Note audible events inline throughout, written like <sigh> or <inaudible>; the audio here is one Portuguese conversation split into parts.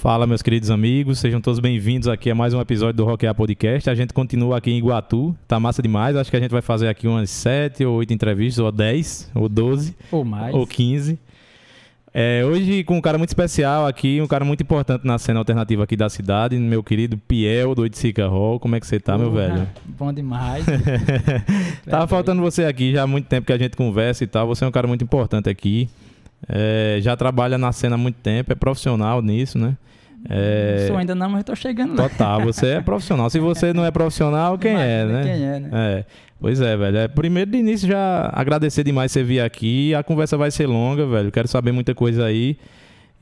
Fala, meus queridos amigos, sejam todos bem-vindos aqui a mais um episódio do Rockear Podcast. A gente continua aqui em Iguatu, tá massa demais. Acho que a gente vai fazer aqui umas 7 ou 8 entrevistas, ou 10, ou 12, ou mais, ou 15. É, hoje com um cara muito especial aqui, um cara muito importante na cena alternativa aqui da cidade, meu querido Piel do Oiticica Hall. Como é que você tá, meu velho? Bom demais. <laughs> Tava faltando você aqui já há muito tempo que a gente conversa e tal. Você é um cara muito importante aqui. É, já trabalha na cena há muito tempo, é profissional nisso, né? É... Sou ainda não, mas estou chegando lá. Total, você é profissional. Se você não é profissional, quem é, né? Quem é, né? É. Pois é, velho. É, primeiro de início já agradecer demais você vir aqui. A conversa vai ser longa, velho. Quero saber muita coisa aí.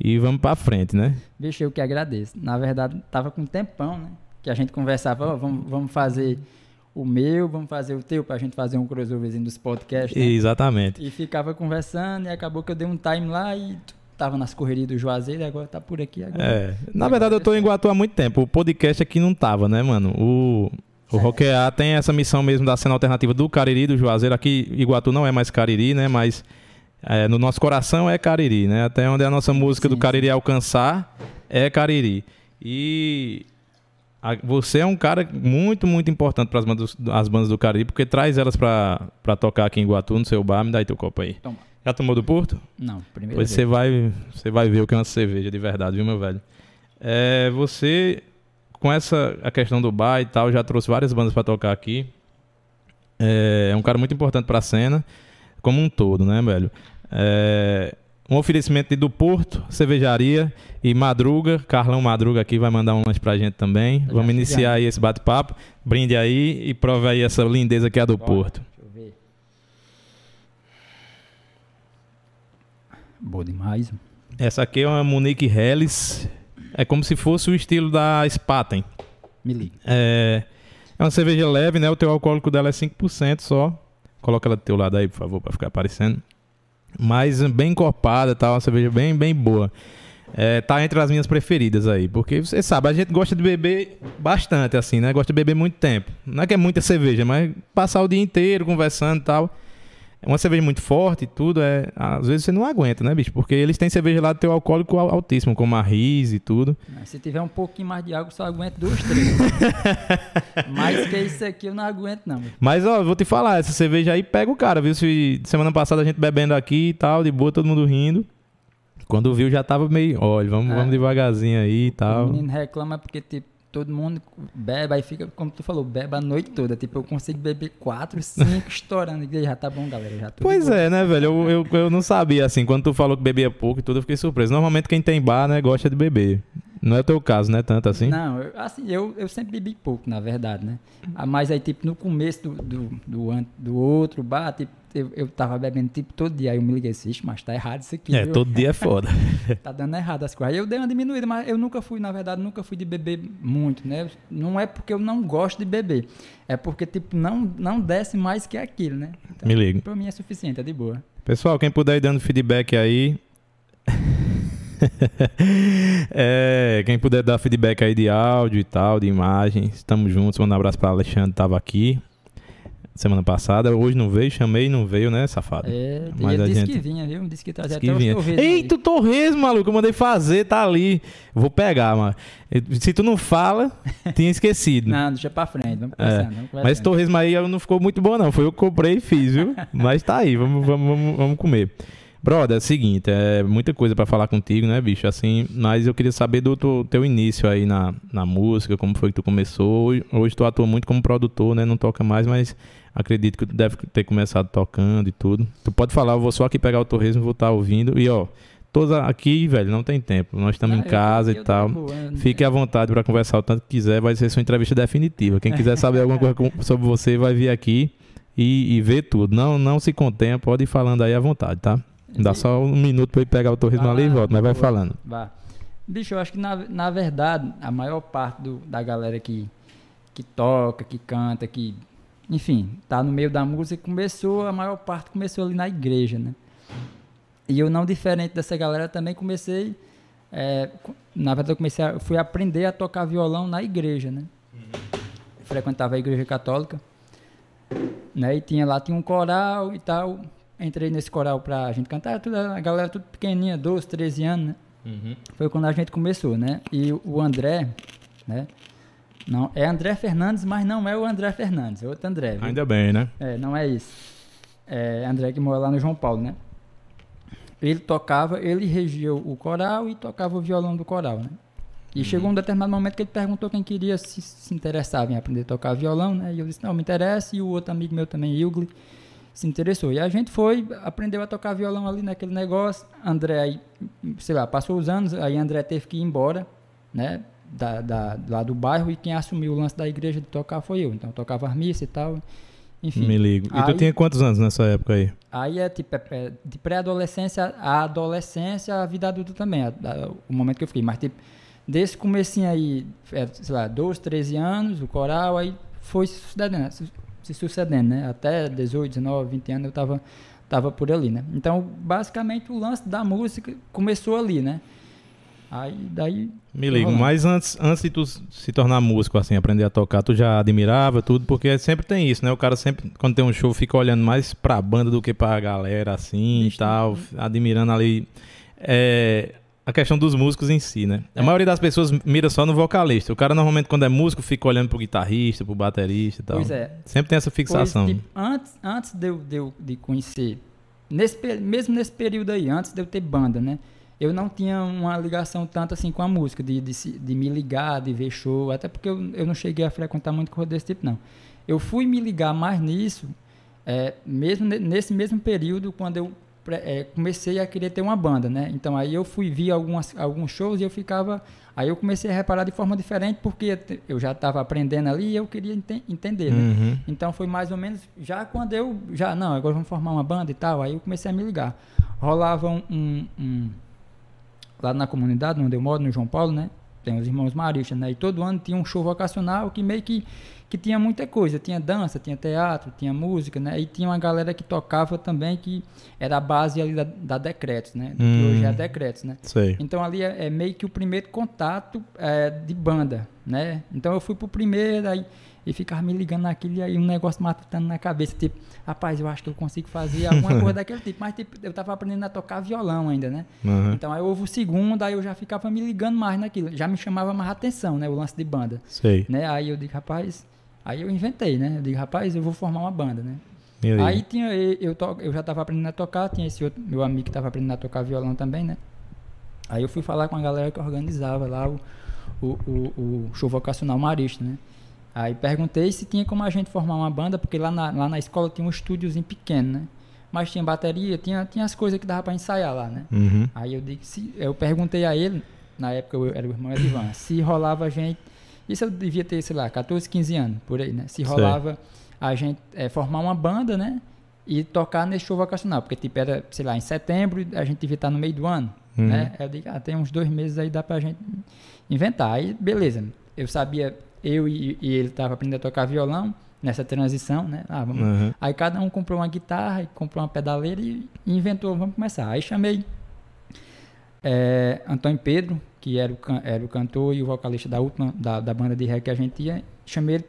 E vamos pra frente, né? Bicho, eu que agradeço. Na verdade, tava com um tempão, né? Que a gente conversava, oh, vamos, vamos fazer o meu, vamos fazer o teu, pra gente fazer um crossoverzinho dos podcasts. Né? Exatamente. E ficava conversando e acabou que eu dei um time lá e tava nas correrias do Juazeiro e agora tá por aqui agora. É. Na verdade, eu tô em Iguatu há muito tempo. O podcast aqui não tava, né, mano? O. O é. Roquear tem essa missão mesmo da cena alternativa do Cariri, do Juazeiro. Aqui, Iguatu não é mais Cariri, né? Mas é, no nosso coração é Cariri, né? Até onde a nossa música sim, do Cariri sim. alcançar é Cariri. E a, você é um cara muito, muito importante para as bandas, as bandas do Cariri, porque traz elas para tocar aqui em Iguatu, no seu bar. Me dá aí teu copo aí. Toma. Já tomou do Porto? Não, primeiro. Pois você vai, você vai ver o que é uma cerveja de verdade, viu, meu velho? É, você com essa a questão do bar e tal, já trouxe várias bandas para tocar aqui. É, é, um cara muito importante para a cena, como um todo, né, velho? É, um oferecimento de do Porto, cervejaria e Madruga. Carlão Madruga aqui vai mandar um lanche pra gente também. Eu Vamos iniciar aí esse bate-papo. Brinde aí e prove aí essa lindeza que é a do Bora, Porto. Deixa eu ver. Boa demais. Essa aqui é uma Monique Helles é como se fosse o estilo da Spaten. Me liga. É, é uma cerveja leve, né? O teu alcoólico dela é 5% só. Coloca ela do teu lado aí, por favor, para ficar aparecendo. Mas bem encorpada, tá? Uma cerveja bem, bem boa. É, tá entre as minhas preferidas aí. Porque você sabe, a gente gosta de beber bastante, assim, né? Gosta de beber muito tempo. Não é que é muita cerveja, mas passar o dia inteiro conversando e tal. Uma cerveja muito forte e tudo, é, às vezes você não aguenta, né, bicho? Porque eles têm cerveja lá do teu alcoólico altíssimo, como a Riz e tudo. se tiver um pouquinho mais de água, só aguento duas, três. <laughs> mais que isso aqui eu não aguento, não. Mas, ó, vou te falar, essa cerveja aí pega o cara, viu? Se, semana passada a gente bebendo aqui e tal, de boa, todo mundo rindo. Quando viu, já tava meio, olha, vamos, é. vamos devagarzinho aí e tal. O menino reclama porque, tipo, todo mundo bebe, aí fica, como tu falou, bebe a noite toda. Tipo, eu consigo beber quatro, cinco estourando. E já tá bom, galera. Já pois é, né, velho? Eu, eu, eu não sabia, assim, quando tu falou que bebia pouco e tudo, eu fiquei surpreso. Normalmente quem tem bar, né, gosta de beber. Não é o teu caso, né? Tanto assim? Não, eu, assim, eu, eu sempre bebi pouco, na verdade, né? Ah, mas aí, tipo, no começo do, do, do, do outro bar, tipo, eu, eu tava bebendo tipo todo dia. Aí eu me liguei assim, mas tá errado isso aqui. É, viu? todo dia é foda. <laughs> tá dando errado as coisas. Aí eu dei uma diminuída, mas eu nunca fui, na verdade, nunca fui de beber muito, né? Não é porque eu não gosto de beber. É porque, tipo, não, não desce mais que aquilo, né? Então, me liga. Pra mim é suficiente, é de boa. Pessoal, quem puder ir dando feedback aí. <laughs> é, quem puder dar feedback aí de áudio e tal, de imagem, estamos juntos. Manda um abraço para Alexandre, tava aqui semana passada. Hoje não veio, chamei não veio, né, safado? É, Mas ele disse gente... que vinha, viu? Disse que trazia até os torresmos. Eita, o torresmo, maluco, eu mandei fazer, tá ali. Vou pegar, mano. Se tu não fala, <laughs> tinha esquecido. não, deixa pra frente, vamos conversando. É. Vamos conversando. Mas esse torresmo aí não ficou muito bom, não. Foi eu que comprei e fiz, viu? <laughs> Mas tá aí, vamos, vamos, vamos, vamos comer. Brother, é o seguinte, é muita coisa para falar contigo, né, bicho? Assim, mas eu queria saber do teu, teu, início aí na, na música, como foi que tu começou. Hoje, hoje tu atua muito como produtor, né? Não toca mais, mas acredito que tu deve ter começado tocando e tudo. Tu pode falar, eu vou só aqui pegar o torresmo, vou estar tá ouvindo. E ó, todos aqui, velho, não tem tempo. Nós estamos ah, em casa eu, e tal. Fique à vontade para conversar o tanto que quiser, vai ser sua entrevista definitiva. Quem quiser <laughs> saber alguma coisa sobre você, vai vir aqui e, e ver tudo. Não, não se contenha, pode ir falando aí à vontade, tá? Dá só um minuto para ele pegar o torresmo ali e volta, mas vai falando. Vá. Bicho, eu acho que na, na verdade, a maior parte do, da galera que, que toca, que canta, que, enfim, tá no meio da música, começou, a maior parte começou ali na igreja, né? E eu não diferente dessa galera também comecei, é, na verdade eu comecei, a, fui aprender a tocar violão na igreja, né? Uhum. Frequentava a igreja católica, né? E tinha lá, tinha um coral e tal, entrei nesse coral pra gente cantar, tudo, a galera tudo pequenininha, 12, 13 anos, né? Uhum. Foi quando a gente começou, né? E o André, né? Não, é André Fernandes, mas não é o André Fernandes, é outro André. viu? Ainda bem, né? É, não é isso. É André que mora lá no João Paulo, né? Ele tocava, ele regia o coral e tocava o violão do coral, né? E chegou um determinado momento que ele perguntou quem queria se, se interessava em aprender a tocar violão, né? E eu disse, não, me interessa. E o outro amigo meu também, Ilgli, se interessou. E a gente foi, aprendeu a tocar violão ali naquele negócio. André, aí, sei lá, passou os anos, aí André teve que ir embora, né? Da, da, lá do bairro e quem assumiu o lance da igreja de tocar foi eu. Então eu tocava as missas e tal. Enfim. Me ligo. E tu Aí- tinha quantos anos nessa época aí? Aí é tipo, é- é de pré-adolescência à adolescência, a vida adulta também, a- a- o momento que eu fiquei. Mas tipo, desse comecinho aí, é, sei lá, 12, 13 anos, o coral, aí foi se sucedendo, né? Se, sucedendo, né? Até 18, 19, 20 anos eu tava, tava por ali, né? Então, basicamente, o lance da música começou ali, né? Aí, daí... Me ligo. Mas antes, antes de tu se tornar músico, assim, aprender a tocar, tu já admirava tudo, porque sempre tem isso, né? O cara sempre, quando tem um show, fica olhando mais pra banda do que pra galera, assim, e tal, admirando ali. É, a questão dos músicos em si, né? A É. maioria das pessoas mira só no vocalista. O cara, normalmente, quando é músico, fica olhando pro guitarrista, pro baterista e tal. Pois é, Sempre tem essa fixação. Pois, tipo, antes, antes de, eu, de, eu- de conhecer, nesse, mesmo nesse período aí, antes de eu ter banda, né? Eu não tinha uma ligação tanto assim com a música, de, de, de me ligar, de ver show, até porque eu, eu não cheguei a frequentar muito coisa desse tipo, não. Eu fui me ligar mais nisso, é, mesmo ne- nesse mesmo período, quando eu é, comecei a querer ter uma banda, né? Então aí eu fui ver algumas, alguns shows e eu ficava. Aí eu comecei a reparar de forma diferente, porque eu já estava aprendendo ali e eu queria ente- entender, né? Uhum. Então foi mais ou menos já quando eu já não agora vamos formar uma banda e tal aí eu comecei a me ligar rolava um, um- um- lá na comunidade onde eu moro no João Paulo né tem os irmãos maristas né e todo ano tinha um show vocacional que meio que que tinha muita coisa tinha dança tinha teatro tinha música né e tinha uma galera que tocava também que era a base ali da, da Decretos né do que Hum. hoje é a Decretos né Sei. então ali é, é meio que o primeiro contato é, de banda, né? Então eu fui pro primeiro aí e ficava me ligando naquilo e aí um negócio matutando na cabeça, tipo, rapaz, eu acho que eu consigo fazer alguma coisa daquele tipo, mas tipo, eu tava aprendendo a tocar violão ainda, né? Uhum. Então aí houve o segundo, aí eu já ficava me ligando mais naquilo, já me chamava mais atenção, né? O lance de banda, Sei. né? Aí eu digo, rapaz, aí eu inventei, né? Eu digo, rapaz, eu vou formar uma banda, né? Ligo. Aí tinha, eu, to- eu já estava aprendendo a tocar, tinha esse outro meu amigo que estava aprendendo a tocar violão também, né? Aí eu fui falar com a galera que organizava lá o, o, o, o show vocacional marista, né? Aí perguntei se tinha como a gente formar uma banda, porque lá na, lá na escola tinha um estúdiozinho pequeno, né? Mas tinha bateria, tinha, tinha as coisas que dava para ensaiar lá, né? Uhum. Aí eu disse, se, eu perguntei a ele, na época eu era o irmão Edivan, <coughs> se rolava a gente, isso eu devia ter, sei lá, 14, 15 anos, por aí, né? Se Sei. rolava a gente eh, formar uma banda, né? E tocar nesse show vocacional, porque tipo era, sei lá, em setembro, a gente devia estar no meio do ano, Uhum. né? Aí Eu digo, ah, tem uns dois meses aí, dá pra gente inventar. Aí, beleza, eu sabia, eu e, e ele tava aprendendo a tocar violão, nessa transição, né? Ah, vamos, Uhum. Aí cada um comprou uma guitarra, e comprou uma pedaleira e inventou, vamos começar. Aí chamei é, Antônio Pedro, que era o, era o cantor e o vocalista da última da, da banda de reggae que a gente ia, chamei ele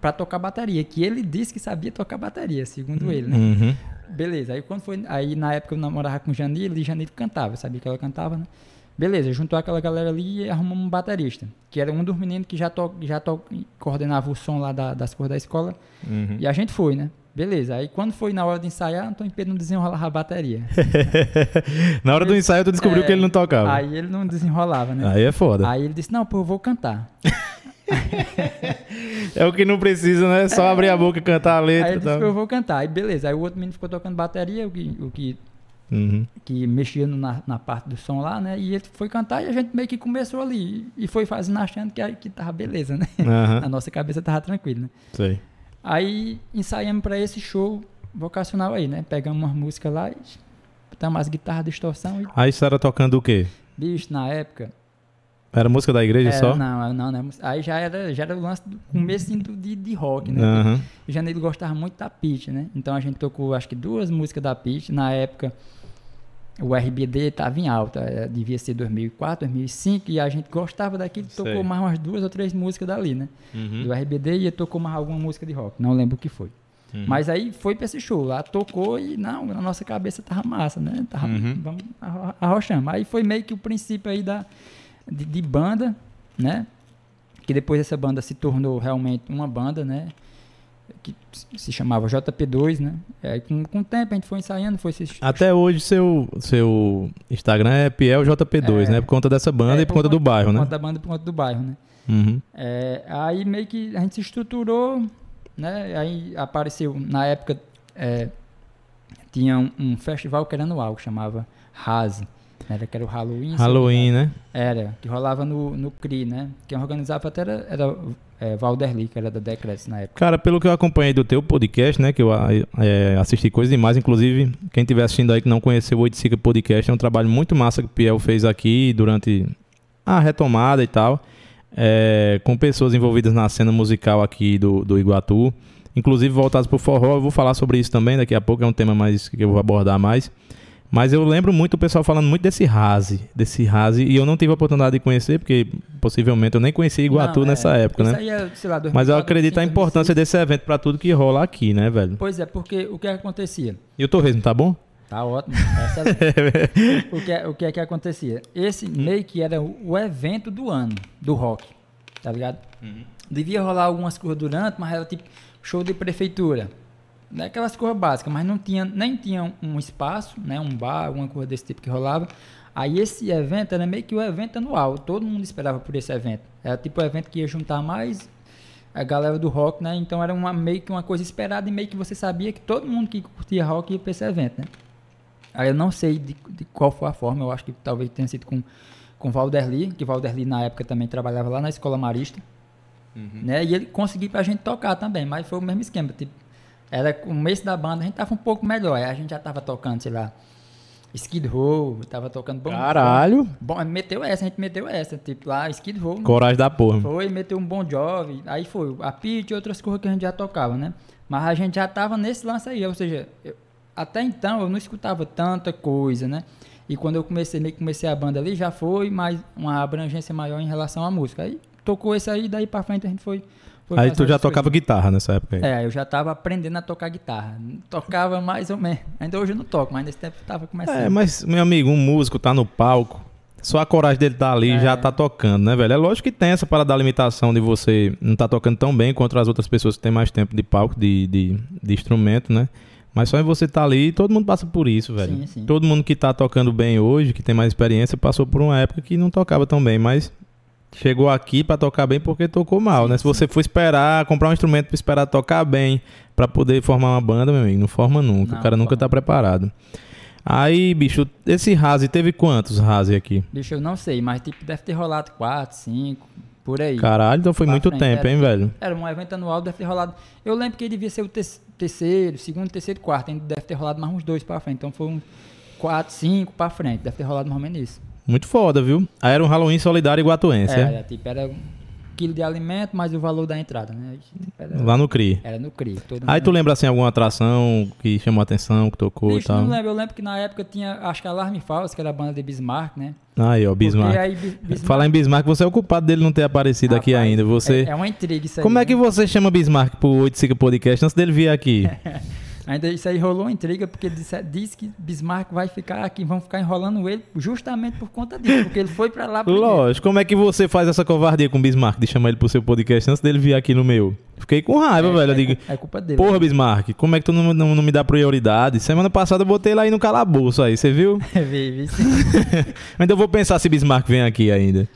pra tocar bateria, que ele disse que sabia tocar bateria, segundo ele, né? Uhum. Beleza, aí quando foi. Aí na época eu namorava com Janilo e Janilo cantava, sabia que ela cantava, né? Beleza, juntou aquela galera ali e arrumamos um baterista, que era um dos meninos que já, to, já to, coordenava o som lá da- das cores da escola. Uhum. E a gente foi, né? Beleza. Aí quando foi na hora de ensaiar, Antônio Pedro não desenrolava a bateria. <laughs> Na hora do ensaio, tu descobriu É, que ele não tocava. Aí ele não desenrolava, né? Aí é foda. Aí ele disse, não, pô, eu vou cantar. <laughs> É o que não precisa, né? Só abrir a boca e cantar a Aí letra. ele e disse eu vou cantar. Aí beleza. Aí o outro menino ficou tocando bateria, o que, o que, Uhum. que mexia na, na parte do som lá, né? E ele foi cantar e a gente meio que começou ali. E foi fazendo achando que, que tava beleza, né? Aham. <laughs> A nossa cabeça tava tranquila, né? Sei. Aí ensaiamos pra esse show vocacional aí, né? Pegamos umas músicas lá e botamos as guitarras de distorção e, Aí você era tocando o quê? bicho, na época, Era música da igreja Era, só? Não, não, não. Aí já era, já era o lance do começo do- de, de rock, né? O Janeiro gostava muito da Pitch, né? Então a gente tocou acho que duas músicas da Pitch. Na época o RBD estava em alta, eh, devia ser 2004, 2005, e a gente gostava daquilo, tocou Sei. mais umas duas ou três músicas dali, né? Uhum. Do RBD e tocou mais alguma música de rock, não lembro o que foi. Uhum. Mas aí foi pra esse show, lá tocou e não, na nossa cabeça tava massa, né? Tava, uhum. Vamos arrochando. Aí foi meio que o princípio aí da, de, de, banda, né? Que depois essa banda se tornou realmente uma banda, né? Que se chamava JP2, né? Aí com, com o tempo a gente foi ensaiando, foi se... Até hoje seu, seu Instagram é Piel JP2, é, né? Por conta dessa banda é, e por, por conta, conta, do bairro, né? Por conta da banda e por conta do bairro, né? Uhum. É, aí meio que a gente se estruturou, né? Aí apareceu, na época, é, tinha um, um, festival que era anual, que chamava Rase. Era, que era o Halloween. Halloween, né? Era, que rolava no, no CRI, né? Quem organizava até era, era é, Valderli, que era da Decrets na época. Cara, pelo que eu acompanhei do teu podcast, né? Que eu é, assisti coisas demais. Inclusive, quem estiver assistindo aí que não conheceu o Oiticica Podcast, é um trabalho muito massa que o Piel fez aqui durante a retomada e tal é, com pessoas envolvidas na cena musical aqui do, do Iguatu, inclusive voltados para o forró. Eu vou falar sobre isso também daqui a pouco, é um tema mais que eu vou abordar mais. Mas eu lembro muito o pessoal falando muito desse Rase, desse Rase, e eu não tive a oportunidade de conhecer, porque possivelmente eu nem conhecia Iguatu não, é, nessa época, né? É, lá, Mas eu acredito a importância 2006. desse evento para tudo que rola aqui, né, velho? Pois é, porque o que acontecia? E o torresmo, tá bom? Tá ótimo. <laughs> o, que, é, o que é que acontecia? Esse hum. meio que era o evento do ano, do rock, tá ligado? Uhum. Devia rolar algumas coisas durante, mas era tipo show de prefeitura. Né? Aquelas coisas básicas, mas não tinha, nem tinha um espaço, né? um bar, alguma coisa desse tipo que rolava. Aí esse evento era meio que o evento anual, todo mundo esperava por esse evento. Era tipo o evento que ia juntar mais a galera do rock, né? Então era uma, meio que uma coisa esperada e meio que você sabia que todo mundo que curtia rock ia para esse evento, né? Aí eu não sei de, de, qual foi a forma, eu acho que talvez tenha sido com, com Valderli, que Valderli na época também trabalhava lá na Escola Marista. Uhum. Né? E ele conseguiu pra gente tocar também, mas foi o mesmo esquema. Tipo, era o mês da banda, a gente tava um pouco melhor. A gente já tava tocando, sei lá, Skid Row, tava tocando bom. Caralho! Bom, meteu essa, a gente meteu essa, tipo lá, Skid Row. Coragem da porra. Foi, meteu um Bon Jovi, aí foi a Pete e outras coisas que a gente já tocava, né? Mas a gente já tava nesse lance aí, ou seja, eu, até então eu não escutava tanta coisa, né? E quando eu comecei, comecei a banda ali, já foi mais uma abrangência maior em relação à música. Aí tocou esse aí, daí pra frente a gente foi. Aí tu já tocava coisas. guitarra nessa época aí? É, eu já tava aprendendo a tocar guitarra. Tocava mais ou menos. Ainda hoje eu não toco, mas nesse tempo eu tava começando. É, mas, meu amigo, um músico tá no palco. Só a coragem dele tá ali é. já tá tocando, né, velho? É lógico que tem essa parada da limitação de você não tá tocando tão bem quanto as outras pessoas que têm mais tempo de palco, de, de, de instrumento, né? Mas só em você estar tá ali, todo mundo passa por isso, velho. Sim, sim. Todo mundo que está tocando bem hoje, que tem mais experiência, passou por uma época que não tocava tão bem, mas chegou aqui para tocar bem porque tocou mal, sim, né? Se você for esperar, comprar um instrumento para esperar tocar bem, para poder formar uma banda, meu amigo, não forma nunca. Não, o cara nunca está preparado. Aí, bicho, esse Razi teve quantos Razi aqui? Bicho, eu não sei, mas tipo, deve ter rolado quatro, cinco, por aí. Caralho, então foi muito frente. tempo, era, hein, velho? Era um evento anual, deve ter rolado. Eu lembro que ele devia ser o terceiro, segundo, terceiro, quarto. Ainda deve ter rolado mais uns dois pra frente. Então foi um quatro, cinco pra frente. Deve ter rolado mais ou menos isso. Muito foda, viu? Aí era um Halloween solidário iguatuense, é? Era, tipo, era quilo de alimento mais o valor da entrada, né? Era, Lá no CRI. Era no CRI. Aí tu lembra, assim, alguma atração que chamou a atenção, que tocou Bicho, e tal? não lembro. Eu lembro que na época tinha, acho que Alarme Falso, que era a banda de Bismarck, né? Aí, ó, Bismarck. Aí, Bismarck... Falar em Bismarck, você é o culpado dele não ter aparecido Rapaz, aqui ainda. Você... É, é uma intriga isso aí. Como é que né? você chama Bismarck pro 85 Podcast antes dele vir aqui? <laughs> Ainda isso aí rolou uma intriga, porque disse, diz que Bismarck vai ficar aqui, vão ficar enrolando ele justamente por conta disso, porque ele foi para lá. Primeiro. Lógico, como é que você faz essa covardia com Bismarck de chamar ele pro seu podcast antes dele vir aqui no meu? Fiquei com raiva, é, velho. É, digo, é culpa dele. Porra? Bismarck, como é que tu não, não, não, me dá prioridade? Semana passada eu botei lá aí no calabouço aí, você viu? <laughs> vi, vi sim. <laughs> ainda vou pensar se Bismarck vem aqui ainda.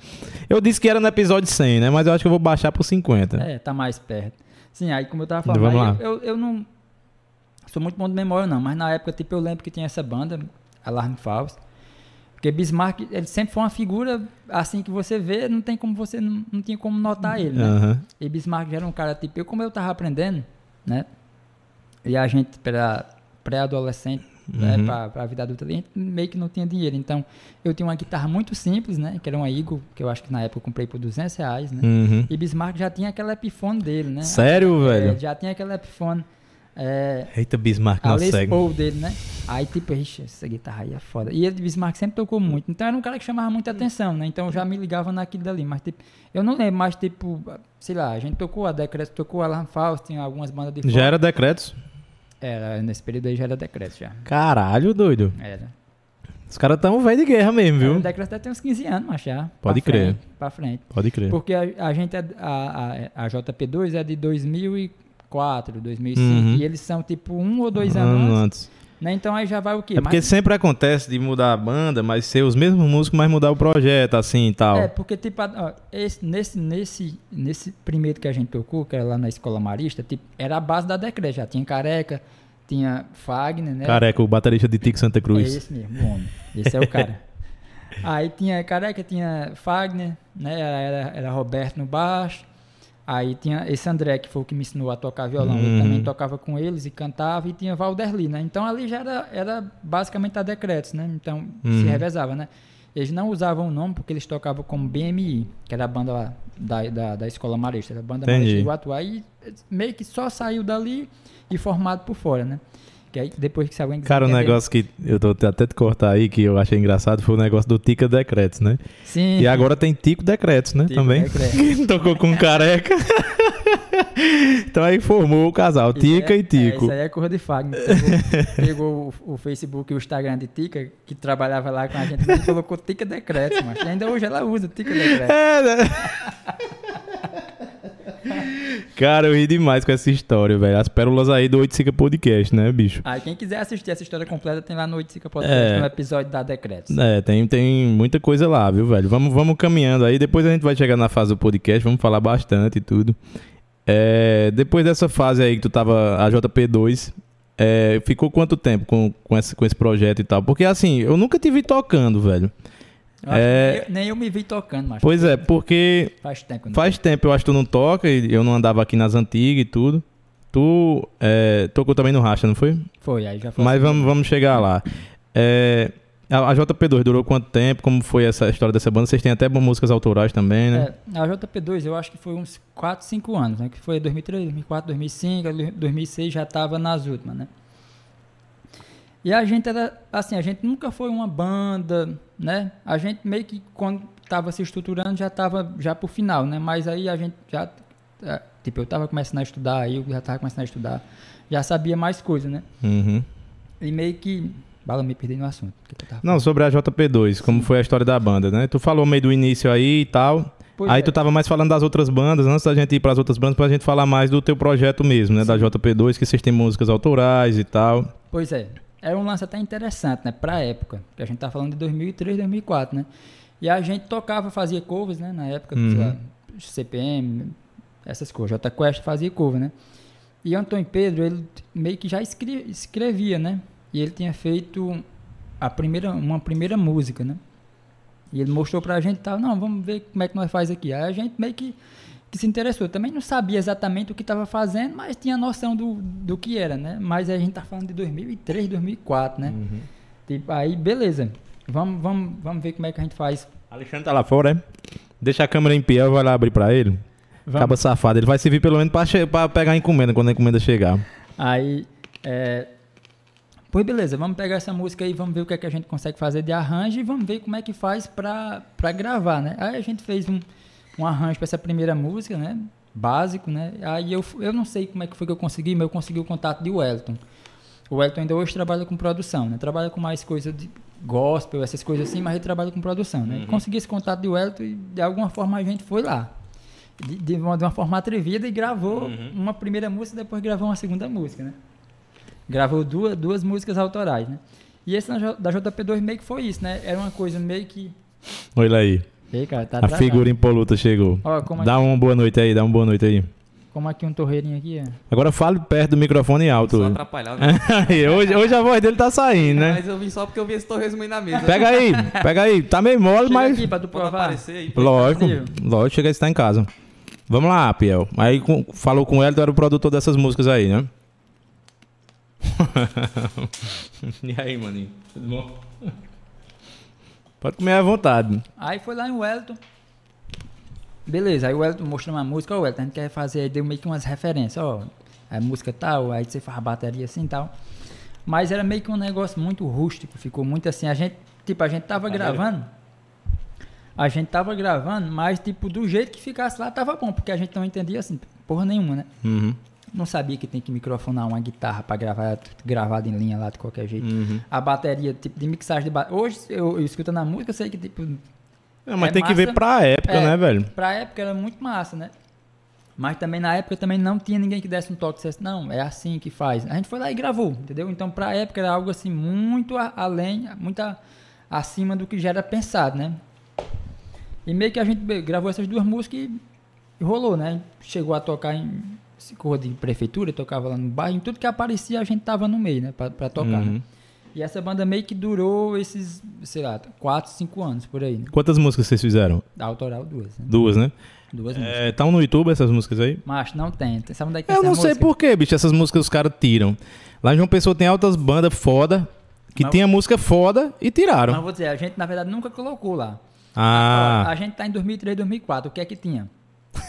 Eu disse que era no episódio 100, né? Mas eu acho que eu vou baixar pro 50. É, tá mais perto. Sim, aí como eu tava falando, aí, eu, eu, eu não sou muito bom de memória não, mas na época, tipo, eu lembro que tinha essa banda, Alarme Falso. Porque Bismarck, ele sempre foi uma figura, assim, que você vê, não tem como você, não, não tinha como notar ele, né? Uhum. E Bismarck já era um cara, tipo, eu, como eu tava aprendendo, né? E a gente, para pré-adolescente, né, uhum. né, para a vida adulta, a gente meio que não tinha dinheiro. Então, eu tinha uma guitarra muito simples, né? Que era uma Eagle, que eu acho que na época eu comprei por 200 reais, né? Uhum. E Bismarck já tinha aquela Epiphone dele, né? Sério, é, velho? Já tinha aquela Epiphone É, Eita, Bismarck não segue. Paul dele, né? Aí, tipo, ixi, essa guitarra aí é foda. E ele, Bismarck, sempre tocou muito. Então, era um cara que chamava muita atenção, né? Então, eu já me ligava naquilo dali. Mas, tipo, eu não lembro, mas, tipo, sei lá, a gente tocou a Decreto, tocou a Alan Faust, tinha algumas bandas de Já era decretos? Era, nesse período aí já era Decreto, já. Caralho, doido. Era. Os caras tão velho de guerra mesmo, O viu? Decreto deve ter uns 15 anos, mas já. Pode pra crer. Frente, pra frente. Pode crer. Porque a, a gente, é, a, a, a JP2 é de 2004, 2005. Uhum. E eles são, tipo, um ou dois Um anos ano antes. Né? Então, aí já vai o quê? É porque Mas- sempre acontece de mudar a banda, mas ser os mesmos músicos, mas mudar o projeto, assim e tal. É, porque, tipo, ó, esse- nesse, nesse, nesse primeiro que a gente tocou, que era lá na Escola Marista, tipo, era a base da Decreto. Já tinha Careca, tinha Fagner, né? Careca, o baterista de Tic Santa É Cruz. esse mesmo, o homem. Esse é o cara. <laughs> Aí tinha Careca, tinha Fagner, né? Era, era Roberto no baixo. Aí tinha esse André, que foi o que me ensinou a tocar violão. Ele Uhum. também tocava com eles e cantava. E tinha Valderli, né? Então ali já era, era basicamente a Decretos, né? Então se Uhum. revezava, né? Eles não usavam o nome porque eles tocavam como BMI, que era a banda lá da, da, da Escola Marista, era a banda Entendi. Marista de Iguatu. Aí meio que só saiu dali e formado por fora, né? Que aí depois que se alguém Cara, o entender- negócio que eu tô até te cortar aí, que eu achei engraçado, foi o negócio do Tica Decretos, né? Sim. E agora tem Tico Decretos, né? Tico Também. Decretos. <laughs> Tocou com careca. <laughs> então aí formou o casal, Tica é- e Tico. É, isso aí é cor de Fagner. Pegou, pegou o, o Facebook e o Instagram de Tica, que trabalhava lá com a gente, e colocou Tica Decretos, mas ainda hoje ela usa Tica Decretos. É, né? <laughs> Cara, eu ri demais com essa história, velho. As pérolas aí do Oiticica Podcast, né, bicho? Aí quem quiser assistir essa história completa tem lá no Oiticica Podcast, É. no episódio da Decretos. É, tem, tem muita coisa lá, viu, velho? Vamos, vamos caminhando aí. Depois a gente vai chegar na fase do podcast, vamos falar bastante e tudo. É, depois dessa fase aí que tu tava, a JP2, é, ficou quanto tempo com, com, esse, com esse projeto e tal? Porque assim, eu nunca te vi tocando, velho. Eu acho É. que eu- nem eu me vi tocando, mas Pois é, porque faz tempo. Né? faz tempo eu acho que tu não toca, e eu não andava aqui nas antigas e tudo. Tu é, tocou também no Racha, não foi? Foi, aí já foi. Mas vamos, vamos chegar lá. É, a, a JP2 durou quanto tempo? Como foi essa história dessa banda? Vocês têm até músicas autorais também, né? É, a JP2 eu acho que foi uns 4, 5 anos, né? Que foi 2003, 2004, 2005, 2006 já tava nas últimas, né? E a gente era, assim, a gente nunca foi uma banda, né? A gente meio que quando tava se estruturando já tava já pro final, né? Mas aí a gente já, é, tipo, eu tava começando a estudar, aí eu já tava começando a estudar, já sabia mais coisa, né? Uhum. E meio que, bala me perdi no assunto. Não, sobre a JP2, como foi a história da banda, né? Tu falou meio do início aí e tal. Pois aí é. tu tava mais falando das outras bandas, antes da gente ir pras outras bandas, pra gente falar mais do teu projeto mesmo, né? Da JP2, que vocês têm músicas autorais e tal. Pois é. Era um lance até interessante, né? Pra época. Que a gente tá falando de 2003, 2004, né? E a gente tocava, fazia covers, né? Na época, Uhum. lá, CPM, essas coisas. J Quest fazia cover, né? E Antônio Pedro, ele meio que já escre- escrevia, né? E ele tinha feito a primeira, uma primeira música, né? E ele mostrou pra gente e tal, não, vamos ver como é que nós faz aqui. Aí a gente meio que, que se interessou. Também não sabia exatamente o que estava fazendo, mas tinha noção do, do que era, né? Mas a gente tá falando de 2003, 2004, né? Tipo, aí, beleza. Vamos, vamos, vamos ver como é que a gente faz. Alexandre tá lá fora, é? Deixa a câmera em pé, eu vou lá abrir pra ele. Acaba safado. Ele vai servir pelo menos pra pegar a encomenda quando a encomenda chegar. Aí, é... Pois beleza, vamos pegar essa música aí, vamos ver o que, é que a gente consegue fazer de arranjo e vamos ver como é que faz pra gravar, né? Aí a gente fez um, um arranjo pra essa primeira música, né? Básico, né? Aí eu, eu não sei como é que foi que eu consegui, mas eu consegui o contato de Wellington. O Wellington ainda hoje trabalha com produção, né? Trabalha com mais coisa de gospel, essas coisas assim, mas ele trabalha com produção, né? Consegui esse contato de Wellington e de alguma forma a gente foi lá. De, de uma, de uma forma atrevida e gravou uma primeira música e depois gravou uma segunda música, né? Gravou duas, duas músicas autorais, né? E esse da JP2 meio que foi isso, né? Era uma coisa meio que... Olha aí. Ei, cara, tá A atrasado. figura impoluta chegou. Ó, como, Dá aqui, uma boa noite aí, dá uma boa noite aí. como aqui um torreirinho aqui, ó. Agora fale perto do microfone alto. Só atrapalhar. <laughs> hoje, hoje a voz dele tá saindo, né? Mas eu vim só porque eu vi esse torresmo aí na mesa. Pega aí, pega aí. Tá meio mole, Chega mas. aqui pra tu provar. aí. Lógico, lógico, chega a estar em casa. Vamos lá, Piel. Aí com- falou com ele, tu era o produtor dessas músicas aí, né? <laughs> e aí, maninho? Tudo bom? Pode comer à vontade. Aí foi lá em Wellington. Beleza, aí o Wellington mostrou uma música, ó, Wellington, a gente quer fazer, aí deu meio que umas referências, ó. a música tal, aí você faz a bateria assim e tal. Mas era meio que um negócio muito rústico, ficou muito assim, a gente, tipo, a gente tava gravando, a gente tava gravando, mas tipo, do jeito que ficasse lá tava bom, porque a gente não entendia assim, porra nenhuma, né? Uhum. Não sabia que tem que microfonar uma guitarra pra gravar gravado em linha lá de qualquer jeito. Uhum. A bateria, tipo, de mixagem de bateria. Hoje eu, eu escuto na música, eu sei que tipo, É, mas É tem que ver massa. pra época, É. né, velho? Pra época era muito massa, né? Mas também na época também não tinha ninguém que desse um toque e dissesse, não, é assim que faz. A gente foi lá e gravou, entendeu? Então pra época era algo assim muito a- além, muito a- acima do que já era pensado, né? E meio que a gente gravou essas duas músicas e rolou, né? Chegou a tocar em esse cor de prefeitura, tocava lá no bairro, em tudo que aparecia a gente tava no meio, né? Pra, pra tocar. Uhum. né? E essa banda meio que durou esses, sei lá, 4, 5 anos por aí. Né? Quantas músicas vocês fizeram? Da autoral, duas. Né? Duas, né? Duas músicas. Estão no YouTube essas músicas aí? Macho, não tem. Sabe onde é que Eu não essa sei música? por que, bicho, essas músicas os caras tiram. Lá em João Pessoa tem altas bandas foda, que Mas- tinha música foda e Mas tiraram. eu vou dizer, a gente na verdade nunca colocou lá. Ah, A gente tá em 2003, 2004. O que é que tinha?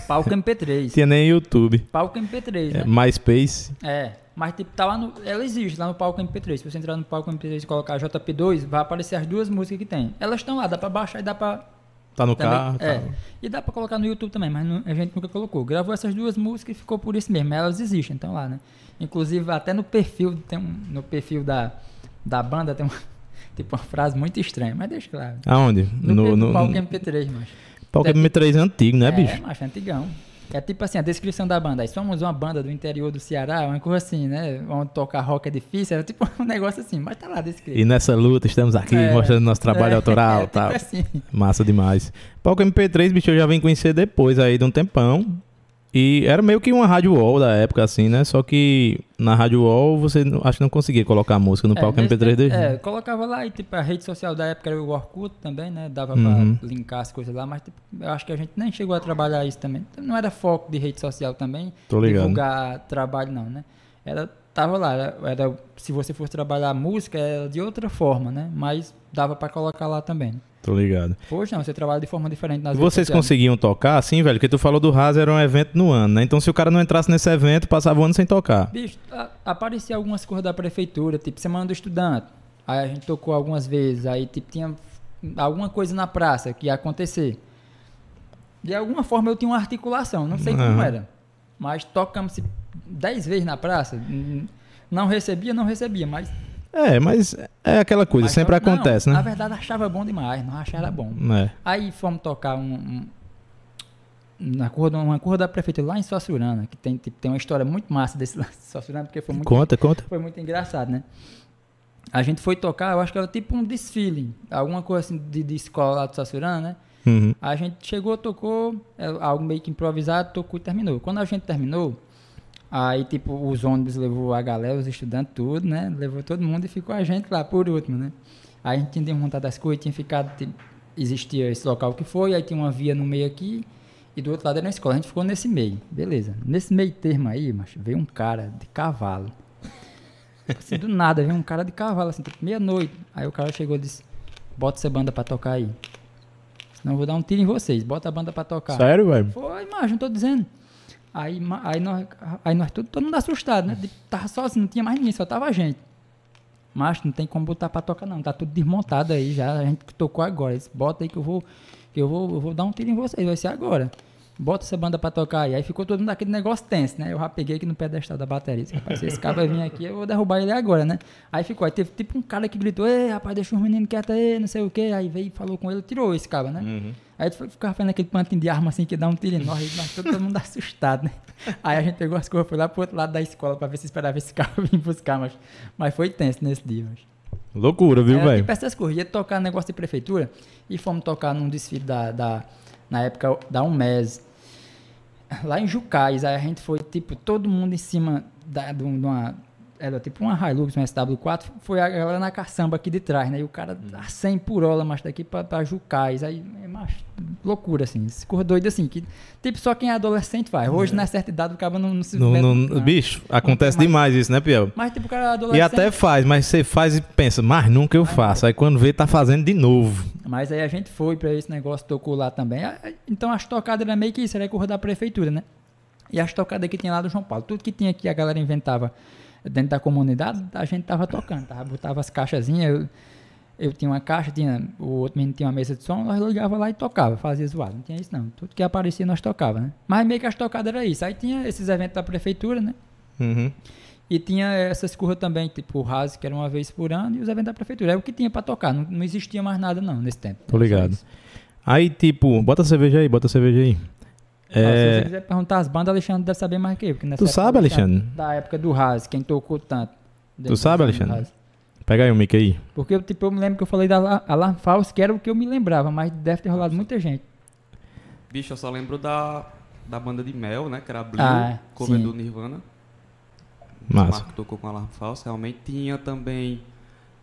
Palco MP3. <laughs> tinha nem YouTube. Palco MP3, É, né? MySpace. É. Mas tipo, tá lá no. Ela existe lá no palco MP3. Se você entrar no palco MP3 e colocar JP2, vai aparecer as duas músicas que tem. Elas estão lá, dá pra baixar e dá pra. Tá no Também, carro. é. tal. E dá pra colocar no YouTube também, mas não- a gente nunca colocou. Gravou essas duas músicas e ficou por isso mesmo. Elas existem, estão lá, né? Inclusive, até no perfil, tem um, no perfil da, da banda tem uma, <laughs> tipo, uma frase muito estranha, mas deixa lá. Aonde? No, No, no, no, palco no MP3, mas. Palco M3 antigo, né, é, bicho? é antigão. É tipo assim, a descrição da banda. Aí somos uma banda do interior do Ceará, uma coisa assim, né? Onde tocar rock é difícil. Era tipo <laughs> um negócio assim, mas tá lá descrito. E nessa luta estamos aqui É. mostrando nosso trabalho É, <laughs> autoral é, e tal. Tipo assim. Massa demais. Palco MP3, bicho, eu já vim conhecer depois aí de um tempão. E era meio que uma rádio wall da época, assim, né? Só que na rádio wall você não- acho que não conseguia colocar música no É, palco nesse MP3 tempo- desde. É, colocava lá e tipo a rede social da época era o Orkut também, né? Dava Uhum. pra linkar as coisas lá, mas tipo, eu acho que a gente nem chegou a trabalhar isso também. Não era foco de rede social também, Tô ligado. divulgar trabalho não, né? Era tava lá, era, era- se você fosse trabalhar música era de outra forma, né? Mas dava pra colocar lá também. Tô ligado. Hoje não, você trabalha de forma diferente nas Vocês conseguiam tocar, assim, velho? Porque tu falou do Rasa era um evento no ano, né? Então se o cara não entrasse nesse evento, passava o ano sem tocar. Bicho, a- aparecia algumas coisas da prefeitura, tipo Semana do Estudante. Aí a gente tocou algumas vezes, aí tipo tinha alguma coisa na praça que ia acontecer. De alguma forma eu tinha uma articulação, não sei como Aham. era. Mas tocamos dez vezes na praça. Não recebia, não recebia, mas. É, mas é aquela coisa, mas sempre não, acontece, Na né? verdade achava bom demais, não achava bom. É. Aí fomos tocar um, um- na cor, da- uma cor da prefeitura lá em Sossurana, que tem, tipo, tem uma história muito massa desse <laughs> lance de Sossurana, porque foi muito Conta, conta. foi muito engraçado, né? A gente foi tocar, eu acho que era tipo um desfile, alguma coisa assim de, de escola lá do Sassurana, né? Uhum. A gente chegou, tocou, é, algo meio que improvisado, tocou e terminou. Quando a gente terminou, aí tipo os ônibus levou a galera, os estudantes, tudo, né? Levou todo mundo e ficou a gente lá por último, né? Aí a gente tinha desmontado as coisas, tinha ficado, tipo, existia esse local que foi, aí tinha uma via no meio aqui e do outro lado era uma escola. A gente ficou nesse meio, beleza. Nesse meio termo aí, macho, veio um cara de cavalo. Assim, do nada, veio um cara de cavalo, assim, tipo, meia-noite. Aí o cara chegou e disse: Bota essa banda pra tocar aí. Senão eu vou dar um tiro em vocês, bota a banda pra tocar. Sério, velho? Foi, mas não tô dizendo. Aí, aí nós, aí nós todo, todo mundo assustado, né? Tipo, Tava sozinho, não tinha mais ninguém, só tava a gente. Mas não tem como botar pra tocar, não. Tá tudo desmontado aí já. A gente tocou agora. Bota aí que eu vou, que eu vou, eu vou dar um tiro em vocês. Vai ser agora. Bota essa banda pra tocar aí. Aí ficou todo mundo naquele negócio tenso, né? Eu já peguei aqui no pedestal da bateria. Disse, rapaz, se esse cara vai vir aqui, eu vou derrubar ele agora, né? Aí ficou. Aí teve tipo um cara que gritou: Ei, rapaz, deixa os meninos quietos aí, não sei o quê. Aí veio e falou com ele, tirou esse cara, né? Uhum. Aí tu ficar fazendo aquele pantinho de arma assim que dá um tiro em nós, mas todo, todo mundo <laughs> assustado, né? Aí a gente pegou as coisas, foi lá pro outro lado da escola pra ver se esperava esse carro <laughs> vir buscar, mas, mas foi tenso nesse dia. Mas. Loucura, viu, velho? tipo essas coisas, ia tocar negócio de prefeitura e fomos tocar num desfile da, da na época da UMES, lá em Jucais, aí a gente foi tipo todo mundo em cima da, de uma era tipo uma Hilux, uma SW4, foi a galera na caçamba aqui de trás, né? E o cara a 100 por hora, mas daqui pra, pra Jucais. Aí, é, macho, loucura, assim. Esse cor doido assim, que tipo só quem é adolescente faz. Hoje, na certa idade, o cara não, não se No, no- não. bicho, acontece Mas- demais isso, né, Piel? Mas tipo, o cara é E adolescente. até faz, mas você faz e pensa, mas nunca eu faço. Aí quando vê, tá fazendo de novo. Mas aí a gente foi pra esse negócio, tocou lá também. Então as tocadas era meio que isso, era curva da prefeitura, né? E as tocadas que tinha lá do João Paulo. Tudo que tinha aqui, a galera inventava dentro da comunidade, a gente tava tocando, tava, botava as caixazinhas, eu, eu tinha uma caixa, tinha, o outro menino tinha uma mesa de som, nós ligava lá e tocava, fazia zoado. Não tinha isso não. Tudo que aparecia nós tocava, né? Mas meio que as tocadas era isso. Aí tinha esses eventos da prefeitura, né? Uhum. E tinha essas curras também, tipo o RAS, que era uma vez por ano, e os eventos da prefeitura. É o que tinha pra tocar, não, não existia mais nada não nesse tempo. Tô ligado. Aí, tipo, bota a cerveja aí, bota a cerveja aí. Ó, Se você É, quiser perguntar as bandas, Alexandre deve saber mais que eu. porque nessa Tu época sabe, Alexandre? Da época do RAS, quem tocou tanto. dentro sabe, Alexandre? Pega aí o mic aí. Porque eu, tipo, eu me lembro que eu falei da Ala- Alarm False, que era o que eu me lembrava, mas deve ter rolado muita gente. Bicho, eu só lembro da, da banda de Mel, né? Que era a Blue, Ah, cover sim. do Nirvana. Massa. O Marco tocou com Alarm False. Realmente tinha também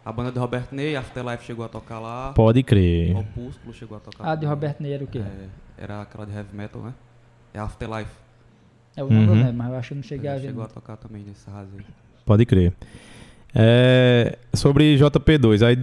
a banda de Robert Ney, Afterlife chegou a tocar lá. Pode crer. Opúsculo chegou a tocar. A de. Roberto Ney era o quê? É, era aquela de heavy metal, né? É Afterlife. É, o nome Uhum. mas eu acho que não cheguei a Ele ver. chegou a tocar também nesse raso aí. Pode crer. É, sobre JP2, aí,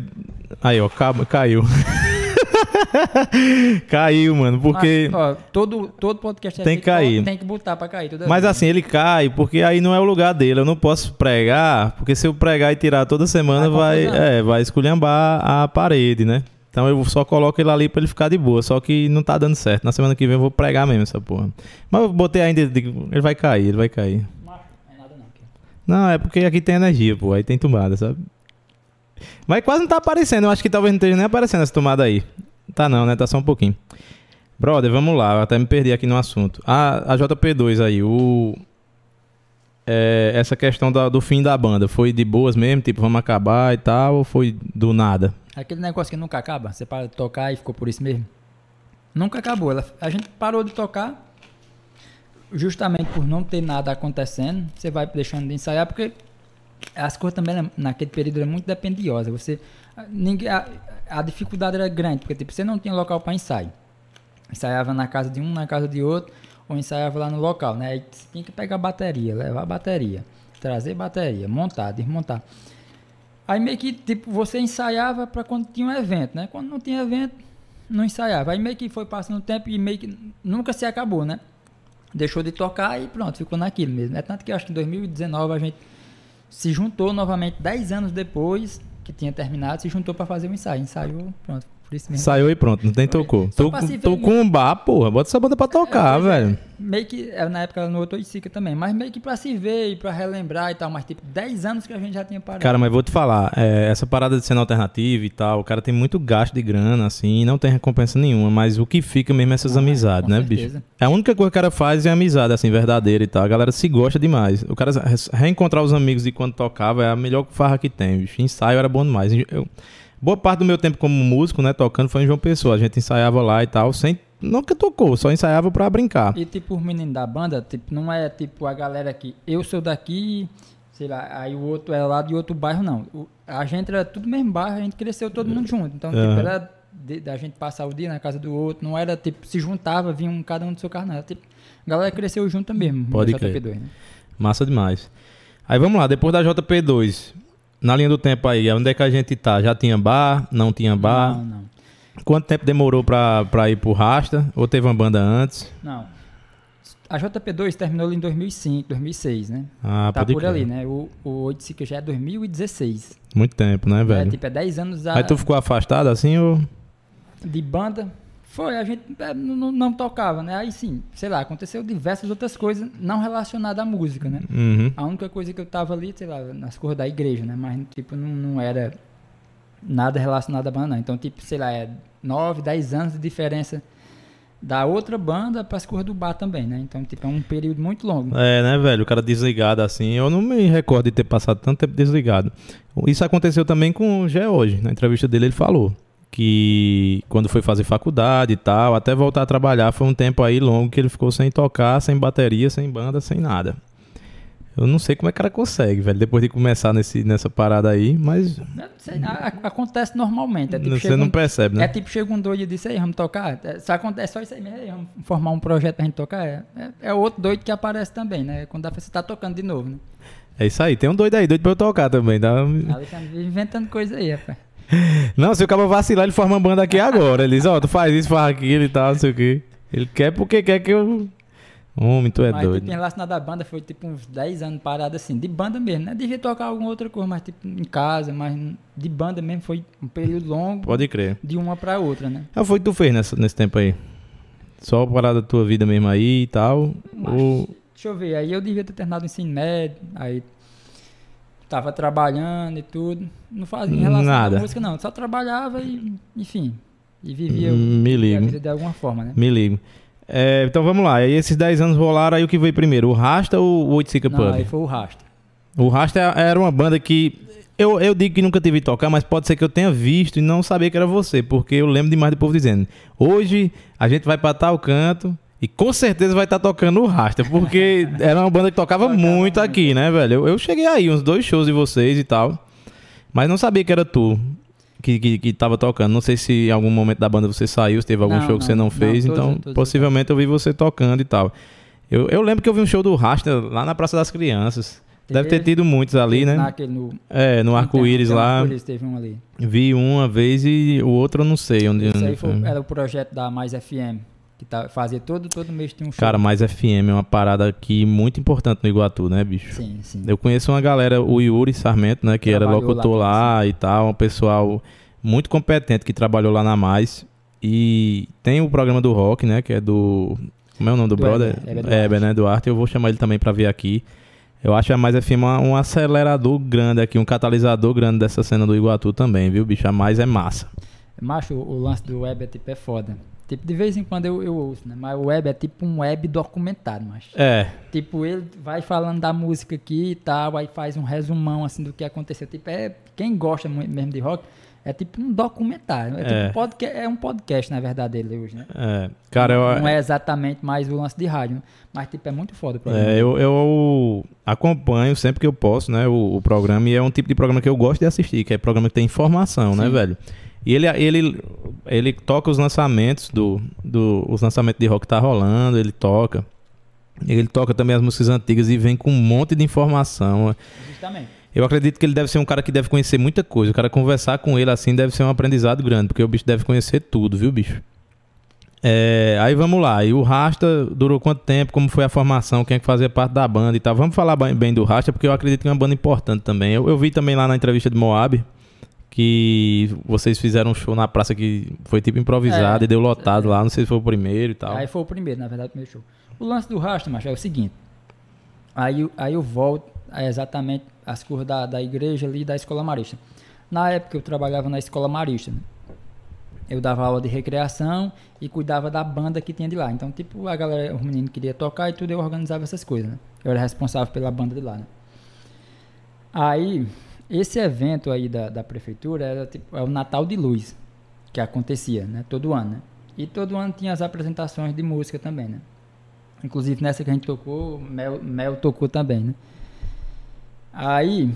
aí ó, ca- caiu. <laughs> caiu, mano, porque. Mas, ó, todo, todo podcast é Tem que cair. Tem que botar pra cair. Mas vez, assim, ele cai, porque aí não é o lugar dele. Eu não posso pregar, porque se eu pregar e tirar toda semana, Vai é, vai esculhambar a parede, né? Então eu só coloco ele ali pra ele ficar de boa. Só que não tá dando certo. Na semana que vem eu vou pregar mesmo essa porra. Mas eu botei ainda, ele vai cair, ele vai cair. É. Não, é porque aqui tem energia, pô. Aí tem tomada, sabe? Mas quase não tá aparecendo. Eu acho que talvez não esteja nem aparecendo essa tomada aí. Tá não, né? Tá só um pouquinho. Brother, vamos lá. Eu até me perdi aqui no assunto. A, a JP2 aí, o... é, essa questão da- do fim da banda, foi de boas mesmo? Tipo, vamos acabar e tal? Ou foi do nada? Aquele negócio que nunca acaba. Você para de tocar e ficou por isso mesmo. Nunca acabou. Ela- a gente parou de tocar justamente por não ter nada acontecendo. Você vai deixando de ensaiar porque as coisas também né, naquele período eram muito dependiosas. Você, ninguém, a, a dificuldade era grande porque tipo, você não tinha local para ensaio. Ensaiava na casa de um, na casa de outro, ou ensaiava lá no local, né? Aí você tinha que pegar bateria, levar bateria, trazer bateria, montar, desmontar. Aí meio que, tipo, você ensaiava para quando tinha um evento, né? Quando não tinha evento, não ensaiava. Aí meio que foi passando o tempo e meio que nunca se acabou, né? Deixou de tocar e pronto, ficou naquilo mesmo. É tanto que eu acho que em 2019 a gente se juntou novamente 10 anos depois que tinha terminado, se juntou para fazer o ensaio. Ensaiou, pronto, por isso mesmo. Saiu e pronto, não tem tocou. Tô, tô com um bar, porra. Bota essa banda pra tocar, é. velho. Meio que, é, na época ela no outro Oiticica também, mas meio que pra se ver e pra relembrar e tal, mas tipo, 10 anos que a gente já tinha parado. Cara, mas vou te falar, é, essa parada de cena alternativa e tal, o cara tem muito gasto de grana, assim, e não tem recompensa nenhuma, mas o que fica mesmo é essas Ah, amizades, né, certeza. bicho? A única coisa que o cara faz é amizade, assim, verdadeira e tal. A galera se gosta demais. O cara re- reencontrar os amigos de quando tocava é a melhor farra que tem, bicho. Ensaio era bom demais. Eu- boa parte do meu tempo como músico, né, tocando, foi em João Pessoa. A gente ensaiava lá e tal, sem. Nunca tocou, só ensaiava pra brincar. E tipo, os meninos da banda, tipo, não é tipo a galera que eu sou daqui, sei lá, aí o outro é lá de outro bairro, não. O- a gente era tudo mesmo bairro, a gente cresceu todo mundo junto. Então, tipo, Aham. era da gente passar o dia na casa do outro, não era tipo, se juntava, vinha um cada um do seu carro, não. Era, tipo, a galera cresceu junto mesmo. Pode JP2, né? Massa demais. Aí vamos lá, depois da JP2, na linha do tempo aí, onde é que a gente tá? Já tinha bar? Não tinha bar? Não, não. Quanto tempo demorou pra, pra ir pro Rasta? Ou teve uma banda antes? Não. A JP2 terminou em 2005, 2006, né? Ah, tá por crer. ali, né? O, o 8 já é 2016. Muito tempo, né, É, velho? tipo, é 10 anos a, Aí tu ficou afastado assim ou. de banda. Foi, a gente é, não, não- não tocava, né? Aí sim, sei lá, aconteceu diversas outras coisas não relacionadas à música, né? Uhum. A única coisa que eu tava ali, sei lá, nas cores da igreja, né? Mas, tipo, não, não era nada relacionado à banda, não. Então, tipo, sei lá, é 9, 10 anos de diferença da outra banda para as cores do bar também, né? Então, tipo, é um período muito longo. É, né, velho? O cara desligado assim. Eu não me recordo de ter passado tanto tempo desligado. Isso aconteceu também com o Gé hoje. Na entrevista dele, ele falou que quando foi fazer faculdade e tal, até voltar a trabalhar, foi um tempo aí longo que ele ficou sem tocar, sem bateria, sem banda, sem nada. Eu não sei como é que o cara consegue, velho, depois de começar nesse, nessa parada aí, mas sei, acontece normalmente. É tipo, você não um- percebe, né? É tipo, chega um doido e diz, aí, vamos tocar. É só, é só isso aí mesmo, aí, vamos formar um projeto pra gente tocar. É, é, é outro doido que aparece também, né? Quando pessoa tá tocando de novo, né? É isso aí, tem um doido aí, doido pra eu tocar também, tá? Alexandre inventando coisa aí, rapaz. Não, se o cara vacilar, ele forma uma banda aqui agora. Ele diz, ó, tu faz isso, faz aquilo e tal, não sei o quê. Ele quer porque quer que eu. Homem, tu é mas, doido. tipo, relação da banda, foi tipo uns 10 anos parado assim, de banda mesmo, né? Devia tocar alguma outra coisa, mas tipo em casa, mas de banda mesmo foi um período longo, Pode crer. de uma pra outra, né? Ah, foi o que tu fez nessa, nesse tempo aí? Só parada da tua vida mesmo aí e tal? Mas- Ou... Deixa eu ver, aí eu devia ter terminado o ensino médio, aí tava trabalhando e tudo. Não fazia relação Nada. à música, não. Só trabalhava e, enfim, e vivia Me a ligo. vida de alguma forma, né? Me ligo. É, então vamos lá. Aí esses 10 anos rolaram, aí o que veio primeiro? O Rasta ou o Oiticica Não, Pub? aí foi o rastro. O Rasta era uma banda que. Eu, eu digo que nunca tive tocar, mas pode ser que eu tenha visto e não sabia que era você, porque eu lembro demais do povo dizendo: hoje a gente vai pra tal canto e com certeza vai estar tocando o Rasta, porque <laughs> era uma banda que tocava, Tocava muito aqui, né, velho? Eu, eu cheguei aí, uns dois shows de vocês e tal, mas não sabia que era tu. Que, que, que tava tocando. Não sei se em algum momento da banda você saiu, se teve algum Não, show que não, você não não, fez, todos- então todos possivelmente eu vi você tocando e tal. Eu, eu lembro que eu vi um show do Rasta lá na Praça das Crianças. Deve ter Teve- tido muitos ali, né? Naquele, no, É, no arco-íris lá. arco-íris, teve um ali. Vi uma vez e o outro eu não sei onde. Isso aí foi. era o projeto da Mais FM, que tá, fazia todo, todo mês tinha um show. Cara, mais FM é uma parada aqui muito importante no Iguatu, né, bicho? Sim, sim. Eu conheço uma galera, o Yuri Sarmento, né, que era Trabalhou locutor lá lá, e tal, um pessoal muito competente que trabalhou lá na Mais. E tem o programa do rock, né, que é do. Como é o nome do, Do brother? Heber, Duarte. Heber, né, Duarte. Eu vou chamar ele também pra vir aqui. Eu acho a Mais FM uma- um acelerador grande aqui, um catalisador grande dessa cena do Iguatu também, viu, bicho? A Mais é massa. Macho, o, o lance do web é tipo é foda. Tipo, de vez em quando eu, eu ouço, né? Mas o web é tipo um web documentado, macho. É, Tipo, ele vai falando da música aqui e tal, aí faz um resumão assim do que aconteceu. Tipo, é quem gosta muito mesmo de rock, é tipo um documentário. É, tipo É. um podcast, é um podcast, na verdade, ele hoje, né? é. Cara, eu, Não é exatamente mais o lance de rádio, né? mas tipo, é muito foda o programa. É, eu, eu acompanho sempre que eu posso, né, o, o programa, e é um tipo de programa que eu gosto de assistir, que é programa que tem informação, né, Sim. velho? E ele, ele, ele toca os lançamentos do, do. Os lançamentos de rock que tá rolando, ele toca. Ele toca também as músicas antigas e vem com um monte de informação. Justamente. Eu acredito que ele deve ser um cara que deve conhecer muita coisa. O cara conversar com ele assim deve ser um aprendizado grande, porque o bicho deve conhecer tudo, viu, bicho? É, aí vamos lá. E o Rasta durou quanto tempo? Como foi a formação? Quem é que fazia parte da banda e tal? Vamos falar bem bem do Rasta, porque eu acredito que é uma banda importante também. Eu, eu vi também lá na entrevista de Moab que vocês fizeram um show na praça que foi tipo improvisado É. e deu lotado lá. Não sei se foi o primeiro e tal. Aí foi o primeiro, na verdade, o primeiro show. O lance do rastro, macho, é o seguinte. Aí, aí eu volto a exatamente as curvas da, da igreja ali da escola marista. Na época eu trabalhava na escola marista, né? Eu dava aula de recreação e cuidava da banda que tinha de lá. Então, tipo, a galera, os meninos queriam tocar e tudo, eu organizava essas coisas, né? Eu era responsável pela banda de lá, né? Aí, esse evento aí da, da prefeitura era tipo, é o Natal de Luz, que acontecia, né? Todo ano, né? E todo ano tinha as apresentações de música também, né? Inclusive nessa que a gente tocou, Mel, Mel tocou também, né? Aí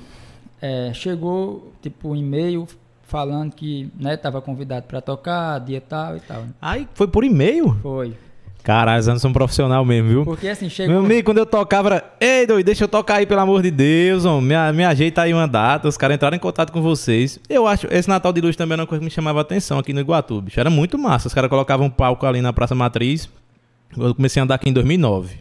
é, chegou tipo um e-mail falando que né, tava convidado para tocar, dia tal e tal. né? Aí foi por e-mail? Foi. Caralho, os anos são profissional mesmo, viu? Porque assim, Meu chegou. amigo, quando eu tocava, era, ei, doido, deixa eu tocar aí, pelo amor de Deus, homem. Me, me ajeita aí uma data, os caras entraram em contato com vocês. Eu acho, esse Natal de Luz também era uma coisa que me chamava a atenção aqui no Iguatu, bicho. Era muito massa. Os caras colocavam um palco ali na Praça Matriz. Eu comecei a andar aqui em 2009.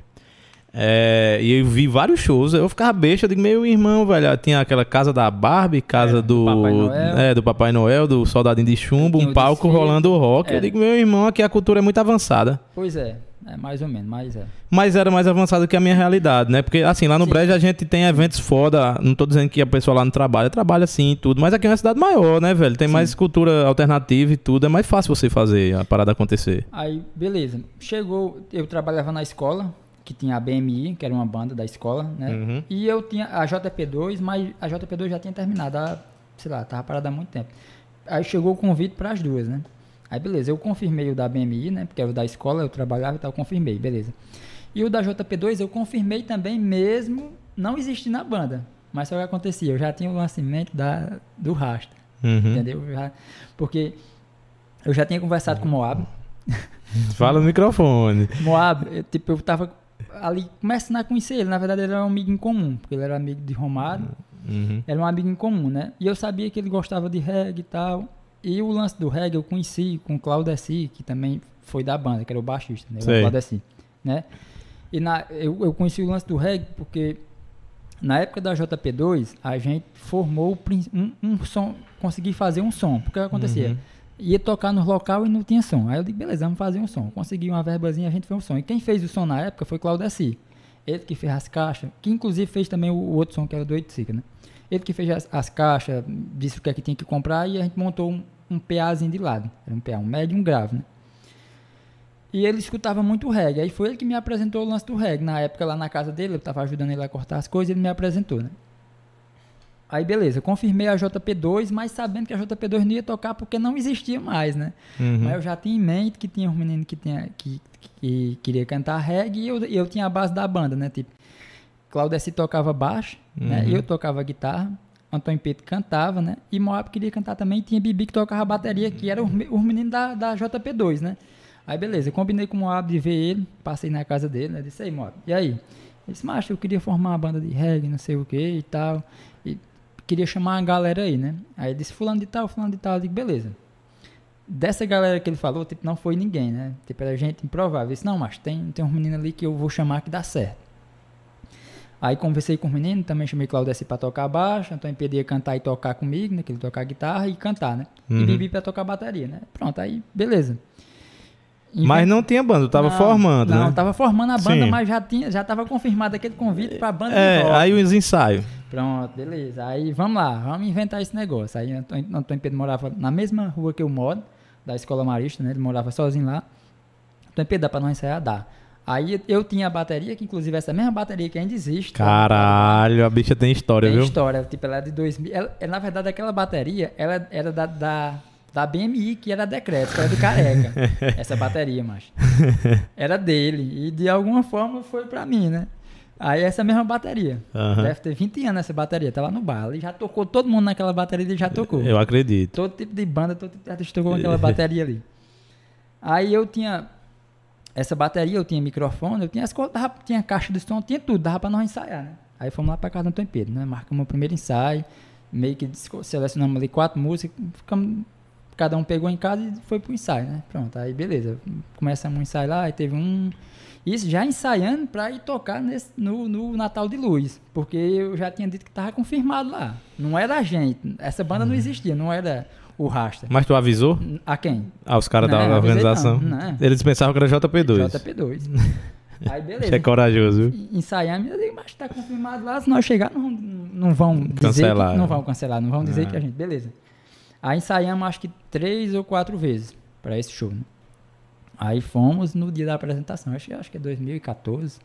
É, e eu vi vários shows, eu ficava besta, eu digo, meu irmão, velho, tinha aquela casa da Barbie, casa É, do, do Papai Noel. é, do Papai Noel, do Soldadinho de Chumbo, um palco desfile. rolando rock. Eu Era. digo, meu irmão, aqui a cultura é muito avançada. Pois é, é mais ou menos, mas é. Mas era mais avançado que a minha realidade, né? Porque, assim, lá no Sim. Brejo a gente tem eventos foda. Não tô dizendo que a pessoa lá não trabalha, trabalha sim e tudo. Mas aqui é uma cidade maior, né, velho? Tem Sim. mais cultura alternativa e tudo. É mais fácil você fazer a parada acontecer. Aí, beleza. Chegou, eu trabalhava na escola, que tinha a BMI, que era uma banda da escola, né? Uhum. E eu tinha a JP2, mas a JP2 já tinha terminado, há, sei lá, tava parada há muito tempo. Aí chegou o convite para as duas, né? Aí beleza, eu confirmei o da BMI, né? Porque era o da escola, eu trabalhava e tal, confirmei, beleza. E o da JP2 eu confirmei também mesmo não existindo na banda. Mas só que acontecia, eu já tinha o lançamento da, do Rasta, Uhum. entendeu? Eu já- porque eu já tinha conversado com o Moab, Fala no microfone. Moab, eu, tipo, eu tava ali começando a conhecer ele. Na verdade, ele era um amigo em comum, porque ele era amigo de Romário, Uhum. era um amigo em comum, né? E eu sabia que ele gostava de reggae e tal. E o lance do reggae eu conheci com o Claudeci, que também foi da banda, que era o baixista, né? O. Claudeci, né? E na, eu, eu conheci o lance do reggae porque na época da JP2 a gente formou um, um som, consegui fazer um som. Porque o que acontecia? Uhum. Ia tocar no local e não tinha som. Aí eu digo, beleza, vamos fazer um som. Consegui uma verbazinha, a gente fez um som. E quem fez o som na época foi Claudeci. Ele que fez as caixas, que inclusive fez também o, o outro som que era do Oiticica, né? Ele que fez as, as caixas, disse o que é que tinha que comprar e a gente montou um, um PAzinho de lado. Era um PA, um médio e um grave, né? E ele escutava muito reggae. Aí foi ele que me apresentou o lance do reggae. Na época, lá na casa dele, eu tava ajudando ele a cortar as coisas, ele me apresentou, né? Aí beleza, confirmei a JP2, mas sabendo que a JP2 não ia tocar porque não existia mais, né? Uhum. Mas eu já tinha em mente que tinha um menino que, tinha, que, que queria cantar reggae e eu, eu tinha a base da banda, né? Tipo, Claudeci tocava baixo, né? Uhum. Eu tocava guitarra, Antônio Pedro cantava, né? E Moab queria cantar também, e tinha Bibi que tocava bateria, que era os os meninos da, da JP2, né? Aí beleza, eu combinei com o Moab de ver ele, passei na casa dele, né? Disse, aí Moab, e aí? Ele disse, macho, eu queria formar uma banda de reggae, não sei o que e tal. Queria chamar a galera aí, né? Aí ele disse, fulano de tal, fulano de tal. Eu digo, beleza. Dessa galera que ele falou, tipo, não foi ninguém, né? Tipo, era gente improvável. Eu disse, não, mas tem, tem um menino ali que eu vou chamar que dá certo. Aí conversei com os meninos, também chamei Claudeci pra tocar baixo, então Pedro ia cantar e tocar comigo, né? Que ele tocar guitarra e cantar, né? Uhum. E Bibi pra tocar bateria, né? Pronto, aí beleza. Mas não tinha banda, tava Não, formando, não, né? tava formando a banda, Sim. mas já tinha, já tava confirmado aquele convite pra banda de É, rock. aí os ensaios. Pronto, beleza. Aí vamos lá, vamos inventar esse negócio. Aí Antônio, Antônio Pedro morava na mesma rua que eu moro, da escola marista, né? Ele morava sozinho lá. Antônio Pedro, dá pra nós ensaiar? Dá. Aí eu tinha a bateria, que inclusive essa mesma bateria que ainda existe. Caralho, a bicha tem história, Tem viu? história, tipo, ela é de 2000. Ela, na verdade, aquela bateria, ela era da, da, da BMI, que era decreto, que era do Careca. <laughs> essa bateria, macho. Era dele. E de alguma forma foi pra mim, né? Aí essa mesma bateria. Aham. Deve ter 20 anos essa bateria. Tá lá no bar. Ele já tocou, todo mundo naquela bateria ele já tocou. Eu acredito. Todo tipo de banda, todo tipo de artista tocou naquela bateria ali. Aí eu tinha essa bateria, eu tinha microfone, eu tinha as coisas, tinha caixa de som, tinha tudo, dava pra nós ensaiar, né? Aí fomos lá pra casa do Antônio Pedro, né? Marcamos o primeiro ensaio, meio que selecionamos ali quatro músicas, ficamos, cada um pegou em casa e foi pro ensaio, né? Pronto, aí beleza. Começamos o ensaio lá, aí teve um. Isso já ensaiando pra ir tocar nesse, no, no Natal de Luz. Porque eu já tinha dito que tava confirmado lá. Não era a gente. Essa banda não existia, não era o Rasta. Mas tu avisou? A quem? Ah, os caras da Não, organização. não, não. Eles pensavam que era JP2. JP2. <laughs> Aí beleza. Você é corajoso, viu? Ensaiamos, eu digo, mas tá confirmado lá, se nós chegar, não, não vão dizer Cancelar. que, não vão cancelar, não vão dizer Ah. que a gente, beleza. Aí ensaiamos acho que três ou quatro vezes pra esse show, né? Aí fomos no dia da apresentação, acho, que- acho que é 2014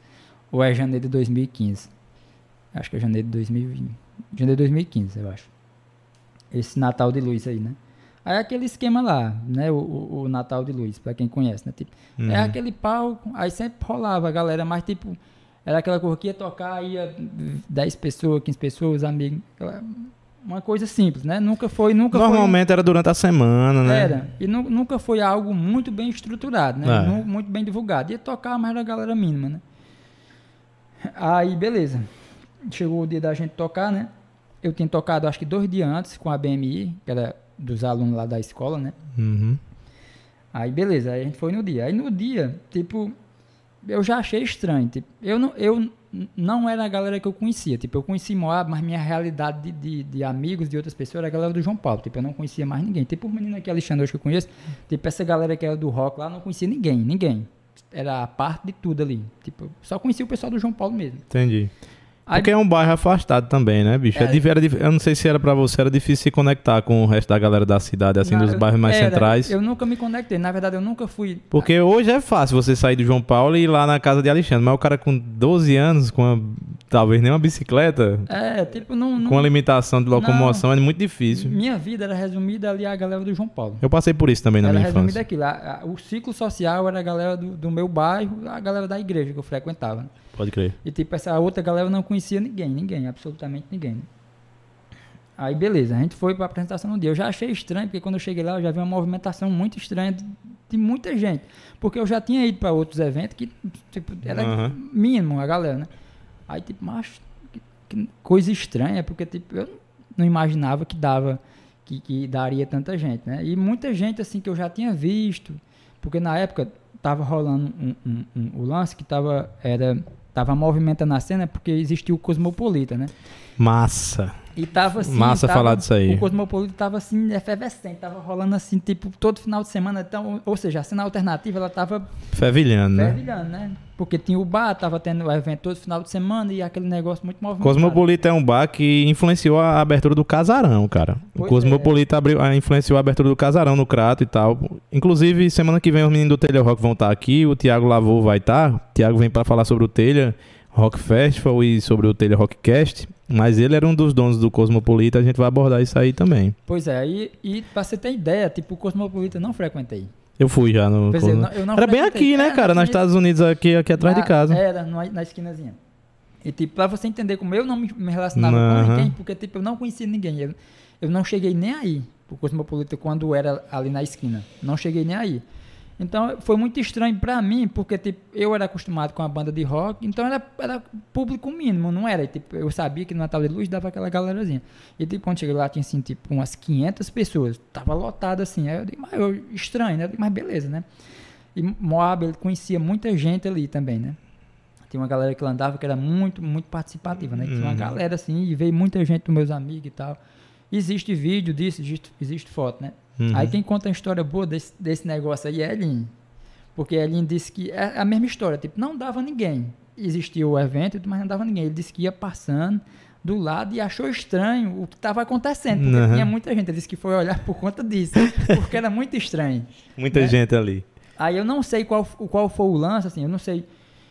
ou é janeiro de 2015. Acho que é janeiro de 2020. Janeiro de 2015, eu acho. Esse Natal de Luz aí, né? Aí é aquele esquema lá, né? O, o- o Natal de Luz, pra quem conhece, né? Tipo, Uhum. é aquele palco, aí sempre rolava a galera, mas tipo, era aquela coisa que ia tocar, ia 10 pessoas, 15 pessoas, amigos. aquela- Uma coisa simples, né? Nunca foi, nunca Normalmente era durante a semana, foi. né? Era. E nu- nunca foi algo muito bem estruturado, né? É. Muito bem divulgado. Ia tocar, mas era a galera mínima, né? Aí, beleza. Chegou o dia da gente tocar, né? Eu tinha tocado acho que dois dias antes com a BMI, que era dos alunos lá da escola, né? Uhum. Aí beleza, aí a gente foi no dia. Aí no dia, tipo, eu já achei estranho. Tipo, eu não, eu não era a galera que eu conhecia. Tipo, eu conheci Moab, mas minha realidade de, de, de amigos de outras pessoas era a galera do João Paulo. Tipo, eu não conhecia mais ninguém. Tipo, o menino aqui, Alexandre, hoje que eu conheço. Tipo, essa galera que era do rock lá, não conhecia ninguém, ninguém. Era parte de tudo ali. Tipo, só conhecia o pessoal do João Paulo mesmo. Entendi. Porque é um bairro afastado também, né, bicho? É. É. era dif- eu não sei se era pra você, era difícil se conectar com o resto da galera da cidade, assim, na- dos bairros mais era, centrais. Eu nunca me conectei. Na verdade, eu nunca fui. Porque hoje é fácil você sair do João Paulo e ir lá na casa de Alexandre. Mas o cara com 12 anos, com uma- talvez nem uma bicicleta, É, tipo, não. não com uma limitação de locomoção, é muito difícil. minha vida era resumida ali à galera do João Paulo. Eu passei por isso também na Era minha infância. aquilo. A- a- o ciclo social era a galera do, do meu bairro, a galera da igreja que eu frequentava. Pode crer. E tipo, essa outra galera eu não conhecia ninguém, ninguém, absolutamente ninguém. né? Aí beleza, a gente foi pra apresentação no dia. Eu já achei estranho, porque quando eu cheguei lá eu já vi uma movimentação muito estranha de, de muita gente. Porque eu já tinha ido pra outros eventos que, tipo, era Aham. mínimo a galera, né? Aí tipo, macho, que, que coisa estranha, porque tipo, eu não imaginava que dava, que, que daria tanta gente, né? E muita gente assim que eu já tinha visto, porque na época tava rolando um, um, um- o lance que tava, era, tava movimentando a cena porque existia o Cosmopolita, né? Massa. E tava assim. Massa tava- falar disso aí. O Cosmopolita tava assim, efervescente, tava rolando assim, tipo, todo final de semana. Então, ou seja, a cena alternativa, ela tava Fervilhando, né? fervilhando, né? Porque tinha o bar, tava tendo o evento todo final de semana e aquele negócio muito movimentado. Cosmopolita é um bar que influenciou a abertura do Casarão, cara. O Pois Cosmopolita abriu, ah, influenciou a abertura do Casarão no Crato e tal. Inclusive, semana que vem os meninos do Telha Rock vão estar aqui, o Thiago Lavou vai estar. O Thiago vem pra falar sobre o Telha Rock Festival e sobre o Telha Rockcast. Mas ele era um dos donos do Cosmopolita, a gente vai abordar isso aí também. Pois é, e, e pra você ter ideia, tipo, o Cosmopolita não frequentei. Eu fui já no. Dizer, eu não- eu não era bem frequentei. aqui, né, É, cara? na Nos Estados Unidos, aqui, aqui atrás Na- de casa. Era, numa- na esquinazinha. E, tipo, pra você entender como eu não me, relacionava com ninguém, porque, tipo, eu não conhecia ninguém. Eu, eu não cheguei nem aí pro Cosmopolita quando era ali na esquina. Não cheguei nem aí. Então, foi muito estranho pra mim, porque, tipo, eu era acostumado com a banda de rock, então era, era público mínimo, não era? E, tipo, eu sabia que no Natal de Luz dava aquela galerazinha. E, tipo, quando cheguei lá, tinha, assim, tipo, umas 500 pessoas. Tava lotado, assim. Aí eu digo, mas eu, estranho, né? Eu digo, mas beleza, né? E Moab, ele conhecia muita gente ali também, né? Tinha uma galera que lá andava que era muito, muito participativa, né? Tinha uma Uhum. galera assim, e veio muita gente dos meus amigos e tal. Existe vídeo disso, existe, existe foto, né? Uhum. Aí quem conta a história boa desse, desse negócio aí é Elin. Porque Elin disse que é a mesma história, tipo, não dava ninguém. Existia o evento, mas não dava ninguém. Ele disse que ia passando do lado e achou estranho o que estava acontecendo, porque Uhum. tinha muita gente. Ele disse que foi olhar por conta disso, porque era muito estranho. <laughs> Muita né? gente ali. Aí eu não sei qual, qual foi o lance, assim, eu não sei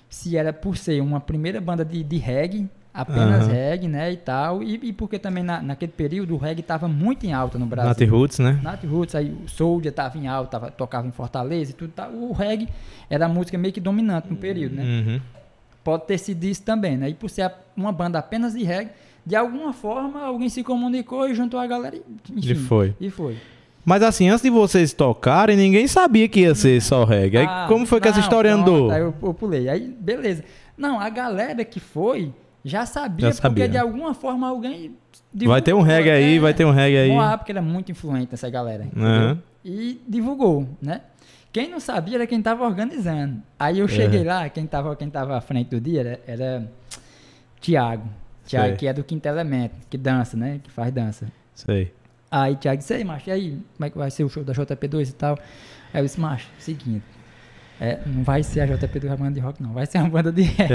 se era por ser uma primeira banda de, de reggae, apenas Aham. reggae, né, e tal, e, e porque também na, naquele período o reggae estava muito em alta no Brasil. Nat Roots, né? Nat Roots, aí o Soldier estava em alta, tava, tocava em Fortaleza e tudo, tá, o reggae era a música meio que dominante no período, né. Uhum. Pode ter sido isso também, né, e por ser uma banda apenas de reggae, de alguma forma alguém se comunicou e juntou a galera e, enfim, E foi. E foi. Mas assim, antes de vocês tocarem, ninguém sabia que ia ser só reggae. Aí, Ah, como foi que essa não, história pronto, andou? Aí eu, eu pulei. Aí, beleza. Não, a galera que foi já sabia, Já sabia. porque de alguma forma alguém. Vai ter um reggae aí, vai ter um reggae aí. Moab, porque era muito influente essa galera. Aham. E divulgou, né? Quem não sabia era quem tava organizando. Aí É. eu cheguei lá, quem tava, quem tava à frente do dia era, era Tiago. Tiago, que é do Quinto Elemento, que dança, né? Que faz dança. Sei. Aí Thiago disse, aí, macho, e aí, como é que vai ser o show da JP2 e tal? Aí eu disse, macho, seguinte, é, não vai ser a JP2 a banda de rock, não, vai ser uma banda de <laughs> reggae.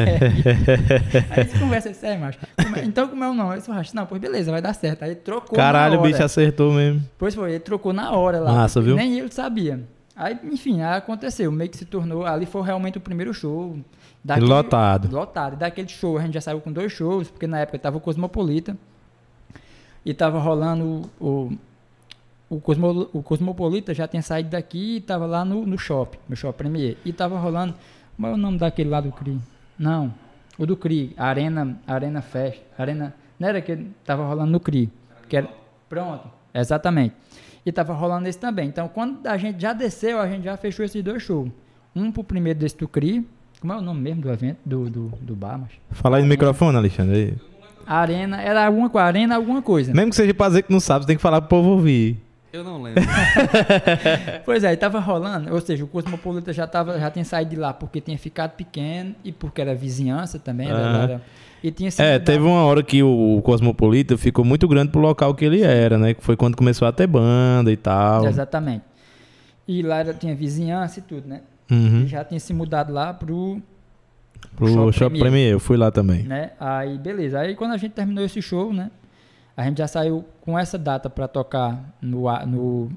aí eles conversam, é, macho, como é- então como é o nome? Eu macho, não, pois beleza, vai dar certo. Aí trocou Caralho, na o hora. bicho acertou mesmo. Pois foi, ele trocou na hora lá. Massa, viu? Nem ele sabia. Aí, enfim, aí aconteceu, meio que se tornou, ali foi realmente o primeiro show. E lotado. Lotado. Daquele show, a gente já saiu com dois shows, porque na época tava o Cosmopolita e tava rolando o, o, Cosmo, o Cosmopolita já tinha saído daqui e tava lá no, no shopping, no Shopping Premier. E tava rolando, como é o nome daquele lá do CRI? Não, o do CRI, Arena, Arena Fest, Arena, não era que tava rolando no CRI, que era, pronto, exatamente. E tava rolando esse também. Então, quando a gente já desceu, a gente já fechou esses dois shows. Um pro primeiro desse do CRI, como é o nome mesmo do evento, do, do, do bar, mas... Fala aí no microfone, Alexandre. Arena, era alguma coisa, Arena alguma coisa. Mesmo que seja pra dizer que não sabe, você tem que falar pro povo ouvir. Eu não lembro. <laughs> Pois é, tava rolando, ou seja, o Cosmopolita já, tava, já tinha saído de lá porque tinha ficado pequeno e porque era vizinhança também. Era, Aham. era- e tinha É, teve uma hora que o Cosmopolita ficou muito grande pro local que ele era, né? Que foi quando começou a ter banda e tal. Exatamente. E lá era, tinha vizinhança e tudo, né? Uhum. E já tinha se mudado lá pro. Pro Shopping Shop Premier. Premier, eu fui lá também. Né? Aí, beleza. Aí, quando a gente terminou esse show, né? A gente já saiu com essa data pra tocar no, no,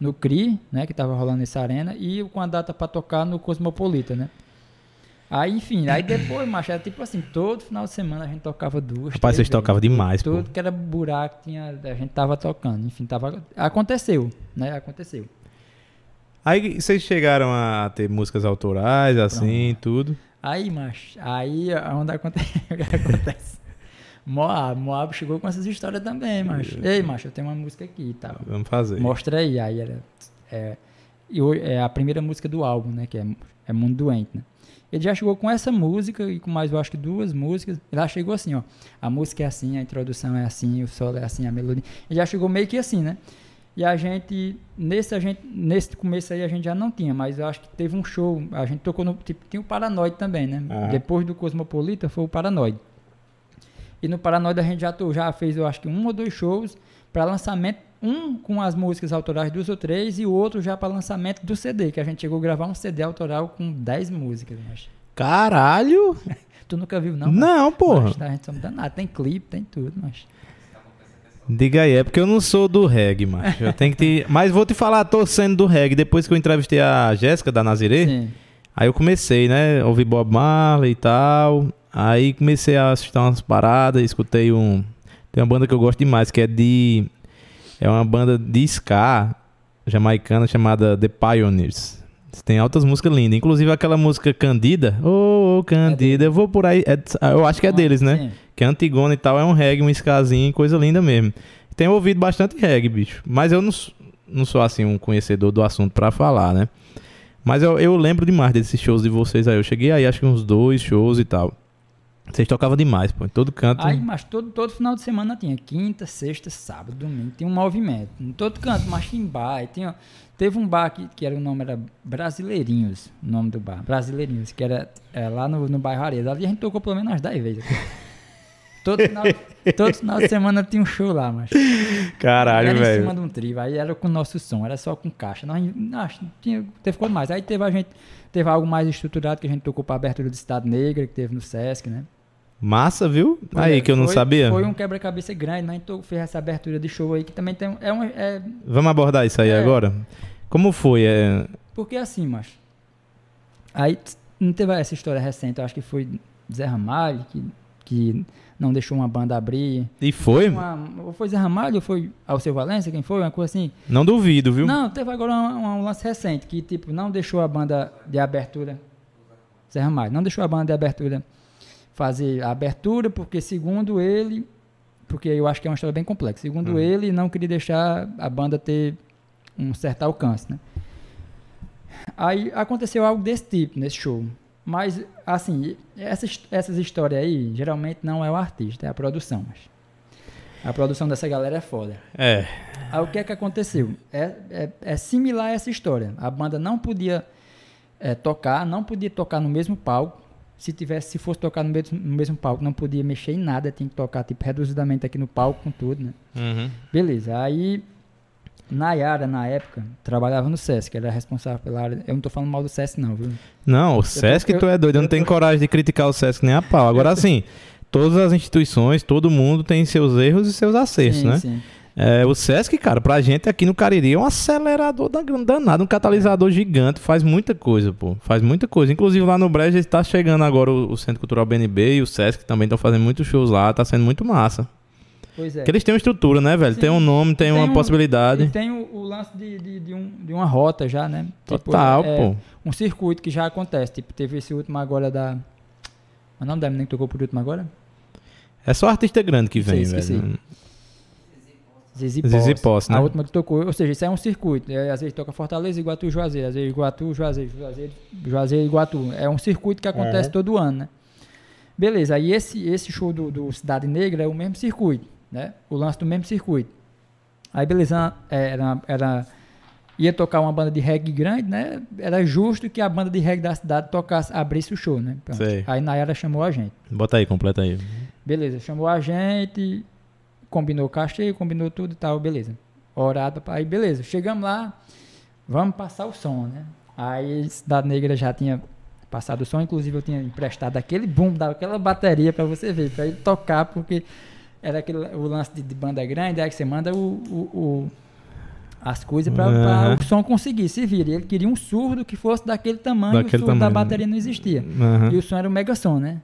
no CRI, né? Que tava rolando essa arena. E com a data pra tocar no Cosmopolita, né? Aí, enfim, aí depois, macho, era tipo assim, todo final de semana a gente tocava duas. Rapaz, vocês tocavam demais, pô. Tudo que era buraco, tinha, a gente tava tocando. Enfim, tava. Aconteceu, né? Aconteceu. Aí vocês chegaram a ter músicas autorais, assim, tudo. Aí, macho, aí é onde <laughs> acontece. Moab, Moab chegou com essas histórias também, macho. Ei, macho, eu tenho uma música aqui e tal. Vamos fazer. Mostra aí. Aí era. É, e é a primeira música do álbum, né? Que é, é Mundo Doente, né? Ele já chegou com essa música e com mais, eu acho que duas músicas. Ele já chegou assim, ó. A música é assim, a introdução é assim, o solo é assim, a melodia. Ele já chegou meio que assim, né? E a gente, nesse, a gente, nesse começo aí a gente já não tinha, mas eu acho que teve um show, a gente tocou no, tipo, tinha o Paranoide também, né? Depois do Cosmopolita foi o Paranoide. E no Paranoide a gente já, já fez, eu acho que um ou dois shows para lançamento, um com as músicas autorais dos ou três e o outro já para lançamento do CD, que a gente chegou a gravar um CD autoral com 10 músicas, mas Caralho! <laughs> Tu nunca viu não? Não, porra. Mas, a gente só danado, tem clipe, tem tudo, mas Diga aí, é porque eu não sou do reggae, macho. Eu tenho que te... <laughs> Mas vou te falar, tô sendo do reggae. Depois que eu entrevistei a Jéssica da Nazirê, sim. aí eu comecei, né? Ouvi Bob Marley e tal. Aí comecei a assistir umas paradas, escutei um. Tem uma banda que eu gosto demais, que é de. É uma banda de ska jamaicana chamada The Pioneers. Tem altas músicas lindas, inclusive aquela música Candida. Ô, oh, Candida, eu vou por aí. é- eu acho que é deles, né? Que é Antigona e tal, é um reggae, um skazinho, coisa linda mesmo. Tenho ouvido bastante reggae, bicho. Mas eu não, não sou, assim, um conhecedor do assunto pra falar, né? Mas eu, eu lembro demais desses shows de vocês aí. Eu cheguei aí, acho que uns dois shows e tal. Vocês tocavam demais, pô. Em todo canto. Aí, mas todo, todo final de semana tinha. Quinta, sexta, sábado, domingo. Tinha um movimento. Em todo canto, mas em bar. Tinha, teve um bar que, que era o nome era Brasileirinhos. O nome do bar. Brasileirinhos. Que era é, lá no, no bairro Areia. Ali a gente tocou pelo menos umas 10 vezes. todo, final, todo final de semana tinha um show lá, mas. Caralho, era em velho. cima de um trio. Aí era com o nosso som. Era só com caixa. Nós, acho, tinha, teve coisa mais. Aí teve a gente. Teve algo mais estruturado que a gente tocou pra abertura do Estado Negra, que teve no Sesc, né? Massa, viu? Aí É, que eu não foi- sabia. Foi um quebra-cabeça grande, mas a gente to- fez essa abertura de show aí que também tem. É um, é, Vamos abordar isso aí É. agora? Como foi? É... porque assim, macho. Aí não teve essa história recente, eu acho que foi Zé Ramalho que, que não deixou uma banda abrir. E foi? Uma, ou foi Zé Ramalho ou foi Alceu Valença, quem foi? Uma coisa assim. Não duvido, viu? Não, teve agora um, um lance recente que, tipo, não deixou a banda de abertura. Zé Ramalho, não deixou a banda de abertura fazer a abertura, porque segundo ele, porque eu acho que é uma história bem complexa, segundo Hum. ele, não queria deixar a banda ter um certo alcance, né? Aí aconteceu algo desse tipo nesse show. Mas, assim, essas, essas histórias aí, geralmente não é o artista, é a produção. Mas a produção dessa galera é foda. É. Aí o que é que aconteceu? É, é, é similar a essa história. A banda não podia é, tocar, não podia tocar no mesmo palco. Se tivesse, se fosse tocar no mesmo, no mesmo palco, não podia mexer em nada, tinha que tocar tipo reduzidamente aqui no palco com tudo, né? Uhum. Beleza. Aí Nayara, na época, trabalhava no SESC, era responsável pela área. Eu não tô falando mal do SESC, não, viu? Não, o Sesc eu- tu é doido, eu não eu tenho tô- coragem de criticar o Sesc nem a pau. Agora <laughs> sim, todas as instituições, todo mundo tem seus erros e seus acertos, sim, né? sim. É, o Sesc, cara, pra gente aqui no Cariri é um acelerador da- danado, um catalisador gigante, faz muita coisa, pô. Faz muita coisa. Inclusive lá no Brejo está chegando agora o, o Centro Cultural BNB e o Sesc também estão fazendo muitos shows lá, tá sendo muito massa. Pois é. Porque eles têm uma estrutura, né, velho? Sim. Tem um nome, tem, uma um- possibilidade. E tem o, o lance de, de, de um- de uma rota já, né? Tipo, Total, é, pô. um circuito que já acontece. Tipo, teve esse último agora da. O nome da menina que tocou por último agora? É só artista grande que vem, esqueci. velho. Zizi Zizi Posse. Posse, né? A última que tocou. Ou seja, isso é um circuito. É, às vezes toca Fortaleza, Iguatu e Juazeiro. Às vezes Iguatu, Juazeiro, Juazeiro, Juazeiro Iguatu. É um circuito que acontece todo ano, né? Beleza, aí esse, esse show do, do Cidade Negra é o mesmo circuito, né? O lance do mesmo circuito. Aí, beleza, era, era, ia tocar uma banda de reggae grande, né? Era justo que a banda de reggae da cidade tocasse, abrisse o show, né? Aí Nayara chamou a gente. Bota aí, completa aí. Beleza, chamou a gente, combinou o cachê, combinou tudo e tal, beleza. Horário, aí beleza, chegamos lá, vamos passar o som, né? Aí Cidade Negra já tinha passado o som, inclusive eu tinha emprestado aquele boom, daquela bateria pra você ver, pra ele tocar, porque era aquele, o lance de, de banda grande, aí que você manda o, o- o- as coisas pra Aham. o som conseguir se vir. Ele queria um surdo que fosse daquele tamanho, Daquele o surdo da tamanho. bateria não existia. Aham. E o som era o mega som, né?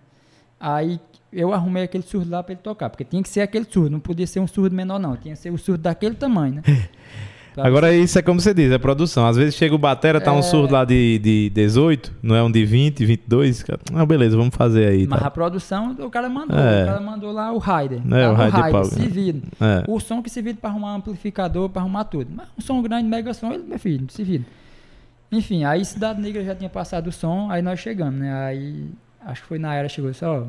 Aí eu arrumei aquele surdo lá pra ele tocar, porque tinha que ser aquele surdo, não podia ser um surdo menor não, tinha que ser o surdo daquele tamanho, né? Pra- <laughs> Agora isso é como você diz, é produção. Às vezes chega o batera, tá um É. surdo lá de, de 18, não é um de 20, 22. cara. Ah, beleza, vamos fazer aí. Mas Tá. a produção, o cara mandou, É. o cara mandou lá o rider. É, o no rider pau, se vira. É. O som que se vira pra arrumar amplificador, pra arrumar tudo. Mas um som grande, mega som, ele, meu filho, se vira. Enfim, aí Cidade Negra já tinha passado o som, aí nós chegamos, né? Aí, acho que foi na era, chegou só,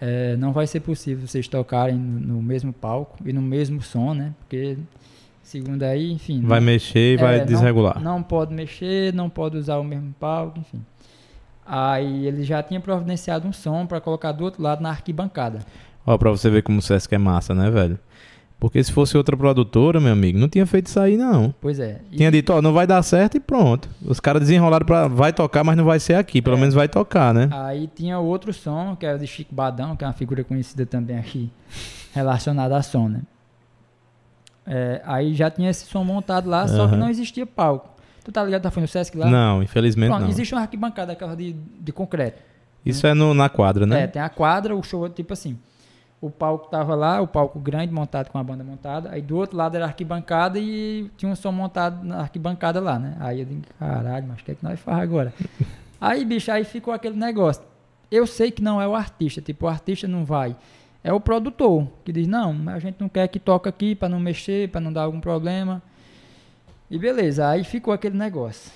é, não vai ser possível vocês tocarem no, no mesmo palco e no mesmo som, né? Porque segundo aí, enfim. Vai não- mexer e vai é, não- desregular. Não, pode mexer, não pode usar o mesmo palco, enfim. Aí ele já tinha providenciado um som pra colocar do outro lado na arquibancada. Ó, pra você ver como o Sesc é massa, né, velho? Porque se fosse outra produtora, meu amigo, não tinha feito isso aí, não. Pois é. E- Tinha dito, ó, não vai dar certo e pronto. Os caras desenrolaram pra. Vai tocar, mas não vai ser aqui. Pelo É. menos vai tocar, né? Aí tinha outro som, que era de Chico Badão, que é uma figura conhecida também aqui, relacionada a som, né? É, aí já tinha esse som montado lá, só que não existia palco. Tu tá ligado? Tá foi no Sesc lá? Não, infelizmente Pronto, não. existe uma arquibancada, aquela de, de concreto. Isso é no- na quadra, É, né? tem a quadra, o show é tipo assim. O palco tava lá, o palco grande montado com a banda montada. Aí do outro lado era a arquibancada e tinha um som montado na arquibancada lá, né? Aí eu digo, caralho, mas o que é que nós faz agora? <laughs> aí, bicho, aí ficou aquele negócio. Eu sei que não é o artista, tipo, o artista não vai. É o produtor que diz, não, a gente não quer que toque aqui pra não mexer, pra não dar algum problema. E beleza, aí ficou aquele negócio.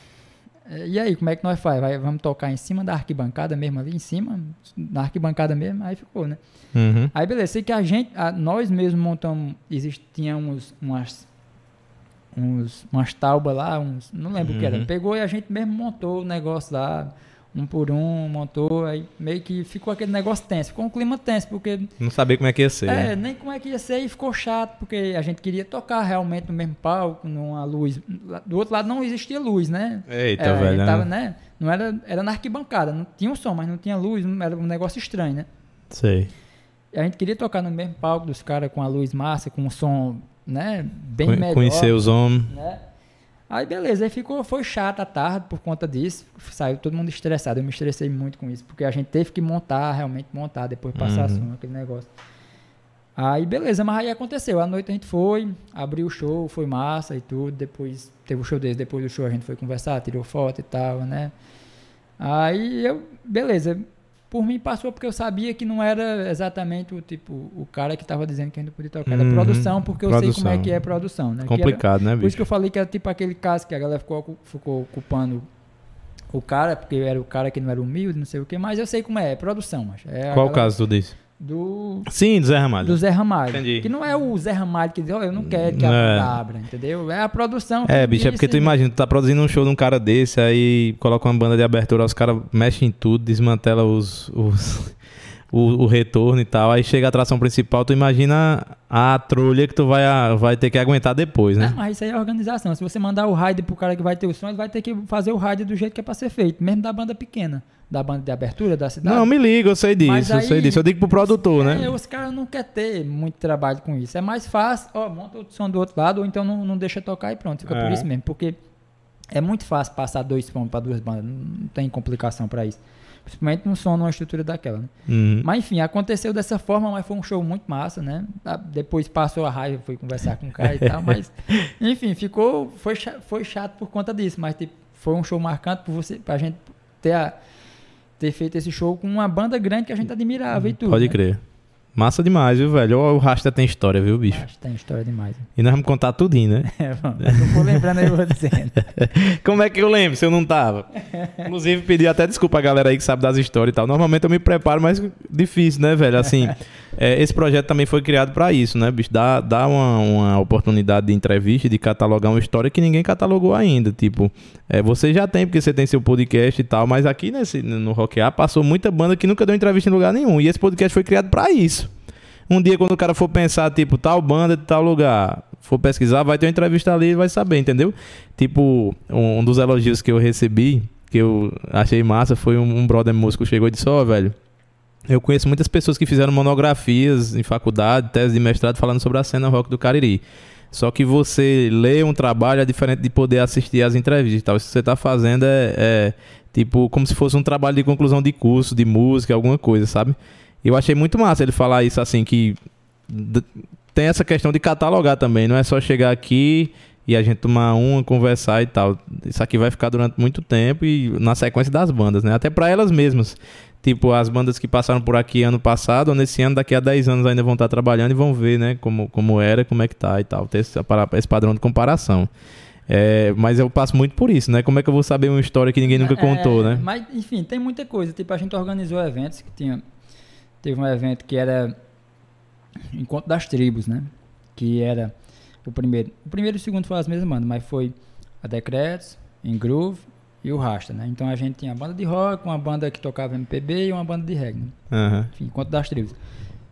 É, E aí, como é que nós faz? Vai, vamos tocar em cima da arquibancada mesmo ali, em cima, na arquibancada mesmo, aí ficou, né? Uhum. Aí beleza, sei que a gente, a- nós mesmos montamos, uns, umas, uns, umas taubas lá, uns, não lembro o que era. Uhum. Pegou e a gente mesmo montou o negócio lá, um por um, montou, aí meio que ficou aquele negócio tenso, ficou um clima tenso, porque Não sabia como é que ia ser. é, nem como é que ia ser e ficou chato, porque a gente queria tocar realmente no mesmo palco, numa luz. Do outro lado não existia luz, né? Eita, gente velho. tava, né? né? Não era, era na arquibancada, não tinha um som, mas não tinha luz, era um negócio estranho, né? Sei. E a gente queria tocar no mesmo palco dos caras com a luz massa, com um som, né, bem Conhe- melhor. Conhecer os homens. Né? Aí beleza, aí ficou, foi chato a tarde por conta disso. Saiu todo mundo estressado. Eu me estressei muito com isso, porque a gente teve que montar, realmente montar, depois passar Uhum. som, aquele negócio. Aí beleza, mas aí aconteceu. À noite a gente foi, abriu o show, foi massa e tudo. Depois teve o show desse, depois do show a gente foi conversar, tirou foto e tal, né? Aí eu, beleza. Por mim passou porque eu sabia que não era exatamente o tipo, o cara que tava dizendo que a gente não podia tocar. Era Uhum. produção, porque eu sei como é Produção. que é produção, né? Que era- Complicado, né, por isso bicho? que eu falei que era tipo aquele caso que a galera ficou, ficou culpando o cara, porque era o cara que não era humilde, não sei o que, mas eu sei como é, é produção, mas é Qual o caso tu disse? Do, Sim, do Zé Ramalho. do Zé Ramalho. Entendi. Que não é o Zé Ramalho que diz, ó, eu não quero que a É. banda abra, entendeu? É a produção. É, bicho, é porque tu imagina, tu tá produzindo um show de um cara desse, aí coloca uma banda de abertura, os caras mexem em tudo, desmantela os, os- o, o retorno e tal, aí chega a atração principal, tu imagina a trolha que tu vai, a- vai ter que aguentar depois, Não, né? mas isso aí é organização. Se você mandar o raid pro cara que vai ter o som, ele vai ter que fazer o raid do jeito que é pra ser feito, mesmo da banda pequena, da banda de abertura da cidade. Não, me liga, eu sei disso, eu aí- sei disso. Eu digo pro produtor, né? É, os caras não querem ter muito trabalho com isso. É mais fácil, ó, monta o som do outro lado, ou então não, não deixa tocar e pronto, fica por É. isso mesmo. Porque é muito fácil passar dois sons para duas bandas, não tem complicação para isso. Principalmente num som, numa estrutura daquela, né? Uhum. Mas enfim, aconteceu dessa forma, mas foi um show muito massa, né? Ah, Depois passou a raiva, fui conversar com o cara e tal, <laughs> mas enfim, ficou, foi, foi chato por conta disso, mas tipo, foi um show marcante por você, pra gente ter, a- ter feito esse show com uma banda grande que a gente admirava e tudo. Pode né? crer. Massa demais, viu, velho? O Rasta tem história, viu, bicho? Que tem história demais. E nós vamos contar tudinho, né? <laughs> É, bom, eu não vou lembrando aí, eu vou dizendo. <laughs> Como é que eu lembro se eu não tava? Inclusive, pedi até desculpa a galera aí que sabe das histórias e tal. Normalmente eu me preparo, mas difícil, né, velho? Assim, é, esse projeto também foi criado pra isso, né, bicho? Dá, dá uma, uma oportunidade de entrevista, de catalogar uma história que ninguém catalogou ainda. Tipo, é, você já tem, porque você tem seu podcast e tal, mas aqui nesse, no Rock A passou muita banda que nunca deu entrevista em lugar nenhum. E esse podcast foi criado pra isso. Um dia, quando o cara for pensar, tipo, tal banda de tal lugar, for pesquisar, vai ter uma entrevista ali e vai saber, entendeu? Tipo, um, um dos elogios que eu recebi, que eu achei massa, foi um, um brother músico chegou e disse: Ó, velho, eu conheço muitas pessoas que fizeram monografias em faculdade, tese de mestrado, falando sobre a cena rock do Cariri. Só que você lê um trabalho é diferente de poder assistir às entrevistas e tal. Isso que você tá fazendo é, é, tipo como se fosse um trabalho de conclusão de curso, de música, alguma coisa, sabe? Eu achei muito massa ele falar isso assim, que tem essa questão de catalogar também, não é só chegar aqui e a gente tomar uma, conversar e tal. Isso aqui vai ficar durante muito tempo e na sequência das bandas, né? Até pra elas mesmas. Tipo, as bandas que passaram por aqui ano passado, ou nesse ano, daqui a 10 anos ainda vão estar trabalhando e vão ver, né, como, como era, como é que tá e tal. Ter esse, esse padrão de comparação. É, mas eu passo muito por isso, né? Como é que eu vou saber uma história que ninguém nunca É, contou, né? Mas, enfim, tem muita coisa. Tipo, a gente organizou eventos que tinha. Teve um evento que era Encontro das Tribos, né? Que era O primeiro, o primeiro e o segundo foram as mesmas bandas, mas foi a Decretos, em Groove e o Rasta, né? Então a gente tinha a banda de rock, uma banda que tocava MPB e uma banda de reggae, né? Aham. enfim, quanto das tribos.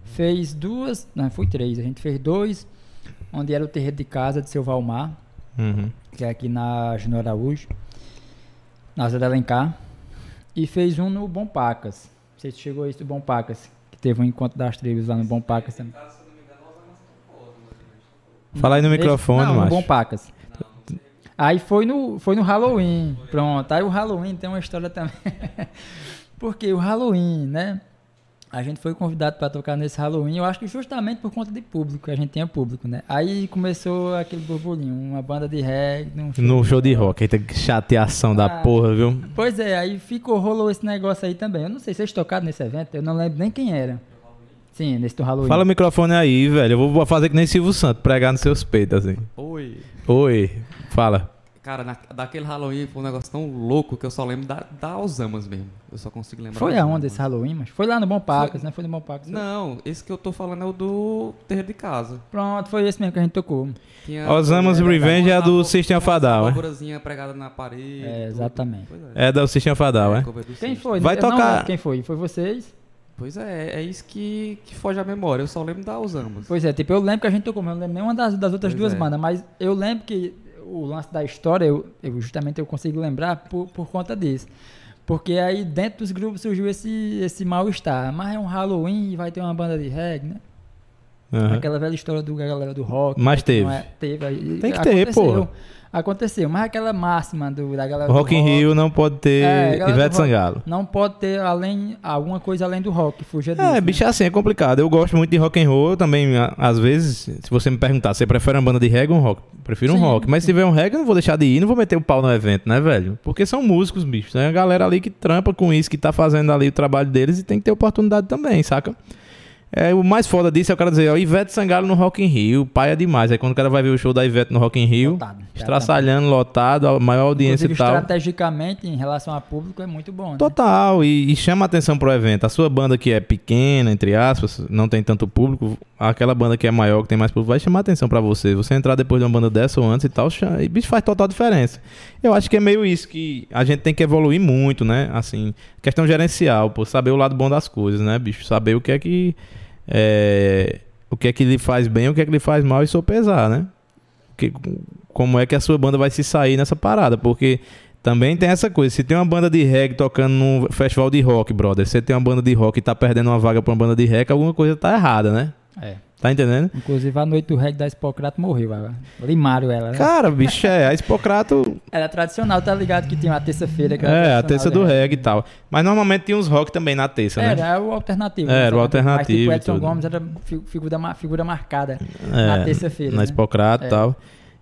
Fez duas, não, foi três, a gente fez dois, onde era o terreiro de casa de seu Valmar, Uhum. que é aqui na Júnior Araújo, na Zé de Alencar, e fez um no Bom Pacas. Não sei se chegou isso do Bom Pacas, que teve um encontro das tribos lá no Bom Pacas também. Fala aí no microfone, não, no macho. Bom Pacas. Aí foi no, foi no Halloween, pronto. Aí o Halloween tem uma história também. <laughs> Porque o Halloween, né? A gente foi convidado para tocar nesse Halloween, eu acho que justamente por conta de público, a gente tinha público, né? Aí começou aquele burburinho, uma banda de reggae, num show No show de rock. Eita, que chateação da Ah. porra, viu? Pois é, aí ficou, rolou esse negócio aí também. Eu não sei se vocês tocaram nesse evento, eu não lembro nem quem era. Sim, nesse do Halloween. Fala o microfone aí, velho. Eu vou fazer que nem Silvio Santos, pregar nos seus peitos, assim. Oi. Oi, fala. Cara, na- daquele Halloween foi um negócio tão louco que eu só lembro da, da Alzamas mesmo. Eu só consigo lembrar. Foi aonde esse Halloween, mas foi lá no Bom Pacas, né? Foi no Bom Pacas. Não, esse que eu tô falando é o do terreiro de casa. Pronto, foi esse mesmo que a gente tocou. Tinha Osamas é. Revenge é a do uma- System of a uma é? pregada na parede. É, exatamente. É. É da System of a Down, é? do Quem foi? Vai Eu tocar- Quem foi? Foi vocês? Pois é, é isso que, que foge à memória. Eu só lembro da Alzamas. Pois é, tipo, eu lembro que a gente tocou, mas eu não lembro nenhuma das, das outras Pois duas é. bandas, mas eu lembro que o lance da história, eu, eu justamente eu consigo lembrar por, por conta disso. Porque aí dentro dos grupos surgiu esse, esse mal-estar. Mas é um Halloween e vai ter uma banda de reggae, né? Aham. Aquela velha história do galera do rock. Mas teve. é- teve. aí- Tem que ter, aconteceu, porra. Aconteceu, mas aquela máxima do, da galera O do Rock in Rio não pode ter É, Ivete rock. Sangalo. não pode ter além, alguma coisa além do rock, fuja disso. É, né? bicho, é assim, é complicado. Eu gosto muito de rock and roll. Eu também, às vezes, se você me perguntar, você prefere uma banda de reggae ou um rock? Prefiro um Sim, rock. Mas se tiver um reggae, eu não vou deixar de ir, não vou meter o pau no evento, né, velho? Porque são músicos, bicho. Tem a galera ali que trampa com isso, que tá fazendo ali o trabalho deles e tem que ter oportunidade também, saca? É, o mais foda disso é o cara dizer, ó, Ivete Sangalo no Rock in Rio, pai é demais. Aí quando o cara vai ver o show da Ivete no Rock in Rio, Lotado. Estraçalhando, lotado, a maior audiência Inclusive, e tal. estrategicamente, em relação a público, é muito bom, né? Total, e, e chama atenção pro evento. A sua banda que é pequena, entre aspas, não tem tanto público, aquela banda que é maior, que tem mais público, vai chamar atenção pra você. Você entrar depois de uma banda dessa ou antes e tal, e bicho faz total diferença. Eu acho que é meio isso que a gente tem que evoluir muito, né? Assim, questão gerencial, pô, saber o lado bom das coisas, né, bicho? Saber o que é que é, o que é que lhe faz bem, o que é que lhe faz mal e sopesar, né? Que, como é que a sua banda vai se sair nessa parada, porque também tem essa coisa, se tem uma banda de reggae tocando num festival de rock, brother, você tem uma banda de rock e tá perdendo uma vaga pra uma banda de reggae, alguma coisa tá errada, né? É. Tá entendendo? Inclusive, a noite do reggae da Hipocrato morreu. ela- Limaram ela, né? Cara, bicho, é, a Hipocrato <laughs> Era tradicional, tá ligado? Que tinha uma terça-feira. é a terça do reggae e tal. Mas normalmente tinha uns rock também na terça, né? Era, era o alternativo. Era, né? o Mas, alternativo tipo, e Edson tudo. Gomes era fi- figura, figura marcada É, na terça-feira. Na né? Hipocrato e É. tal.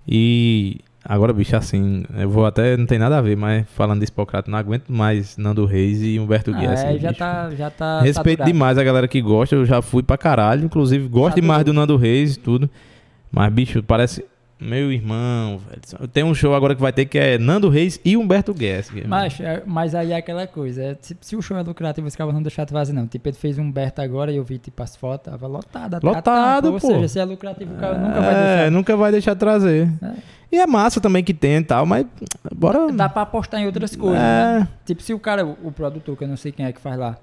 E agora, bicho, assim, eu vou até, não tem nada a ver, mas falando de Hipocrato, não aguento mais Nando Reis e Humberto Guia. Ah, assim, é, já bicho. tá, já tá Respeito saturado. demais a galera que gosta, eu já fui pra caralho. Inclusive, gosto demais do Nando Reis e tudo. Mas, bicho, parece meu irmão, velho. Tem um show agora que vai ter que é Nando Reis e Humberto Guess. Mas, é- mas aí é aquela coisa, é, se, se o show é lucrativo, os caras não deixar de fazer, não. Tipo, ele fez um Berta agora e eu vi, tipo, as fotos, tava lotado. até a Lotado, tampa, Ou pô. seja, se é lucrativo, o cara nunca vai É, deixar. nunca vai deixar de trazer. É. E é massa também que tem e tal, mas bora. Dá pra apostar em outras coisas, É. né? Tipo, se o cara, o, o produtor, que eu não sei quem é que faz lá,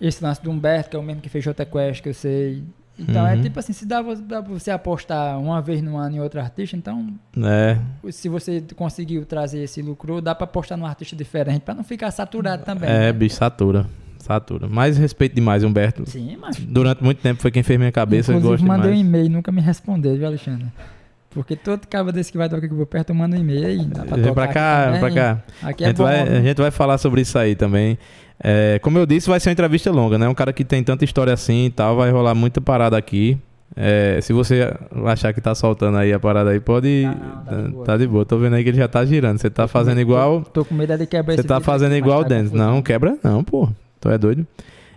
esse lance do Humberto, que é o mesmo que fez Jota Quest, que eu sei. Então, é Uhum. tipo assim, se dá, pra você apostar uma vez no ano em outro artista, então, É. se você conseguiu trazer esse lucro, dá pra apostar num artista diferente, pra não ficar saturado também. É, né? bicho, satura. Satura. Mas respeito demais, Humberto. Sim, mas... Durante muito tempo foi quem fez minha cabeça. eu Inclusive, gosto mandei um demais. e-mail e nunca me respondeu, viu, Alexandre? Porque todo cabo desse que vai tocar aqui por perto, eu mando um e-mail aí. Dá pra Vem pra aqui cá, vem pra cá. Aqui a, é gente bom. vai, a gente vai falar sobre isso aí também. É, como eu disse, vai ser uma entrevista longa, né? Um cara que tem tanta história assim e tal, vai rolar muita parada aqui. É, se você achar que tá soltando aí a parada aí, pode. Tá não, tá de boa. tá de boa. Tô vendo aí que ele já tá girando. Você tá fazendo igual. Tô, tô com medo de quebrar Você tá fazendo aqui, igual o tá Dennis. confusão. Não, quebra não, pô. Tu é doido.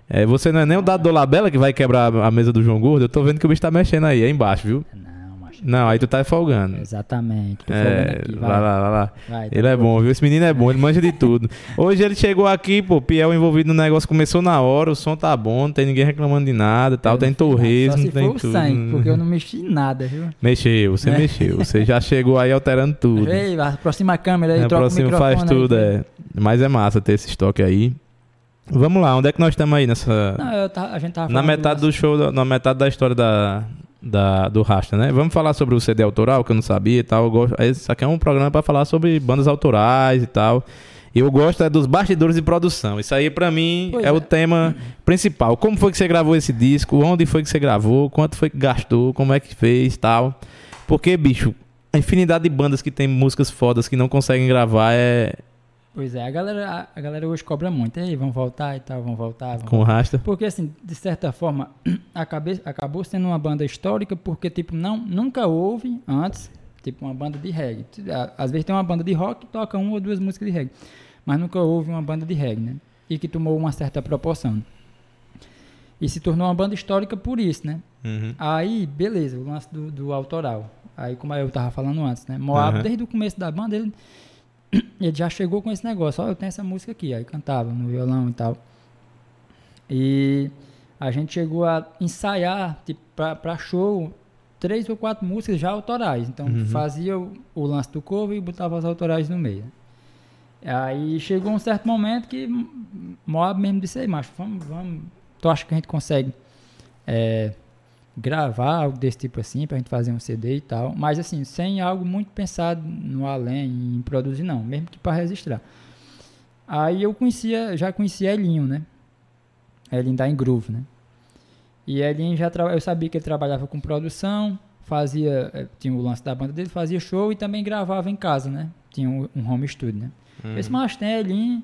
É, você não é nem o dado do Labela que vai quebrar a mesa do João Gordo. Eu tô vendo que o bicho tá mexendo aí, aí embaixo, viu? Não, Não, aí tu tá folgando. Exatamente. Tô É, folgando aqui, vai lá, vai lá. Vai, tá Ele é bom, viu? Esse menino é bom, ele manja de tudo. Hoje ele chegou aqui, pô, Piel envolvido no negócio, começou na hora, o som tá bom, não tem ninguém reclamando de nada, tal, tem nada, torresmo, Só se tem for o tudo. sangue, porque eu não mexi em nada, viu? Mexeu, você É. mexeu. Você já chegou aí alterando tudo. Ei, aproxima a câmera aí, É, troca o próximo microfone faz tudo, é. Mas é massa ter esse estoque aí. Vamos lá, onde é que nós estamos aí nessa. Não, eu tava- a gente tava na metade do show, na metade da história da, da, do Rasta, né? Vamos falar sobre o CD autoral, que eu não sabia e tal. Eu gosto, esse aqui é um programa pra falar sobre bandas autorais e tal. E eu gosto é dos bastidores de produção. Isso aí, pra mim, Pois é, é. o tema principal. Como foi que você gravou esse disco? Onde foi que você gravou? Quanto foi que gastou? Como é que fez tal? Porque, bicho, a infinidade de bandas que tem músicas fodas que não conseguem gravar é Pois é, a galera, a, galera hoje cobra muito. Ei, vamos voltar e tal, vamos voltar. Vamos com o Rasta. Porque, assim, de certa forma, <clears throat> acabe- acabou sendo uma banda histórica porque, tipo, não, nunca houve antes, tipo, uma banda de reggae. Às vezes tem uma banda de rock que toca uma ou duas músicas de reggae, mas nunca houve uma banda de reggae, né? E que tomou uma certa proporção. E se tornou uma banda histórica por isso, né? Uhum. Aí, beleza, o lance do, do autoral. Aí, como eu tava falando antes, né? Moab, Aham. desde o começo da banda, ele, ele já chegou com esse negócio. Ó, eu tenho essa música aqui. Aí cantava no violão e tal. E a gente chegou a ensaiar, tipo, pra show, três ou quatro músicas já autorais. Então, Uhum. fazia o, o lance do cover e botava as autorais no meio. Aí chegou um certo momento que Moab mesmo disse, aí, macho, vamos, vamos. Tu acha que a gente consegue é, gravar algo desse tipo assim, pra gente fazer um CD e tal. Mas assim, sem algo muito pensado no além, em produzir não, mesmo que para registrar. Aí eu conhecia, já conhecia Elinho, né? Elinho da Groove, né? E Elinho já eu sabia que ele trabalhava com produção, fazia, eh, tinha o lance da banda dele, fazia show e também gravava em casa, né? Tinha um, um home studio, né? Uhum. Esse macho tem Elinho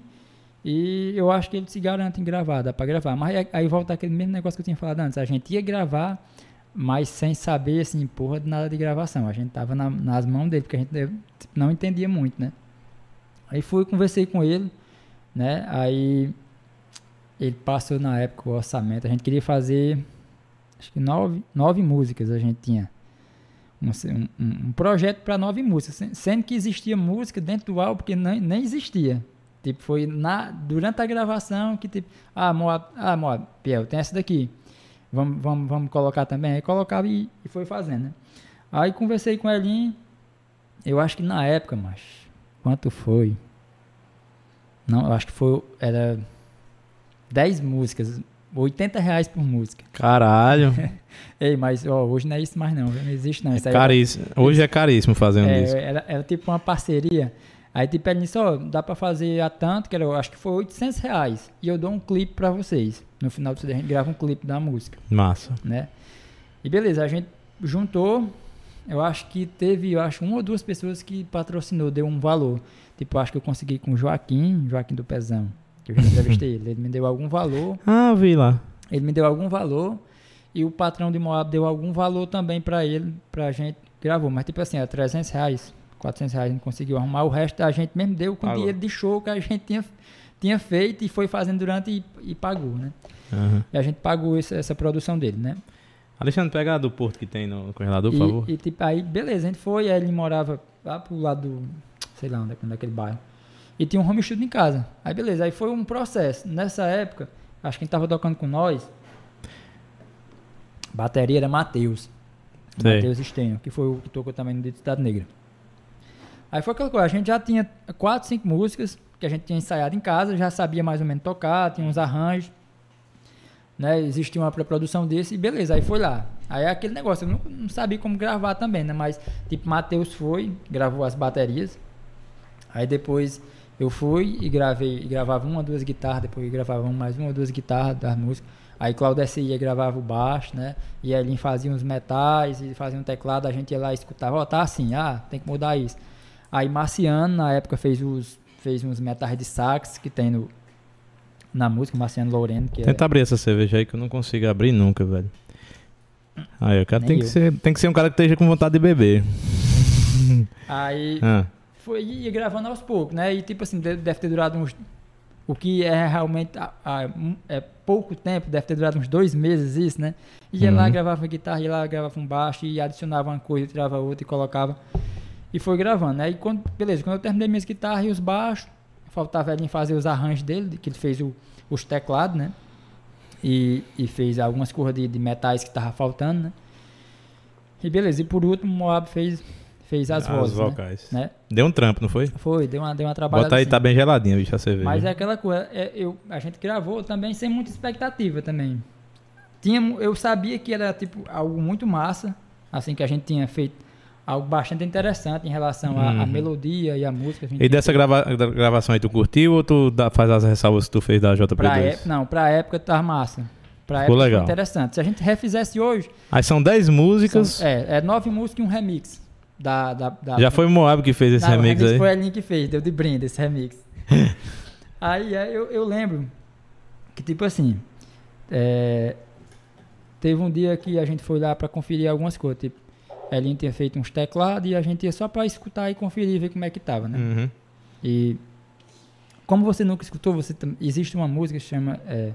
e eu acho que ele se garante em gravar, dá pra gravar. Mas aí- aí volta aquele mesmo negócio que eu tinha falado antes. A gente ia gravar, mas sem saber, assim, porra de nada de gravação. A gente tava na- nas mãos dele, porque a gente tipo, não entendia muito, né? Aí fui, conversei com ele, né? Aí ele passou na época o orçamento. A gente queria fazer, acho que nove, nove músicas a gente tinha. Um, um- um projeto para nove músicas, sen- sendo que existia música dentro do álbum porque nem, nem existia. Tipo, foi na, durante a gravação que tipo, ah, Moab, ah, Moab, Piel, tem essa daqui. Vamos, vamos, vamos colocar também. Aí colocava e, e foi fazendo, né? Aí conversei com ele, eu acho que na época, mas quanto foi? Não, eu acho que foi, era 10 músicas, 80 reais por música. Caralho. <laughs> Ei, mas ó, hoje não é isso mais não, não existe não. É Isso aí caríssimo. <laughs> Hoje é caríssimo fazer disco. é, era, era tipo uma parceria. Aí tipo, ele disse, ó, dá pra fazer a tanto, que era, eu acho que foi 800 reais. E eu dou um clipe pra vocês. No final do CD a gente grava um clipe da música, Massa. né? E beleza, a gente juntou, eu acho que teve, eu acho, uma ou duas pessoas que patrocinou, deu um valor. Tipo, acho que eu consegui com o Joaquim, Joaquim do Pezão, que eu já entrevistei ele. Ele me deu algum valor, Ah, vi lá. ele me deu algum valor e o patrão de Moab deu algum valor também pra ele, pra gente gravou. Mas tipo assim, era 300 reais, 400 reais a gente conseguiu arrumar. O resto a gente mesmo deu com Pagou. dinheiro de show que a gente tinha, tinha feito e foi fazendo durante e, e pagou, né? Aham. E a gente pagou essa, essa produção dele, né? Alexandre, pega a do Porto que tem no congelador, por e, favor. e, tipo, aí beleza, a gente foi, aí ele morava lá pro lado do, sei lá onde é, daquele bairro. E tinha um home studio em casa. Aí beleza, aí foi um processo. Nessa época, acho que quem tava tocando com nós, bateria era Matheus. Matheus Estenho, que foi o que tocou também no Identidade Negra. Aí foi aquela coisa, a gente já tinha quatro, cinco músicas que a gente tinha ensaiado em casa, já sabia mais ou menos tocar, tinha uns arranjos, né? Existia uma pré-produção desse e beleza, aí foi lá. Aí é aquele negócio, eu não, não sabia como gravar também, né? Mas, tipo, Matheus foi, gravou as baterias. Aí depois eu fui e gravei, e gravava uma, duas guitarras, depois gravava mais uma duas guitarras das músicas. Aí Claudeci ia gravava o baixo, né? E Elin fazia uns metais e fazia um teclado, a gente ia lá e escutava, ó, tá assim, ah, tem que mudar isso. Aí Marciano, na época, fez os fez uns metais de sax que tem no na música, Marciano Loreno, que é Tenta abrir essa cerveja aí que eu não consigo abrir nunca, velho. Aí, o cara Nem tem que, ser, tem que ser um cara que esteja com vontade de beber. <laughs> Aí Ah, foi ia gravando aos poucos, né? E tipo assim, de- deve ter durado uns O que é realmente a- a- é pouco tempo, deve ter durado uns dois meses isso, né? Ia lá, Uhum. gravava guitarra, ia lá, gravava um baixo e adicionava uma coisa, tirava outra e colocava. E foi gravando? E quando, beleza, quando eu terminei minhas guitarras e os baixos, faltava ele fazer os arranjos dele, que ele fez o- os teclados, né? E, e fez algumas curvas de, de metais que tava faltando, né? E beleza, e por último o Moab fez, fez as, vozes, né? vocais. né? Deu um trampo, não foi? Foi, deu uma, deu uma trabalhada Bota aí, assim. tá bem geladinha, bicho, a cerveja. Mas é aquela coisa, é, eu, a gente gravou também sem muita expectativa também. Tinha, eu sabia que era tipo algo muito massa, assim que a gente tinha feito algo bastante interessante em relação à, Uhum. melodia e à música. E dessa grava- gravação aí, tu curtiu ou tu dá- faz as ressalvas que tu fez da JP2? Pra ép- não, pra época tá massa. Pra Ficou época legal. foi interessante. Se a gente refizesse hoje, Aí são 10 músicas. são- é, é nove músicas e um remix. Da, da, da- Já foi o Moab que fez esse Não, o remix aí? foi a Link que fez, deu de brinde esse remix. <laughs> aí é, eu, eu lembro que, tipo assim, é, teve um dia que a gente foi lá pra conferir algumas coisas. Tipo, a Elin tinha feito uns teclados e a gente ia só pra escutar e conferir, ver como é que tava, né? Uhum. E como você nunca escutou, você existe uma música que chama é,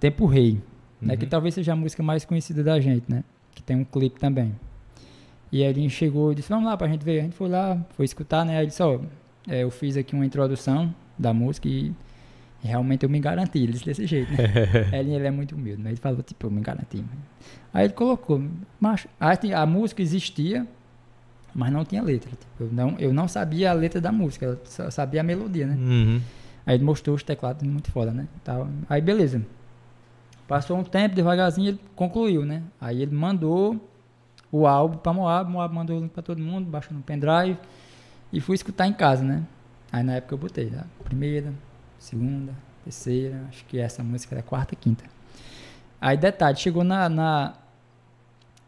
Tempo Rei, né? Uhum. Que talvez seja a música mais conhecida da gente, né? Que tem um clipe também. E ele chegou e disse, vamos lá pra gente ver. A gente foi lá, foi escutar, né? Aí ele disse, ó, é, eu fiz aqui uma introdução da música e realmente eu me garanti. Ele disse desse jeito, né? <laughs> ele, ele é muito humilde, né? Ele falou, tipo, eu me garanti. Aí ele colocou, macho, aí tem- a música existia, mas não tinha letra. Tipo, eu, não, eu não sabia a letra da música, eu só sabia a melodia, né? Uhum. Aí ele mostrou os teclados muito foda, né? Aí beleza. Passou um tempo, devagarzinho ele concluiu, né? Aí ele mandou o álbum pra Moab, Moab mandou o link pra todo mundo, baixou no pendrive e fui escutar em casa, né? Aí na época eu botei, né? primeira, segunda, terceira, acho que essa música era quarta, quinta. Aí detalhe, chegou na, na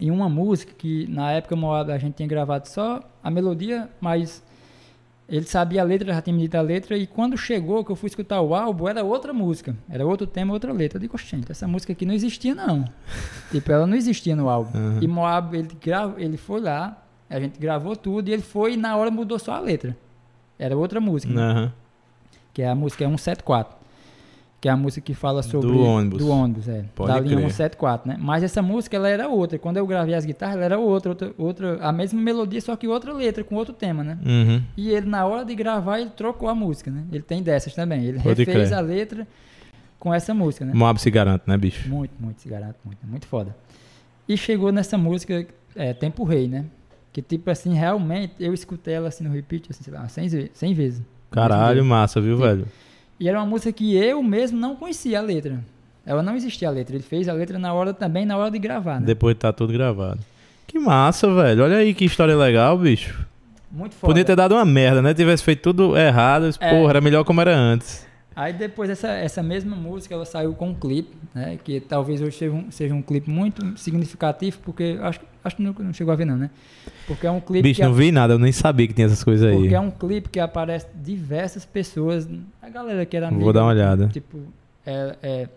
em uma música que na época Moab a gente tinha gravado só a melodia, mas ele sabia a letra, já tinha me dito a letra, e quando chegou, que eu fui escutar o álbum, era outra música. Era outro tema, outra letra. Eu digo, gente, essa música aqui não existia, não. <laughs> tipo, ela não existia no álbum. Uhum. E Moab, ele, grava, ele foi lá, a gente gravou tudo, e ele foi e na hora mudou só a letra. Era outra música, né? Que é a música 174. Que é a música que fala sobre... ônibus. Do ônibus, é. Pode da linha crer. 174, né? Mas essa música, ela era outra. Quando eu gravei as guitarras, ela era outra, outra, outra... A mesma melodia, só que outra letra, com outro tema, né? Uhum. E ele, na hora de gravar, ele trocou a música, né? Ele tem dessas também. Ele Pode refez crer. a letra com essa música, né? Moab se garante, né, bicho? Muito, muito, se garanto, muito. Muito foda. E chegou nessa música, é, Tempo Rei, né? Que, tipo assim, realmente, eu escutei ela assim no repeat, assim, sei lá, 100, ve- 100 vezes. Caralho, massa, viu, velho? E era uma música que eu mesmo não conhecia a letra. Ela não existia a letra. Ele fez a letra na hora também, na hora de gravar, né? Depois tá tudo gravado. Que massa, velho. Olha aí que história legal, bicho. Muito foda. Podia ter dado uma merda, né? Tivesse feito tudo errado. É. Porra, era melhor como era antes. Aí depois essa, essa mesma música ela saiu com um clipe, né? Que talvez hoje seja um, seja um clipe muito significativo, porque acho, acho que não chegou a ver não, né? Porque é um clipe Bicho, não vi nada, eu nem sabia que tinha essas coisas aí. porque é um clipe que aparece diversas pessoas, a galera que era amiga, Vou dar uma olhada. Tipo, é, é-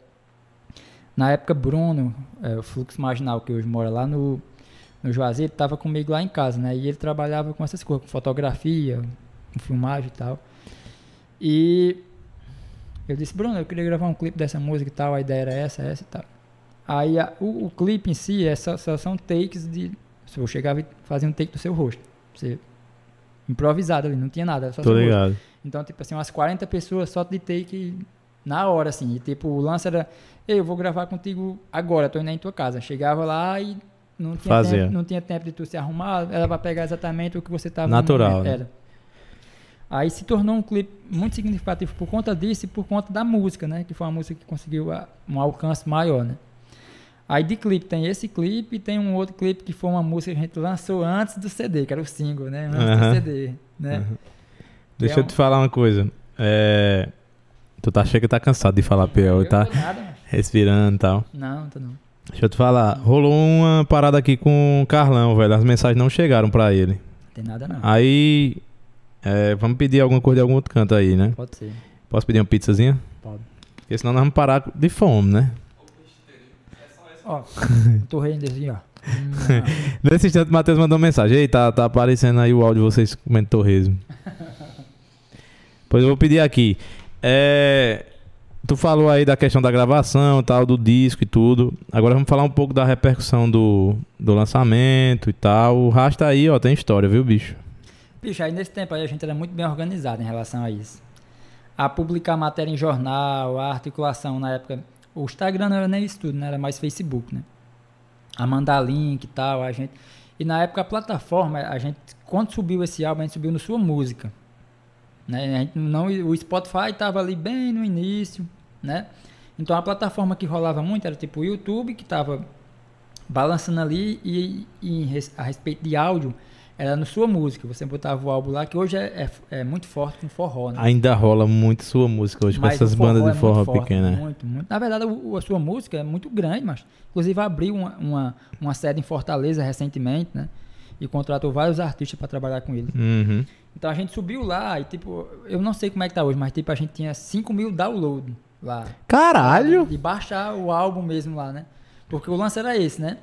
na época Bruno, é, o Fluxo Marginal que hoje mora lá no no Juazeiro, tava comigo lá em casa, né? E ele trabalhava com essas coisas, com fotografia, com filmagem e tal. E eu disse, Bruno, eu queria gravar um clipe dessa música e tal, a ideia era essa, essa e tal. Aí a- o, o clipe em si é só, só são takes de. Se eu chegava e fazia um take do seu rosto. Você improvisado ali, não tinha nada, era só Tô seu rosto. ligado. Então, tipo assim, umas 40 pessoas só de take na hora, assim. E tipo, o lance era, Ei, eu vou gravar contigo agora, tô indo aí em tua casa. Chegava lá e não tinha, Fazia. tempo, não tinha tempo de tu se arrumar, era pra pegar exatamente o que você tava Natural, né? Era. Aí se tornou um clipe muito significativo por conta disso e por conta da música, né? Que foi uma música que conseguiu ah, um alcance maior, né? Aí de clipe tem esse clipe e tem um outro clipe que foi uma música que a gente lançou antes do CD, que era o single, né? Antes Aham. do CD, né? Que Deixa é eu te falar uma coisa. É... Tu tá chega que tá cansado de falar, e tá nada, respirando e tal. Não, tô não. Deixa eu te falar. Rolou uma parada aqui com o Carlão, velho. As mensagens não chegaram pra ele. Tem nada não. Aí. É, vamos pedir alguma coisa de algum outro canto aí, né? Pode ser. Posso pedir uma pizzazinha? Pode. Porque senão nós vamos parar de fome, né? Ó, <laughs> torrei ainda assim, ó. <laughs> Nesse instante, o Matheus mandou uma mensagem. Ei, tá, tá aparecendo aí o áudio de vocês comendo torresmo. <laughs> pois eu vou pedir aqui. é, tu falou aí da questão da gravação e tal, do disco e tudo. Agora vamos falar um pouco da repercussão do, do lançamento e tal. O Rasta aí, ó, tem história, viu, bicho? Bicho, aí nesse tempo aí a gente era muito bem organizado em relação a isso. A publicar matéria em jornal, a articulação na época. O Instagram não era nem isso tudo, né? Era mais Facebook, né? A mandar link e tal, a gente. E na época a plataforma, a gente, quando subiu esse álbum, a gente subiu no sua música. Né? A gente não, o Spotify estava ali bem no início, né? Então a plataforma que rolava muito era tipo o YouTube, que estava balançando ali, e, e a respeito de áudio, era no sua música. Você botava o álbum lá, que hoje é, é, é muito forte com forró, né? Ainda rola muito sua música hoje, com essas forró bandas é de forró muito forte, pequena. Muito, muito. Na verdade, o- a sua música é muito grande, mas inclusive abriu uma, uma, uma sede em Fortaleza recentemente, né? E contratou vários artistas para trabalhar com ele. Uhum. Então a gente subiu lá e, tipo, eu não sei como é que tá hoje, mas tipo, a gente tinha 5 mil downloads lá. Caralho! E baixar o álbum mesmo lá, né? Porque o lance era esse, né?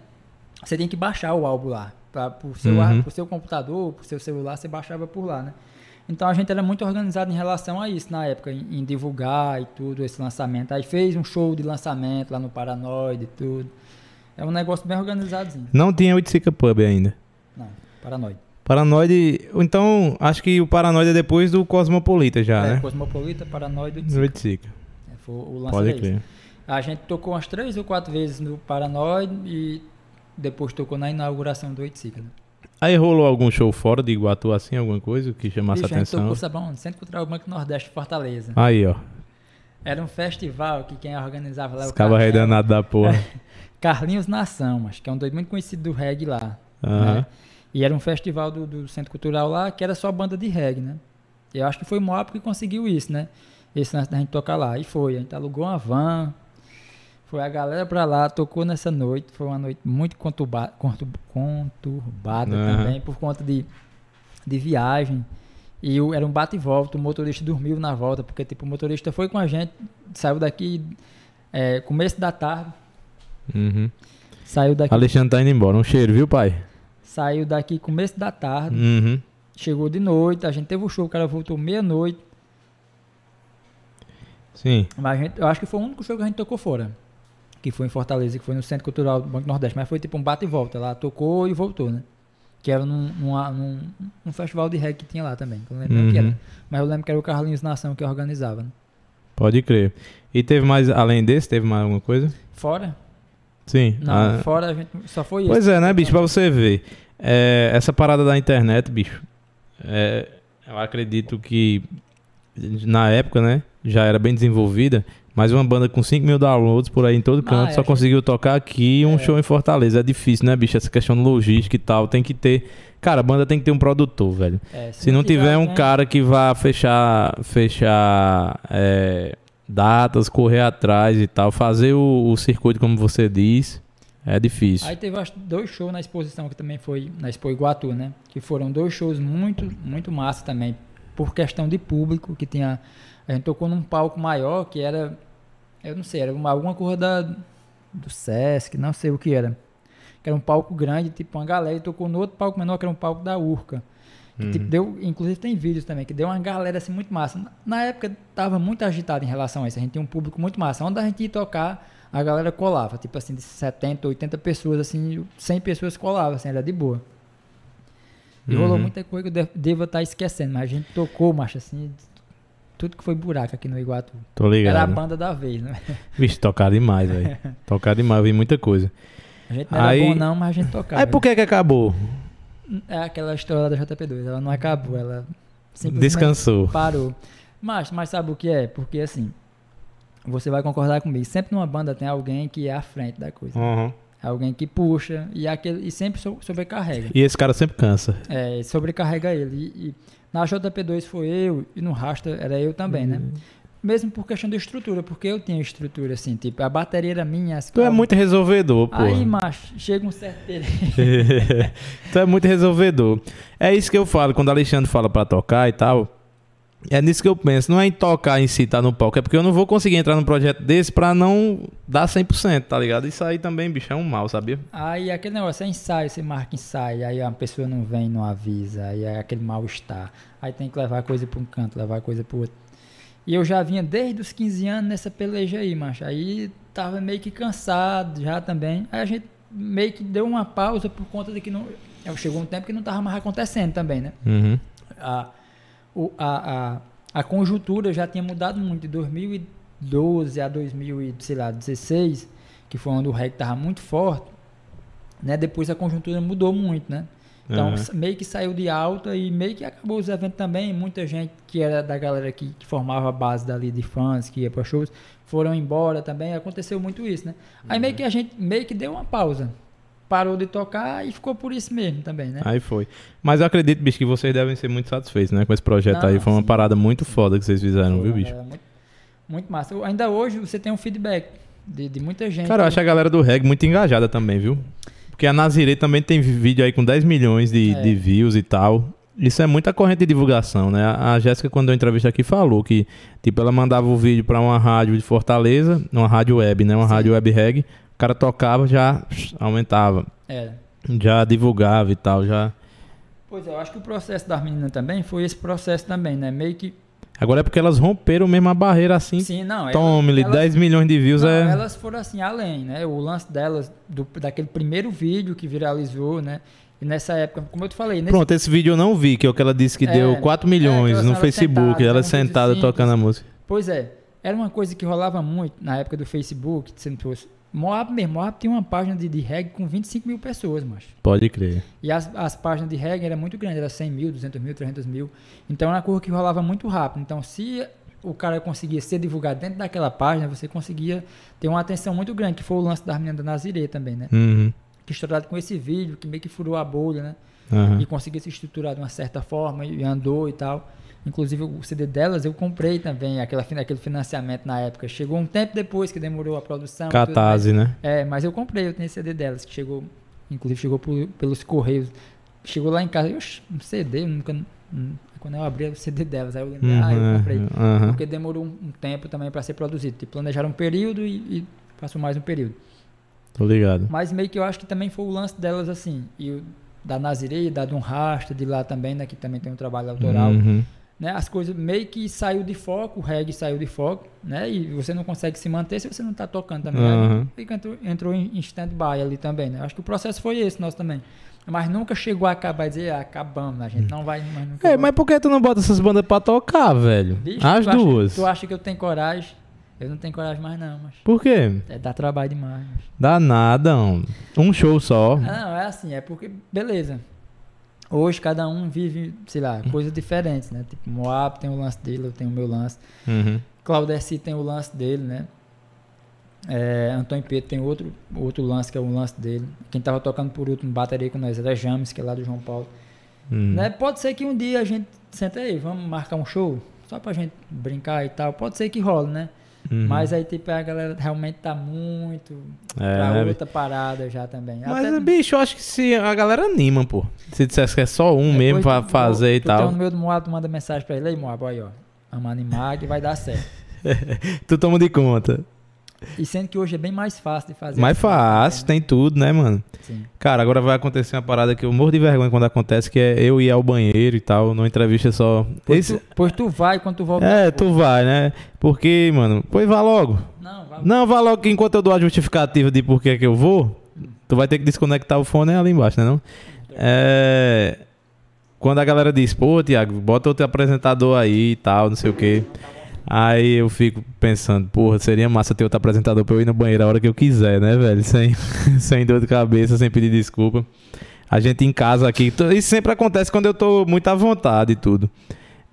Você tem que baixar o álbum lá. Pra, pro, seu, Uhum. pro seu computador, pro seu celular, você baixava por lá, né? Então a gente era muito organizado em relação a isso na época, em, em divulgar e tudo, esse lançamento. Aí fez um show de lançamento lá no Paranoide e tudo. É um negócio bem organizadozinho. Não tinha Oiticica Pub ainda. Não, Paranoide. Paranoide. Então, acho que o Paranoide é depois do Cosmopolita já, é, né? Cosmopolita, Paranoide No Oiticica. É, foi o lance Pode crer. A gente tocou umas três ou quatro vezes no Paranoide e depois tocou na inauguração do Oiticica. Né? Aí rolou algum show fora de Iguatu, assim, alguma coisa que chamasse Bicho, a gente atenção? tocou, sabe? Centro Cultural Banco Nordeste de Fortaleza. Aí, ó. Era um festival que quem organizava lá Os o cabas Carlinhos- danado da porra. <laughs> Carlinhos Nação, acho que é um doido muito conhecido do reggae lá. Aham. né? E era um festival do, do Centro Cultural lá que era só banda de reggae, né? Eu acho que foi o Moab que conseguiu isso, né? Esse lance da gente tocar lá. E foi, a gente alugou uma van, foi a galera pra lá, tocou nessa noite. Foi uma noite muito conturba, contur- conturbada Aham. também, por conta de, de viagem. E o- era um bate e volta, o motorista dormiu na volta, porque tipo, o motorista foi com a gente, saiu daqui é, começo da tarde, Uhum. saiu daqui, Alexandre tá indo embora. Um cheiro, viu, pai? saiu daqui começo da tarde. Uhum. Chegou de noite, a gente teve o show, o cara voltou meia-noite. Sim. Mas a gente, eu acho que foi o único show que a gente tocou fora. Que foi em Fortaleza, que foi no Centro Cultural do Banco Nordeste. Mas foi tipo um bate e volta. Lá tocou e voltou, né? Que era num, numa- num, num festival de reggae que tinha lá também. Que eu não lembro o que Uhum. era. Mas eu lembro que era o Carlinhos Nação que organizava. Né? Pode crer. E teve mais, além desse, teve mais alguma coisa? Fora? Sim. Não, Ah, fora a gente só foi Pois isso. é, né, bicho? Pra você ver. É, essa parada da internet, bicho. é, eu acredito que na época, né? Já era bem desenvolvida. Mas uma banda com 5 mil downloads por aí em todo canto é, só acho- conseguiu tocar aqui um É. show em Fortaleza. É difícil, né, bicho? Essa questão de logística e tal. Tem que ter. Cara, a banda tem que ter um produtor, velho. É, Se não tiver um alguém- cara que vá fechar, fechar é, datas, correr atrás e tal, fazer o, o circuito como você diz, é difícil. Aí teve acho, dois shows na exposição que também foi na Expo Iguatu, né? Que foram dois shows muito, muito massa também. Por questão de público, que tinha. A gente tocou num palco maior que era. Eu não sei, era uma, alguma coisa da, do Sesc, não sei o que era. Que era um palco grande, tipo uma galera, e tocou no outro palco menor, que era um palco da Urca. Que, Uhum. tipo, deu, inclusive tem vídeos também, que deu uma galera assim muito massa. Na, na época tava muito agitado em relação a isso. A gente tinha um público muito massa. Onde a gente ia tocar, a galera colava. Tipo assim, de 70, 80 pessoas, assim, 100 pessoas colavam, assim, era de boa. E rolou Uhum. muita coisa que eu de- devo estar esquecendo, mas a gente tocou, macho, assim, tudo que foi buraco aqui no Iguatu. Tô Era a ligado. banda da vez, né? Vixe, tocar demais, velho. <laughs> tocar demais, eu vi muita coisa. A gente não era Aí- bom não, mas a gente tocava. Aí por que que acabou? É aquela história da JP2, ela não acabou, ela simplesmente Descansou. parou. Mas, mas sabe o que é? Porque assim, você vai concordar comigo, sempre numa banda tem alguém que é à frente da coisa. Uhum. Alguém que puxa e, aquele, e sempre so- sobrecarrega. E esse cara sempre cansa. É, sobrecarrega ele. E, e na JP2 foi eu, e no Rasta era eu também, né? Uhum. Mesmo por questão de estrutura, porque eu tinha estrutura, assim, tipo, a bateria era minha. As Tu é calças- muito resolvedor, pô. Aí, macho, chega um certo <laughs> tu é muito resolvedor. É isso que eu falo quando o Alexandre fala pra tocar e tal. É nisso que eu penso. Não é em tocar em si, tá no palco. É porque eu não vou conseguir entrar num projeto desse pra não dar 100%, tá ligado? Isso aí também, bicho, é um mal, sabia? Aí aquele negócio, é ensaio, você marca ensaio, aí a pessoa não vem, não avisa, aí é aquele mal-estar. Aí tem que levar coisa para um canto, levar coisa para outro. E eu já vinha desde os 15 anos nessa peleja aí, macho. Aí tava meio que cansado já também. Aí a gente meio que deu uma pausa por conta de que não. Chegou um tempo que não tava mais acontecendo também, né? Uhum. A, o, a, a, a conjuntura já tinha mudado muito de 2012 a 2016, que foi onde o reggae tava muito forte. Né? Depois a conjuntura mudou muito, né? Então, Uhum. meio que saiu de alta e meio que acabou os eventos também. Muita gente que era da galera que, que formava a base dali de fãs, que ia para shows, foram embora também. Aconteceu muito isso, né? Aí Uhum. meio que a gente meio que deu uma pausa. Parou de tocar e ficou por isso mesmo também, né? Aí foi. Mas eu acredito, bicho, que vocês devem ser muito satisfeitos, né? Com esse projeto Não, aí. Foi uma sim. parada muito foda que vocês fizeram, Foi viu, uma bicho? Muito, muito massa. Eu- Ainda hoje você tem um feedback de, de muita gente. Cara, eu acho a galera do reggae muito engajada também, viu? Porque a Nazirê também tem vídeo aí com 10 milhões de, É. de views e tal. Isso é muita corrente de divulgação, né? A Jéssica, quando eu entrevistei aqui, falou que, tipo, ela mandava o vídeo pra uma rádio de Fortaleza, uma rádio web, né? Uma Sim. rádio web reggae. O cara tocava, já aumentava. É. Já divulgava e tal, já... Pois é, eu acho que o processo das meninas também foi esse processo também, né? Meio que. Agora é porque elas romperam mesmo a barreira assim. Sim, não. elas- Tome-lhe, elas- 10 milhões de views Não, é... elas foram assim além, né? O lance delas, do, daquele primeiro vídeo que viralizou, né? E nessa época, como eu te falei, nesse, Pronto, esse vídeo eu não vi, que é o que ela disse que É, deu 4 é, milhões elas no Facebook, sentadas, ela coisa sentada simples. tocando a música. Pois é, era uma coisa que rolava muito na época do Facebook, sendo fosse. Moab mesmo, Moab tinha uma página de, de reggae com 25 mil pessoas, macho. Pode crer. E as, as páginas de reggae eram muito grandes, era 100 mil, 200 mil, 300 mil. Então era uma coisa que rolava muito rápido. Então se o cara conseguia ser divulgado dentro daquela página, você conseguia ter uma atenção muito grande, que foi o lance das meninas da Nazirê também, né? Uhum. Que estourado com esse vídeo, que meio que furou a bolha, né? aham. E conseguiu se estruturar de uma certa forma e andou e tal. Inclusive o CD delas eu comprei também, aquela, aquele financiamento na época. Chegou um tempo depois que demorou a produção. e. Catarse, né? É, mas eu comprei, eu tenho CD delas, que chegou, inclusive chegou por- pelos correios. Chegou lá em casa, oxe, um CD, eu nunca. hum, Quando eu abri o CD delas, aí eu lembrei, ah, eu comprei. Uhum. Porque demorou um, tempo também para ser produzido. Tipo, planejaram um período e, e passou mais um período. Tô ligado. Mas meio que eu acho que também foi o lance delas assim. E o da Nazirei, da Dom Rasta, de lá também, né? Que também tem um trabalho autoral. Uhum. Né, as coisas meio que saiu de foco, o reggae saiu de foco, né? E você não consegue se manter se você não tá tocando também. Aí fica- entrou, entrou em, stand-by ali também, né? Acho que o processo foi esse nosso também. Mas nunca chegou a acabar e dizer, ah, acabamos, a gente não vai mais nunca. É, mas por que tu não bota essas bandas pra tocar, velho? Bicho, As tu acha- duas. tu acha que eu tenho coragem? Eu não tenho coragem mais não, mas Por quê? é, dá trabalho demais. mas- Dá nada, um, um show só. Ah, não, é assim, é porque, beleza. Hoje cada um vive, sei lá, coisas diferentes, né? Tipo, Moab tem o lance dele, eu tenho o meu lance. Uhum. Claudeci tem o lance dele, né? É, Antônio Pedro tem outro, outro lance, que é o lance dele. Quem tava tocando por último bateria com nós era James, que é lá do João Paulo. Uhum. Né? Pode ser que um dia a gente senta aí, vamos marcar um show, só pra gente brincar e tal. Pode ser que role, né? Uhum. Mas aí, tipo, a galera realmente tá muito É, pra outra parada já também. Mas, Até- bicho, eu acho que se a galera anima, pô. Se dissesse que é só um mesmo Depois pra tu- fazer e tu tal. um no meio do Moab, tu manda mensagem pra ele, aí Moab, aí ó, vamos animar que vai dar certo. <laughs> Tu toma de conta. E sendo que hoje é bem mais fácil de fazer. Mais fácil, também, tem tudo, né, mano? né? Sim. Cara, agora vai acontecer uma parada que eu morro de vergonha quando acontece, que é eu ir ao banheiro e tal, numa entrevista só. Pois, Esse- tu, pois tu vai quando tu volta. É, tu vai, né? Porque, mano, pois vá logo. Não, vai. Não, vá logo que enquanto eu dou a justificativa de por que que eu vou, tu vai ter que desconectar o fone ali embaixo, né não? É... Quando a galera diz, pô, Tiago, bota outro apresentador aí e tal, não sei o quê. Aí eu fico pensando, porra, seria massa ter outro apresentador pra eu ir no banheiro a hora que eu quiser, né, velho? <laughs> Sem, sem dor de cabeça, sem pedir desculpa. A gente em casa aqui, isso sempre acontece quando eu tô muito à vontade e tudo.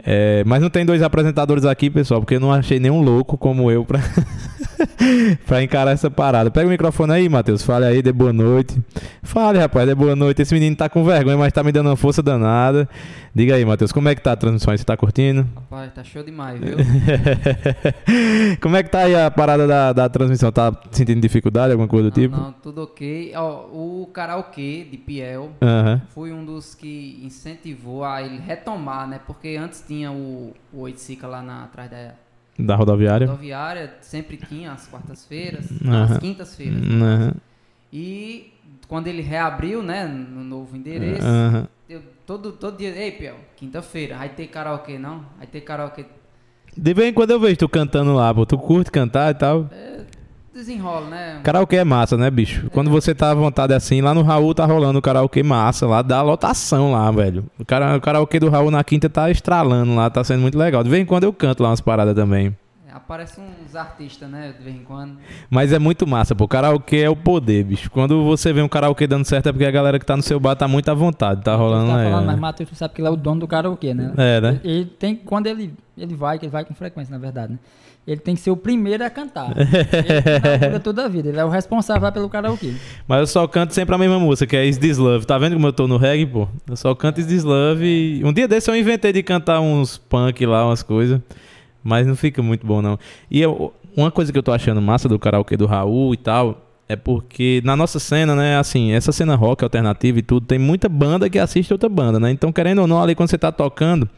É, mas não tem dois apresentadores aqui, pessoal, porque eu não achei nenhum louco como eu pra, <laughs> pra encarar essa parada. Pega o microfone aí, Matheus. Fale aí, dê boa noite. Fale, rapaz, dê boa noite. Esse menino tá com vergonha, mas tá me dando uma força danada. Diga aí, Matheus, como é que tá a transmissão? aí? Você tá curtindo? Rapaz, tá show demais, viu? <laughs> como é que tá aí a parada da, da transmissão? Tá sentindo dificuldade, alguma coisa do não, tipo? não, tudo ok. Ó, o karaokê de Piel Aham. foi um dos que incentivou a ele retomar, né? Porque antes tinha o, o Oiticica lá na, atrás da Da rodoviária? rodoviária, sempre tinha às quartas-feiras, às quintas-feiras. né? E quando ele reabriu, né, no novo endereço, eu, todo, todo dia, ei, Piel, quinta-feira, vai ter karaokê não? Vai ter karaokê. De vez em quando eu vejo tu cantando lá, pô. Tu curte cantar e tal. Desenrola, né? Karaokê é massa, né, bicho? Quando você tá à vontade assim, lá no Raul tá rolando o karaokê massa lá, dá lotação lá, velho. O, cara, o karaokê do Raul na quinta tá estralando lá, tá sendo muito legal. De vez em quando eu canto lá umas paradas também. Aparecem uns artistas, né? De vez em quando. Mas é muito massa, pô. Karaokê é o poder, bicho. Quando você vê um karaokê dando certo é porque a galera que tá no seu bar tá muito à vontade, tá rolando, tá né? falando, mas Matheus, tu sabe que ele é o dono do karaokê, né? É, né? Ele tem, quando ele, ele vai, que ele vai com frequência, na verdade, né? Ele tem que ser o primeiro a cantar. <laughs> ele toda a vida. Ele é o responsável pelo karaokê. Mas eu só canto sempre a mesma música, que é Is This Love. Tá vendo como eu tô no reggae, pô? Eu só canto Is This Love e... Um dia desse eu inventei de cantar uns punk lá, umas coisas. Mas não fica muito bom, não. E eu- uma coisa que eu tô achando massa do karaokê do Raul e tal... É porque na nossa cena, né, assim, essa cena rock alternativa e tudo, tem muita banda que assiste outra banda, né? Então, querendo ou não, ali quando você tá tocando,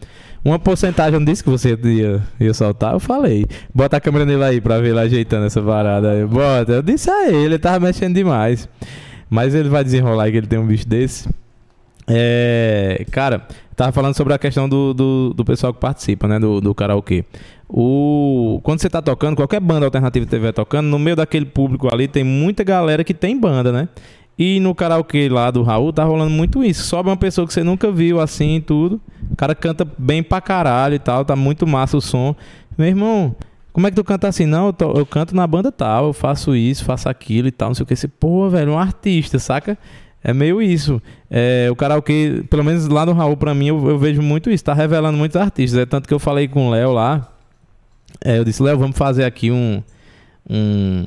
uma porcentagem disso que você ia, ia soltar, eu falei. Bota a câmera nele aí pra ver ele ajeitando essa parada aí. Bota, eu disse a ele, ele tava mexendo demais. Mas ele vai desenrolar que ele tem um bicho desse. É, cara, tava falando sobre a questão do, do, do pessoal que participa, né, do, do karaokê. O, quando você tá tocando, qualquer banda alternativa que estiver tocando, no meio daquele público ali tem muita galera que tem banda, né? E no karaokê lá do Raul tá rolando muito isso. Sobe uma pessoa que você nunca viu assim e tudo. O cara canta bem pra caralho e tal, tá muito massa o som. Meu irmão, como é que tu canta assim? Não, eu, tô- eu canto na banda tal, eu faço isso, faço aquilo e tal, não sei o que. Você, pô, velho, um artista, saca? É meio isso. É, o karaokê, pelo menos lá no Raul, pra mim, eu, eu vejo muito isso. Tá revelando muitos artistas. É tanto que eu falei com o Léo lá. É, eu disse, Léo, vamos fazer aqui um, um-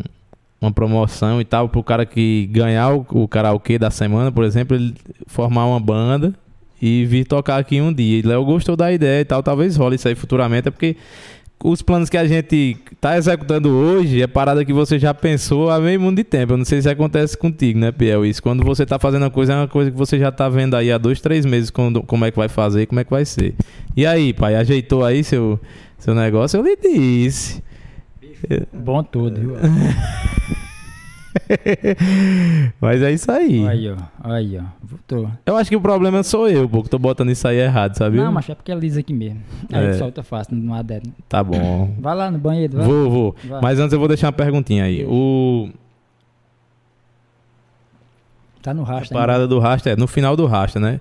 uma promoção e tal pro cara que ganhar o, o karaokê da semana, por exemplo, ele formar uma banda e vir tocar aqui um dia. E Léo gostou da ideia e tal, talvez role isso aí futuramente, é porque os planos que a gente tá executando hoje é parada que você já pensou há meio mundo de tempo. Eu não sei se acontece contigo, né, Piel? Isso. Quando você tá fazendo uma coisa, é uma coisa que você já tá vendo aí há dois, três meses quando, como é que vai fazer, como é que vai ser. E aí, pai, ajeitou aí seu, seu negócio? Eu lhe disse. Bom tudo, viu? <laughs> Mas é isso aí. Aí, ó. Aí, ó. Voltou. Eu acho que o problema sou eu, pô, que tô botando isso aí errado, sabe? Não, mas é porque é liso aqui mesmo. Aí É. solta fácil, não há dedo. Tá bom. <laughs> Vai lá no banheiro, vai. Vou, vou. Vai. Mas antes eu vou deixar uma perguntinha aí. O Tá no a rastro. parada do rasta é no final do rasta, né?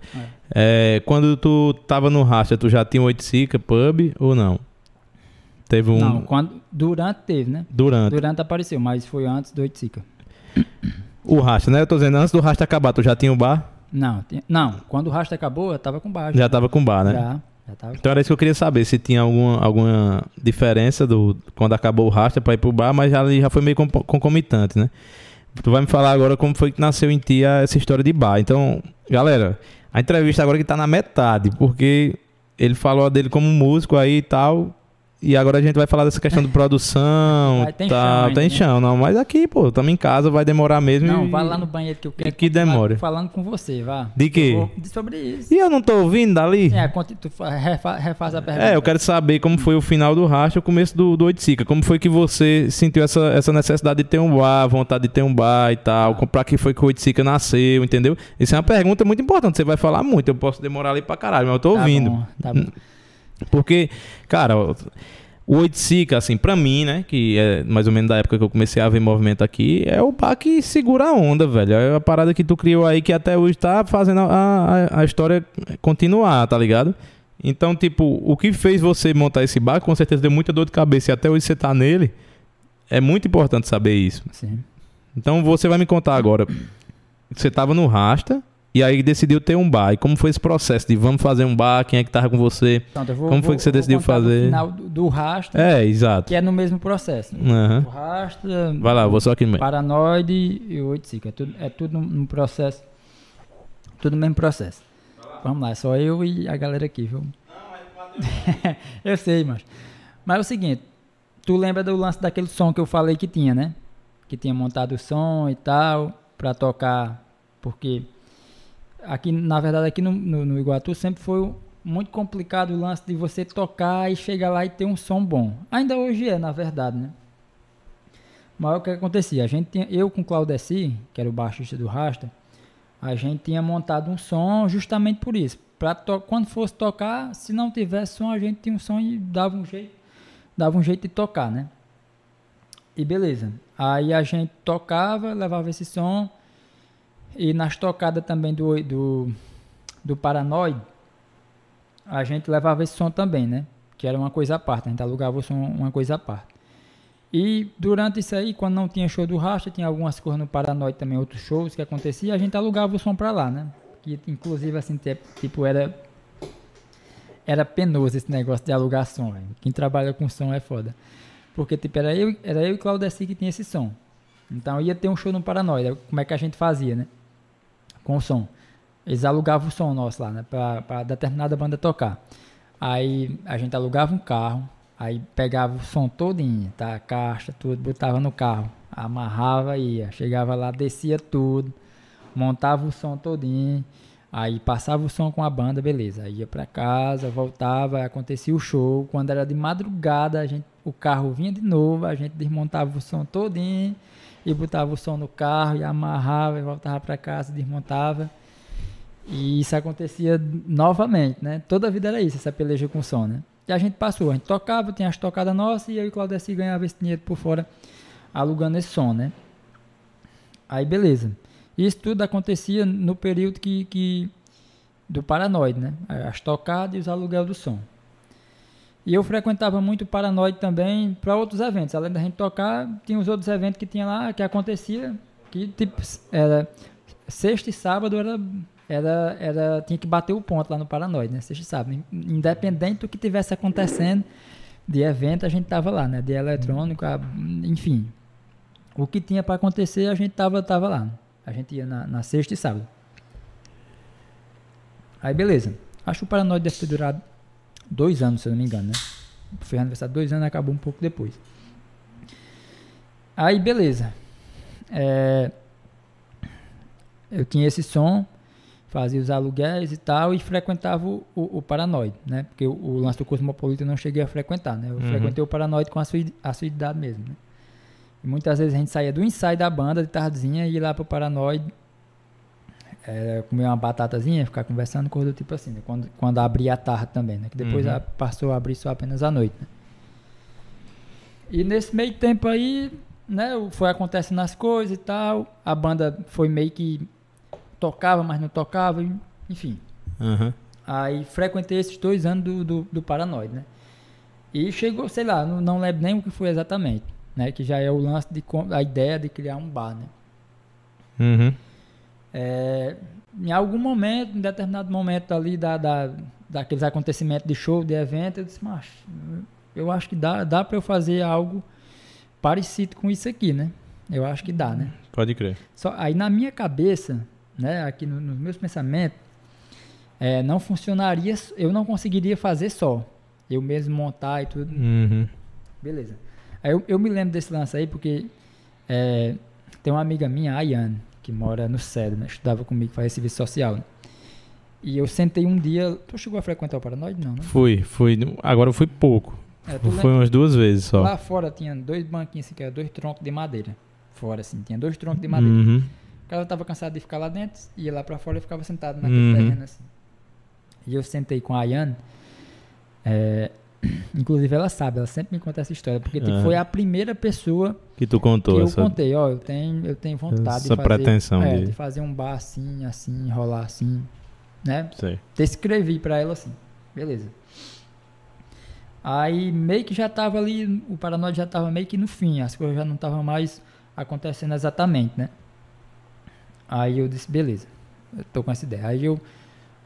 É, quando tu tava no rasta, tu já tinha oito sica, pub ou não? Teve um Não, quando, durante teve, né? durante Durante apareceu, mas foi antes do Oiticica. o rasta, né? Eu tô dizendo antes do rasta acabar, tu já tinha o bar? Não, não, quando o rastro acabou, eu tava com baixo. Já tava com bar, né? Já, já tava. Então era isso que eu queria saber, se tinha alguma, alguma diferença do quando acabou o rasta pra ir pro bar, mas já, já foi meio concomitante, né? Tu vai me falar agora como foi que nasceu em ti essa história de bar. Então, galera, a entrevista agora que tá na metade, porque ele falou dele como músico aí e tal. E agora a gente vai falar dessa questão de produção. Vai, tem tá, chão ainda, tem né? chão, não. Mas aqui, pô, estamos em casa, vai demorar mesmo. Não, e... vai lá no banheiro que eu quero que continuar demore. falando com você, vá. De quê? Vou- de- Sobre isso. E eu não tô ouvindo dali? É, tu fa- refa- refaz a pergunta. É, eu quero saber como foi o final do racha e o começo do, do Oiticica. Como foi que você sentiu essa, essa necessidade de ter um bar, vontade de ter um bar e tal? Pra que foi que o Oiticica nasceu, entendeu? Isso é uma pergunta muito importante. Você vai falar muito. Eu posso demorar ali pra caralho, mas eu tô Tá ouvindo. bom, tá bom. Porque, cara, o Oiticica, assim, pra mim, né? Que é mais ou menos da época que eu comecei a ver movimento aqui, é o bar que segura a onda, velho. É a parada que tu criou aí que até hoje tá fazendo a, a, a história continuar, tá ligado? Então, tipo, o que fez você montar esse bar, com certeza deu muita dor de cabeça e até hoje você tá nele. É muito importante saber isso. Sim. Então você vai me contar agora. Você tava no Rasta e aí decidiu ter um bar. E como foi esse processo de vamos fazer um bar? Quem é que tava com você? Pronto, vou, Como foi vou- que você decidiu fazer? final do, do rastro, É, exato. que é no mesmo processo. Aham. O rastro, Vai lá, vou só aqui no meio. paranoide e o oiticica. É tudo, é tudo num processo. Tudo no mesmo processo. Vamos lá, é só eu e a galera aqui, viu? <laughs> eu sei, mas. Mas é o seguinte, tu lembra do lance daquele som que eu falei que tinha, né? Que tinha montado o som e tal, pra tocar, porque aqui, na verdade, aqui no, no, no Iguatu sempre foi muito complicado o lance de você tocar e chegar lá e ter um som bom. Ainda hoje é, na verdade, né? Mas o que acontecia? A gente tinha, eu com o Claudeci, que era o baixista do Rasta, a gente tinha montado um som justamente por isso. Pra quando fosse tocar, se não tivesse som, a gente tinha um som e dava um jeito dava um jeito de tocar, né? E beleza. Aí a gente tocava, levava esse som. E nas tocadas também do, do, do a gente levava esse som também, né? Que era uma coisa à parte, a gente alugava o som uma coisa à parte. E durante isso aí, quando não tinha show do Racha, tinha algumas coisas no Paranoid também, outros shows que acontecia, a gente alugava o som pra lá, né? Que inclusive assim, tipo, era era penoso esse negócio de alugar som, véio. Quem trabalha com som é foda. Porque, tipo, era eu, era eu e Claudeci que tinha esse som. Então ia ter um show no Paranoia. Como é que a gente fazia, né? Com o som. Eles alugavam o som nosso lá, né? Pra determinada banda tocar. Aí a gente alugava um carro. Aí pegava o som todinho, tá? A caixa, tudo, botava no carro. Amarrava e ia. Chegava lá, descia tudo. Montava o som todinho. Aí passava o som com a banda, beleza. Aí ia pra casa, voltava, acontecia o show. Quando era de madrugada, a gente, o carro vinha de novo, a gente desmontava o som todinho e botava o som no carro e amarrava e voltava para casa, desmontava. E isso acontecia novamente, né? Toda a vida era isso, essa peleja com som, né? E a gente passou, a gente tocava, tinha as tocadas nossas e eu e o Claudeci ganhava esse dinheiro por fora alugando esse som, né? Aí beleza. Isso tudo acontecia no período que, que do Paranoide, né? As tocadas e os aluguel do som. E eu frequentava muito o Paranoide também para outros eventos. Além da gente tocar, tinha os outros eventos que tinha lá, que acontecia, que tipo, era sexta e sábado era, era, era tinha que bater o ponto lá no Paranoide, né? Sexta e sábado. Independente do que tivesse acontecendo de evento, a gente tava lá, né? De eletrônico, enfim. O que tinha para acontecer, a gente tava, tava lá. A gente ia na, na sexta e sábado. Aí beleza. Acho o Paranoide deve ter durado dois anos, se eu não me engano, né? Foi aniversário dois anos acabou um pouco depois. Aí beleza. É, eu tinha esse som, fazia os aluguéis e tal, e frequentava o, o, o Paranoide, né? Porque o, o, lance do Cosmopolita eu não cheguei a frequentar, né? Eu uhum. frequentei o Paranoide com a sua, a sua idade mesmo, né? E muitas vezes a gente saía do ensaio da banda de tardezinha e ia lá pro Paranoide é, comer uma batatazinha, ficar conversando, coisa do tipo assim, né? quando, quando abria a tarde também, né? Que depois uhum. passou a abrir só apenas à noite, né? E nesse meio tempo aí, né, foi acontecendo as coisas e tal, a banda foi meio que tocava, mas não tocava, enfim. Uhum. Aí frequentei esses dois anos do, do, do Paranoide, né? E chegou, sei lá, não, não lembro nem o que foi exatamente né? Que já é o lance de a ideia de criar um bar, né? Uhum. É, em algum momento, em determinado momento ali da, da, daqueles acontecimentos de show, de evento, eu disse, mas eu acho que dá, dá para eu fazer algo parecido com isso aqui, né? Eu acho que dá, né? Pode crer. Só, aí na minha cabeça, né, aqui no, nos meus pensamentos, é, não funcionaria, eu não conseguiria fazer só. Eu mesmo montar e tudo. Uhum. Beleza. Aí eu, eu me lembro desse lance aí porque é, tem uma amiga minha, a Ayane, que mora no CEDO, né? Estudava comigo, faz serviço social. Né? E eu sentei um dia. Tu chegou a frequentar o Paranoide? Não, né? Fui, fui. Agora eu fui pouco. É, foi umas duas vezes só. Lá fora tinha dois banquinhos assim, que eram dois troncos de madeira. Fora, assim, tinha dois troncos de madeira. Uhum. O cara tava cansado de ficar lá dentro, ia lá pra fora e ficava sentado naquele uhum. terreno assim. E eu sentei com a Ayane. É, Inclusive ela sabe, ela sempre me conta essa história, porque tipo, foi a primeira pessoa que tu contou. Que eu essa... contei, ó, eu tenho, eu tenho vontade essa de fazer, pretensão é, de... de... fazer um bar assim, assim, rolar assim, né? Sei. Descrevi para ela assim, beleza. Aí meio que já tava ali, o Paranoide já tava meio que no fim, as coisas já não estavam mais acontecendo exatamente, né? Aí eu disse, beleza, eu tô com essa ideia. Aí eu,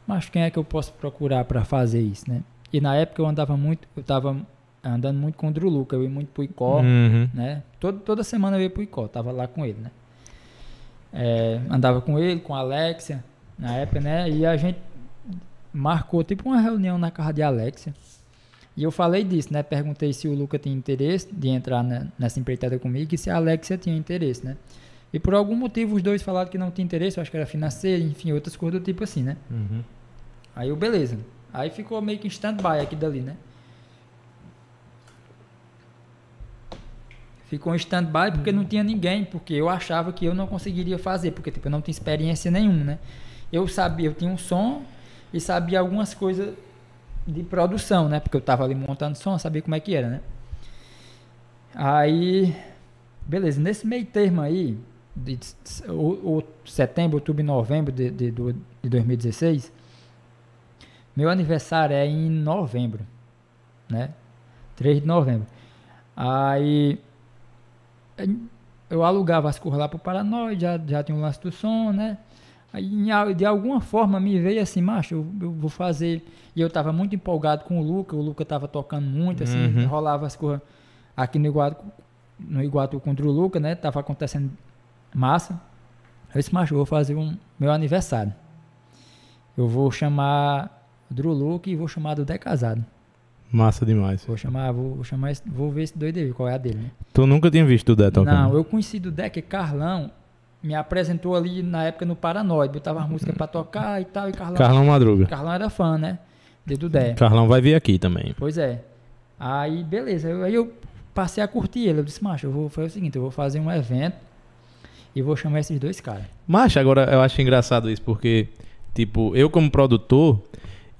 mas quem é que eu posso procurar para fazer isso, né? E na época eu andava muito, eu tava andando muito com o Drew Luca, eu ia muito pro Icó, uhum. né? Todo, toda semana eu ia pro Icó, tava lá com ele, né? É, andava com ele, com a Alexia, na época, né? E a gente marcou tipo uma reunião na casa de Alexia. E eu falei disso, né? Perguntei se o Luca tinha interesse de entrar na, nessa empreitada comigo e se a Alexia tinha interesse, né? E por algum motivo os dois falaram que não tinha interesse, eu acho que era financeiro, enfim, outras coisas do tipo assim, né? Uhum. Aí eu, beleza. Aí ficou meio que em stand-by aqui dali, né? Ficou em stand-by porque não tinha ninguém, porque eu achava que eu não conseguiria fazer, porque tipo, eu não tinha experiência nenhuma, né? Eu sabia, eu tinha um som e sabia algumas coisas de produção, né? Porque eu tava ali montando som, sabia como é que era, né? Aí, beleza, nesse meio termo aí, de, o, o setembro, outubro e novembro de, de, de 2016, meu aniversário é em novembro, né? 3 de novembro. Aí eu alugava as coisas lá pro Paranoide, já, já tinha o lance do som, né? Aí de alguma forma me veio assim, macho, eu, eu vou fazer. E eu tava muito empolgado com o Luca, o Luca tava tocando muito, assim, Uhum. rolava as coisas aqui no Iguatu, no Iguatu contra o Luca, né? Tava acontecendo massa. Eu disse, macho, eu vou fazer um meu aniversário. Eu vou chamar Drew Luca e vou chamar do Dé Casado. Massa demais. Vou chamar, vou, vou chamar, esse- vou ver esse doido aí, qual é a dele, né? Tu nunca tinha visto o Dé tocando? Não, eu conheci do Deck Carlão, me apresentou ali na época no Paranoide, botava as músicas pra tocar e tal, e Carlão, Carlão Madruga. Carlão era fã, né? De Dudé. Carlão vai vir aqui também. Pois é. Aí, beleza, eu- aí eu passei a curtir ele, eu disse, macho, eu vou fazer o seguinte, eu vou fazer um evento e vou chamar esses dois caras. Mas agora eu acho engraçado isso, porque, tipo, eu como produtor,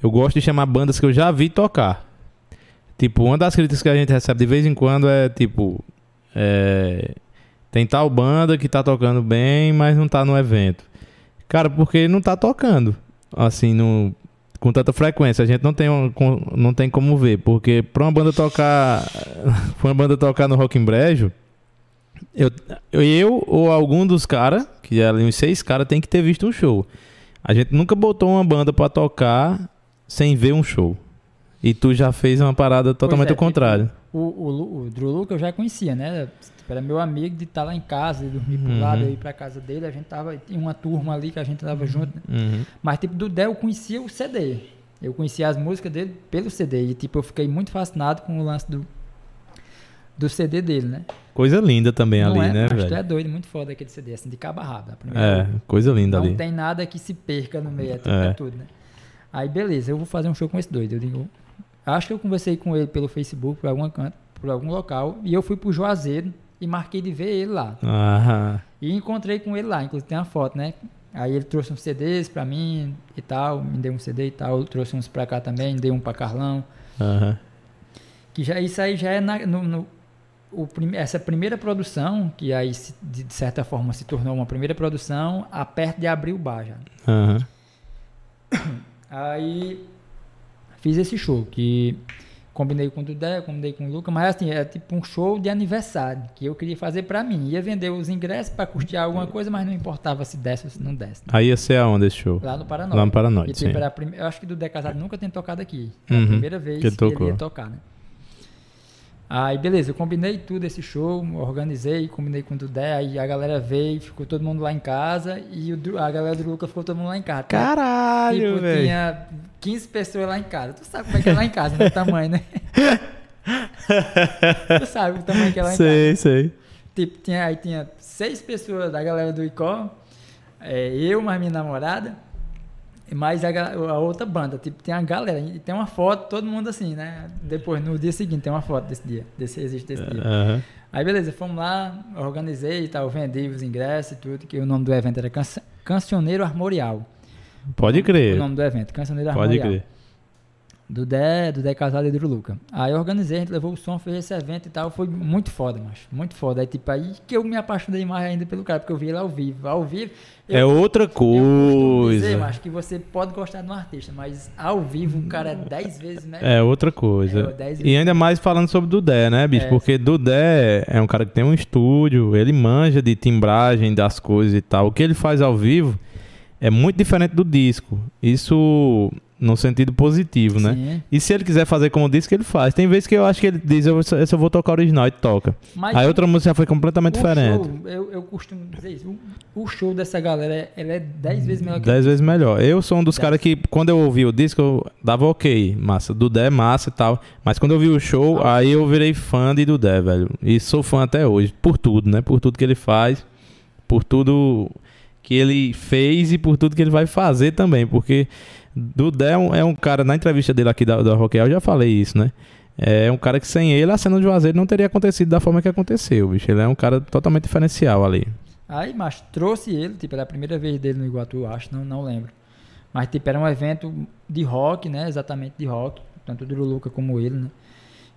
eu gosto de chamar bandas que eu já vi tocar. Tipo, uma das críticas que a gente recebe de vez em quando é, tipo, é, tem tal banda que tá tocando bem, mas não tá no evento. Cara, porque não tá tocando, assim, no, com tanta frequência. A gente não tem, não tem como ver, porque pra uma banda tocar, <laughs> pra uma banda tocar no Rock em Brejo, eu, eu ou algum dos caras, que é ali uns seis caras, tem que ter visto um show. A gente nunca botou uma banda pra tocar sem ver um show. E tu já fez uma parada totalmente é, ao contrário. O, o, o Drew Luca eu já conhecia, né? Tipo, Era meu amigo de estar lá em casa, de dormir pro Uhum. lado, ir pra casa dele, a gente tava, tinha uma turma ali que a gente tava junto, né? Uhum. Mas, tipo, do Dé eu conhecia o CD. Eu conhecia as músicas dele pelo CD. E, tipo, eu fiquei muito fascinado com o lance do, do CD dele, né? Coisa linda também Não ali, é, né, velho? é doido, muito foda aquele CD, assim, de cabo a rabo. É, coisa linda não ali. tem nada que se perca no meio, é tudo, É. é tudo, né? Aí, beleza, eu vou fazer um show com esse doido. Eu digo, acho que eu conversei com ele pelo Facebook, por algum canto, por algum local, e eu fui pro Juazeiro e marquei de ver ele lá. Ah, E encontrei com ele lá, inclusive tem uma foto, né? Aí ele trouxe uns CDs pra mim e tal, me deu um CD e tal, trouxe uns pra cá também, dei um pra Carlão. aham. Que já, isso aí já é na- no, no- prime- essa primeira produção, que aí se- de, certa forma se tornou uma primeira produção, a perto de abrir o bar já. aham. <coughs> Aí fiz esse show, que combinei com o Dudé, combinei com o Luca, mas assim, é tipo um show de aniversário, que eu queria fazer pra mim. Ia vender os ingressos pra custear alguma coisa, mas não importava se desse ou se não desse. Aí ia ser aonde esse show? Lá no Paranoide. Lá no Paranoide, E, tipo, era prime- Eu acho que do Dudé Casado nunca tem tocado aqui. É a Uhum, primeira vez que que, ele ia tocar, né? Aí, beleza, eu combinei tudo esse show, organizei, combinei com o Dudé, aí a galera veio, ficou todo mundo lá em casa e o a galera do Luca ficou todo mundo lá em casa. Caralho, tipo, tinha 15 pessoas lá em casa. Tu sabe como é que é lá em casa, né? O <laughs> tamanho, né? tu sabe o tamanho que é lá em casa. Sei, sei. Tipo, tinha, aí tinha seis pessoas da galera do ICO, é, eu, mais minha namorada, mais a, a outra banda. Tipo, tem uma galera, e tem uma foto, todo mundo assim, né? Depois, no dia seguinte, tem uma foto desse dia, desse existe desse dia. Aham. Aí beleza, fomos lá, organizei e tal, vendi os ingressos e tudo, que o nome do evento era Canc- Cancioneiro Armorial. Pode O crer. nome do evento, Cancioneiro Pode Armorial. crer. Do Dé, do Dé Casado e do Luca. Aí eu organizei, a gente levou o som, fez esse evento e tal. Foi muito foda, macho. Muito foda. Aí, tipo, aí que eu me apaixonei mais ainda pelo cara, porque eu vi ele ao vivo. Ao vivo. É eu, outra eu costumo dizer, coisa. macho, que você pode gostar de um artista, mas ao vivo um cara é 10 vezes melhor. É outra coisa. É, e ainda mais falando sobre Dudé, né, bicho? É. Porque Dudé é um cara que tem um estúdio, ele manja de timbragem das coisas e tal. O que ele faz ao vivo é muito diferente do disco. Isso no sentido positivo, né? Sim. E se ele quiser fazer como disco, ele faz. Tem vezes que eu acho que ele diz, eu, só- eu vou tocar original e toca. Mas Aí outra música foi completamente diferente. show, eu, eu costumo dizer isso. O, o show dessa galera, é 10 vezes melhor que Dez vezes melhor. Eu sou um dos caras que, quando eu ouvi o disco, eu dava ok, massa. Dudé é massa e tal. Mas quando eu vi o show, Ah. aí eu virei fã de Dudé, velho. E sou fã até hoje. Por tudo, né? Por tudo que ele faz. Por tudo que ele fez e por tudo que ele vai fazer também. Porque Dudé é um, é um cara, na entrevista dele aqui da, da Rock eu já falei isso, né? É um cara que sem ele, a cena do Juazeiro não teria acontecido da forma que aconteceu, bicho. Ele é um cara totalmente diferencial ali. Aí, mas trouxe ele, tipo, era a primeira vez dele no Iguatu, acho, não, não lembro. Mas, tipo, era um evento de rock, né? Exatamente de rock. Tanto do Luca como ele, né?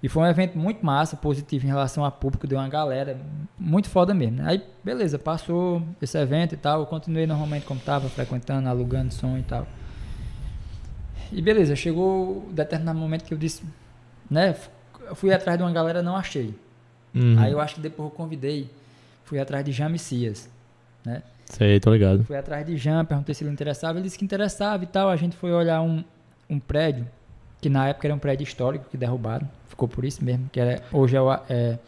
E foi um evento muito massa, positivo em relação a público, deu uma galera, muito foda mesmo. Né? Aí, beleza, passou esse evento e tal, eu continuei normalmente como tava, frequentando, alugando som e tal. E beleza, chegou um determinado momento que eu disse, né, eu fui atrás de uma galera, não achei. Uhum. Aí eu acho que depois eu convidei, fui atrás de Jean Messias, né? Sei, tô ligado. Fui atrás de Jean, perguntei se ele interessava, ele disse que interessava e tal. A gente foi olhar um, um prédio, que na época era um prédio histórico, que derrubaram, ficou por isso mesmo, que era, hoje é o, é,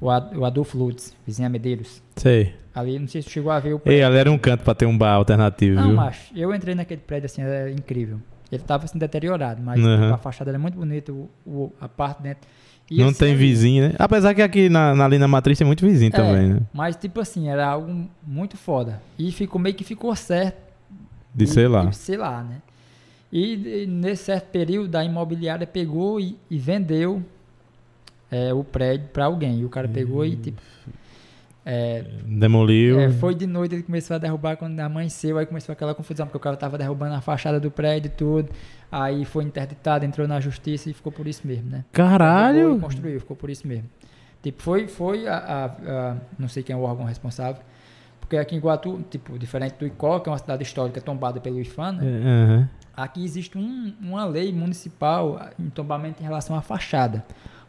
o, Ad- o Adolfo Lutz, vizinha Medeiros. Sei. Ali, não sei se chegou a ver o Ei, prédio. ali era um canto pra ter um bar alternativo, Não, viu? macho, eu entrei naquele prédio assim, era incrível. Ele tava assim deteriorado, mas Uhum. a fachada era muito bonita, o, o- a parte dentro. E Não assim, tem vizinho, né? Apesar que aqui na, na, ali na Matriz tem muito vizinho É, também, né? Mas tipo assim, era algo muito foda. E ficou meio que ficou certo. De E- sei lá. e sei lá, né? E, e nesse certo período a imobiliária pegou e, e vendeu é, o prédio pra alguém. E o cara pegou Hum. e tipo. É, Demoliu. é, foi de noite, ele começou a derrubar quando amanheceu, aí começou aquela confusão, porque o cara tava derrubando a fachada do prédio e tudo. Aí foi interditado, entrou na justiça e ficou por isso mesmo, né? Caralho! construiu, ficou por isso mesmo. Tipo, foi, foi a, a- a- Não sei quem é o órgão responsável. Porque aqui em Guatu, tipo, diferente do Icó, que é uma cidade histórica tombada pelo IFAM, né? Aham. Aqui existe um- uma lei municipal em tombamento em relação à fachada.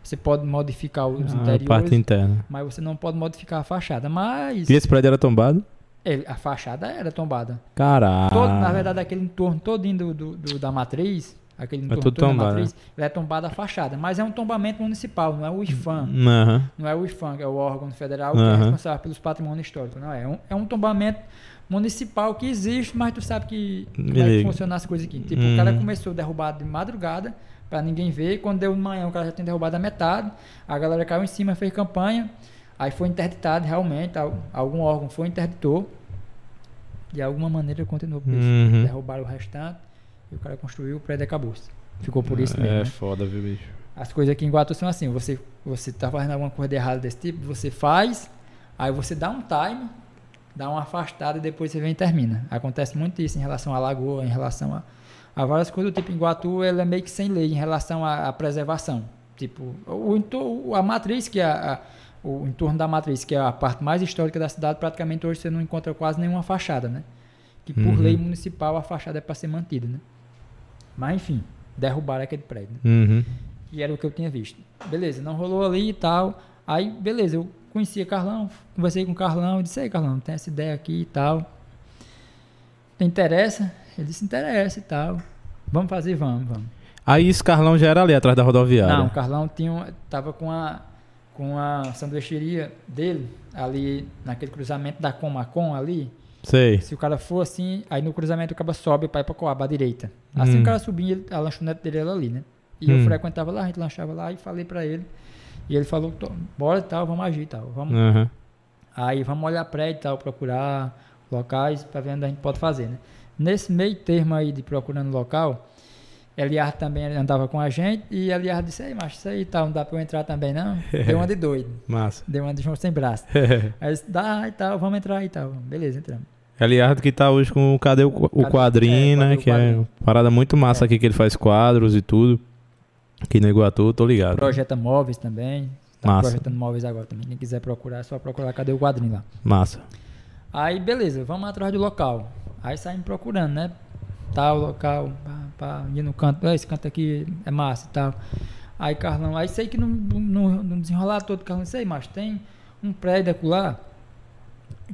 Você pode modificar os A interiores, parte interna. mas você não pode modificar a fachada. Mas E esse prédio era tombado? ele- a fachada era tombada. Caralho. Todo, na verdade, aquele entorno todinho do, do- do- da matriz, aquele entorno tudo todo da matriz, ele é tombado a fachada. Mas é um tombamento municipal, não é o IFAM. Aham. Não é o IFAM, que é o órgão federal que é responsável pelos patrimônios históricos. Não é. É um, é um tombamento municipal que existe, mas tu sabe que como é que funciona as coisas aqui. Tipo, o cara Uhum. começou derrubado de madrugada pra ninguém ver. Quando deu de manhã, o cara já tinha derrubado a metade. A galera caiu em cima, fez campanha. Aí foi interditado realmente. al- Algum órgão foi interditou. De alguma maneira continuou por isso. Uhum. Derrubaram o restante. E o cara construiu, o prédio acabou. Ficou por isso mesmo. É né? foda, viu, bicho? As coisas aqui em Guatu são assim, você, você tá fazendo alguma coisa de errado desse tipo, você faz, aí você dá um time, dá uma afastada e depois você vem e termina. Acontece muito isso em relação à lagoa, em relação a, a várias coisas do tipo. Em Guatu, ela é meio que sem lei em relação à, à preservação. Tipo, o, a matriz, que é a, a- o entorno da matriz, que é a parte mais histórica da cidade, praticamente hoje você não encontra quase nenhuma fachada, né? Que por Uhum. lei municipal a fachada é para ser mantida, né? Mas enfim, derrubaram aquele prédio. né? Uhum. E era o que eu tinha visto. Beleza, não rolou ali e tal. Aí, beleza, eu conhecia Carlão, conversei com o Carlão, e disse, ei Carlão, tem essa ideia aqui e tal. Te interessa? Ele disse, interessa e tal. Vamos fazer, vamos, vamos. Aí esse Carlão já era ali atrás da rodoviária. Não, o Carlão tinha, tava com a, com a sanduicheria dele, ali naquele cruzamento da Comacom ali. Sei. Se o cara for assim, aí no cruzamento o cara sobe para ir pra Coab à direita. Assim Hum. o cara subia, a lanchonete dele era ali, né? E Hum. eu frequentava lá, a gente lanchava lá e falei pra ele. E ele falou, "Tô- bora e tal, vamos agir e tal. Vamos. Aham. Aí vamos olhar prédio e tal, procurar locais pra ver onde a gente pode fazer, né? Nesse meio termo aí de procurando local, Eliar também andava com a gente e Eliar disse, ei, macho, isso aí tal, não dá pra eu entrar também não. <laughs> Deu uma de doido, Massa. deu uma de João sem braço. <laughs> Aí disse, dá e tal, vamos entrar e tal. Beleza, entramos. Eliardo que tá hoje com o Cadê o, o Quadrinho, né? Que é parada muito massa É. aqui que ele faz quadros e tudo. Aqui no Iguatu, tô ligado. Projeta móveis também. Tá Massa. projetando móveis agora também. Quem quiser procurar, é só procurar cadê o quadrinho lá. Massa. Aí, beleza, vamos atrás do local. Aí saímos procurando, né? Tal local, pá, pá, ir no canto, "Ah, esse canto aqui é massa e tal. Aí Carlão, aí sei que no, no, no desenrolar todo, Carlão, sei, mas tem um prédio acolá,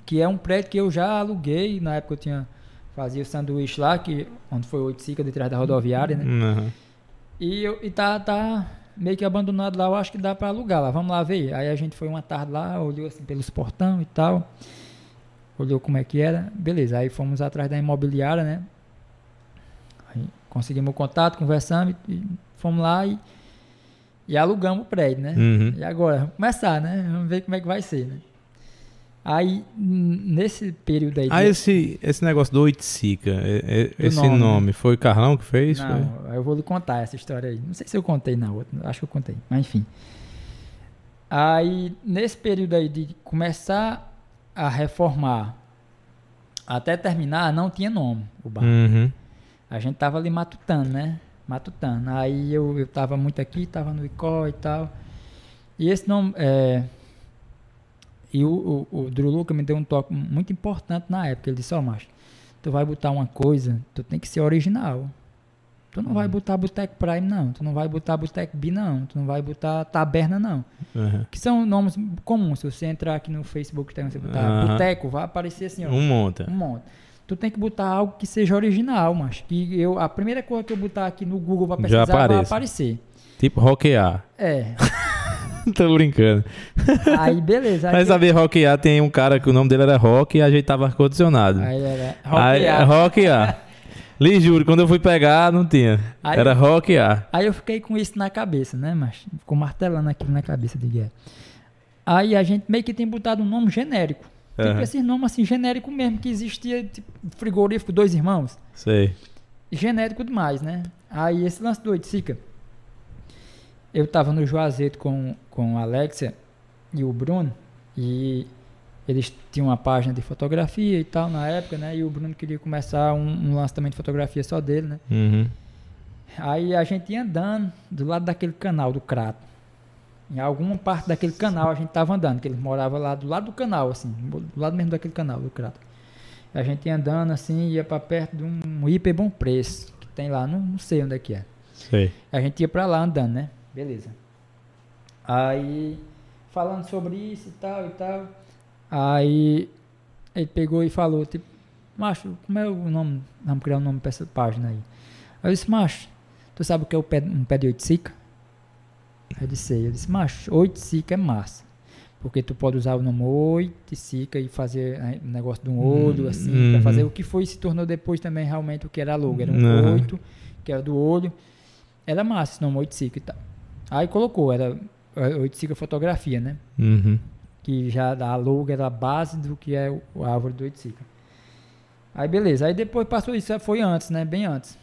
que é um prédio que eu já aluguei, na época eu tinha, fazia o sanduíche lá, que, onde foi o Oiticica de trás da rodoviária, né? Aham. E, eu, e tá, tá meio que abandonado lá, eu acho que dá pra alugar lá, vamos lá ver. Aí a gente foi uma tarde lá, olhou assim pelos portão e tal, olhou como é que era, beleza. Aí fomos atrás da imobiliária, né? Aí conseguimos o contato, conversamos e, fomos lá e, e alugamos o prédio, né? Uhum. E agora, vamos começar, né? Vamos ver como é que vai ser, né? Aí, nesse período aí... Ah, de- esse, esse negócio do Oiticica, é- é- esse nome, nome, né? foi Carlão que fez? Foi? Não, eu vou lhe contar essa história aí. Não sei se eu contei na outra, acho que eu contei, mas enfim. Aí, nesse período aí de começar a reformar até terminar, não tinha nome o bar. Uhum. A gente tava ali matutando, né? Matutano. Aí eu, eu tava muito aqui, tava no ICO e tal. E esse nome. É, e o, o, o Drew Luca me deu um toque muito importante na época. Ele disse: Ó, oh, macho, tu vai botar uma coisa, tu tem que ser original. Tu não uhum. vai botar Boteco Prime, não. Tu não vai botar Boteco B, não. Tu não vai botar Taberna, não. Uhum. Que são nomes comuns. Se você entrar aqui no Facebook, você botar uhum. Boteco, vai aparecer assim, ó. Um monte. Um monte. Tu tem que botar algo que seja original, mas que eu a primeira coisa que eu botar aqui no Google para pesquisar vai aparecer. Tipo rockear. É. <laughs> Tô brincando. Aí, beleza. Aí Mas saber rockear, tem um cara que o nome dele era Rock e ajeitava ar-condicionado. Aí era rockear. Aí, rockear. <laughs> Lhe juro, quando eu fui pegar, não tinha. Aí, Era rock A. Aí eu fiquei com isso na cabeça, né, mas ficou martelando aquilo na cabeça de guerra. Aí a gente meio que tem botado um nome genérico. Uhum. Tipo esses nomes assim, genérico mesmo, que existia tipo, frigorífico Dois Irmãos. Sei. Genérico demais, né? Aí esse lance do Oiticica. Eu tava no Juazeiro com, com a Alexia e o Bruno. E eles tinham uma página de fotografia e tal na época, né? E o Bruno queria começar um, um lançamento de fotografia só dele, né? Uhum. Aí a gente ia andando do lado daquele canal do Crato. Em alguma parte daquele canal a gente tava andando, que ele morava lá do lado do canal, assim, do lado mesmo daquele canal do Crato. A gente ia andando assim, ia para perto de um hiper bom preço que tem lá, não, não sei onde é que é. Sei. A gente ia para lá andando, né? Beleza. Aí falando sobre isso e tal e tal. Aí ele pegou e falou, tipo, macho, como é o nome? Vamos criar um nome para essa página aí. Aí eu disse, macho, tu sabe o que é um pé, um pé de oiticica? Aí eu disse, eu disse, macho, oiticica é massa. Porque tu pode usar o nome oiticica e fazer o né, negócio de um olho, assim, uhum. para fazer o que foi e se tornou depois também realmente o que era logo. Era um uhum. oito, que era do olho. Era massa esse nome oiticica e tal. Aí colocou, era oiticica fotografia, né? Uhum que já a logo era a base do que é o árvore do Oiticica. Aí beleza, aí depois passou isso, foi antes, né? Bem antes.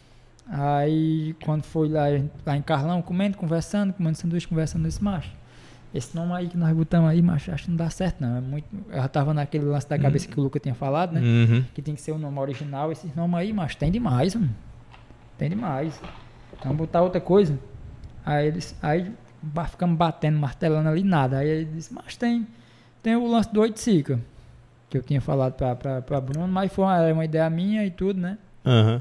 Aí quando foi lá, lá em Carlão, comendo, conversando, comendo sanduíche, conversando nesse macho. Esse nome aí que nós botamos aí, macho, acho que não dá certo não. É muito, eu já tava naquele lance da cabeça uhum. que o Luca tinha falado, né? Uhum. Que tem que ser o nome original. Esse nome aí, macho, tem demais, mano. Tem demais. Vamos botar outra coisa. Aí eles, aí ficamos batendo, martelando ali, nada. Aí ele disse, mas tem tem o lance do Oiticica, que eu tinha falado pra, pra, pra Bruno, mas foi uma, uma ideia minha e tudo, né? Uhum.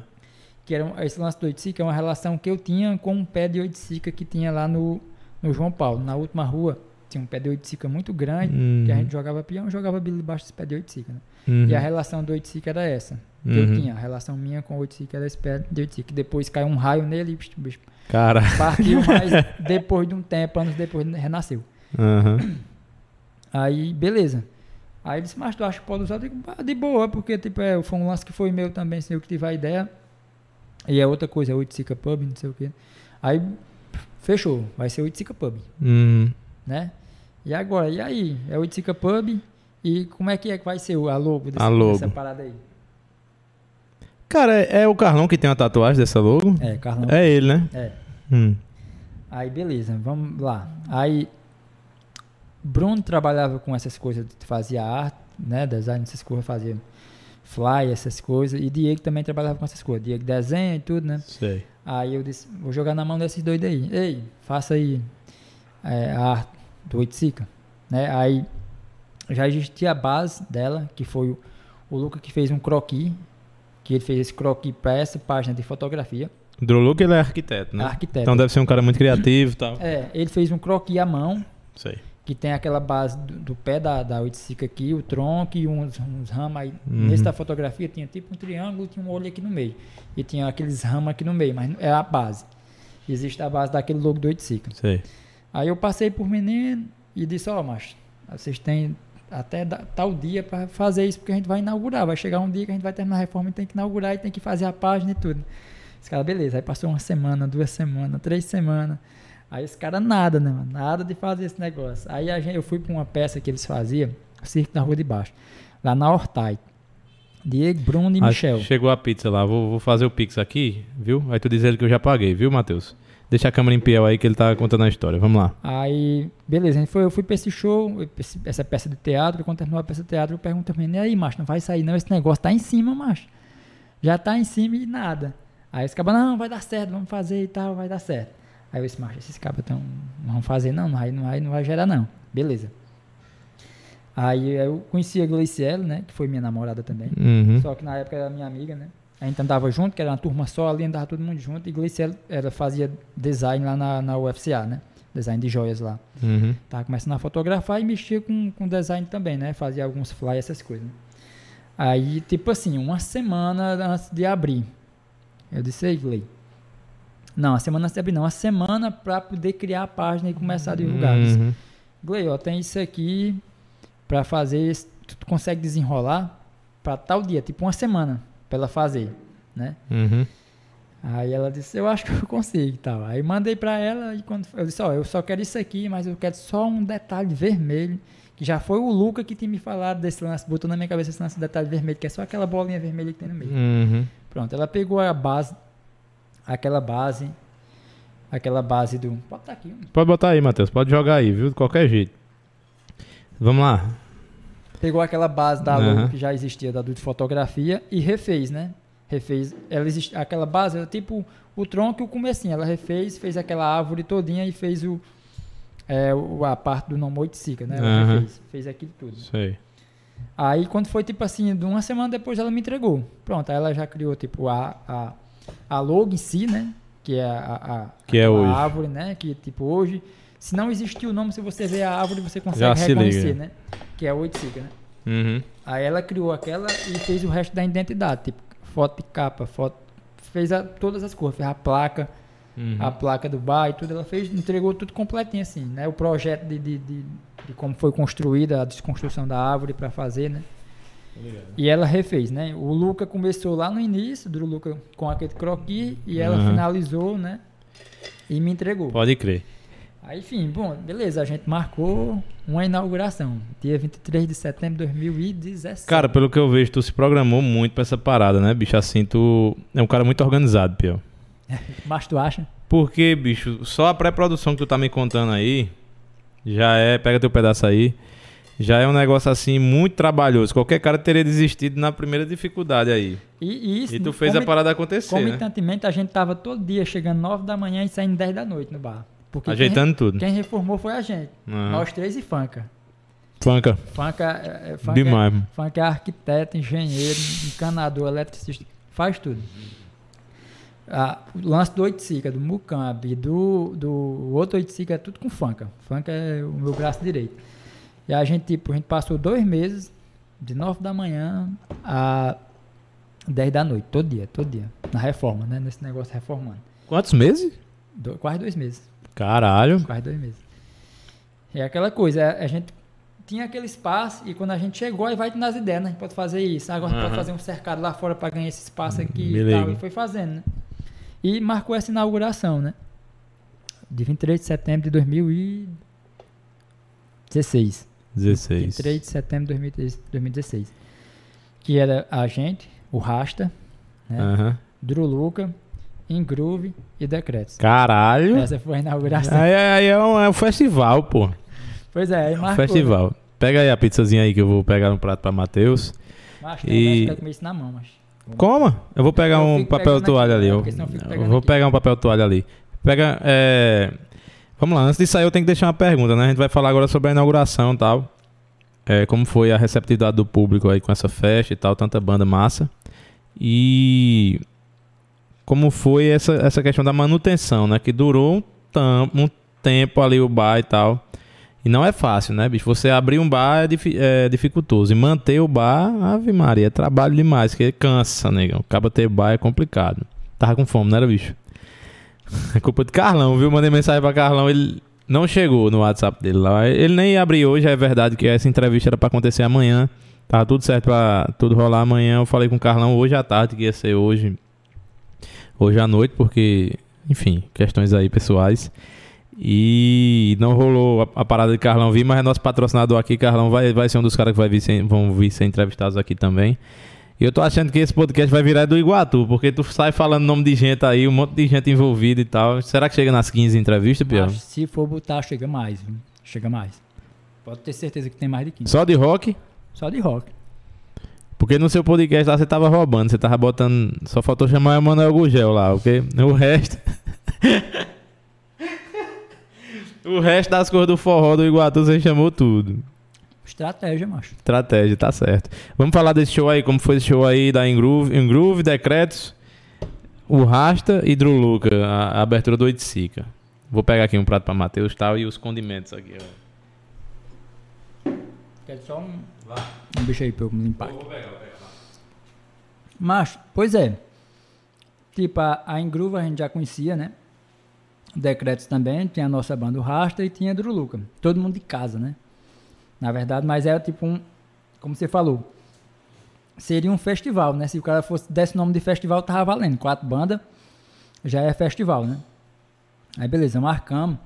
Que era esse lance do Oiticica é uma relação que eu tinha com um pé de Oiticica que tinha lá no, no João Paulo, na última rua. Tinha um pé de oiticica muito grande, uhum. que a gente jogava peão e jogava bilho debaixo desse pé de oiticica. Né? Uhum. E a relação do oiticica era essa. Que eu uhum. tinha. A relação minha com o oiticica era esse pé de oiticica. Depois caiu um raio nele e bicho Cara. partiu, mas <laughs> depois de um tempo, anos depois, renasceu. Uhum. Aí, beleza. Aí ele disse, mas tu acha que pode usar? Eu digo, de boa, porque tipo, é, foi um lance que foi meu também, sem eu que tive a ideia. E é outra coisa, é o Itzica Pub, não sei o quê. Aí, fechou, vai ser o Itzica Pub. Uhum. Né? E agora, e aí? É o Itzica Pub e como é que é que vai ser a logo, desse, a logo. dessa parada aí? Cara, é, é, o Carlão que tem a tatuagem dessa logo? É, Carlão. É ele, né? É. Hum. Aí, beleza, vamos lá. Aí, Bruno trabalhava com essas coisas, fazia arte, né, design, essas coisas, fazia fly, essas coisas. E Diego também trabalhava com essas coisas. Diego desenha e tudo, né? Sei. Aí eu disse, vou jogar na mão desses dois aí. Ei, faça aí é, a arte do Oiticica. Né? Aí já existia a base dela, que foi o, o Luca que fez um croquis, que ele fez esse croquis para essa página de fotografia. O Droluca, ele é arquiteto, né? Arquiteto. Então deve ser um cara muito criativo e tal. É, ele fez um croquis à mão. Sei que tem aquela base do, do pé da, da oiticica aqui, o tronco e uns, uns ramos aí. Uhum. Nesse da fotografia tinha tipo um triângulo, tinha um olho aqui no meio. E tinha aqueles ramos aqui no meio, mas é a base. Existe a base daquele logo do oiticica. Sei. Aí eu passei por menino e disse, ó, oh, macho, vocês têm até tal dia para fazer isso, porque a gente vai inaugurar. Vai chegar um dia que a gente vai terminar a reforma e tem que inaugurar e tem que fazer a página e tudo. Esse cara, beleza. Aí passou uma semana, duas semanas, três semanas. Aí esse cara nada, né, mano? Nada de fazer esse negócio. Aí gente, eu fui para uma peça que eles faziam, Circo na Rua de Baixo, lá na Hortai. Diego, Bruno e Michel. Chegou a pizza lá, vou, vou, fazer o Pix aqui, viu? Aí tu diz ele que eu já paguei, viu, Matheus? Deixa a câmera em pé aí que ele tá contando a história. Vamos lá. Aí, beleza, foi, eu fui pra esse show, essa peça de teatro, quando terminou a peça de teatro, eu pergunto pra mim, e aí, macho, não vai sair não, esse negócio tá em cima, macho. Já tá em cima e nada. Aí esse cabra, não, vai dar certo, vamos fazer e tal, vai dar certo. Aí eu disse, macho, esses cabras tão, não vão fazer não, não vai, não, vai, não vai gerar não. Beleza. Aí eu conheci a Gleiciele, né, que foi minha namorada também. Uhum. Só que na época era minha amiga, né? A gente andava junto, que era uma turma só, ali andava todo mundo junto. E Gleiciele, ela fazia design lá na, na UFCA, né? Design de joias lá. Uhum. Tava começando a fotografar e mexia com, com design também, né? Fazia alguns flyers, essas coisas. né? Aí, tipo assim, uma semana antes de abrir, eu disse, ei, Glei. Não, a semana abrir, não. A semana pra poder criar a página e começar a divulgar. Uhum. Glei, ó, tem isso aqui pra fazer. Tu consegue desenrolar pra tal dia, tipo uma semana pra ela fazer, né? Uhum. Aí ela disse, eu acho que eu consigo e tal. Aí mandei pra ela e quando eu disse, ó, eu só quero isso aqui, mas eu quero só um detalhe vermelho, que já foi o Luca que tinha me falado desse lance, botou na minha cabeça esse lance de detalhe vermelho, que é só aquela bolinha vermelha que tem no meio. Uhum. Pronto, ela pegou a base, aquela base, aquela base do... Pode estar aqui. Pode botar aí, Matheus. Pode jogar aí, viu? De qualquer jeito. Vamos lá. Pegou aquela base da logo que já existia da de fotografia e refez, né? Refez. Ela existe, aquela base era tipo o tronco e o comecinho. Ela refez, fez aquela árvore todinha e fez o, é, a parte do nome Oiticica, né? Ela Aham. refez, fez aquilo tudo. Sei. Aí quando foi tipo assim, de uma semana depois ela me entregou. Pronto, aí ela já criou tipo a, a, a logo em si, né? Que é a, a, Que é hoje. árvore, né? Que tipo hoje, se não existir o nome, se você ver a árvore, você consegue Já reconhecer, liga. né? Que é a Oiticica, né? Uhum. Aí ela criou aquela e fez o resto da identidade, tipo foto de capa, foto, fez a- todas as cores, fez a placa, Uhum. a placa do bar e tudo, ela fez, entregou tudo completinho assim, né? O projeto de, de, de, de como foi construída a desconstrução da árvore para fazer, né? E ela refez, né? O Luca começou lá no início, do Luca com aquele croquis e ela Aham. finalizou, né? E me entregou. Pode crer. Aí, enfim, bom, beleza, a gente marcou uma inauguração, dia 23 de setembro de 2017. Cara, pelo que eu vejo, tu se programou muito pra essa parada, né, bicho? Assim, tu é um cara muito organizado, Pior. <laughs> Mas tu acha? Porque, bicho, só a pré-produção que tu tá me contando aí já é. Pega teu pedaço aí. Já é um negócio assim muito trabalhoso. Qualquer cara teria desistido na primeira dificuldade aí. E, e isso, E tu fez a parada acontecer, né? Comitantemente, a gente tava todo dia chegando 9 da manhã e saindo 10 da noite no bar. Porque Ajeitando tudo. Quem, quem reformou foi a gente. Aham. Nós três e Fanca. Funka. Fanca, é, é, Fanca, Demais. é, Fanca é arquiteto, engenheiro, encanador, eletricista, faz tudo. Ah, o lance do Oiticica, do Mucambi, do, do outro Oiticica é tudo com Fanca. Fanca é o meu braço direito. E a gente, tipo, a gente passou dois meses, de 9 da manhã a 10 da noite, todo dia, todo dia. Na reforma, né? Nesse negócio reformando. Quantos meses? Do- quase dois meses. Caralho. Quase dois meses. É aquela coisa, a, a gente tinha aquele espaço e quando a gente chegou, aí vai nas ideias, né? A gente pode fazer isso. Agora a gente Aham. pode fazer um cercado lá fora para ganhar esse espaço aqui Me e tal. liga. E foi fazendo, né? E marcou essa inauguração, né? De 23 de setembro de 2016. 16. 23 de setembro de 2016. 2016. Que era a gente, o Rasta, né? Aham. Druluca, Ingroove e Decretos. Caralho. Essa foi a inauguração. Aí, aí é, um, é um festival, pô. Pois é, aí marcou. festival. Pega aí a pizzazinha aí que eu vou pegar um prato pra Matheus. Mas E- quero comer isso na mão, mas. Coma. Eu vou pegar Eu um papel toalha aqui, ali. né? Eu, eu vou aqui. pegar um papel toalha ali. Pega. É... Vamos lá, antes de sair eu tenho que deixar uma pergunta, né? A gente vai falar agora sobre a inauguração e tal. É, como foi a receptividade do público aí com essa festa e tal, tanta banda massa. E como foi essa, essa questão da manutenção, né? Que durou um, tam- um tempo ali o bar e tal. E não é fácil, né, bicho? Você abrir um bar é, é dificultoso. E manter o bar, ave Maria, é trabalho demais, que cansa, negão. Acaba ter bar é complicado. Tava com fome, não era, bicho? É <laughs> culpa de Carlão, viu? Mandei mensagem pra Carlão, ele não chegou no WhatsApp dele lá. Ele nem abriu hoje, é verdade que essa entrevista era pra acontecer amanhã. Tava tudo certo pra tudo rolar amanhã. Eu falei com o Carlão hoje à tarde, que ia ser hoje. Hoje à noite, porque, enfim, questões aí pessoais. E não rolou a, a parada de Carlão vir, mas é nosso patrocinador aqui. Carlão vai, vai ser um dos caras que vai vir ser- vão vir ser entrevistados aqui também. E eu tô achando que esse podcast vai virar do Iguatu, porque tu sai falando nome de gente aí, um monte de gente envolvida e tal. Será que chega nas 15 entrevistas, Pior? Se for botar, chega mais. viu? Chega mais. Pode ter certeza que tem mais de 15. Só de rock? Só de rock. Porque no seu podcast lá você tava roubando, você tava botando. Só faltou chamar o Manuel Gugel lá, ok? O resto. <laughs> o resto das cores do forró do Iguatu você chamou tudo. Estratégia, macho. Estratégia, tá certo. Vamos falar desse show aí, como foi esse show aí da Engroove, Engroove Decretos, o Rasta e Druluca, a, a abertura do Oiticica. Vou pegar aqui um prato pra Matheus e tal e os condimentos aqui, ó. Quer só um, um bicho aí pra eu limpar. Macho, pois é. Tipo, a, a Engruva a gente já conhecia, né? Decretos também, tinha a nossa banda o Rasta e tinha a Druluca. Todo mundo de casa, né? Na verdade, mas era tipo um. Como você falou. Seria um festival, né? Se o cara fosse desse nome de festival, tava valendo. Quatro bandas já é festival, né? Aí beleza, marcamos.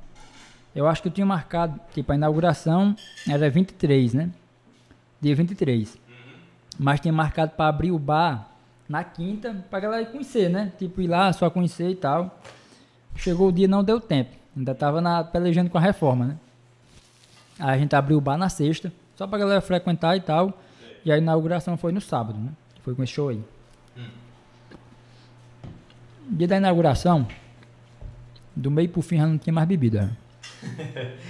Eu acho que eu tinha marcado, tipo, a inauguração era 23, né? Dia 23. Mas tinha marcado para abrir o bar na quinta, pra galera conhecer, né? Tipo, ir lá, só conhecer e tal. Chegou o dia, não deu tempo. Ainda tava na, pelejando com a reforma, né? Aí a gente abriu o bar na sexta, só pra galera frequentar e tal. E a inauguração foi no sábado, né? Foi com esse show aí. Dia da inauguração, do meio pro fim já não tinha mais bebida. <laughs>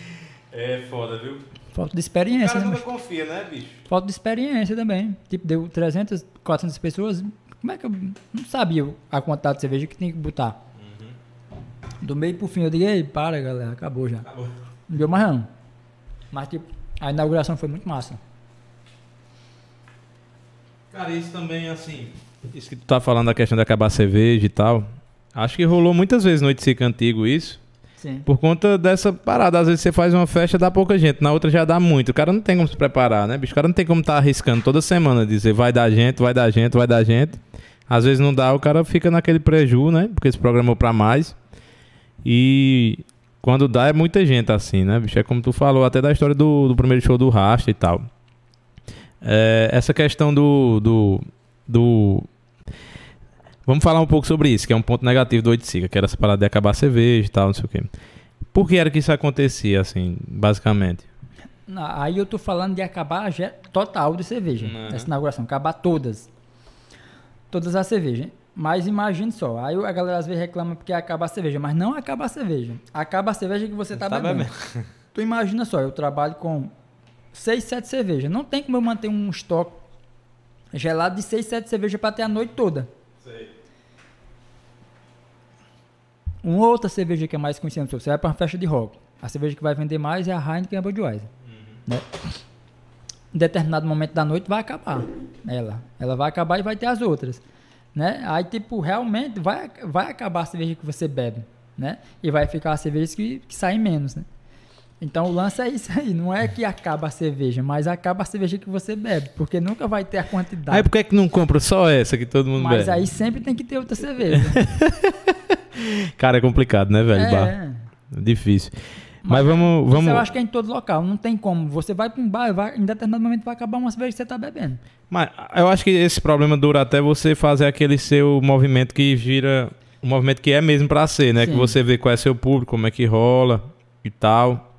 É foda, viu? Falta de experiência, né? macho? confia, né, bicho? Falta de experiência também. Tipo, deu 300, 400 pessoas. Como é que eu não sabia a quantidade de cerveja que tinha que botar? Do meio pro fim, eu digo, ei, para, galera, acabou já. Acabou. Não deu mais não. Mas, tipo, a inauguração foi muito massa. Cara, isso também, assim. Isso que tu tá falando da questão de acabar a cerveja e tal. Acho que rolou muitas vezes no Oiticica antigo isso. Sim. Por conta dessa parada. Às vezes você faz uma festa, dá pouca gente. Na outra já dá muito. O cara não tem como se preparar, né, bicho? O cara não tem como estar arriscando toda semana. Dizer vai dar gente, vai dar gente, vai dar gente. Às vezes não dá, o cara fica naquele preju, né? Porque se programou pra mais. E quando dá é muita gente assim, né, bicho? É como tu falou até da história do, do primeiro show do Rasta e tal. É, essa questão do, do, do. Vamos falar um pouco sobre isso, que é um ponto negativo do Oiticica, que era essa parada de acabar a cerveja e tal, não sei o quê. Por que era que isso acontecia, assim, basicamente? Não, Aí eu tô falando de acabar a ge- total de cerveja. Uhum. Essa inauguração. Acabar todas. Todas as cervejas. Mas imagine só. Aí a galera às vezes reclama porque acaba a cerveja. Mas não acaba a cerveja. Acaba a cerveja que você tá, Tá bebendo. bebendo. Tu imagina só, eu trabalho com 6, 7 cervejas. Não tem como eu manter um estoque gelado de 6, 7 cervejas para ter a noite toda. Uma outra cerveja que é mais conhecida, você vai para uma festa de rock. A cerveja que vai vender mais é a Heineken e a Budweiser. Né? Em determinado momento da noite vai acabar ela. Ela vai acabar e vai ter as outras. Né? Aí, tipo, realmente vai, vai acabar a cerveja que você bebe. Né? E vai ficar as cervejas que, que saem menos. Né? Então o lance é isso aí. Não é que acaba a cerveja, mas acaba a cerveja que você bebe. Porque nunca vai ter a quantidade. Aí por que é que não compra só essa que todo mundo mas bebe? aí sempre tem que ter outra cerveja. <laughs> Cara, é complicado, né, velho? Bar. é. Difícil. Mas, vamos. Isso vamos... eu acho que é em todo local, não tem como. Você vai para um bar, vai, em determinado momento vai acabar uma cerveja que você está bebendo. Mas eu acho que esse problema dura até você fazer aquele seu movimento que gira. O movimento que é mesmo pra ser, né? Sim. Que você vê qual é seu público, como é que rola e tal.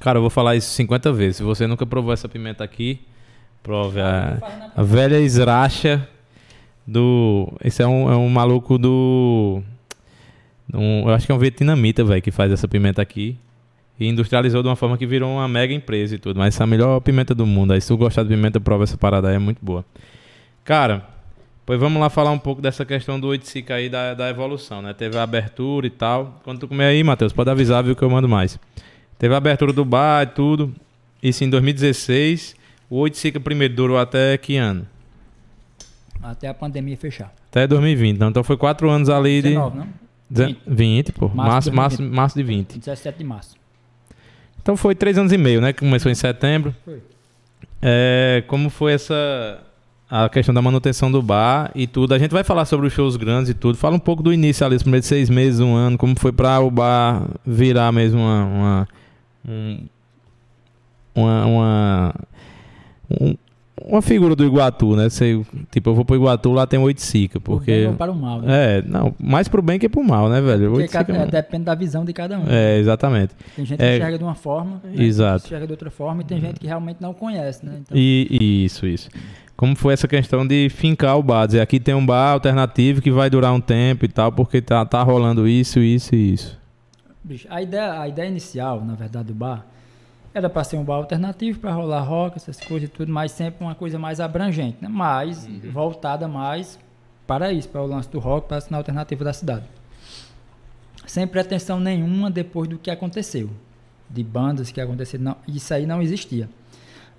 Cara, eu vou falar isso 50 vezes. Se você nunca provou essa pimenta aqui, prove a, a velha esracha do. Esse é um, é um maluco do. um- eu acho que é um vietnamita, velho, que faz essa pimenta aqui. E industrializou de uma forma que virou uma mega empresa e tudo. Mas essa é a melhor pimenta do mundo. Aí se tu gostar de pimenta, prova essa parada aí, é muito boa. Cara, pois vamos lá falar um pouco dessa questão do Oiticica aí, da, da evolução, né? Teve a abertura e tal. Quando tu comer aí, Matheus, pode avisar, viu, que eu mando mais. Teve a abertura do bar e tudo. Isso em 2016. O Oiticica primeiro durou até que ano? Até a pandemia fechar. Até 2020. Não, então foi quatro anos ali de... 19, não? 20, 20 pô. Março Março, março, março de 20. 17 de março. Então foi três anos e meio, né? Que começou em setembro. Foi. É, como foi essa a questão da manutenção do bar e tudo? A gente vai falar sobre os shows grandes e tudo. Fala um pouco do início ali, os primeiros seis meses, um ano, como foi para o bar virar mesmo uma uma um- uma, uma, um- uma figura do Iguatu, né? Você, tipo, eu vou pro Iguatu, lá tem oito sica, Por porque para o mal, né? é, não, mais pro bem que pro mal, né, velho? Porque cada- é, não- depende da visão de cada um. é, exatamente. Tem gente É. que enxerga de uma forma, né? Exato. enxerga de outra forma, e tem gente que realmente não conhece, né? Então, E, e isso, isso. como foi essa questão de fincar o bar, dizer aqui tem um bar alternativo que vai durar um tempo e tal, porque tá, tá rolando isso, isso e isso. Bicho, a ideia, a ideia inicial, na verdade, do bar era para ser um bar alternativo, para rolar rock, essas coisas e tudo, mas sempre uma coisa mais abrangente, né? mais voltada mais para isso, para o lance do rock, para a cena alternativa da cidade. Sem pretensão nenhuma depois do que aconteceu, de bandas que aconteceram, não, isso aí não existia.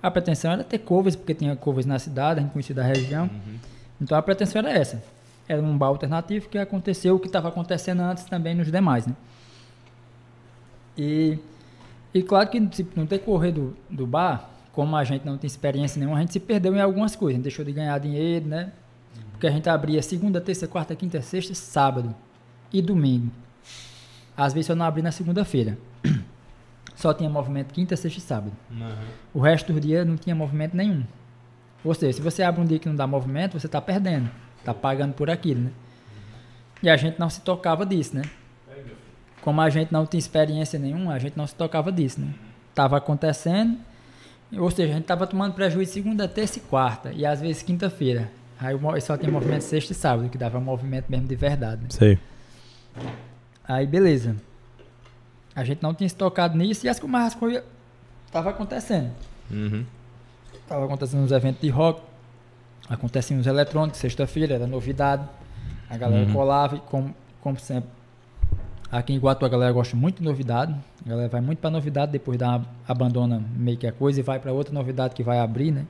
A pretensão era ter covers, porque tinha covers na cidade, a gente conhecia da região. Então a pretensão era essa. Era um bar alternativo que aconteceu o que estava acontecendo antes também nos demais, né? E, e claro que tipo, no decorrer do, do bar, como a gente não tem experiência nenhuma, a gente se perdeu em algumas coisas. A gente deixou de ganhar dinheiro, né? Porque a gente abria segunda, terça, quarta, quinta, sexta, sábado e domingo. Às vezes eu não abri na segunda-feira. <clears throat> Só tinha movimento quinta, sexta e sábado. O resto do dia não tinha movimento nenhum. Ou seja, se você abre um dia que não dá movimento, você está perdendo. Está pagando por aquilo, né? E a gente não se tocava disso, né? Como a gente não tinha experiência nenhuma, a gente não se tocava disso, né? Tava acontecendo, ou seja, a gente tava tomando prejuízo segunda, terça e quarta, e às vezes quinta-feira. Aí só tinha movimento sexta e sábado, que dava movimento mesmo de verdade. né? Sei. Aí beleza. A gente não tinha se tocado nisso e as coisas tava acontecendo. Uhum. Tava acontecendo uns eventos de rock, aconteciam uns eletrônicos, sexta-feira, era novidade. A galera Uhum. colava e como, como sempre. Aqui em Iguatu a galera gosta muito de novidade. A galera vai muito pra novidade, depois dá uma, abandona meio que a coisa e vai pra outra novidade que vai abrir, né?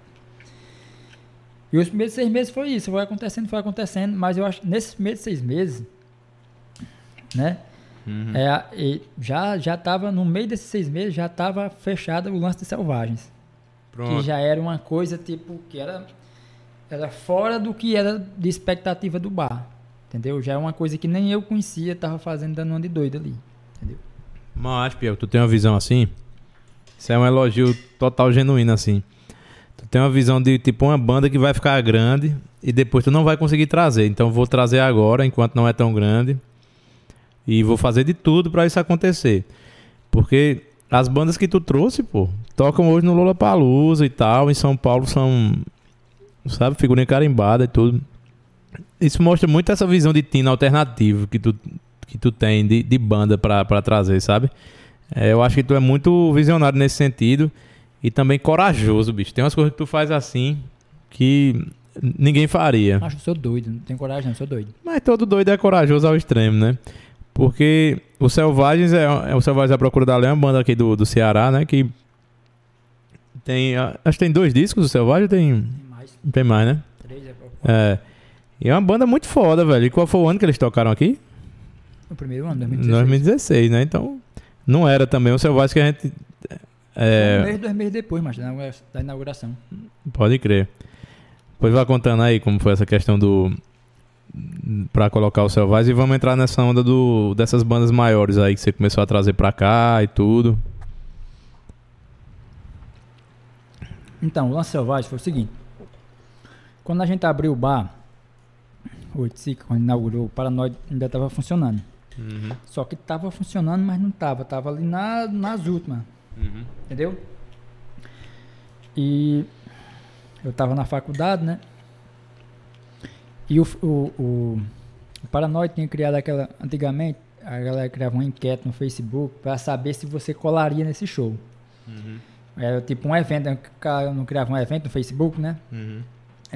E os primeiros seis meses foi isso, foi acontecendo, foi acontecendo, mas eu acho que nesses primeiros seis meses, né? Uhum. É, e já já tava no meio desses seis meses já tava fechado o lance de selvagens que Pronto. já era uma coisa tipo que era era fora do que era de expectativa do bar, entendeu? Já é uma coisa que nem eu conhecia, tava fazendo dando uma de doido ali, entendeu? Mas, Piel, tu tem uma visão assim? Isso é um elogio total genuíno, assim. Tu tem uma visão de tipo uma banda que vai ficar grande e depois tu não vai conseguir trazer. Então vou trazer agora, enquanto não é tão grande. E vou fazer de tudo pra isso acontecer. Porque as bandas que tu trouxe, pô, tocam hoje no Lollapalooza e tal, em São Paulo são, sabe, figurinha carimbada e tudo. Isso mostra muito essa visão de tino alternativo que tu, que tu tem de, de banda pra, pra trazer, sabe? É, eu acho que tu é muito visionário nesse sentido e também corajoso, bicho. Tem umas coisas que tu faz assim que ninguém faria. Acho que sou doido, não tenho coragem, não, sou doido. Mas todo doido é corajoso ao extremo, né? Porque o Selvagens é, é o Selvagens à Procura da Lei, uma banda aqui do, do Ceará, né? Que tem. Acho que tem dois discos do Selvagem, tem. Tem mais Tem mais, né? três, é É. E é uma banda muito foda, velho. E qual foi o ano que eles tocaram aqui? o primeiro ano, 2016, 2016. né? Então, não era também o Selvagens que a gente. É, Um mês, dois meses depois, mas da inaugura- da inauguração. Pode crer. Pois vai contando aí como foi essa questão do. Pra colocar o Selvagem e vamos entrar nessa onda do, dessas bandas maiores aí que você começou a trazer pra cá e tudo. Então, o lance selvagem foi o seguinte. Quando a gente abriu o bar, o quando inaugurou, o Paranoide ainda estava funcionando. Só que estava funcionando, mas não estava. Estava ali na, nas últimas. Entendeu? E eu estava na faculdade, né? E o, o, o, o Paranoide tinha criado aquela. Antigamente, a galera criava uma enquete no Facebook para saber se você colaria nesse show. Era tipo um evento, né? O cara não criava um evento no Facebook, né?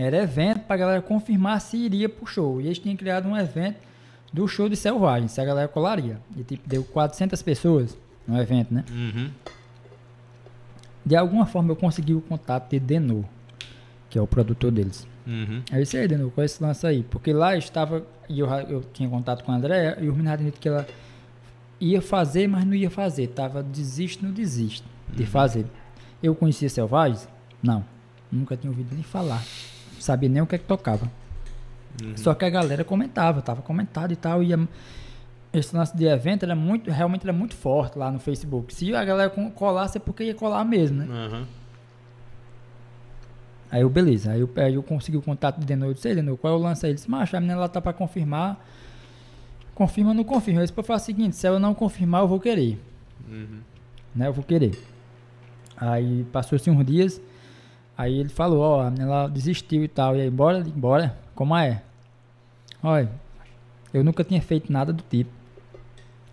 Era evento pra galera confirmar se iria pro show. E eles tinham criado um evento do show de Selvagem, se a galera colaria. E tipo, deu 400 pessoas no evento, né? De alguma forma eu consegui o contato de Denor, que é o produtor deles. Aí eu disse, aí, Denor, qual é esse lance aí? Porque lá estava, e eu, eu tinha contato com a André, e o tinha dito que ela ia fazer, mas não ia fazer. Tava desisto, não desiste de fazer. Eu conhecia Selvagens? Não. Nunca tinha ouvido nem falar. Sabia nem o que é que tocava. Só que a galera comentava, tava comentado e tal. E esse lance de evento era muito, realmente era muito forte lá no Facebook. Se a galera co- colasse é porque ia colar mesmo, né? Aí eu, beleza. Aí eu, aí eu consegui o contato de Denor. Eu disse, "Ei, Denor, qual é o lance aí? Ele disse, macho, a menina lá tá pra confirmar. Confirma ou não confirma? Eu disse, pra falar o seguinte, se ela não confirmar, eu vou querer. Né? Eu vou querer. Aí passou-se uns dias. Aí ele falou, ó, a menina lá desistiu e tal. E aí, bora, bora, como é? Olha, eu nunca tinha feito nada do tipo.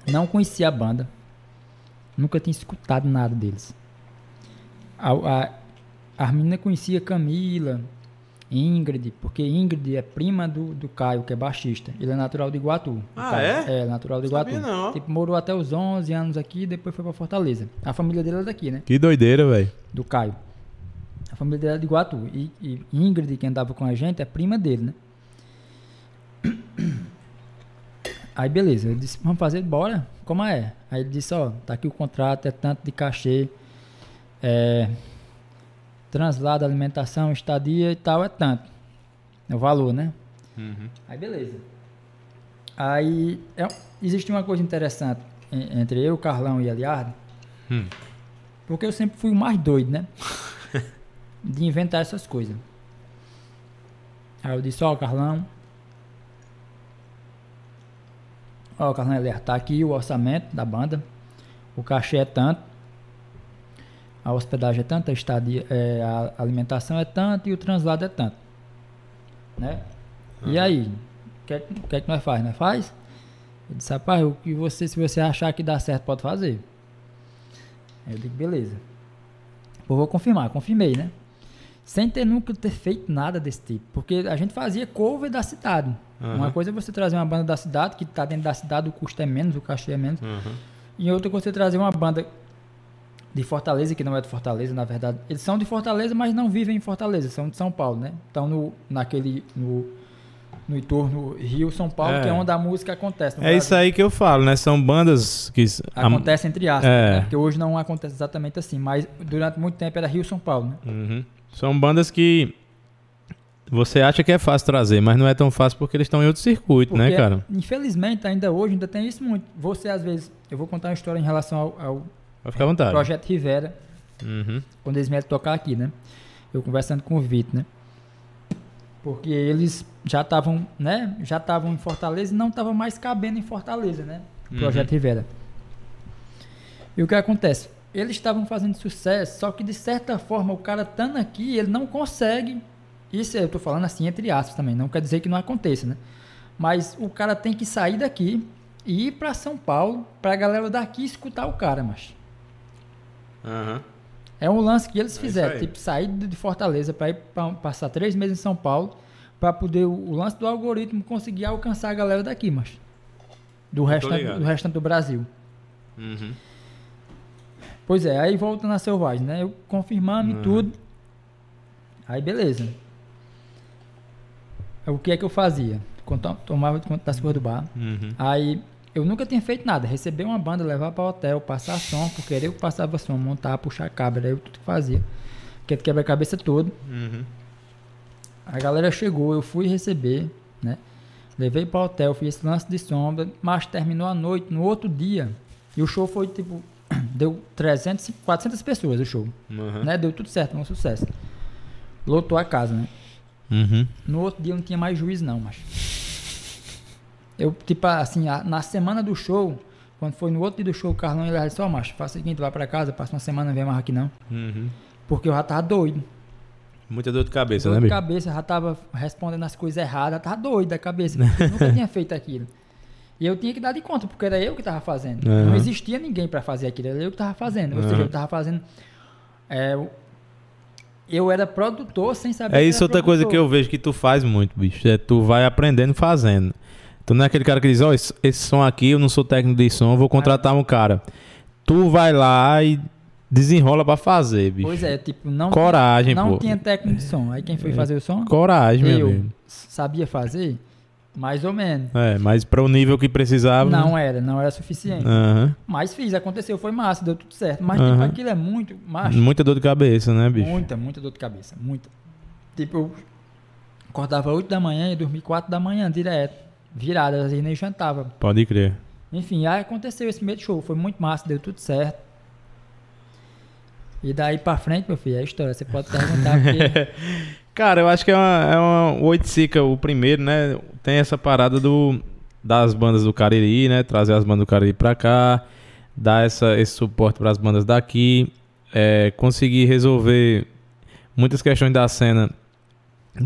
Não conhecia a banda. Nunca tinha escutado nada deles. A, a, a menina conhecia Camila, Ingrid, porque Ingrid é prima do, do Caio, que é baixista. Ele é natural de Iguatu. Ah, Caio. é? É, natural de Iguatu. Sabia não. Tipo, morou até os 11 anos aqui, depois foi pra Fortaleza. A família dele é daqui, né? Que doideira, velho. Do Caio. A família dele é de Iguatu. E, e Ingrid, que andava com a gente, é prima dele, né? <coughs> Aí beleza, eu disse, vamos fazer, bora, como é? Aí ele disse, ó, tá aqui o contrato, é tanto de cachê, é, translado, alimentação, estadia e tal, é tanto. É o valor, né? Uhum. Aí beleza. Aí é, existe uma coisa interessante en- entre eu, Carlão e Eliardo, Hum. porque eu sempre fui o mais doido, né? <laughs> De inventar essas coisas. Aí eu disse, ó, Carlão. Ó, Carlão Eliardo, tá aqui o orçamento da banda. O cachê é tanto. A hospedagem é tanto, a estadia, é, a alimentação é tanto e o translado é tanto. Né? E aí? O que, é que é que nós faz? Nós faz? Ele disse, rapaz, o que você, se você achar que dá certo, pode fazer. Aí eu digo, beleza. Eu vou confirmar, confirmei, né? Sem ter nunca ter feito nada desse tipo. Porque a gente fazia cover da cidade. Aham. Uma coisa é você trazer uma banda da cidade, que está dentro da cidade, o custo é menos, o cachê é menos. Uhum. E outra é você trazer uma banda de Fortaleza, que não é de Fortaleza, na verdade. Eles são de Fortaleza, mas não vivem em Fortaleza, são de São Paulo, né? Estão no, naquele, no, no entorno Rio, São Paulo, É. que é onde a música acontece. É isso aí que eu falo, né? São bandas que. Acontece entre aspas, É. né? Porque hoje não acontece exatamente assim, mas durante muito tempo era Rio São Paulo, né? Uhum. São bandas que você acha que é fácil trazer, mas não é tão fácil porque eles estão em outro circuito, né, Porque, cara? Infelizmente, ainda hoje, ainda tem isso muito. Você, às vezes, eu vou contar uma história em relação ao, ao Vai ficar à vontade. Projeto Rivera, Uhum. quando eles vieram tocar aqui, né? Eu conversando com o Vitor, né? Porque eles já estavam, né? Já estavam em Fortaleza e não estavam mais cabendo em Fortaleza, né? O Uhum. Projeto Rivera. E o que acontece? Eles estavam fazendo sucesso, só que de certa forma o cara estando aqui, ele não consegue. Isso eu tô falando assim entre aspas também, não quer dizer que não aconteça, né? Mas o cara tem que sair daqui e ir para São Paulo pra galera daqui escutar o cara, mas Aham. é um lance que eles isso fizeram, aí. tipo, sair de Fortaleza para ir pra, passar três meses em São Paulo para poder o, o lance do algoritmo conseguir alcançar a galera daqui, mas do restante, ligado. do restante do Brasil. Uhum. Pois é, aí volta na selvagem, né? Eu confirmando Uhum. tudo. Aí beleza. O que é que eu fazia? Tomava conta das coisas do bar. Uhum. Aí eu nunca tinha feito nada. Receber uma banda, levar para hotel, passar som, porque era eu que passava som, montar, puxar cabra, era eu tudo que fazia. Que quebra-cabeça todo. Uhum. A galera chegou, eu fui receber, né? Levei para hotel, fiz esse lance de sombra, mas terminou a noite, no outro dia. E o show foi tipo, <clears throat> deu 300, 400 pessoas o show, Uhum. né? Deu tudo certo, um sucesso. Lotou a casa, né? Uhum. No outro dia eu não tinha mais juiz não, mas <laughs> eu tipo assim, a- na semana do show, quando foi no outro dia do show, o Carlão ele disse, ó, macho, faça o seguinte, vai para casa, passa uma semana, não vem mais aqui não, Uhum. porque eu já tava doido. Muita dor de cabeça, Dor né, de bicho? cabeça, já tava respondendo as coisas erradas, tava doido da cabeça, <laughs> nunca tinha feito aquilo. E eu tinha que dar de conta, porque era eu que tava fazendo. Aham. Não existia ninguém para fazer aquilo, era eu que tava fazendo. Ou seja, Aham. eu tava fazendo. é, eu- era produtor sem saber É isso outra coisa que produtor. eu vejo que tu faz muito, bicho. É tu vai aprendendo fazendo. Tu não é aquele cara que diz, ó, esse, esse som aqui, eu não sou técnico de som, vou contratar um cara. Tu vai lá e desenrola pra fazer, bicho. Pois é, tipo, não, Coragem, não pô. tinha técnico de som. Aí quem foi fazer o som? Coragem, meu eu amigo. sabia fazer, mais ou menos. É, mas para o nível que precisava. Não era, não era suficiente. Aham. Mas fiz, aconteceu, foi massa, deu tudo certo. Mas Aham. tipo, aquilo é muito, macho, Muita dor de cabeça, né, bicho? muita, muita dor de cabeça, muita. Tipo, eu acordava 8 da manhã e dormia 4 da manhã direto, virada, às vezes nem jantava. Pode crer. Enfim, aí aconteceu esse meio de show, foi muito massa, deu tudo certo. E daí pra frente, meu filho, é a história, você pode perguntar, porque <laughs> Cara, eu acho que é uma, é uma o Oiticica, o primeiro, né? Tem essa parada do das bandas do Cariri, né? Trazer as bandas do Cariri pra cá, dar essa, esse suporte para as bandas daqui, é, conseguir resolver muitas questões da cena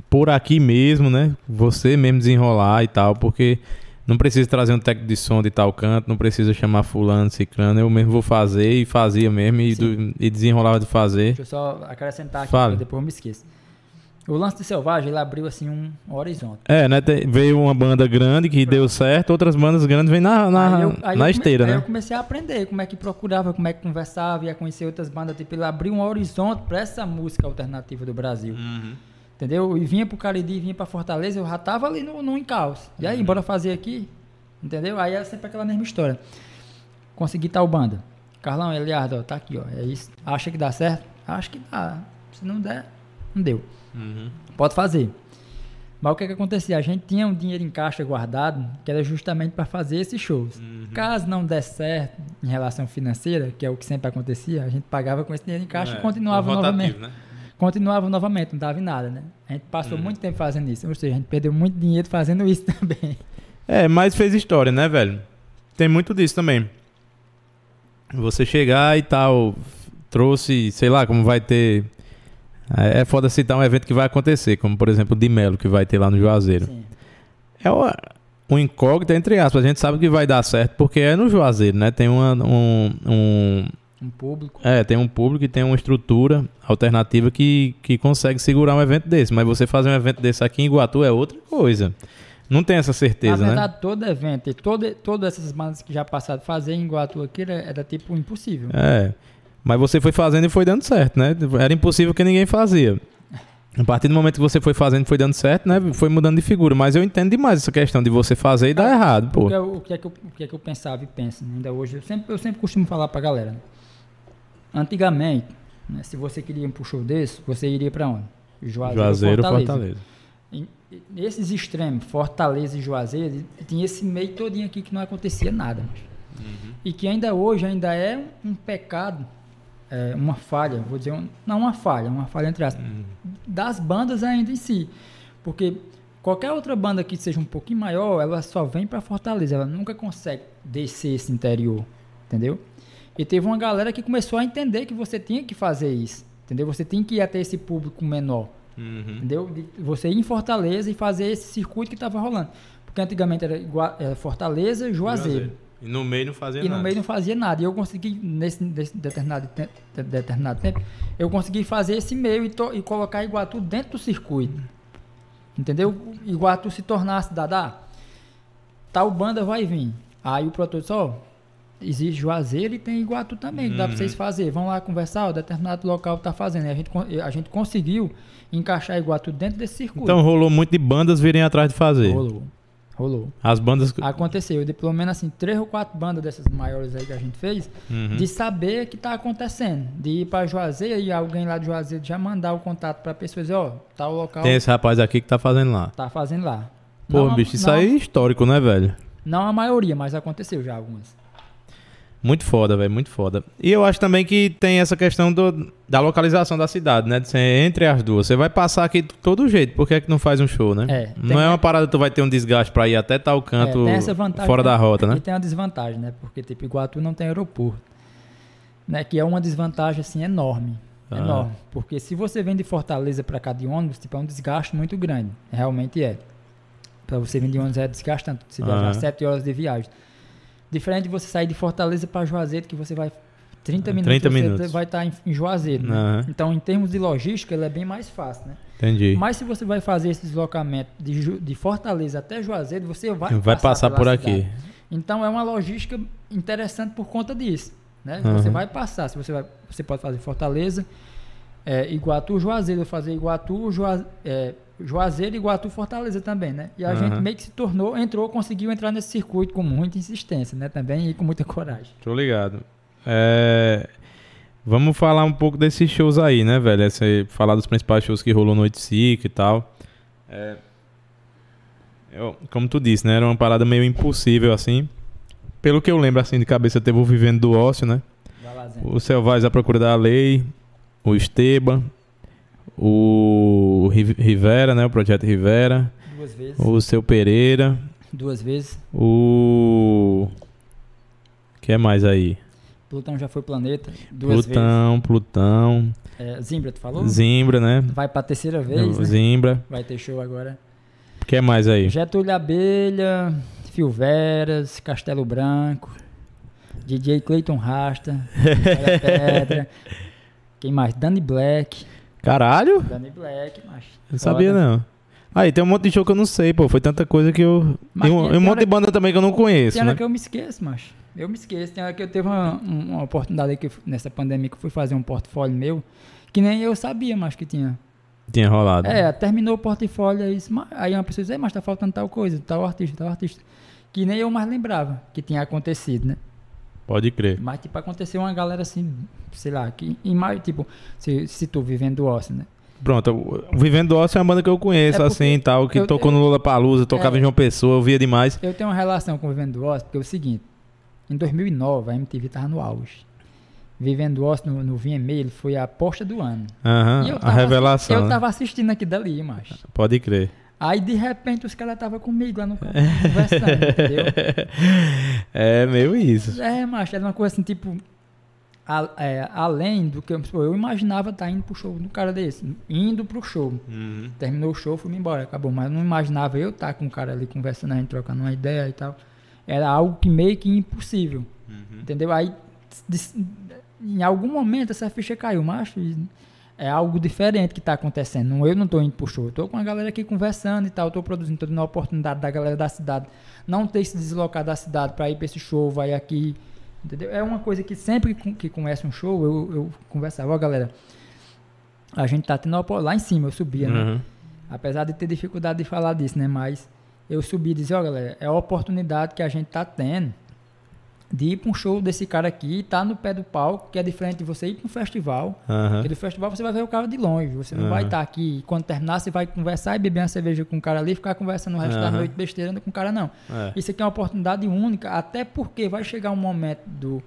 por aqui mesmo, né? Você mesmo desenrolar e tal, porque não precisa trazer um técnico de som de tal canto, não precisa chamar fulano, ciclano, eu mesmo vou fazer e fazia mesmo e, do, e desenrolava de fazer. Deixa eu só acrescentar aqui, depois eu me esqueço. O lance do Selvagem, ele abriu assim um horizonte. É, né? tem- veio uma banda grande que deu certo, outras bandas grandes vêm na, na, Aí eu- aí eu na come- esteira, aí né? eu comecei a aprender como é que procurava, como é que conversava, ia conhecer outras bandas. Tipo, ele abriu um horizonte pra essa música alternativa do Brasil. Uhum. Entendeu? E vinha pro Cariri, vinha pra Fortaleza, eu já tava ali no, no encalço. E Uhum. aí, bora fazer aqui? Entendeu? Aí é sempre aquela mesma história. Consegui tal banda. Carlão, Eliardo, ó, tá aqui, ó. É isso. Acha que dá certo? Acho que dá. Se não der, não deu. Uhum. Pode fazer. Mas o que que acontecia? A gente tinha um dinheiro em caixa guardado, que era justamente para fazer esses shows. Uhum. Caso não der certo em relação financeira, que é o que sempre acontecia, a gente pagava com esse dinheiro em caixa É, e continuava rotativo, novamente. né? Continuava novamente, não dava em nada, né? A gente passou Uhum. muito tempo fazendo isso. Ou seja, a gente perdeu muito dinheiro fazendo isso <laughs> também. É, mas fez história, né, velho? Tem muito disso também. Você chegar e tal, trouxe, sei lá, como vai ter. É é foda citar um evento que vai acontecer, como por exemplo o de Melo, que vai ter lá no Juazeiro. Sim. É uma- um incógnito, entre aspas. A gente sabe que vai dar certo porque é no Juazeiro, né? Tem uma, um, um- Um público. É, tem um público e tem uma estrutura alternativa que, que consegue segurar um evento desse. Mas você fazer um evento desse aqui em Iguatu é outra coisa. Não tem essa certeza, Na né? verdade, todo evento e todo, todas essas bandas que já passaram fazer em Iguatu aqui era, era tipo impossível. É. Mas você foi fazendo e foi dando certo, né? Era impossível que ninguém fazia. A partir do momento que você foi fazendo e foi dando certo, né? Foi mudando de figura. Mas eu entendo demais essa questão de você fazer e dar errado, pô. Eu- o, que é que eu, o que é que eu pensava e penso né, ainda hoje? Eu sempre, eu sempre costumo falar pra galera. né? Antigamente, né, se você queria ir pro show desse, você iria pra onde? Juazeiro, Juazeiro, Fortaleza. Fortaleza. Em- Nesses extremos, Fortaleza e Juazeiro, tinha esse meio todinho aqui que não acontecia nada. macho. E que ainda hoje ainda é um, um pecado, é, uma falha, vou dizer, um- não uma falha, uma falha entre aspas, das bandas ainda em si. Porque qualquer outra banda que seja um pouquinho maior, ela só vem para Fortaleza, ela nunca consegue descer esse interior, entendeu? E teve uma galera que começou a entender que você tinha que fazer isso, entendeu? Você tem que ir até esse público menor. Uhum. Entendeu? De você ir em Fortaleza e fazer esse circuito que estava rolando. Porque antigamente era, Igua- era Fortaleza, Juazeiro. E no meio não fazia E no nada. meio não fazia nada. E eu consegui, nesse, nesse determinado, te- de- determinado tempo, eu consegui fazer esse meio e, to- e colocar Iguatu dentro do circuito. Entendeu? Iguatu se tornasse Dadá. Tal banda vai vir. Aí o produtor disse, ó, existe Juazeiro e tem Iguatu também, que dá pra Uhum. vocês fazer. Vão lá conversar, ó, determinado local tá fazendo. E a gente, a gente conseguiu encaixar Iguatu dentro desse circuito. Então rolou muito de bandas virem atrás de fazer. rolou. Rolou. As bandas. Aconteceu. De pelo menos assim, três ou quatro bandas dessas maiores aí que a gente fez, Uhum. de saber que tá acontecendo. De ir pra Juazeiro e alguém lá de Juazeiro já mandar o contato pra pessoa e dizer, ó, tá o local, Tem esse rapaz aqui que tá fazendo lá. tá fazendo lá. Pô, Não bicho, isso não- aí é histórico, né, velho? Não a maioria, mas aconteceu já algumas. Muito foda, velho, muito foda. E eu acho também que tem essa questão do, da localização da cidade, né? De ser entre as duas. Você vai passar aqui de todo jeito, por que é que não faz um show, né? É, não tem- é uma parada que tu vai ter um desgaste pra ir até tal canto É, vantagem, fora da rota, E né? tem uma desvantagem, né? Porque, tipo, Iguatu não tem aeroporto. Né? Que é uma desvantagem, assim, enorme. Ah. Enorme. Porque se você vem de Fortaleza pra cá de ônibus, tipo, é um desgaste muito grande. Realmente é. Pra você vir de ônibus é desgastante. Você viajar Ah. 7 horas de viagem. Diferente de você sair de Fortaleza pra Juazeiro, que você vai 30 minutos, 30 você minutos. vai estar em, Juazeiro. né? Aham. Então, em termos de logística, ele é bem mais fácil, né? Entendi. Mas se você vai fazer esse deslocamento de, Ju- de Fortaleza até Juazeiro, você vai, Vai passar pela por cidade. aqui. Então é uma logística interessante por conta disso. Né? Uhum. Você vai passar, se você, vai, você pode fazer Fortaleza, é, Iguatu, Juazeiro, fazer Iguatu, Jua, é, Juazeiro, Iguatu, Fortaleza também, né? E a Uhum. gente meio que se tornou, entrou, conseguiu entrar nesse circuito com muita insistência, né? Também e com muita coragem. Tô ligado. É, Vamos falar um pouco desses shows aí, né, velho? Esse... Falar dos principais shows que rolou no Oiticic e tal. É... Eu- Como tu disse, né? Era uma parada meio impossível, assim. Pelo que eu lembro, assim, de cabeça, teve o Vivendo do Ócio, né? O Selvagem à Procura da Lei, o Esteban, o Ri- Rivera, né? O Projeto Rivera, Duas vezes. o Seu Pereira, Duas vezes. o... que é mais aí? Plutão já foi planeta. Duas vezes. Plutão, Plutão. É, Zimbra, tu falou? Zimbra, né? Vai pra terceira vez, né? Zimbra. Vai ter show agora. O que mais aí? Getúlio Abelha, Filveras, Castelo Branco, DJ Clayton Rasta, <laughs> Pedra. Quem mais? Danny Black. Caralho? Danny Black, macho. Não sabia não. Aí tem um monte de show que eu não sei, pô. Foi tanta coisa que eu. Mas e um, tem- um tem monte hora- de banda também que eu não conheço, Tem hora né? que eu me esqueço, macho. Eu me esqueço. Tem hora que eu teve uma, um- uma oportunidade que eu nessa pandemia que eu fui fazer um portfólio meu, que nem eu sabia, mas que tinha. Tinha rolado. É, terminou o portfólio aí, aí uma pessoa disse, "Ei, mas tá faltando tal coisa, tal artista, tal artista. Que nem eu mais lembrava que tinha acontecido, né? Pode crer. Mas, tipo, aconteceu uma galera assim, sei lá, que em mais, tipo, se, se tu vivendo do ócio, né? Pronto, o Vivendo do Ócio é uma banda que eu conheço, É assim, e tal, que eu- tocou eu- no Lula Palusa, tocava É. em João Pessoa, eu via demais. Eu tenho uma relação com o Vivendo do Ócio, porque é o seguinte, em 2009 a MTV tava no auge. Vivendo do Ócio no, no VMA, ele foi a aposta do ano. Aham, eu a revelação. Eu né? tava assistindo aqui dali, macho. Pode crer. Aí, de repente, os caras estavam comigo lá no campo, conversando, entendeu? <laughs> É meio isso. É, macho, era uma coisa assim, tipo, a- é, além do que eu, pô, eu imaginava estar indo pro show de um cara desse, indo pro show. Terminou o show, fui embora, acabou. Mas não imaginava eu estar com um cara ali conversando, a gente trocando uma ideia e tal. Era algo que meio que impossível, entendeu? Aí, des- em algum momento, essa ficha caiu, macho, e é algo diferente que está acontecendo. Não, eu não estou indo pro show, eu tô com a galera aqui conversando e tal, estou produzindo, tô dando a oportunidade da galera da cidade não ter se deslocado da cidade para ir para esse show, vai aqui, entendeu? É uma coisa que sempre que, começa um show, eu, eu conversava, ó galera, a gente tá tendo a opor- lá em cima, eu subia, né? Uhum. Apesar de ter dificuldade de falar disso, né? Mas eu subi e disse, ó galera, é a oportunidade que a gente tá tendo de ir para um show desse cara aqui, tá no pé do palco, que é diferente de você ir para um festival. Aham. Porque do festival você vai ver o cara de longe, você não vai estar aqui. E quando terminar, você vai conversar e beber uma cerveja com o cara ali, e ficar conversando o resto da noite besteira com o cara, não. É. Isso aqui é uma oportunidade única, até porque vai chegar um momento do,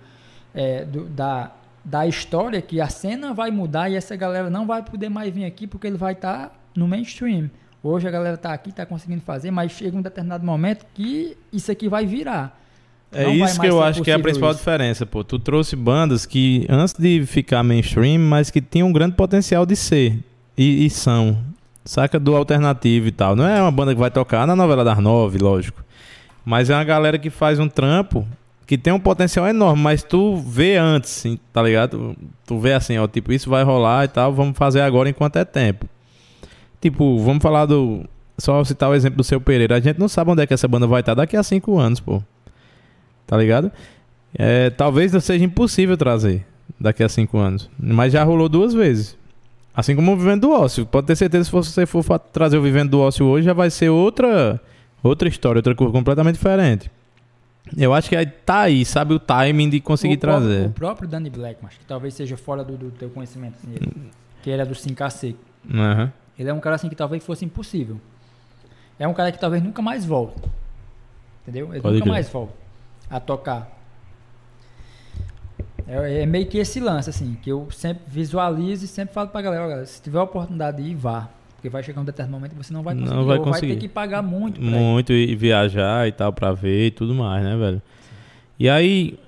é, do- da, da história que a cena vai mudar e essa galera não vai poder mais vir aqui porque ele vai estar no mainstream. Hoje a galera está aqui, está conseguindo fazer, mas chega um determinado momento que isso aqui vai virar. É Não isso que eu acho que é a principal isso. diferença, pô. Tu trouxe bandas que, antes de ficar mainstream, mas que tinham um grande potencial de ser. E, e são. Saca do alternativo e tal. Não é uma banda que vai tocar na novela das nove, lógico. Mas é uma galera que faz um trampo que tem um potencial enorme, mas tu vê antes, tá ligado? Tu vê assim, ó, tipo, isso vai rolar e tal, vamos fazer agora enquanto é tempo. Tipo, vamos falar do. Só citar o exemplo do seu Pereira. A gente não sabe onde é que essa banda vai estar daqui a cinco anos, pô. Tá ligado? É, talvez não seja impossível trazer daqui a cinco anos. Mas já rolou duas vezes. Assim como o Vivendo do Ócio. Pode ter certeza que se você for trazer o Vivendo do Ócio hoje, já vai ser outra, outra história, outra coisa completamente diferente. Eu acho que aí tá aí, sabe o timing de conseguir o próprio- trazer. o próprio Danny Black, mas que talvez seja fora do, do teu conhecimento, assim, ele- que ele é do 5AC. Aham. Ele é um cara assim que talvez fosse impossível. É um cara que talvez nunca mais volte. Entendeu? Ele Pode nunca crer. mais volta a tocar. É, é meio que esse lance, assim, que eu sempre visualizo e sempre falo pra galera, galera, se tiver a oportunidade de ir, vá. Porque vai chegar um determinado momento que você não vai Não conseguir. vai ou conseguir. vai ter que pagar muito pra ir. Muito e viajar e tal pra ver e tudo mais, né, velho? E aí,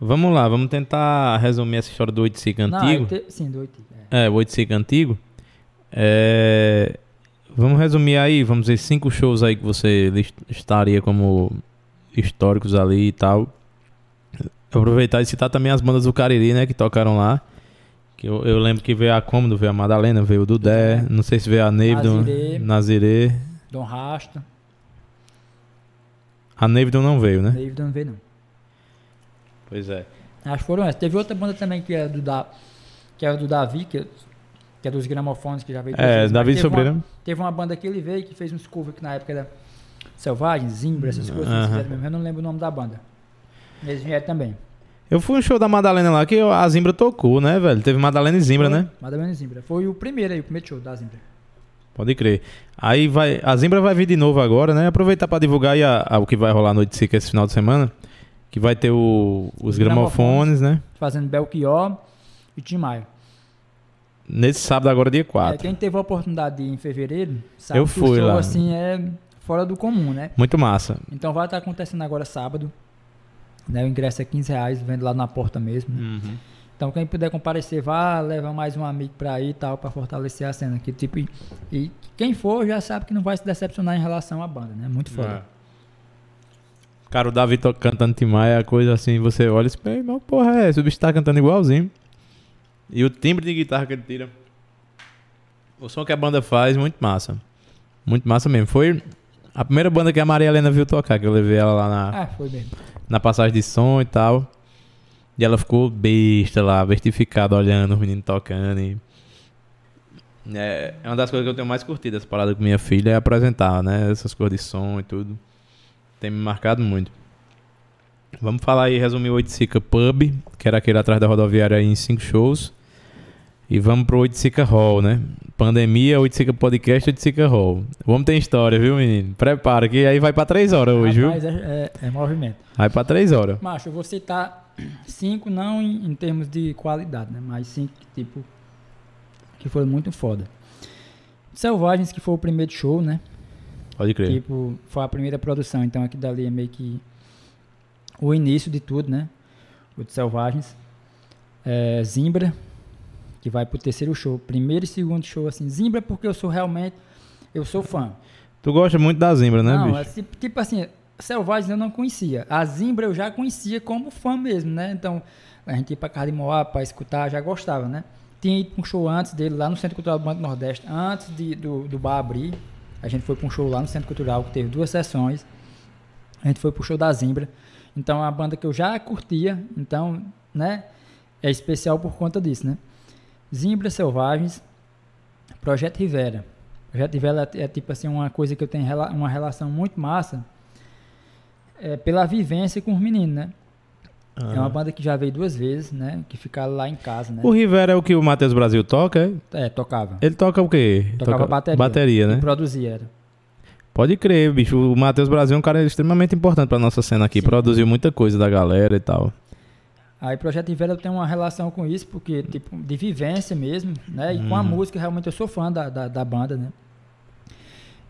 vamos lá, vamos tentar resumir essa história do Oiticica Não, antigo. eu te- sim, do Oiticica, é. É, o Oiticica antigo. É, Vamos resumir aí, vamos dizer, cinco shows aí que você estaria como históricos ali e tal. Aproveitar e citar também as bandas do Cariri, né, que tocaram lá. Que eu, eu lembro que veio a Cômodo, veio a Madalena, veio o Dudé, não sei se veio a Nevidon, Nazirê. Nazirê. Dom Rasta, A Nevidon não veio, né? David não veio não. Pois é. Acho que foram essas. Teve outra banda também que era do, da, que era do Davi, que, que é dos gramofones, que já veio É, vezes, Davi Sobreira. Teve uma banda que ele veio que fez uns covers que na época era Selvagem, Zimbra, essas coisas. Mesmo. Eu não lembro o nome da banda. Eles vieram também. Eu fui um show da Madalena lá que a Zimbra tocou, né, velho? Teve Madalena e Zimbra, né? Madalena Zimbra. Foi o primeiro aí, o primeiro show da Zimbra. Pode crer. Aí vai. A Zimbra vai vir de novo agora, né? Aproveitar pra divulgar aí a- a- o que vai rolar no Oiticica esse final de semana. Que vai ter o- os Os gramofones, né? Fazendo Belchior e Tim Maia. Nesse sábado agora, dia É, 4. quem teve a oportunidade de ir em fevereiro, sabe Eu que fui o show lá. assim é fora do comum, né? Muito massa. Então vai estar acontecendo agora sábado. Né? O ingresso é 15 reais, vendo lá na porta mesmo. né? Então quem puder comparecer, vá, leva mais um amigo pra ir e tal, pra fortalecer a cena. Que, tipo, e, e quem for já sabe que não vai se decepcionar em relação à banda, né? Muito foda. Cara, o Davi cantando Tim Maia é a coisa assim, você olha e diz, "Ei, mas porra é essa? O bicho tá cantando igualzinho. E o timbre de guitarra que ele tira. O som que a banda faz, muito massa. Muito massa mesmo. Foi a primeira banda que a Maria Helena viu tocar, que eu levei ela lá na, Ah, foi mesmo. na passagem de som e tal. E ela ficou besta lá, vertificada, olhando os meninos tocando. E... É, é uma das coisas que eu tenho mais curtido essa parada com minha filha, é apresentar, né? Essas coisas de som e tudo. Tem me marcado muito. Vamos falar aí, resumir o Oiticica Pub, que era aquele atrás da rodoviária aí em cinco shows. E vamos pro Oiticica Hall, né? Pandemia, Oiticica Podcast, Oiticica Hall. Vamos ter história, viu, menino? Prepara, que aí vai pra três horas hoje, viu? Rapaz, é, é- é movimento. Vai pra três horas. Macho, eu vou citar cinco, não em, em termos de qualidade, né? Mas cinco, tipo, que foram muito foda. Selvagens, que foi o primeiro show, né? Pode crer. Tipo, foi a primeira produção, então aqui dali é meio que o início de tudo, né? O de Selvagens. É, Zimbra, que vai pro terceiro show. Primeiro e segundo show, assim. Zimbra porque eu sou realmente, eu sou fã. Tu gosta muito da Zimbra, né, não, bicho? é tipo, tipo assim, Selvagens eu não conhecia. A Zimbra eu já conhecia como fã mesmo, né? Então, a gente ia pra casa de Moá pra escutar, já gostava, né? Tinha ido pra um show antes dele, lá no Centro Cultural do Banco Nordeste, antes de, do, do bar abrir. A gente foi pra um show lá no Centro Cultural, que teve duas sessões. A gente foi pro show da Zimbra. Então, é uma banda que eu já curtia, então, né? É especial por conta disso, né? Zimbra Selvagens, Projeto Rivera. Projeto Rivera é, é tipo assim uma coisa que eu tenho rela- uma relação muito massa é, pela vivência com os meninos, né? É uma banda que já veio duas vezes, né? Que fica lá em casa, né? O Rivera é o que o Matheus Brasil toca, é? É, tocava. Ele toca o quê? Tocava bateria. Bateria, E né? produzia, era. Pode crer, bicho. O Matheus Brasil é um cara extremamente importante pra nossa cena aqui. Sim. Produziu muita coisa da galera e tal. Aí Projeto eu tenho uma relação com isso, porque, tipo, de vivência mesmo, né? E com a Uhum. música, realmente eu sou fã da, da, da banda, né?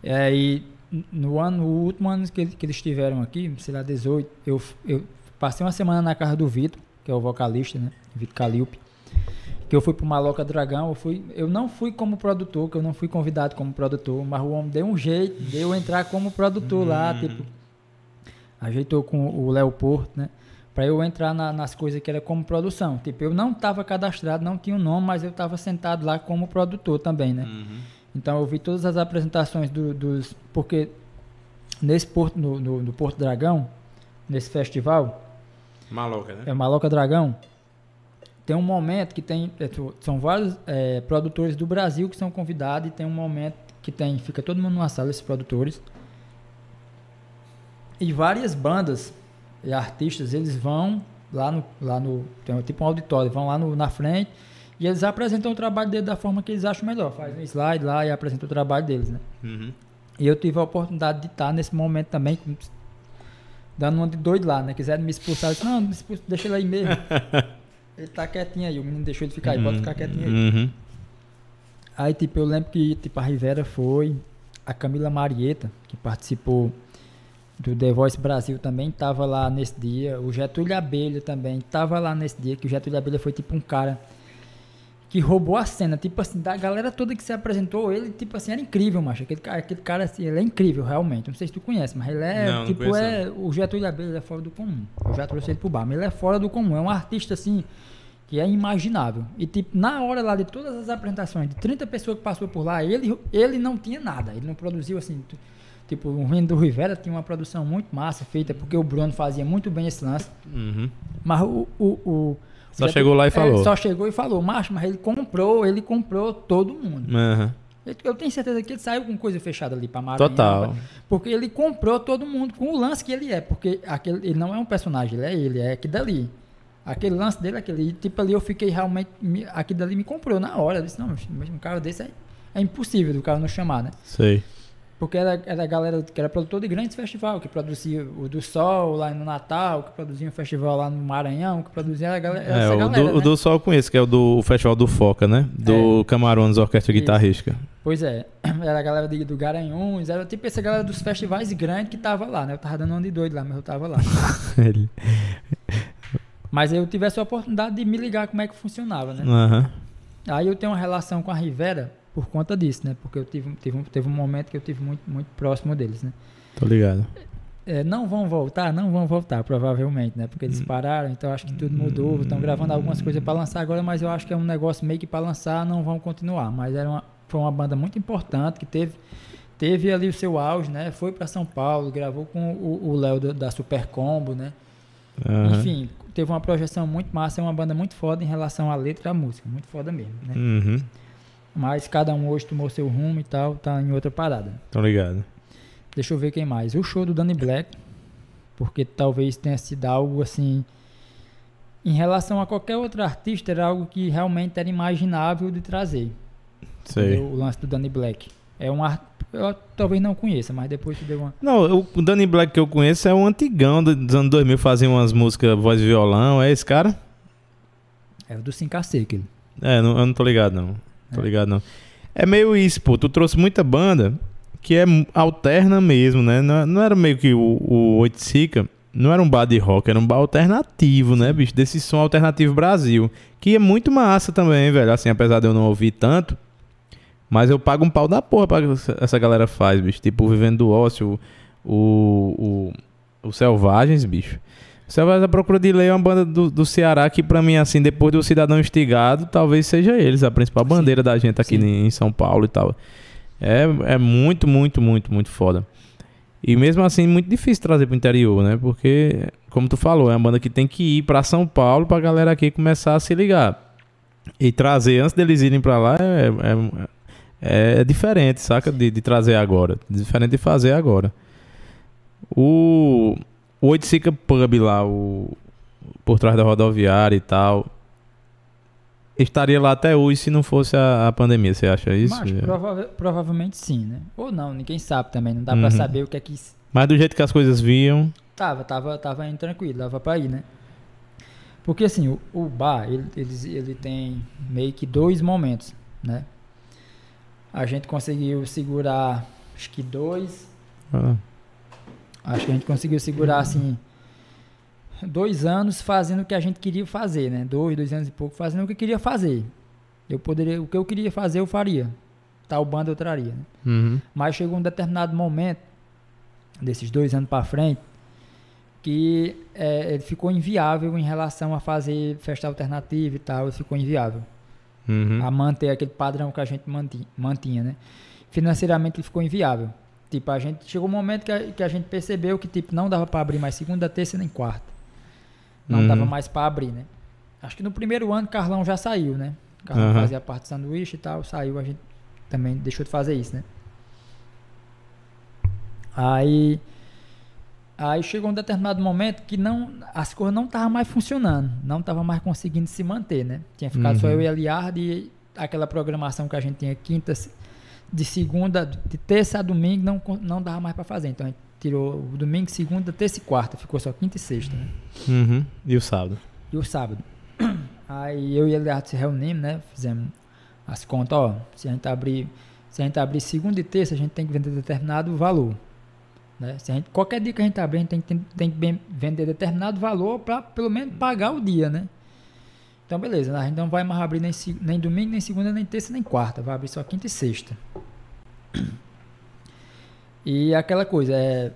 É, e no ano, no último ano que, que eles estiveram aqui, sei lá, 18, eu, eu passei uma semana na casa do Vitor, que é o vocalista, né? Vitor Calilpe. Que eu fui pro Maloca Dragão, eu, fui, eu não fui como produtor, que eu não fui convidado como produtor, mas o homem deu um jeito de eu entrar como produtor lá, tipo, ajeitou com o Léo Porto, né? Pra eu entrar na- nas coisas que era como produção. Tipo, eu não tava cadastrado, não tinha o nome, mas eu tava sentado lá como produtor também, né? Então eu vi todas as apresentações do- dos. Porque nesse porto, no, no- no Porto Dragão, nesse festival, Maloca, né? é Maloca Dragão, tem um momento que tem. é, São vários é, produtores do Brasil que são convidados e tem um momento que tem. Fica todo mundo numa sala, esses produtores. E várias bandas e artistas, eles vão lá no. Lá no tem tipo um auditório, vão lá no- na frente e eles apresentam o trabalho deles da forma que eles acham melhor. Faz um slide lá e apresenta o trabalho deles, né? Uhum. E eu tive a oportunidade de estar nesse momento também, dando uma de doido lá, né? Quiseram me expulsar, eu disse, não, me expulsa, deixa ele aí mesmo. <laughs> ele tá quietinho aí, o menino deixou ele ficar aí, pode ficar quietinho aí. Uhum. Aí, tipo, eu lembro que tipo, a Rivera foi, a Camila Marieta, que participou do The Voice Brasil também tava lá nesse dia, o Getúlio Abelha também tava lá nesse dia, que o Getúlio Abelha foi tipo um cara que roubou a cena, tipo assim, da galera toda que se apresentou, ele, tipo assim, era incrível, macho, aquele cara, aquele cara assim, ele é incrível, realmente, não sei se tu conhece, mas ele é, Não, não tipo, conheço, é, o Getúlio Abelha é fora do comum, eu já trouxe ele pro bar, mas ele é fora do comum, é um artista, assim, que é imaginável. E tipo, na hora lá de todas as apresentações, de 30 pessoas que passou por lá, ele, ele não tinha nada. Ele não produziu assim. tu- Tipo, o Reino do Rivera tinha uma produção muito massa feita, porque o Bruno fazia muito bem esse lance. Uhum. Mas o. o, o Só já- chegou lá e é, falou. só chegou e falou, macho, mas ele comprou, ele comprou todo mundo. Uhum. Eu, eu tenho certeza que ele saiu com coisa fechada ali pra Maranhão. Total. Porque ele comprou todo mundo com o lance que ele é. Porque aquele, ele não é um personagem, ele é ele, é aquilo dali. Aquele lance dele, aquele tipo ali, eu fiquei realmente. me- Aquilo dali me comprou na hora. Eu disse, não, um cara desse é, é impossível do cara não chamar, né? Sei. Porque era, era a galera que era produtor de grandes festivais, que produzia o do Sol lá no Natal, que produzia um festival lá no Maranhão, que produzia a galera, É, essa o, galera. do, o né? do Sol eu conheço, que é o do o Festival do Foca, né? Do Camarões Orquestra Isso. Guitarrística. Pois é, <clears throat> era a galera de- do Garanhuns, era tipo essa galera dos festivais grandes que tava lá, né? Eu tava dando um de doido lá, mas eu tava lá. <laughs> Mas eu tivesse a oportunidade de me ligar como é que funcionava, né? Aham. Aí eu tenho uma relação com a Rivera por conta disso, né? Porque eu tive, tive, um- teve um momento que eu tive muito, muito próximo deles, né? Tô ligado. É, não vão voltar, não vão voltar, provavelmente, né? Porque Hum. eles pararam, então acho que tudo mudou. Estão gravando algumas coisas para lançar agora, mas eu acho que é um negócio meio que para lançar, não vão continuar. Mas era uma, foi uma banda muito importante que teve, teve ali o seu auge, né? Foi para São Paulo, gravou com o Léo da, Super Combo, né? Aham. Enfim, teve uma projeção muito massa, é uma banda muito foda em relação à letra e à música, muito foda mesmo, né? Uhum. Mas cada um hoje tomou seu rumo e tal, tá em outra parada. Tô ligado. Deixa eu ver quem mais. O show do Danny Black, porque talvez tenha sido algo assim. Em relação a qualquer outro artista, era algo que realmente era imaginável de trazer. Sei. O lance do Danny Black. É um art... Eu talvez não conheça, mas depois tu deu uma. Não, eu- o Danny Black que eu conheço é um antigão do- dos anos 2000, fazia umas músicas voz e violão. É esse cara? É o do 5KC, aquele. É, não- eu não tô ligado, não. É. ligado, não. É meio isso, pô. Tu trouxe muita banda que é alterna mesmo, né? Não, não era meio que o, o Oiticica, não era um bar de rock, era um bar alternativo, né, bicho? Desse som alternativo Brasil. Que é muito massa também, velho. Assim, apesar de eu não ouvir tanto. Mas eu pago um pau da porra pra que essa- galera faz, bicho. Tipo, Vivendo do Ócio, o, o, o Selvagens, bicho. O Selvagens à Procura de Lei é uma banda do, do Ceará que, pra mim, assim, depois do Cidadão Instigado, talvez seja eles, a principal Sim. bandeira da gente aqui Sim. em São Paulo e tal. É, é muito, muito, muito, muito foda. E mesmo assim, muito difícil trazer pro interior, né? Porque, como tu falou, é uma banda que tem que ir pra São Paulo pra galera aqui começar a se ligar. E trazer antes deles irem pra lá é, é, é diferente, saca? De, de trazer agora. Diferente de fazer agora. O, o Oiticica Pub lá, o, por trás da rodoviária e tal, estaria lá até hoje se não fosse a, a pandemia, você acha isso? Mas É. prova- provavelmente sim, né? Ou não, ninguém sabe também. Não dá Uhum. pra saber o que é que Mas do jeito que as coisas vinham, Tava, tava, tava indo tranquilo, dava pra ir, né? Porque assim, o, o bar, ele, ele, ele tem meio que dois momentos, né? A gente conseguiu segurar, acho que dois, ah, acho que a gente conseguiu segurar, assim, dois anos fazendo o que a gente queria fazer, né? Dois, dois anos e pouco fazendo o que eu queria fazer. Eu poderia, o que eu queria fazer, eu faria. Tal banda eu traria, né? uhum, Mas chegou um determinado momento, desses dois anos para frente, que é, ele ficou inviável em relação a fazer festa alternativa e tal, ele ficou inviável. uhum, A manter aquele padrão que a gente manti- mantinha, né? Financeiramente ele ficou inviável. Tipo, a gente chegou um momento que a, que a gente percebeu que tipo não dava para abrir mais segunda, terça nem quarta. Não Uhum. dava mais para abrir, né? Acho que no primeiro ano Carlão já saiu, né? Carlão Aham. fazia parte do sanduíche e tal, saiu, a gente também deixou de fazer isso, né? Aí aí chegou um determinado momento que não as coisas não estavam mais funcionando, não estava mais conseguindo se manter, né? Tinha ficado só Uhum. eu e a Liard e aquela programação que a gente tinha quinta de segunda, de terça a domingo não não dava mais para fazer. Então a gente tirou o domingo, segunda, terça e quarta, ficou só quinta e sexta, né? uhum. E o sábado? E o sábado. <clears throat> Aí eu e ele se reunimos, né? Fizemos as contas, ó. Se a gente abrir, se a gente abrir segunda e terça, a gente tem que vender determinado valor. Né? Se a gente, qualquer dia que a gente abrir, a gente tem, tem, tem que vender determinado valor para pelo menos pagar o dia, né? Então beleza, a gente não vai mais abrir nem, nem domingo, nem segunda, nem terça, nem quarta. Vai abrir só quinta e sexta. E aquela coisa, é.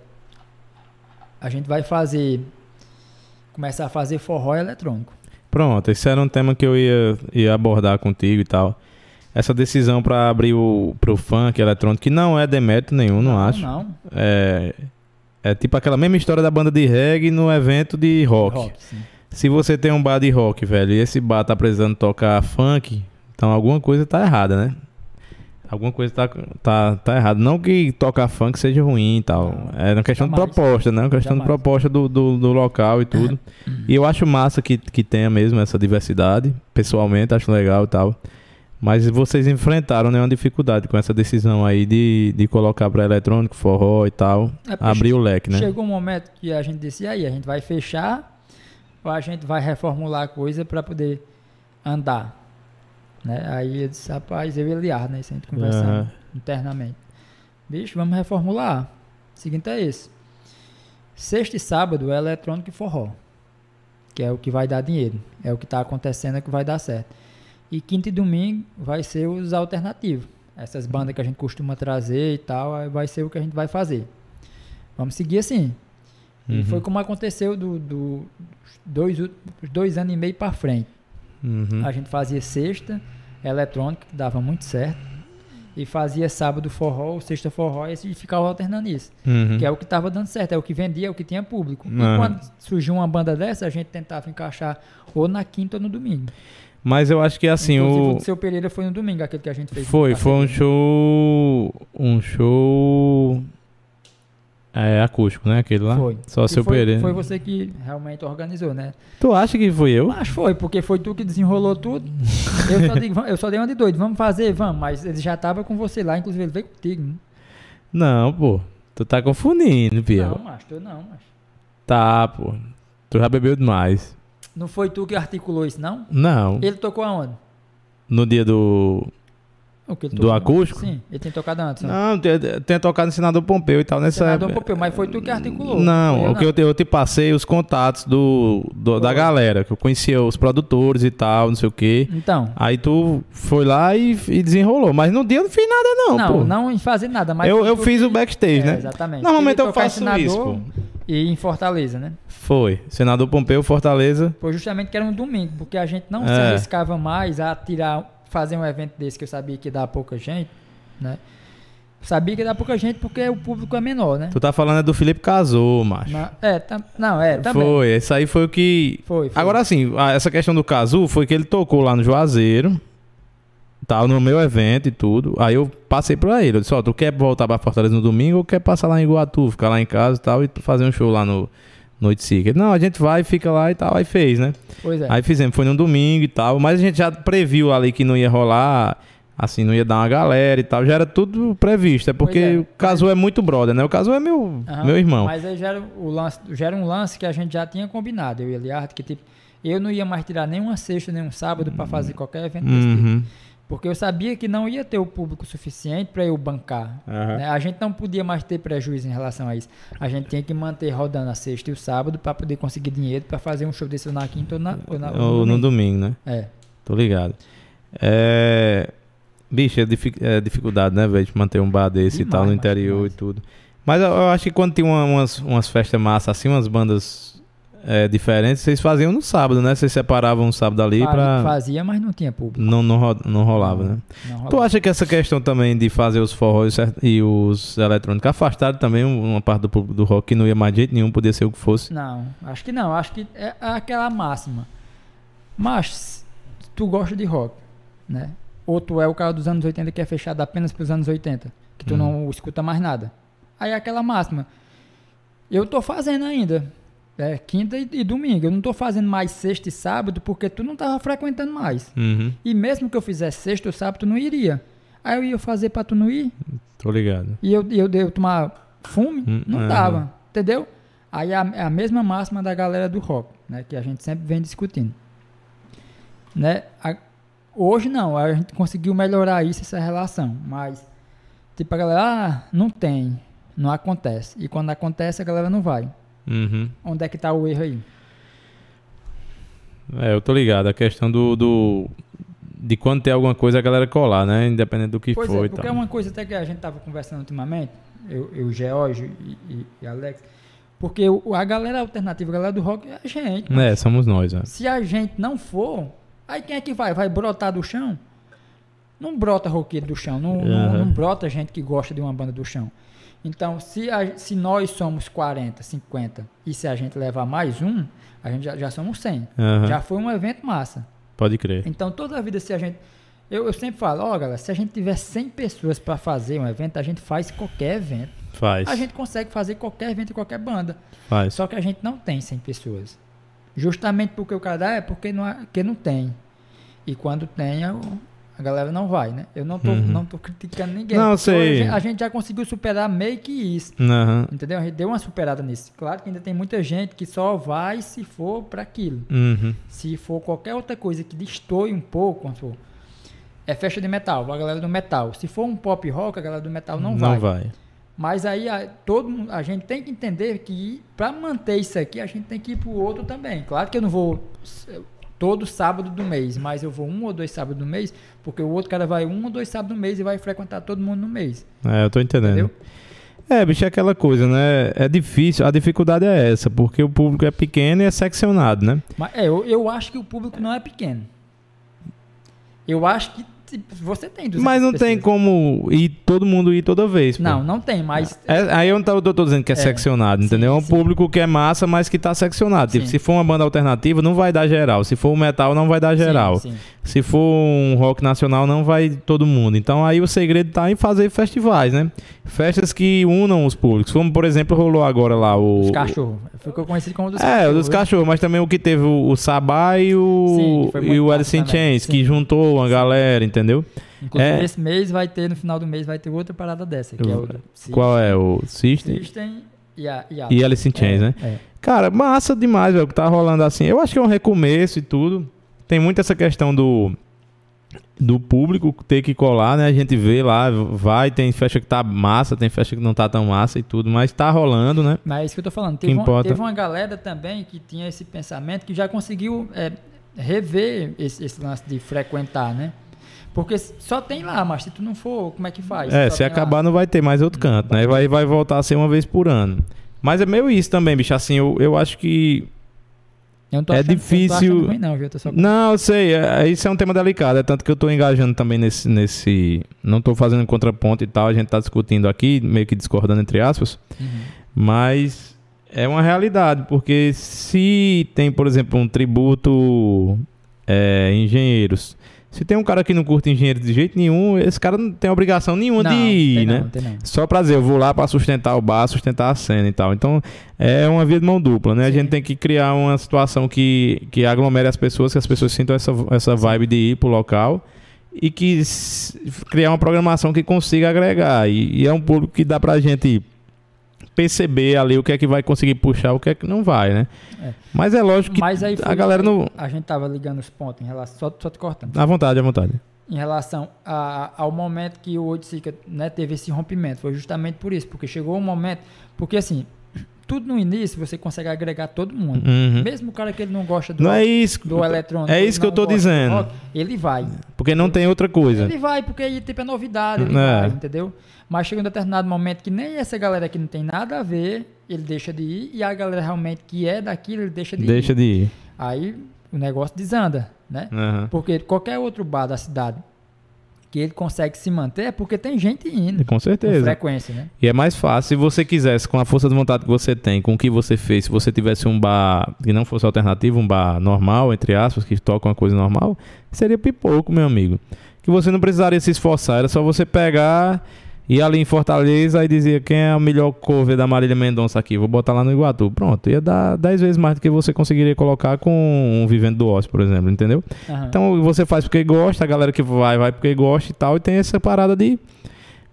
A gente vai fazer. Começar a fazer forró eletrônico. Pronto, esse era um tema que eu ia, ia abordar contigo e tal. Essa decisão pra abrir o pro funk eletrônico, que não é demérito nenhum, não, acho. Não. É, é tipo aquela mesma história da banda de reggae no evento de rock. sim. Se você tem um bar de rock, velho, e esse bar tá precisando tocar funk, então alguma coisa tá errada, né? Alguma coisa tá, tá, tá errada. Não que tocar funk seja ruim e tal. Não, é uma questão jamais. de proposta, né? Uma questão de Jamais. proposta do, do, do local e tudo. e eu acho massa que, que tenha mesmo essa diversidade. Pessoalmente, acho legal e tal. Mas vocês enfrentaram nenhuma dificuldade com essa decisão aí de, de colocar pra eletrônico, forró e tal. É abrir o leque, né? Chegou um momento que a gente disse, e aí, a gente vai fechar ou a gente vai reformular a coisa para poder andar? Né? Aí eu disse, rapaz, eu e Eliar, né? Gente conversando Aham. internamente. Bicho, vamos reformular. O seguinte é esse. Sexta e sábado é eletrônico e forró. que é o que vai dar dinheiro. É o que está acontecendo, é o que vai dar certo. E quinta e domingo vai ser os alternativos. Essas bandas que a gente costuma trazer e tal, vai ser o que a gente vai fazer. Vamos seguir assim. E Uhum. foi como aconteceu do, do- dois, dos dois anos e meio para frente. Uhum. A gente fazia sexta eletrônica, que dava muito certo. E fazia sábado forró, sexta forró, e ficava alternando isso. Uhum. Que é o que estava dando certo, é o que vendia, é o que tinha público. E Aham. quando surgiu uma banda dessa, a gente tentava encaixar ou na quinta ou no domingo. Mas eu acho que assim, Inclusive, o. o seu Pereira foi no domingo, aquele que a gente fez. Foi, foi um show. Um show. É, acústico, né? Aquele lá? Foi. Só seu foi, Pereira. Foi você que realmente organizou, né? Tu acha que fui eu? Mas foi, porque foi tu que desenrolou tudo. Eu só, digo, eu só dei uma de doido, vamos fazer, vamos. Mas ele já tava com você lá, inclusive ele veio contigo. Né? Não, pô. Tu tá confundindo, Pia. Não, macho, tu não, macho. Tá, pô. Tu já bebeu demais. Não foi tu que articulou isso, não? Não. Ele tocou aonde? No dia do. O que ele Do acústico? Sim, ele tem tocado antes. né? Não, tem, tem tocado no Senador Pompeu e tal nessa Senador época. Pompeu, mas foi tu que articulou. Não, o que eu te, eu te passei os contatos do, do- da galera, que eu conhecia os produtores e tal, não sei o quê. Então, Aí tu foi lá e, e desenrolou. Mas no dia eu não fiz nada, não, não, pô. não, em fazer nada, mas eu eu fiz que- o backstage, É, né? Exatamente. Normalmente eu faço Senador isso, pô. E em Fortaleza, né? Foi. Senador Pompeu, Fortaleza. Foi justamente que era um domingo, porque a gente não É. se arriscava mais a tirar, fazer um evento desse que eu sabia que dar pouca gente, né? Sabia que dar pouca gente porque o público é menor, né? Tu tá falando é do Felipe Casou, macho. É, tá, não, é, também. Foi, esse aí foi o que. Foi, foi. Agora assim, a- essa questão do Cazu foi que ele tocou lá no Juazeiro, tal, no meu evento e tudo. Aí eu passei pra ele, eu disse, ó, tu quer voltar pra Fortaleza no domingo ou quer passar lá em Iguatu, ficar lá em casa e tal, e fazer um show lá no Noite? Ele, não, a gente vai, fica lá e tal, aí fez, né? Pois é. Aí fizemos, foi no domingo e tal, mas a gente já previu ali que não ia rolar, assim, não ia dar uma galera e tal, já era tudo previsto, é porque é, o Cazu é muito brother, né? O Cazu é meu, Aham. meu irmão. Mas aí já era, o lance, já era um lance que a gente já tinha combinado, eu e Eliardo, que tipo, eu não ia mais tirar nenhuma sexta, nem um sábado pra fazer qualquer evento desse tipo. Uhum. Porque eu sabia que não ia ter o público suficiente para eu bancar. Aham. né? A gente não podia mais ter prejuízo em relação a isso. A gente tinha que manter rodando a sexta e o sábado para poder conseguir dinheiro para fazer um show desse na quinta ou na, ou na, ou no Ou no domingo. domingo, né? É. Tô ligado. É. Bicho, é, difi- é dificuldade, né, velho, de manter um bar desse e Demais, tal no interior demais. e tudo. Mas eu, eu acho que quando tem uma- umas, umas festas massas assim, umas bandas é, diferentes, vocês faziam no sábado, né? Vocês separavam um sábado ali pra. Fazia, mas não tinha público. Não, não, ro- não rolava, né? Não Tu rolava. acha que essa questão também de fazer os forrós e os eletrônicos afastaram também um- uma parte do público do rock que não ia mais de jeito nenhum, podia ser o que fosse? Não, acho que não. Acho que é aquela máxima. Mas tu gosta de rock, né? Ou tu é o cara dos anos 80 que é fechado apenas pros anos 80, que tu Hum. não escuta mais nada. Aí é aquela máxima. Eu tô fazendo ainda. É, quinta e, e domingo. Eu não tô fazendo mais sexta e sábado porque tu não tava frequentando mais. Uhum, E mesmo que eu fizesse sexta ou sábado, tu não iria. Aí eu ia fazer pra tu não ir. tô ligado. E eu, eu, eu tomar fume, Hum, não aham. dava, entendeu? Aí é a, é a mesma máxima da galera do rock, né? Que a gente sempre vem discutindo. Né? A- hoje não, a gente conseguiu melhorar isso, essa relação. Mas, tipo, a galera, ah, não tem, não acontece. E quando acontece, a galera não vai. Uhum. Onde é que tá o erro aí? É, eu tô ligado. A questão do, do- de quando tem alguma coisa a galera colar, né? Independente do que pois for é, porque é uma coisa até que a gente tava conversando ultimamente, eu, eu Geórgio e, e, Alex, porque o- a galera alternativa, a galera do rock é a gente. É, somos nós, ó. Se a gente não for, aí quem é que vai? Vai brotar do chão? Não brota roqueiro do chão, não, não- Aham. não brota gente que gosta de uma banda do chão. Então, se, a- se nós somos 40, 50 e se a gente levar mais um, a gente já, já somos 100. Aham, Já foi um evento massa. Pode crer. Então, toda a vida, se a gente. Eu, eu sempre falo, ó, galera, se a gente tiver 100 pessoas para fazer um evento, a gente faz qualquer evento. Faz. A gente consegue fazer qualquer evento e qualquer banda. Faz. Só que a gente não tem 100 pessoas. Justamente porque o cara dá é porque não, há- porque não tem. E quando tem, a, a galera não vai, né? Eu não tô, Uhum. não tô criticando ninguém. Não, sei. A gente já conseguiu superar meio que isso. Aham. Entendeu? A gente deu uma superada nisso. Claro que ainda tem muita gente que só vai se for para aquilo. Uhum. Se for qualquer outra coisa que destoie um pouco, supor, é festa de metal, a galera do metal. Se for um pop rock, a galera do metal não, vai. Não vai. Mas aí a, todo a gente tem que entender que para manter isso aqui, a gente tem que ir pro outro também. Claro que eu não vou todo sábado do mês, mas eu vou um ou dois sábados do mês, porque o outro cara vai um ou dois sábados do mês e vai frequentar todo mundo no mês. É, eu tô entendendo. Entendeu? É, bicho, é aquela coisa, né? É difícil, a dificuldade é essa, porque o público é pequeno e é seccionado, né? Mas é, eu, eu acho que o público não é pequeno. Eu acho que você tem 200 Mas não tem como ir todo mundo ir toda vez. pô. Não, não tem, mas É, aí eu não tô, dizendo que é, É. seccionado, entendeu? É um sim. público que é massa, mas que tá seccionado. Tipo, Sim. se for uma banda alternativa, não vai dar geral. Se for um metal, não vai dar geral. Sim, sim. Se for um rock nacional, não vai todo mundo. Então aí o segredo tá em fazer festivais, né? Festas que unam os públicos. Como, por exemplo, rolou agora lá o. Os cachorros. Ficou conhecido como dos É, cachorros. o dos cachorros, mas também o que teve o, o Sabá e Sim, o, e o Alice in. Chains, que Sim. juntou uma galera, entendeu? Inclusive, É. esse mês vai ter, no final do mês, vai ter outra parada dessa, que é o Qual é? O System System e a, e a e Alice in Chains, é, né? É. Cara, massa demais, velho, que tá rolando assim. Eu acho que é um recomeço e tudo. Tem muito essa questão do do público ter que colar, né? A gente vê lá, vai, tem festa que tá massa, tem festa que não tá tão massa e tudo, mas tá rolando, né? Mas é isso que eu tô falando. Teve, uma, importa. teve uma galera também que tinha esse pensamento que já conseguiu é, rever esse, esse lance de frequentar, né? Porque só tem lá, mas se tu não for, como é que faz? É, Só se acabar lá. não vai ter mais outro canto, né? Vai, vai voltar a ser uma vez por ano. Mas é meio isso também, bicho. Assim, eu, eu acho que Eu não tô é achando- eu não difícil- ruim, não, viu? Eu só- Não, eu sei, é, isso é um tema delicado, é tanto que eu tô engajando também nesse, nesse. Não tô fazendo contraponto e tal, a gente tá discutindo aqui, meio que discordando entre aspas, Uhum. mas é uma realidade, porque se tem, por exemplo, um tributo é, engenheiros, se tem um cara que não curte engenheiro de jeito nenhum, esse cara não tem obrigação nenhuma Não, de ir, né? Não, não. Só pra dizer, eu vou lá pra sustentar o bar, sustentar a cena e tal. Então, é uma via de mão dupla, né? A Sim. gente tem que criar uma situação que, que aglomere as pessoas, que as pessoas sintam essa, essa vibe de ir pro local e que criar uma programação que consiga agregar. E, e é um público que dá pra gente perceber ali o que é que vai conseguir puxar, o que é que não vai, né? É. Mas é lógico que Mas aí a galera não... A gente tava ligando os pontos em relação. Só, só te cortando. À vontade, à vontade. em relação a- ao momento que o Oiticica né, teve esse rompimento. Foi justamente por isso, porque chegou um momento. Porque assim, tudo no início você consegue agregar todo mundo. Uhum. Mesmo o cara que ele não gosta do, Não é isso. do eletrônico, É ele isso que eu do dizendo. rock, ele vai. Porque não tem outra coisa. Ele vai, porque aí tipo, é novidade, ele É. vai, entendeu? Mas chega um determinado momento que nem essa galera que não tem nada a ver, ele deixa de ir, e a galera realmente que é daquilo, ele deixa de Deixa ir. de ir. Aí o negócio desanda, né? Aham. Porque qualquer outro bar da cidade que ele consegue se manter é porque tem gente indo. Com Com certeza. frequência, né? E é mais fácil se você quisesse, com a força de vontade que você tem, com o que você fez, se você tivesse um bar que não fosse alternativo, um bar normal, entre aspas, que toca uma coisa normal, seria pipoco, meu amigo. Que você não precisaria se esforçar, era só você pegar, ir ali em Fortaleza e dizer quem é o melhor cover da Marília Mendonça aqui, vou botar lá no Iguatu. Pronto, ia dar 10 vezes mais do que você conseguiria colocar com um Vivendo do Ócio, por exemplo, entendeu? Aham. Então você faz porque gosta, a galera que vai, vai porque gosta e tal, e tem essa parada de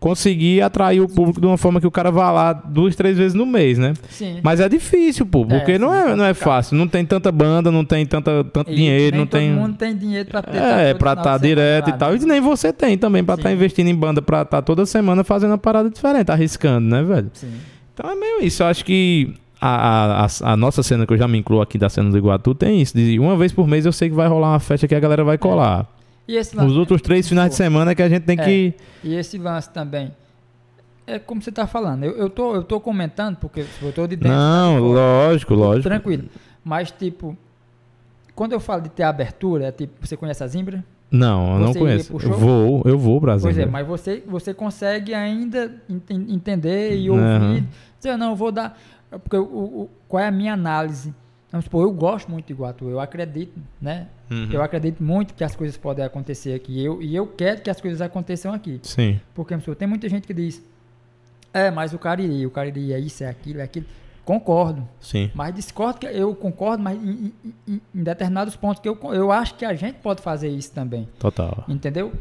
conseguir atrair o público de uma forma que o cara vá lá duas, três vezes no mês, né? Sim. Mas é difícil, pô, porque É, não, sim, é, não é fácil, não tem tanta banda, não tem tanta, tanto E dinheiro, não todo tem. mundo tem dinheiro pra ter É, todo pra estar semana direto e tal. E nem você tem também, pra estar Sim. investindo em banda, pra estar toda semana fazendo uma parada diferente, arriscando, né, velho? Sim. Então é meio isso. Eu acho que a, a, a- nossa cena, que eu já me incluo aqui da cena do Iguatu, tem isso. De uma vez por mês eu sei que vai rolar uma festa que a galera vai colar. E esse lance, Os outros três finais de semana que a gente tem É. que. E esse lance também. É como você tá falando. Eu, eu, tô, eu tô comentando porque eu tô de dentro. Não, tá fora. lógico, lógico. Tranquilo. Mas, tipo, quando eu falo de ter abertura, é tipo, você conhece a Zimbra? Não, eu não Você iria conheço. Eu vou, eu vou, Brasil. Pois é, mas você, você consegue ainda enten- entender e ouvir. Dizer, não, eu vou dar. Porque o, o- qual é a minha análise? Vamos supor, eu gosto muito de Iguatu, eu acredito, né? Uhum. Eu acredito muito que as coisas podem acontecer aqui. Eu, e eu quero que as coisas aconteçam aqui. Sim, Porque, vamos supor, tem muita gente que diz, é, mas o Cariri, o Cariri é isso, é aquilo, é aquilo. Concordo. sim. Mas discordo que eu concordo, mas em, em- em- determinados pontos que eu, eu acho que a gente pode fazer isso também. Total. Entendeu?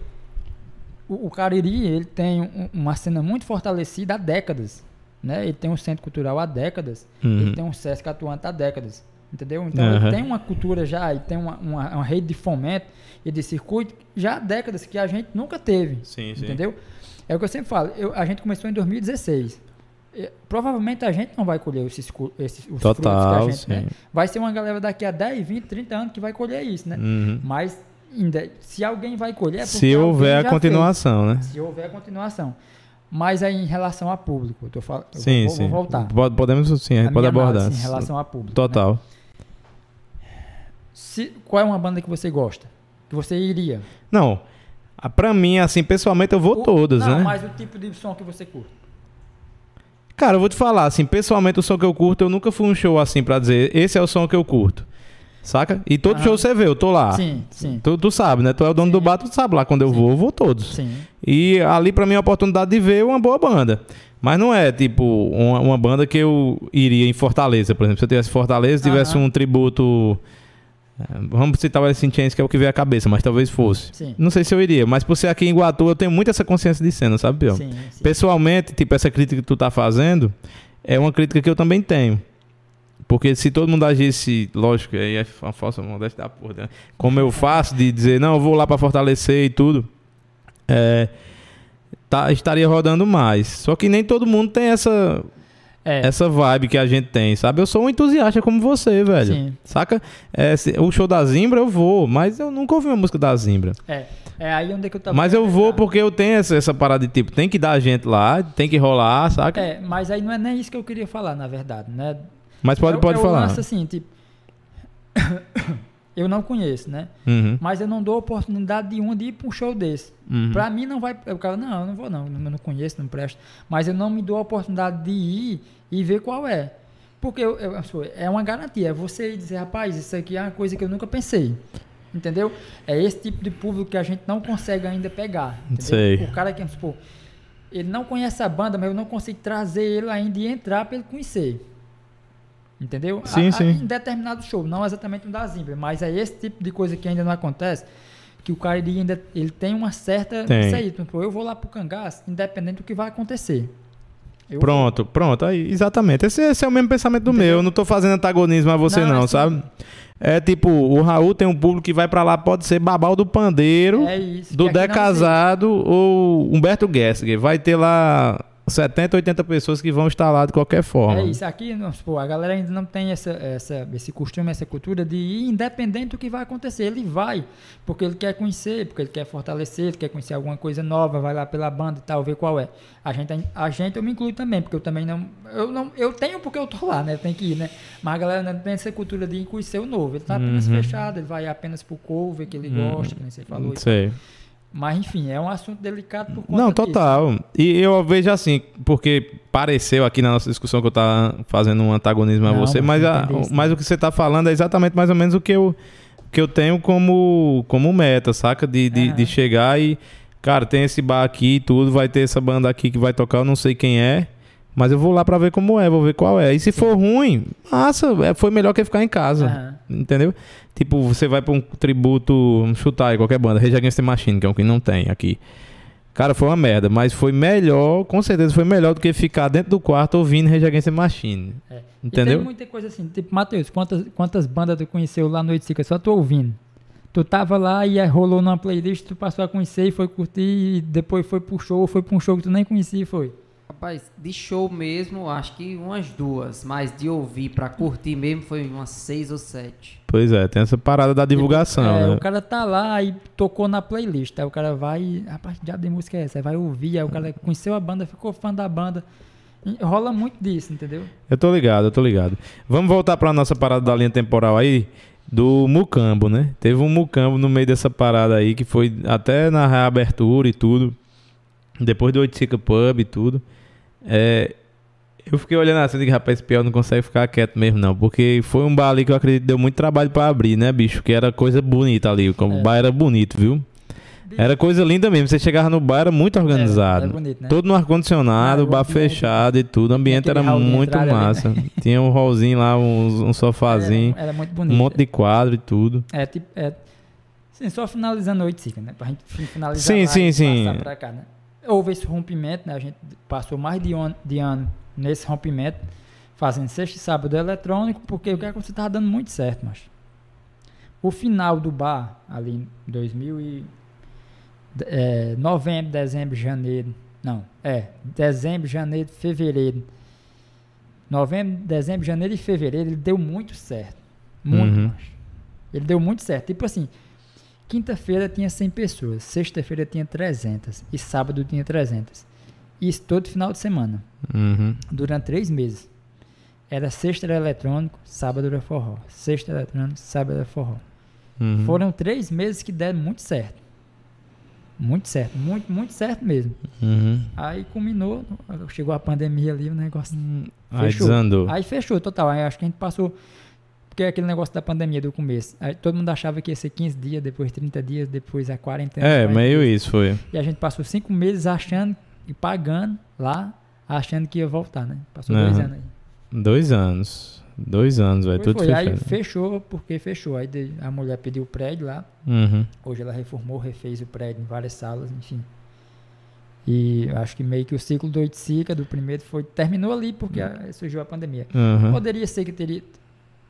O, o Cariri, ele tem um- uma cena muito fortalecida há décadas. Né? Ele tem um centro cultural há décadas. Uhum. Ele tem um Sesc atuante há décadas. Entendeu? Então Aham. ele tem uma cultura já, ele tem uma, uma, uma rede de fomento e de circuito já há décadas que a gente nunca teve. Sim, Entendeu? É o que eu sempre falo. eu- a gente começou em 2016. eh, provavelmente a gente não vai colher esses, esses os frutos que Total, a gente, sim. né? Vai ser uma galera daqui a 10, 20, 30 anos que vai colher isso, né? Uhum. Mas ainda, se alguém vai colher, é Se houver a continuação, né? fez. Se houver a continuação. Mas aí em relação a público, eu tô falando, Sim, vou, sim. vou voltar. Pode- Podemos sim, a gente A pode abordar. análise em relação a público. né? Se, qual é uma banda que você gosta? Que você iria? Não, pra mim, assim, pessoalmente eu vou O- todas, não, né? mas o tipo de som que você curte. Cara, eu vou te falar, assim, pessoalmente o som que eu curto, eu nunca fui um show assim pra dizer, esse é o som que eu curto. Saca? E todo Aham. show você vê, eu tô lá. Sim, sim. Tu, tu sabe, né? Tu é o dono Sim. do bar, tu sabe lá quando eu Sim. vou, eu vou todos. Sim. E ali pra mim é a oportunidade de ver uma boa banda. Mas não é, tipo, uma, uma banda que eu iria em Fortaleza, por exemplo. Se eu tivesse Fortaleza, tivesse Aham. um tributo. Eh, Vamos citar o Alice in Chains, que é o que veio à cabeça, mas talvez fosse. Sim. Não sei se eu iria, mas por ser aqui em Iguatu, eu tenho muito essa consciência de cena, sabe, Biel? Sim, sim. Pessoalmente, tipo, essa crítica que tu tá fazendo é uma crítica que eu também tenho. Porque se todo mundo agisse, lógico, aí é uma falsa modéstia da porra, né? Como eu faço de dizer, não, eu vou lá pra fortalecer e tudo, é, tá, estaria rodando mais. Só que nem todo mundo tem essa, É, essa vibe que a gente tem, sabe? Eu sou um entusiasta como você, velho. sim. Saca? É, o show da Zimbra eu vou, mas eu nunca ouvi uma música da Zimbra. É, é aí onde é que eu tava Mas eu vou porque eu tenho essa, essa parada de tipo, tem que dar gente lá, tem que rolar, saca? É, mas aí não é nem isso que eu queria falar, na verdade, né? Mas pode, é, pode é falar. lance assim, tipo... <coughs> eu não conheço, né? Uhum, Mas eu não dou oportunidade de um de ir pra um show desse. uhum. Pra mim não vai. O cara, não, eu não vou não, eu não conheço, não presto. Mas eu não me dou a oportunidade de ir e ver qual é. Porque eu, eu- assim, é uma garantia, é você dizer, rapaz, isso aqui é uma coisa que eu nunca pensei. Entendeu? É esse tipo de público que a gente não consegue ainda pegar. Entendeu? Sei. O cara que, supor, ele não conhece a banda, mas eu não consigo trazer ele ainda e entrar pra ele conhecer. Entendeu? Sim, A- sim. Em determinado show, não exatamente um da Zimbra, mas é esse tipo de coisa que ainda não acontece, que o cara ele ainda ele tem uma certa. Tem. Isso aí, tipo, eu vou lá pro Cangás, independente do que vai acontecer. Eu Pronto, pronto. Aí, exatamente. Esse, esse é o mesmo pensamento do Entendeu? meu. Eu não tô fazendo antagonismo a você, Não, não, assim. sabe? É tipo, o Raul tem um público que vai pra lá, pode ser Babal do Pandeiro, É isso. do que aqui Dé não Casado ou Humberto Gessinger. Vai ter lá 70, 80 pessoas que vão estar lá de qualquer forma. É isso, aqui supor, a galera ainda não tem essa, essa, esse costume, essa cultura de ir independente do que vai acontecer. Ele vai, porque ele quer conhecer, porque ele quer fortalecer, ele quer conhecer alguma coisa nova, vai lá pela banda e tal, ver qual é. A gente, a gente eu me incluo também, porque eu também não. Eu, não, eu tenho porque eu tô lá, né? Tem que ir, né? Mas a galera não tem essa cultura de ir conhecer o novo. Ele tá apenas Uhum. fechado, ele vai apenas pro cover que ele Uhum. gosta, que nem você falou. Sei. Mas enfim, é um assunto delicado por conta Não, disso. total. E eu vejo assim, porque pareceu aqui na nossa discussão que eu tava fazendo um antagonismo a Não, você, mas a- isso, mas não. o que você tá falando é exatamente mais ou menos o que eu, que eu tenho como, como meta, saca? De, de, Aham. de chegar e, cara, tem esse bar aqui e tudo, vai ter essa banda aqui que vai tocar, eu não sei quem é. Mas eu vou lá pra ver como é, vou ver qual é. E se for ruim, massa, é, foi melhor que ficar em casa. Aham. Entendeu? Tipo, você vai pra um tributo, um chutar aí, qualquer banda, Rage Against the Machine, que é um que não tem aqui. Cara, foi uma merda, mas foi melhor, com certeza foi melhor do que ficar dentro do quarto ouvindo Rage Against the Machine. É. E Entendeu? tem muita coisa assim, tipo, Matheus, quantas, quantas bandas tu conheceu lá no Oiticica? Só tu ouvindo. Tu tava lá e rolou numa playlist, tu passou a conhecer e foi curtir, e depois foi pro show, foi pra um show que tu nem conhecia e foi. Rapaz, de show mesmo, acho que umas duas. Mas de ouvir pra curtir mesmo foi umas seis ou sete. Pois é, tem essa parada da divulgação, É, né? O cara tá lá e tocou na playlist, aí o cara vai, e, rapaz, que diabo de música é essa? Aí vai ouvir, aí o cara conheceu a banda, ficou fã da banda. E rola muito disso, entendeu? Eu tô ligado, eu tô ligado. Vamos voltar pra nossa parada da linha temporal aí, do Mucambo, né? Teve um Mucambo no meio dessa parada aí, que foi até na reabertura e tudo. Depois do Oiticica Pub e tudo. É, eu fiquei olhando assim, digo, rapaz, esse pior não consegue ficar quieto mesmo, não. Porque foi um bar ali que eu acredito que deu muito trabalho pra abrir, né, bicho? Que era coisa bonita ali. É. O bar era bonito, viu? Era coisa linda mesmo. Você chegava no bar, era muito organizado. É, é bonito, né? Todo no ar-condicionado, Ah, o bar ambiente- fechado e tudo. O ambiente era muito entrada ali, massa. <laughs> Tinha um hallzinho lá, um, um sofazinho, Era, era muito um bonito. monte de quadro e tudo. É, tipo, é, sim, só finalizando a Oiticica, né? Pra gente fi- finalizar Sim, lá sim, e sim. passar pra cá, né? Houve esse rompimento, né? A gente passou mais de, on, de ano nesse rompimento, fazendo sexta e sábado eletrônico, porque o que aconteceu tava dando muito certo, mas o final do bar, ali em 2000 e... É, novembro, dezembro, janeiro, não, é, dezembro, janeiro, fevereiro Novembro, dezembro, janeiro e fevereiro, ele deu muito certo. Muito, Uhum. Ele deu muito certo. Tipo assim, quinta-feira tinha 100 pessoas, sexta-feira tinha 300 e sábado tinha 300. Isso todo final de semana, Uhum. durante três meses. Era sexta era eletrônico, sábado era forró. Sexta era eletrônico, sábado era forró. Uhum. Foram três meses que deram muito certo. Muito certo, muito, muito certo mesmo. Uhum. Aí culminou, chegou a pandemia ali, o negócio. Aí Fechou. desandou. Aí fechou total. Aí acho que a gente passou. Porque é aquele negócio da pandemia do começo. Aí todo mundo achava que ia ser 15 dias, depois 30 dias, depois a quarentena. É, 40 meio isso foi. E a gente passou cinco meses achando e pagando lá, achando que ia voltar, né? Passou Aham. dois anos aí. Dois anos. Dois anos. Foi, Tudo foi. Aí fechado. fechou, porque fechou. Aí a mulher pediu o prédio lá. Uhum. Hoje ela reformou, refez o prédio em várias salas, enfim. E acho que meio que o ciclo do Oiticica, do primeiro, foi, terminou ali porque a- surgiu a pandemia. Uhum. Poderia ser que teria.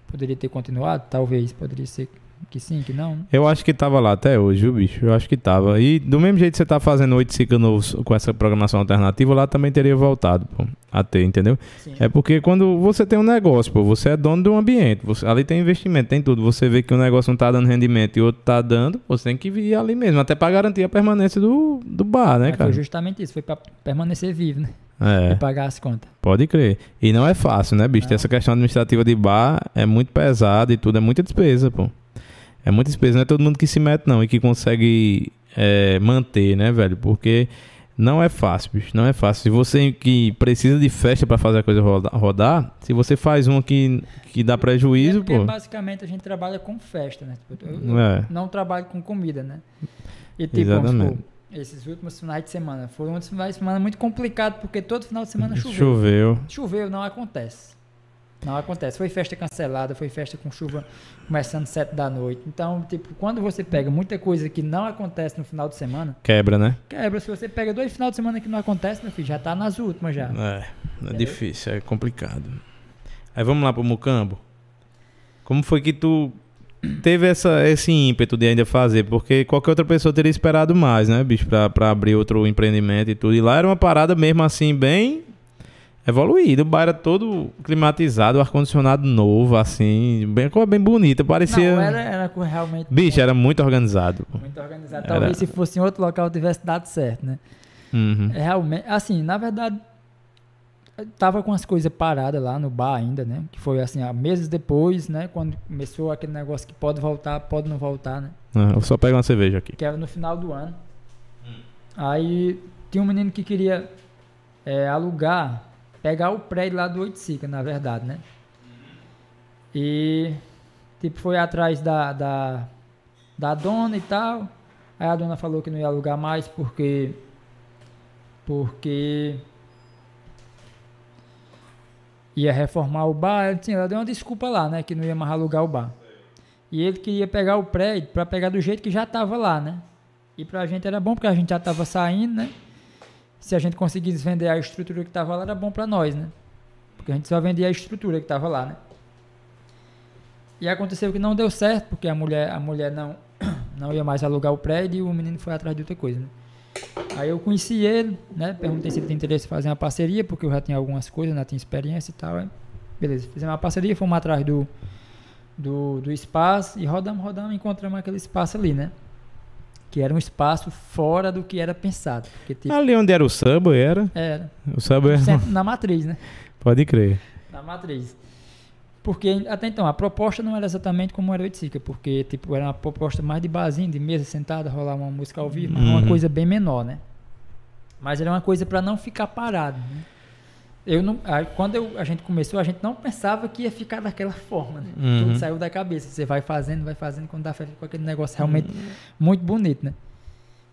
Poderia ter continuado? Talvez. Poderia ser que sim, que não. Eu acho que tava lá até hoje, viu, bicho? Eu acho que tava. E do mesmo jeito que você tá fazendo oito ciclos novos com essa programação alternativa, lá também teria voltado, pô, a ter, entendeu? Sim. É porque quando você tem um negócio, pô, você é dono do ambiente, você, ali tem investimento, tem tudo. Você vê que o negócio não tá dando rendimento e o outro tá dando, você tem que vir ali mesmo, até pra garantir a permanência do, do bar, né, Mas cara? Foi justamente isso, foi pra permanecer vivo, né? É. Pra pagar as contas. Pode crer. E não é fácil, né, bicho? Não. Essa questão administrativa de bar é muito pesada e tudo, é muita despesa, pô. É muita despesa, não é todo mundo que se mete, não, e que consegue é, manter, né, velho? Porque não é fácil, bicho, não é fácil. Se você que precisa de festa pra fazer a coisa roda- rodar, se você faz uma que, que dá prejuízo, É porque pô. basicamente a gente trabalha com festa, né? Tipo, eu- É. não trabalho com comida, né? E tipo, Exatamente. esses últimos finais de semana foram uns finais de semana muito complicados, porque todo final de semana <laughs> choveu. Choveu. Choveu, não acontece. Não acontece. Foi festa cancelada, foi festa com chuva começando sete da noite. Então, tipo, quando você pega muita coisa que não acontece no final de semana, Quebra, né? quebra. Se você pega dois final de semana que não acontece, meu filho, já tá nas últimas já. É, é difícil, é complicado. Aí vamos lá pro Mucambo. Como foi que tu teve essa, esse ímpeto de ainda fazer? Porque qualquer outra pessoa teria esperado mais, né, bicho, pra, pra abrir outro empreendimento e tudo. E lá era uma parada mesmo assim, bem evoluída. O bar era todo climatizado, ar-condicionado novo, assim, bem, coisa bem bonita. Parecia. Não, era, era realmente Bicho, era muito organizado. muito organizado. Era- Talvez se fosse em outro local tivesse dado certo, né? Uhum. É realmente, assim, na verdade, tava com as coisas paradas lá no bar ainda, né? Que foi assim, há meses depois, né? Quando começou aquele negócio que pode voltar, pode não voltar, né? Ah, eu só pego uma cerveja aqui. Que era no final do ano. Aí tinha um menino que queria é, alugar, pegar o prédio lá do Oiticica, na verdade, né? E tipo, foi atrás da, da, da dona e tal. Aí a dona falou que não ia alugar mais porque. Porque. Ia reformar o bar. Assim, ela deu uma desculpa lá, né? Que não ia mais alugar o bar. E ele queria pegar o prédio para pegar do jeito que já tava lá, né? E pra gente era bom porque a gente já tava saindo, né? Se a gente conseguisse vender a estrutura que tava lá, era bom pra nós, né? Porque a gente só vendia a estrutura que tava lá, né? E aconteceu que não deu certo, porque a mulher, a mulher não, <coughs> não ia mais alugar o prédio e o menino foi atrás de outra coisa, né? Aí eu conheci ele, né? Perguntei se ele tem interesse em fazer uma parceria, porque eu já tinha algumas coisas, já tinha experiência e tal. Aí, beleza, fizemos uma parceria, fomos atrás do, do, do espaço e rodamos, rodamos, encontramos aquele espaço ali, né? Que era um espaço fora do que era pensado. Porque, tipo, Ali onde era o Subway, era? era O Subway sempre na matriz, né? Pode crer. Na matriz. Porque até então a proposta não era exatamente como era o Itzica, porque tipo, era uma proposta mais de barzinho, de mesa sentada, rolar uma música ao vivo, mas uma Uhum. coisa bem menor, né? Mas era uma coisa para não ficar parado. Né? Eu não, aí, quando eu- a gente começou, a gente não pensava que ia ficar daquela forma, né? Uhum. Tudo saiu da cabeça. Você vai fazendo, vai fazendo, quando dá festa com aquele negócio realmente muito bonito, né?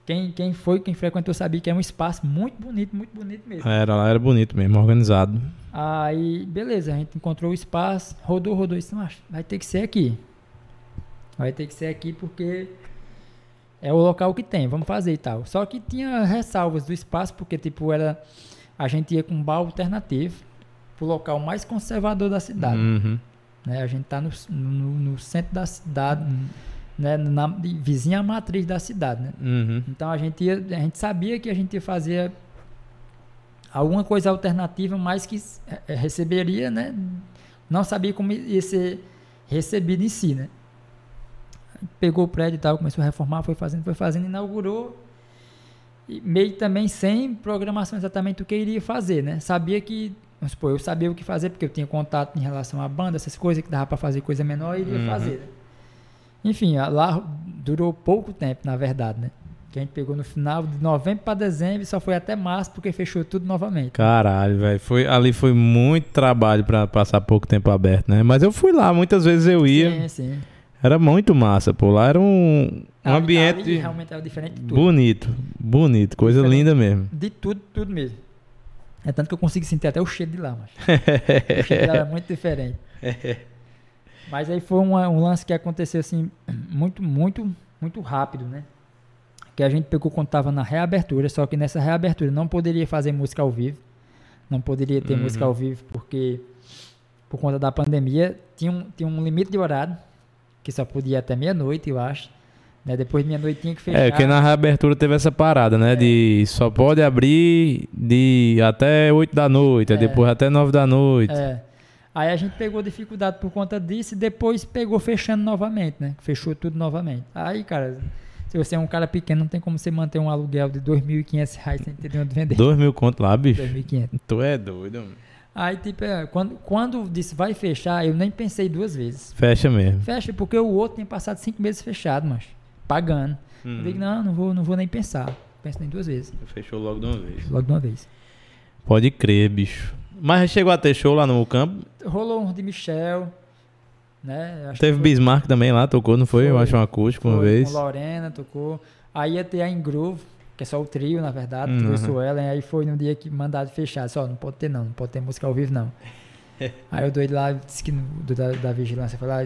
Quem, quem foi, quem frequentou sabia que é um espaço muito bonito, muito bonito mesmo. Era lá, era bonito mesmo, organizado. Aí, beleza, a gente encontrou o espaço, rodou, rodou, isso "Macho, vai ter que ser aqui. Vai ter que ser aqui porque é o local que tem, vamos fazer e tal. Só que tinha ressalvas do espaço, porque tipo, era. A gente ia com um bar alternativo pro local mais conservador da cidade. Uhum. Né? A gente tá no, no, no centro da cidade, né? Na, vizinha à matriz da cidade, né? Uhum. Então a gente, ia, a gente sabia que a gente ia fazer alguma coisa alternativa, mas que é, receberia, né? Não sabia como ia ser recebido em si, né? Pegou o prédio e tal, começou a reformar, foi fazendo, foi fazendo, inaugurou. E meio também sem programação exatamente o que iria fazer, né? Sabia que, vamos supor, eu sabia o que fazer, porque eu tinha contato em relação à banda, essas coisas que dava para fazer coisa menor, iria Uhum. fazer. né? Enfim, lá durou pouco tempo, na verdade, né? Que a gente pegou no final de novembro para dezembro e só foi até março porque fechou tudo novamente. Caralho, velho. Foi, ali foi muito trabalho pra passar pouco tempo aberto, né? Mas eu fui lá, muitas vezes eu ia. Sim, sim. Era muito massa, pô. Lá era um, um ambiente ali realmente era diferente de tudo. bonito. Bonito, coisa Diferente. linda mesmo. De tudo, tudo mesmo. É tanto que eu consigo sentir até o cheiro de lá, mas. <laughs> o cheiro de lá era muito diferente. <laughs> Mas aí foi uma- um lance que aconteceu assim, muito, muito, muito rápido, né? Que a gente pegou quando tava na reabertura, só que nessa reabertura não poderia fazer música ao vivo. Não poderia ter Uhum. música ao vivo, porque por conta da pandemia tinha um, tinha um limite de horário, que só podia até meia-noite, eu acho. Né? Depois de meia-noite tinha que fechar. É, porque na reabertura teve essa parada, né? É. De só pode abrir de até 8 da noite, É. depois até 9 da noite. É. Aí a gente pegou dificuldade por conta disso e depois pegou fechando novamente, né? Fechou tudo novamente. Aí, cara, se você é um cara pequeno, não tem como você manter um aluguel de 2.500 reais sem ter de onde vender. 2 mil conto lá, bicho. 2.500. Tu é doido, mano. Aí, tipo, é, quando, quando disse vai fechar, eu nem pensei duas vezes. Fecha mesmo. Fecha, porque o outro tinha passado cinco meses fechado, mas pagando. Hum. Eu digo, não, não vou, não vou nem pensar. Penso nem duas vezes. Fechou logo de uma vez. Logo de uma vez. Pode crer, bicho. Mas chegou a ter show lá no campo. Rolou um de Michel, né? Acho que Teve foi- Bismarck também lá, tocou, não foi? Eu Foi. acho um acústico uma Foi, vez. Com Lorena, tocou. Aí ia ter a Engroove, que é só o trio, na verdade. Uhum. Trouxe o Ellen. Aí foi no dia que mandaram fechar. Só, não pode ter não, não pode ter música ao vivo não. <laughs> aí o doido lá disse que do, da, da vigilância falou, ah,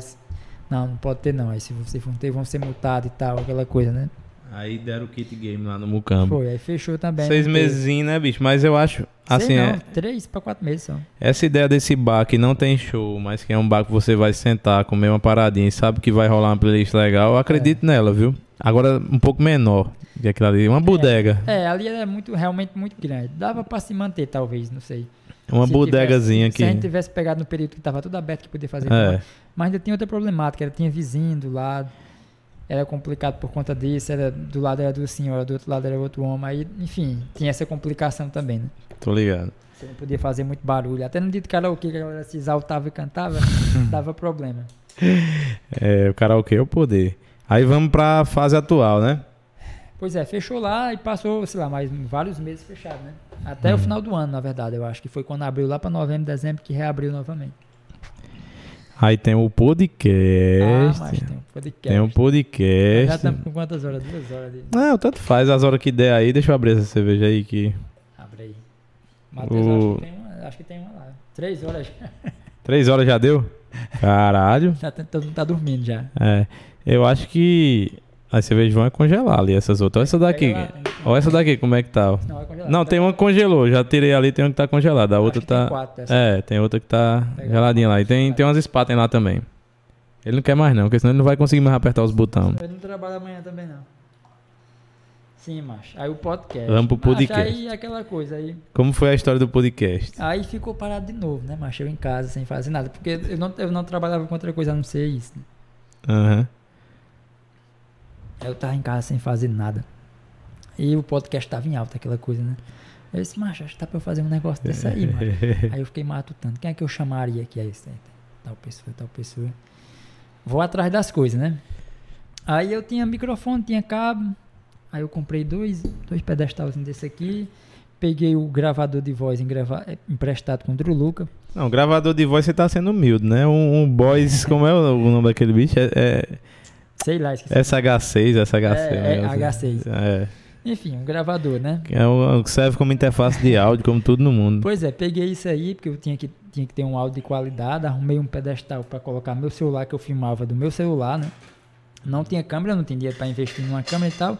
não, não pode ter não. Aí se vocês vão ter, vão ser multados e tal, aquela coisa, né? Aí deram o kit game lá no Mucambo. Foi, aí fechou também. Seis teve. meses, né, bicho? Mas eu acho, assim, não, é, três pra quatro meses só. essa ideia desse bar que não tem show, mas que é um bar que você vai sentar, comer uma paradinha e sabe que vai rolar uma playlist legal, eu acredito nela, viu? Agora, um pouco menor que aquilo ali, uma bodega. É, ali era muito, realmente muito grande. Dava pra se manter, talvez, não sei. Uma Se bodegazinha tivesse- Se a gente aqui. tivesse pegado no período que tava tudo aberto, que podia fazer É. Mas ainda tinha outra problemática, era, tinha vizinho do lado, era complicado por conta disso, era, do lado era do senhor, do outro lado era outro homem, aí, enfim, tinha essa complicação também, né? Tô ligado. Você não podia fazer muito barulho. Até no dia de karaokê que a galera se exaltava e cantava, <laughs> dava problema. É, o karaokê é o poder. Aí vamos pra fase atual, né? Pois é, fechou lá e passou, sei lá, mais vários meses fechado, né? Até o Uhum. final do ano, na verdade, eu acho que foi quando abriu lá pra novembro, dezembro, que reabriu novamente. Aí tem o Ah, podcast. mas tem um podcast. tem um Já podcast. estamos com quantas horas? Duas horas. Não, tanto faz as horas que der aí. Deixa eu abrir essa cerveja aí que. Abre aí. Matheus, O- acho, que tem uma, acho que tem uma lá. Três horas já. <laughs> Três horas já deu? Caralho. Já tá- todo mundo tá dormindo já. É. Eu acho que as cervejas vão é congelar ali, essas outras. Olha essa daqui. Tem- Olha essa daqui, como é que tá? Não. Não, tem uma que congelou. Já tirei ali, tem uma que tá congelada. A outra que tem tá. quatro. É, tem outra que tá Pega geladinha lá. E tem, tem umas Spaten lá também. Ele não quer mais não, porque senão ele não vai conseguir mais apertar os botões. Ele não trabalha amanhã também, não. Sim, macho. Aí o podcast. Vamos pro Macho, podcast. aí aquela coisa aí. Como foi a história do podcast? Aí ficou parado de novo, né, macho? Eu em casa sem fazer nada. Porque eu não, eu não trabalhava com outra coisa a não ser isso. né? Aham. Eu tava em casa sem fazer nada. E o podcast tava em alta, aquela coisa, né? Eu disse, macho, acho que tá pra eu fazer um negócio desse aí, macho. <laughs> Aí eu fiquei matutando. Quem é que eu chamaria aqui? Aí esse, tal pessoa, tal pessoa. Vou atrás das coisas, né? Aí eu tinha microfone, tinha cabo. Aí eu comprei dois, dois pedestalzinhos desse aqui. Peguei o gravador de voz em grava- eh, emprestado com o Drew Luca. Não, gravador de voz você tá sendo humilde, né? Um, um boys, como é o, o nome daquele bicho? É, é Sei lá, esqueci. SH6, SH6. É, é negócio H6. assim. É. Enfim, um gravador, né? É o que serve como interface de áudio, como tudo no mundo. Pois é, peguei isso aí, porque eu tinha que, tinha que ter um áudio de qualidade. Arrumei um pedestal para colocar meu celular, que eu filmava do meu celular, né? Não tinha câmera, não tinha dinheiro para investir numa câmera e tal.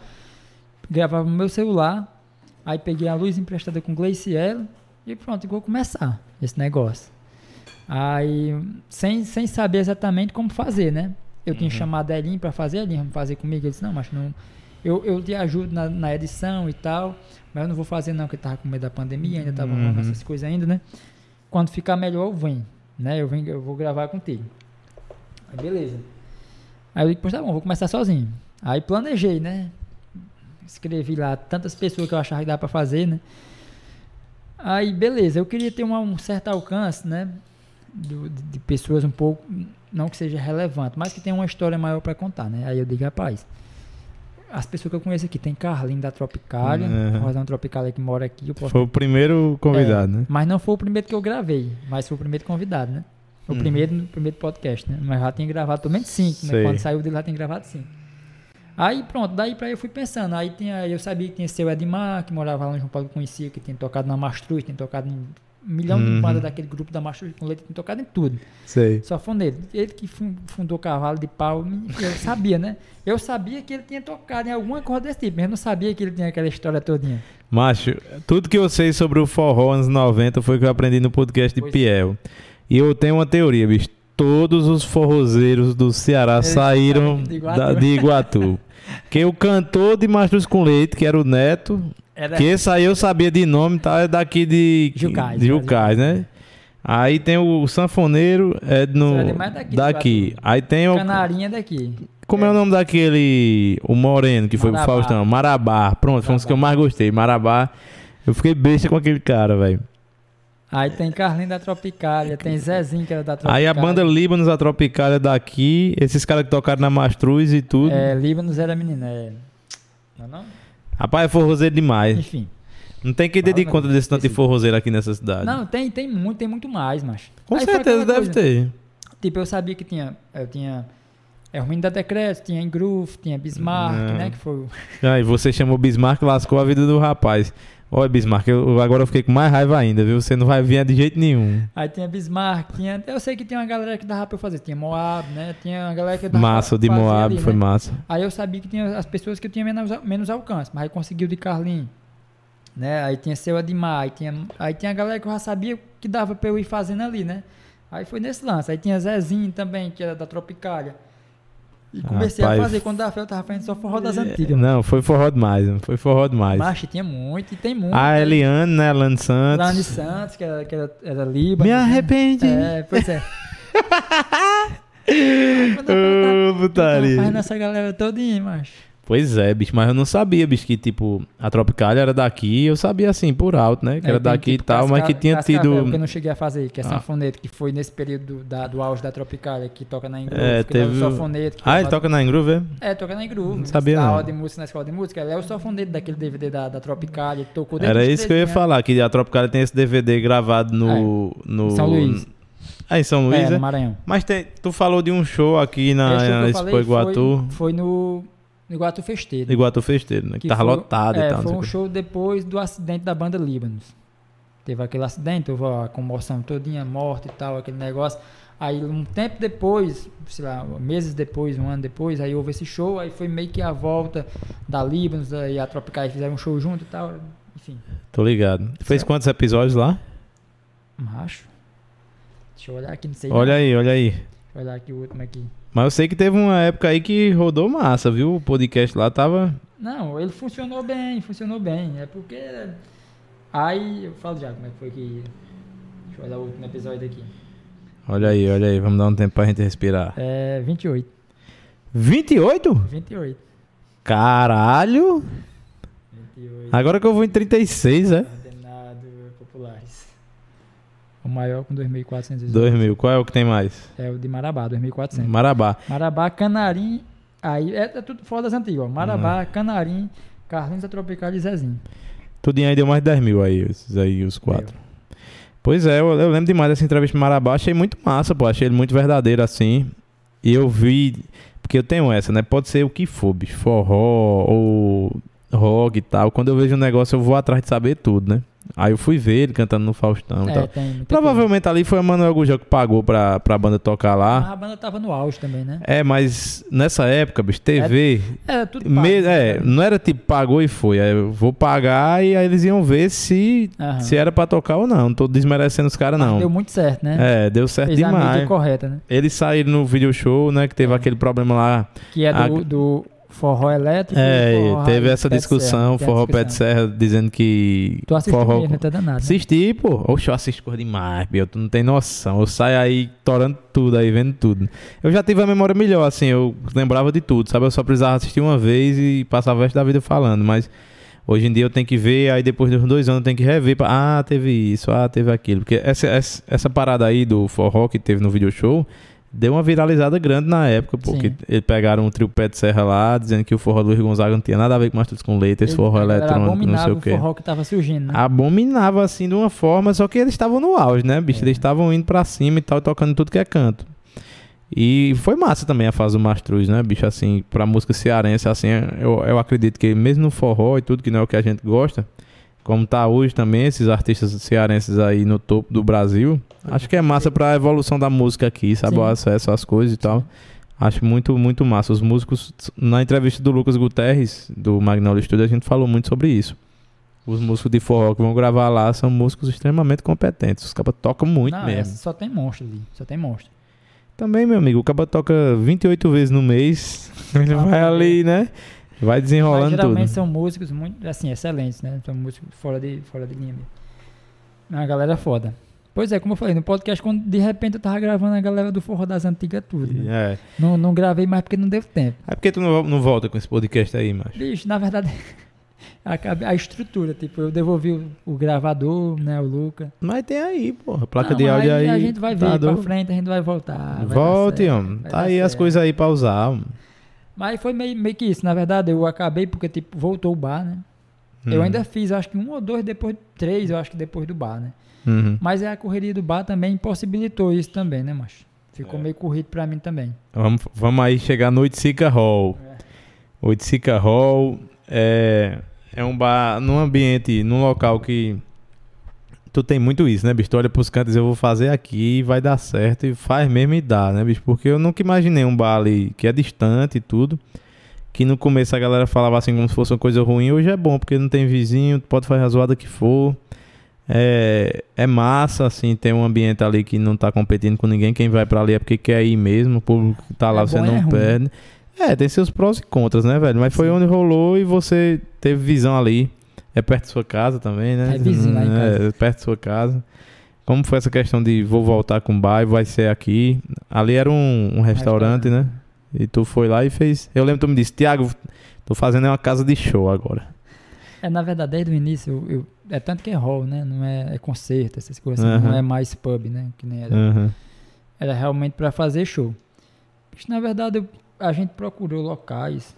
Gravava no meu celular. Aí peguei a luz emprestada com Glaciel e pronto, vou começar esse negócio. Aí, sem, sem saber exatamente como fazer, né? Eu tinha chamado a Elin para fazer, a Elin vamos fazer comigo. Ele disse, não, mas não, Eu, eu te ajudo na, na edição e tal, mas eu não vou fazer não, porque tava com medo da pandemia, ainda tava Uhum. essas coisas ainda, né? Quando ficar melhor, eu venho, né? Eu venho, eu vou gravar contigo. Aí beleza. Aí eu digo, pois tá bom, vou começar sozinho. Aí planejei, né? Escrevi lá tantas pessoas que eu achava que dava pra fazer, né? Aí, beleza, eu queria ter um certo alcance, né? Do- de, pessoas um pouco, não que seja relevante, mas que tenha uma história maior pra contar, né? Aí eu digo, rapaz, as pessoas que eu conheço aqui, tem Carlinho da Tropicália, Uhum. o Rosão Tropicália que mora aqui, posso Foi o primeiro convidado, é, né? Mas não foi o primeiro que eu gravei, mas foi o primeiro convidado, né? O Uhum. primeiro no primeiro podcast, né? Mas já tinha gravado pelo menos cinco, né? Quando saiu dele já tinha gravado cinco. Aí pronto, daí pra aí eu fui pensando. Aí tinha, eu sabia que tinha seu Edmar, que morava lá no João Paulo, que conhecia, que tinha tocado na Mastruz, tinha tocado em milhão Uhum. de bandas daquele grupo da Mastruz com leite, tocado em tudo. Sei. Só foi nele. Ele que fun- fundou Cavalo de Pau, eu sabia, né? Eu sabia que ele tinha tocado em alguma coisa desse tipo, mas eu não sabia que ele tinha aquela história todinha. Macho, tudo que eu sei sobre o forró anos 90 foi que eu aprendi no podcast de Pois é. Piel. E eu tenho uma teoria, bicho. Todos os forrozeiros do Ceará Eles saíram de Iguatu. da- de Iguatu. <laughs> que o cantor de Mastruz com Leite, que era o Neto, Era que esse aí eu sabia de nome, tá? É daqui de Jucás, de né? Jucás, né? Aí tem o sanfoneiro, é no, é mais daqui daqui. Aí tem o canarinha daqui. como é. o nome daquele. O Moreno, que foi Marabá. o Faustão? Marabá. Pronto, foi um dos que eu mais gostei. Marabá. Eu fiquei besta com aquele cara, velho. Aí tem Carlinho da Tropicália, tem Zezinho que era da Aí Tropicália. a banda Líbanos, a Tropicália daqui, esses caras que tocaram na Mastruz e tudo. É, Líbanos era menina, é. Não, não? Rapaz, é forrozeiro demais. Enfim. Não tem quem dê de conta desse tanto de forrozeiro aqui nessa cidade. Não, tem, tem muito, tem muito mais, macho. com Aí certeza deve coisa. ter. Tipo, eu sabia que tinha. Eu tinha. É ruim da Decreto, tinha Engroove, tinha Bismarck, Não. né? Que foi. o- Aí você chamou Bismarck, lascou a vida do rapaz. Olha, Bismarck, eu, agora eu fiquei com mais raiva ainda, viu? Você não vai vir de jeito nenhum. Aí tinha Bismarck, tinha. Eu sei que tinha uma galera que dava pra eu fazer. Tinha Moab, né? Tinha uma galera que dava Massa, pra de fazer Moab ali, foi né? massa. Aí eu sabia que tinha as pessoas que eu tinha menos, menos alcance, mas aí conseguiu de Carlinho. Né? Aí tinha seu Admar, aí tinha, aí tinha a galera que eu já sabia que dava pra eu ir fazendo ali, né? Aí foi nesse lance. Aí tinha Zezinho também, que era da Tropicália. E comecei Rapaz, a fazer. Quando fé, eu tava fazendo só forró das antigas. Não, foi forró demais, mano. foi forró demais. Macho, tinha muito, e tem muito. A Eliane, né? Lane Santos. Lani Santos, que era, que era, era Líbano. Me né? arrependi. É, pois é. <laughs> Ô, tava putaria. fazendo essa galera todinha, macho. Pois é, bicho, mas eu não sabia, bicho, que tipo, a Tropicália era daqui, eu sabia assim, por alto, né? Que Aí era daqui tipo, e tal, mas que tinha Cascavel, tido. que eu não cheguei a fazer, que é Ah. sanfonete, que foi nesse período do, da, do auge da Tropicália, que toca na Engroove, É, teve é o- sanfonete. Ah, é ele toca na Engroove, é? É, toca na Engroove. Não sabia, na aula de música, na escola de música, ele é o sanfonete daquele DVD da, da Tropicália, tocou Era isso que eu ia 13 anos. falar, que a Tropicália tem esse DVD gravado no. no... Em São Luís. Ah, em São Luís, É, é? no Maranhão. Mas tem, tu falou de um show aqui na, na Expo Iguatu. Foi, foi no, no Iguatu Festeiro. Iguatu Festeiro, né? Que, tava foi- lotado é, e tal. Foi um show depois do acidente da banda Líbanos. Teve aquele acidente, houve a comoção todinha, morte e tal, aquele negócio. Aí um tempo depois, sei lá, meses depois, um ano depois, aí houve esse show, aí foi meio que a volta da Líbanos e a Tropicais fizeram um show junto e tal. Enfim, que. Tô ligado. Fez Certo. quantos episódios lá? macho. Deixa eu olhar aqui, não sei. Olha não. aí, olha aí. Deixa eu olhar aqui o último aqui. Mas eu sei que teve uma época aí que rodou massa, viu? O podcast lá tava. Não, ele funcionou bem, funcionou bem. É porque. Aí, eu falo já como é que foi que. Deixa eu olhar o último episódio aqui. Olha aí, olha aí. Vamos dar um tempo pra gente respirar. É 28. 28? 28. Caralho! 28. Agora que eu vou em 36, é? O maior com 2.418. 2000. Qual é o que tem mais? É o de Marabá, 2.400. Marabá. Marabá, Canarim. Aí é, é tudo fora das antigas, ó. Marabá, Canarim, Carlinhos da Tropical e Zezinho. Tudinho aí deu mais de 10 mil aí, esses aí, os quatro. Pois é, eu, eu lembro demais dessa entrevista com Marabá. Achei muito massa, pô. Achei ele muito verdadeiro assim. E eu vi. Porque eu tenho essa, né? Pode ser o que for, bicho. Forró ou rock e tal. Quando eu vejo um negócio, eu vou atrás de saber tudo, né? Aí eu fui ver ele cantando no Faustão e É, tal. tem Provavelmente ali foi a Manuel Gugel que pagou pra, pra banda tocar coisa. lá. Mas a banda tava no auge também, né? É, mas nessa época, bicho, TV. Era tudo me- pago, é, né? não era tipo pagou e foi. Aí eu vou pagar e aí eles iam ver se, Aham. se era pra tocar ou não. Não tô desmerecendo os caras, Mas não. Deu muito certo, né? É, deu certo Fez a mídia demais. correta, né? Eles saíram no video show, né? Que teve É. aquele problema lá. Que é do, A- do forró elétrico. e É, forró teve essa pé discussão, serra, tem forró pé de serra, dizendo que Tu assistiu forró... mesmo, tá danado. né? Assisti, pô. Oxe, eu assisto coisa demais. Tu não tem noção. Eu saio aí torando tudo aí, vendo tudo. Eu já tive a memória melhor, assim. Eu lembrava de tudo, sabe? Eu só precisava assistir uma vez e passava o resto da vida falando. Mas hoje em dia eu tenho que ver, aí depois dos dois anos eu tenho que rever. Pra, ah, teve isso, ah, teve aquilo. Porque essa, essa, essa parada aí do forró que teve no video show deu uma viralizada grande na época, porque Sim. eles pegaram um trio pé de serra lá, dizendo que o forró do Luiz Gonzaga não tinha nada a ver com Mastros com Leite, esse forró eletrônico, não sei o o quê forró que tava surgindo, né? abominava assim de uma forma, só que eles estavam no auge, né, bicho? É. Eles estavam indo pra cima e tal, tocando tudo que é canto. E foi massa também a fase do Mastruz, né, bicho? Assim, pra música cearense, assim, eu, eu acredito que mesmo no forró e tudo, que não é o que a gente gosta, como tá hoje também, esses artistas cearenses aí no topo do Brasil, acho que é massa pra evolução da música aqui, sabe? Sim. O acesso às coisas e tal. Acho muito, muito massa. Os músicos, na entrevista do Lucas Guterres, do Magnolia Studio, a gente falou muito sobre isso. Os músicos de forró que vão gravar lá são músicos extremamente competentes. Os cabas tocam muito Não, mesmo. essa só tem monstro ali, só tem monstro. Também, meu amigo, o caba toca 28 vezes no mês. <laughs> Ele Ah, vai tá ali, né? Vai Mas desenrolando geralmente tudo. são músicos muito, assim, excelentes, né? São músicos fora de, fora de linha mesmo. É uma galera foda. Pois é, como eu falei, no podcast, quando de repente eu tava gravando a galera do forró das antigas tudo, né? É. Não, não gravei mais porque não deu tempo. É porque tu não, não volta com esse podcast aí, macho. Bicho, na verdade, <laughs> acabei- a estrutura, tipo, eu devolvi o, o gravador, né, o Luca. Mas tem aí, porra. Placa Não, de áudio aí. A gente vai ver tá pra frente, a gente vai voltar. vai Volte, homem. Tá aí as certo. coisas aí pra usar. homem. Mas foi meio, meio que isso, na verdade, eu acabei porque, tipo, voltou o bar, né? Eu Hum. ainda fiz, acho que um ou dois depois, três, eu acho que depois do bar, né? Uhum. Mas é a correria do bar também impossibilitou isso também, né, macho? Ficou É. meio corrido pra mim também. Vamos, vamos aí chegar no Oiticica Hall. É. Oiticica Hall é, é um bar num ambiente, num local que tu tem muito isso, né, bicho? Tu olha pros cantos, eu vou fazer aqui e vai dar certo e faz mesmo e dá, né, bicho? Porque eu nunca imaginei um bar ali que é distante e tudo. Que no começo a galera falava assim como se fosse uma coisa ruim. Hoje é bom, porque não tem vizinho, tu pode fazer a zoada que for. É, é massa, assim, tem um ambiente ali que não tá competindo com ninguém. Quem vai pra ali é porque quer ir mesmo. O público que tá lá, É você bom não é perde. É, tem seus prós e contras, né, velho? Mas foi Sim. onde rolou e você teve visão ali. É perto de sua casa também, né? É vizinho lá em casa. É, perto de sua casa. Como foi essa questão de vou voltar com o bairro, vai ser aqui? Ali era um, um restaurante, né? E tu foi lá e fez. Eu lembro que tu me disse, Tiago, tô fazendo uma casa de show agora. É, na verdade, desde o início, eu, eu- é tanto que é hall, né? Não é, é concerto, essas coisas. Aham. Não é mais pub, né? Que nem era. Uhum. Era realmente pra fazer show. Mas, na verdade, eu- a gente procurou locais,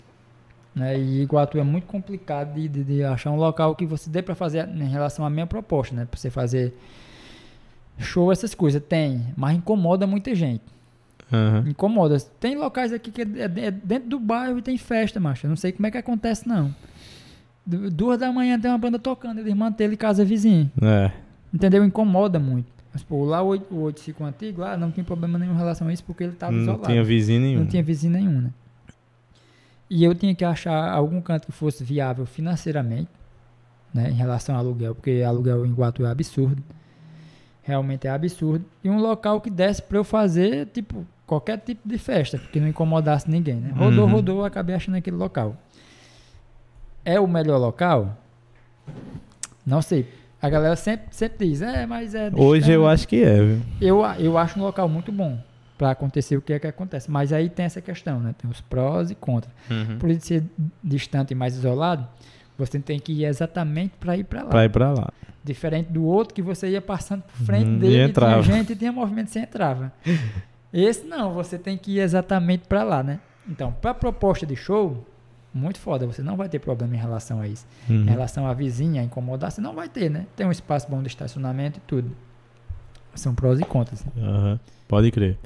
né? E Iguatu é muito complicado de, de- de achar um local que você dê pra fazer em relação à minha proposta, né? Pra você fazer show, essas coisas. Tem, mas incomoda muita gente. Uhum. Incomoda. Tem locais aqui que é, é- é dentro do bairro e tem festa, macho. Eu não sei como é que acontece, não. Du- Duas da manhã tem uma banda tocando, eles mantêm casa vizinha. É. Entendeu? Incomoda muito. Mas, pô, lá o 8- o 85 antigo, lá não tem problema nenhum em relação a isso, porque ele tava Não isolado. tinha vizinho nenhum. Não tinha vizinho nenhum, né? E eu tinha que achar algum canto que fosse viável financeiramente, né? Em relação ao aluguel, porque aluguel em Guatu é absurdo. Realmente é absurdo. E um local que desse pra eu fazer, tipo, qualquer tipo de festa, que não incomodasse ninguém, né? Rodou, Uhum. rodou, acabei achando aquele local. É o melhor local? Não sei. A galera sempre, sempre diz, é, mas é. Hoje eu acho que é, viu? Eu, eu acho um local muito bom para acontecer o que é que acontece. Mas aí tem essa questão, né? Tem os prós e contras. Por ele ser distante e mais isolado, você tem que ir exatamente para ir para lá. Pra ir pra lá. Diferente do outro que você ia passando por frente Uhum, e dele, entrava. tinha gente e tinha movimento você entrava. <laughs> Esse não, você tem que ir exatamente para lá, né? Então, para proposta de show, muito foda, você não vai ter problema em relação a isso. Uhum. Em relação à vizinha incomodar, você não vai ter, né? Tem um espaço bom de estacionamento e tudo. São prós e contras. né? Aham, Pode crer.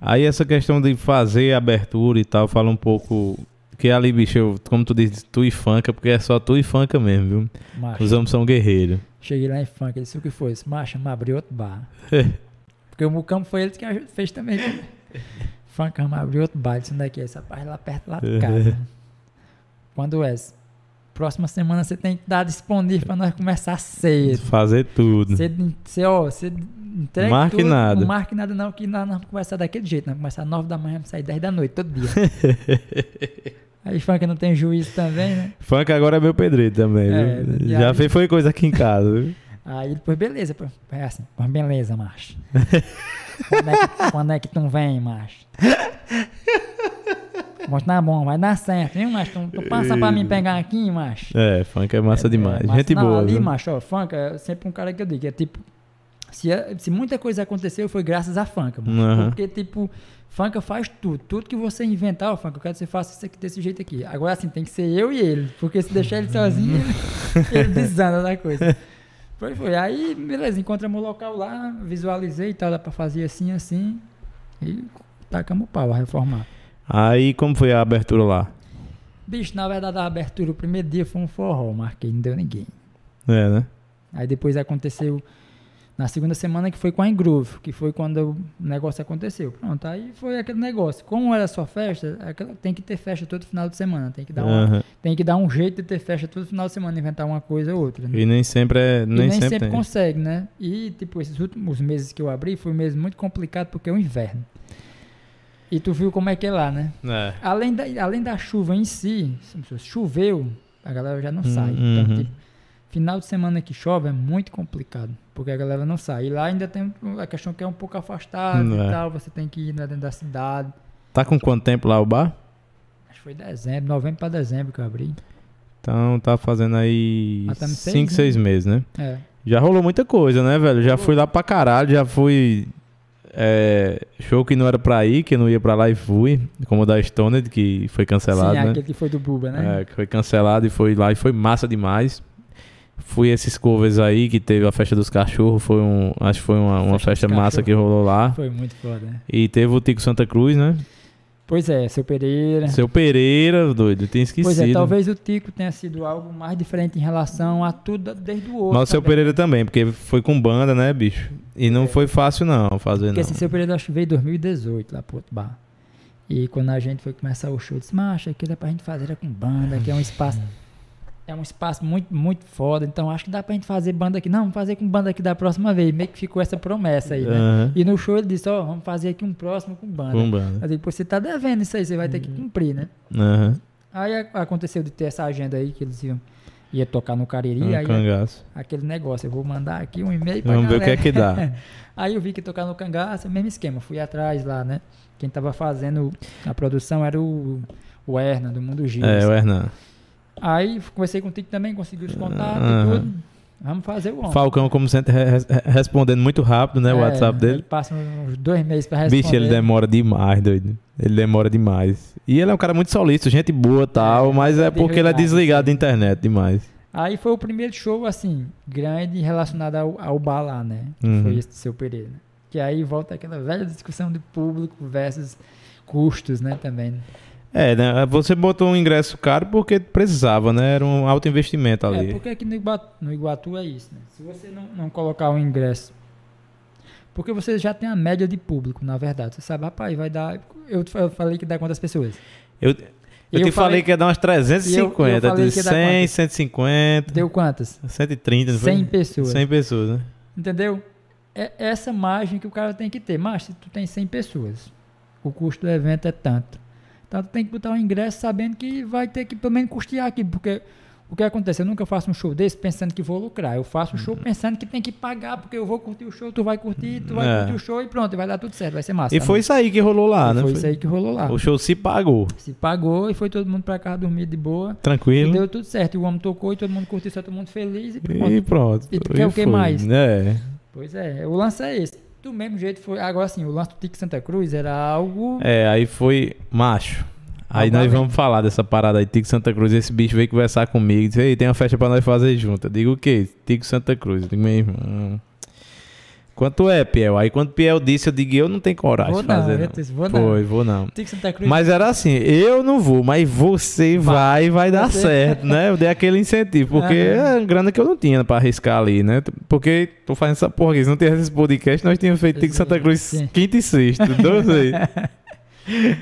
Aí essa questão de fazer abertura e tal, fala um pouco. Que ali, bicho, eu- como tu diz, tu e funka, porque é só tu e funka mesmo, viu? Macho. Os homens são guerreiros. Cheguei lá em ele disse o que foi? Disse, Macho, me abriu outro bar. <laughs> Porque o Mucambo foi ele que fez também. funk, me abriu outro bar. Disse, onde é que é? Essa parte lá perto lá de <laughs> casa. Quando é? Próxima semana você tem que estar disponível pra nós começar cedo. Fazer tudo. Você, você, ó, você entrega Marque tudo, nada. Não marque nada não, que nós vamos começar daquele jeito. Nós vamos começar às 9 da manhã, vamos sair 10 da noite, todo dia. <laughs> Aí funk não tem juízo também, né? Funk agora é meu pedreiro também, É, viu? Já aí- fez foi coisa aqui em casa, viu? Aí ele, pois beleza, pô. É assim, beleza, macho. quando, é que, quando é que tu vem, macho? <laughs> Mas tá bom, vai dar certo, viu, macho? Tu, tu passa pra mim pegar aqui, macho. É, funk é massa demais. É, mas Gente não, boa, ali, viu? macho, ó, funk é sempre um cara que eu digo, é tipo, se, se muita coisa aconteceu foi graças a funk, mano. Aham. Porque, tipo, funk faz tudo. Tudo que você inventar, ó, funk, eu quero que você faça isso aqui desse jeito aqui. Agora, assim, tem que ser eu e ele, porque se deixar ele sozinho, ele, <laughs> ele desanda da coisa. <laughs> Foi, foi. Aí, beleza, encontramos o local lá, visualizei e tal, dá pra fazer assim, assim, e tacamos o pau a reformar. Aí, como foi a abertura lá? Bicho, na verdade, a abertura, o primeiro dia foi um forró, marquei, não deu ninguém. É, né? Aí depois aconteceu na segunda semana que foi com a Engroove, que foi quando o negócio aconteceu. Pronto, aí foi aquele negócio. Como era só festa, é tem que ter festa todo final de semana. Tem que dar, uma- tem que dar um jeito de ter festa todo final de semana, inventar uma coisa ou outra. né? E nem sempre é. Nem, nem sempre, sempre, consegue, né? E, tipo, esses últimos meses que eu abri foi um mês muito complicado porque é o inverno. E tu viu como é que é lá, né? É. Além da, além da chuva em si, se choveu, a galera já não Hum, sai. uhum. Então, tipo, final de semana que chove é muito complicado, porque a galera não sai. E lá ainda tem a questão que é um pouco afastado Hum, e é. tal, você tem que ir lá dentro da cidade. Tá com quanto tempo lá o bar? Acho que foi dezembro, novembro pra dezembro que eu abri. Então tá fazendo aí Matando seis, 5, né? 6 meses, né? É. Já rolou muita coisa, né, velho? Já fui lá pra caralho, já fui. É, show que não era pra ir, que eu não ia pra lá e fui. Como o da Stoned, que foi cancelado, Sim, né? aquele que foi do Buba, né? É, que foi cancelado e foi lá e foi massa demais. Fui esses covers aí que teve a festa dos cachorros, foi um, acho que foi uma, uma Festa festa massa cachorros. que rolou lá. Foi muito foda, né? E teve o Tico Santa Cruz, né? Pois é, seu Pereira. Seu Pereira, doido, tinha esquecido. Pois é, talvez o Tico tenha sido algo mais diferente em relação a tudo desde o outro. Mas o seu. Pereira também, porque foi com banda, né, bicho? E não foi fácil não fazer Porque não. esse seu período acho que veio em 2018 lá pro outro bar. E quando a gente foi começar o show, eu disse, macho, aquilo é pra gente fazer é com banda, que é um espaço. É um espaço muito, muito foda. Então acho que dá pra gente fazer banda aqui. Não, vamos fazer com banda aqui da próxima vez. Meio que ficou essa promessa aí, né? Aham, E no show ele disse, ó, vamos fazer aqui um próximo com banda. com banda. Eu digo, pô, você tá devendo isso aí, você vai ter que cumprir, né? Aham. Aí aconteceu de ter essa agenda aí que eles iam ia tocar no Cariri, Um aí cangaço. aquele negócio, eu vou mandar aqui um e-mail pra Vamos ver o que galera. é que dá. <laughs> Aí eu vi que tocar no cangaço, mesmo esquema, fui atrás lá, né? Quem tava fazendo a produção era o, o Erna, do Mundo Gil. É, o Hernan. Aí conversei contigo também, consegui os contatos e tudo. Vamos fazer o homem. Falcão, como sempre, re- re- respondendo muito rápido, né? O É, WhatsApp Ele dele. passa uns dois meses pra responder. Bicho, ele demora demais, doido. Ele demora demais. E ele é um cara muito solícito, gente boa e tal, É, mas é porque ele é desligado, desligado da internet demais. Aí foi o primeiro show, assim, grande relacionado ao, ao bar lá, né? Uhum. Foi esse do seu Pereira. Que aí volta aquela velha discussão de público versus custos, né, também. É, né? Você botou um ingresso caro porque precisava, né? Era um alto investimento ali. É, porque aqui no Iguatu, no Iguatu é isso, né? Se você não, não colocar o ingresso. Porque você já tem a média de público, na verdade. Você sabe, rapaz, vai dar. Eu, eu falei que dá quantas pessoas? Eu, eu, E te eu falei, falei- que ia dar umas 350, E eu- eu falei de que ia dar 100, quantas? 150, Deu quantas? 130, não foi? 100 pessoas. 100 pessoas, né? Entendeu? É essa margem que o cara tem que ter. Mas se tu tem 100 pessoas, o custo do evento é tanto. Então tu tem que botar o ingresso sabendo que vai ter que pelo menos custear aqui. Porque o que acontece? Eu nunca faço um show desse pensando que vou lucrar. Eu faço um show pensando que tem que pagar, porque eu vou curtir o show, tu vai curtir, tu vai É. curtir o show e pronto, e vai dar tudo certo, vai ser massa. E foi isso aí que rolou lá, E né? Foi Foi- isso aí que rolou lá. O show se pagou. Se pagou e foi todo mundo pra casa dormir de boa. E Tranquilo. deu tudo certo. E o homem tocou e todo mundo curtiu, só todo mundo feliz e pronto. E pronto. E tu quer o que mais? É. Pois é, o lance é esse. Do mesmo jeito foi. Agora sim, o lance do Tique Santa Cruz era algo. É, aí foi macho. Aí nós vamos falar dessa parada aí, Tico Santa Cruz. Esse bicho veio conversar comigo. Disse, ei, tem uma festa pra nós fazer junto. Eu digo o quê? Tico Santa Cruz. Eu digo, meu irmão. Quanto é, Piel? Aí quando Piel disse, eu digo, eu não tenho coragem Vou de não, fazer. eu Não. disse, vou não. Foi, vou não. Tique Santa Cruz. Mas era assim, eu não vou, mas você vai e vai dar Você- certo, né? Eu dei aquele incentivo, porque Aham. é grana que eu não tinha pra arriscar ali, né? Porque tô fazendo essa porra aqui, se não tivesse esse podcast, nós tínhamos feito Tico Santa Cruz Sim. quinta e sexta, dois aí. <laughs>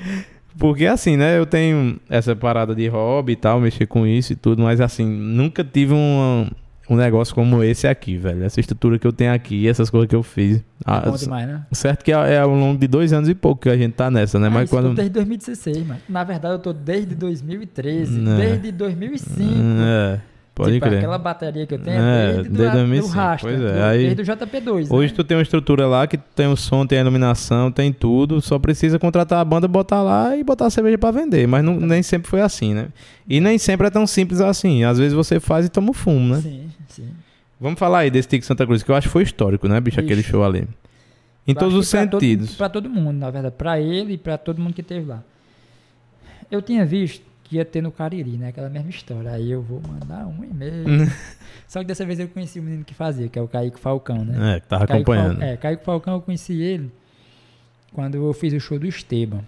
Porque assim, né? Eu tenho essa parada de hobby e tal, mexer com isso e tudo, mas assim, nunca tive uma. Um negócio como esse aqui, velho. Essa estrutura que eu tenho aqui, essas coisas que eu fiz. Ah, É bom demais, né? certo que é, é ao longo de dois anos e pouco que a gente tá nessa, né? Ah, Mas quando. desde 2016, mano. Na verdade, eu tô desde 2013, Né. desde 2005. É, pode tipo, crer. aquela bateria que eu tenho É, é desde, desde do, 2005, do Rasta, pois é, aí- desde o JP2, Hoje né? tu tem uma estrutura lá que tem o som, tem a iluminação, tem tudo. Só precisa contratar a banda, botar lá e botar a cerveja pra vender. Mas não- nem sempre foi assim, né? E nem sempre é tão simples assim. Às vezes você faz e toma o fumo, né? Sim, sim. Vamos falar aí desse Tic Santa Cruz, que eu acho que foi histórico, né, bicho? Aquele Ixi. show ali. Em Eu todos os sentidos. Pra todo mundo, na verdade. Pra ele e pra todo mundo que teve lá. Eu tinha visto que ia ter no Cariri, né? Aquela mesma história. Aí eu vou mandar um e-mail. Só que dessa vez eu conheci o menino que fazia, que é o Kaique Falcão, né? É, que tava Kaique Fal- acompanhando. É, Kaique Falcão eu conheci ele quando eu fiz o show do Esteban.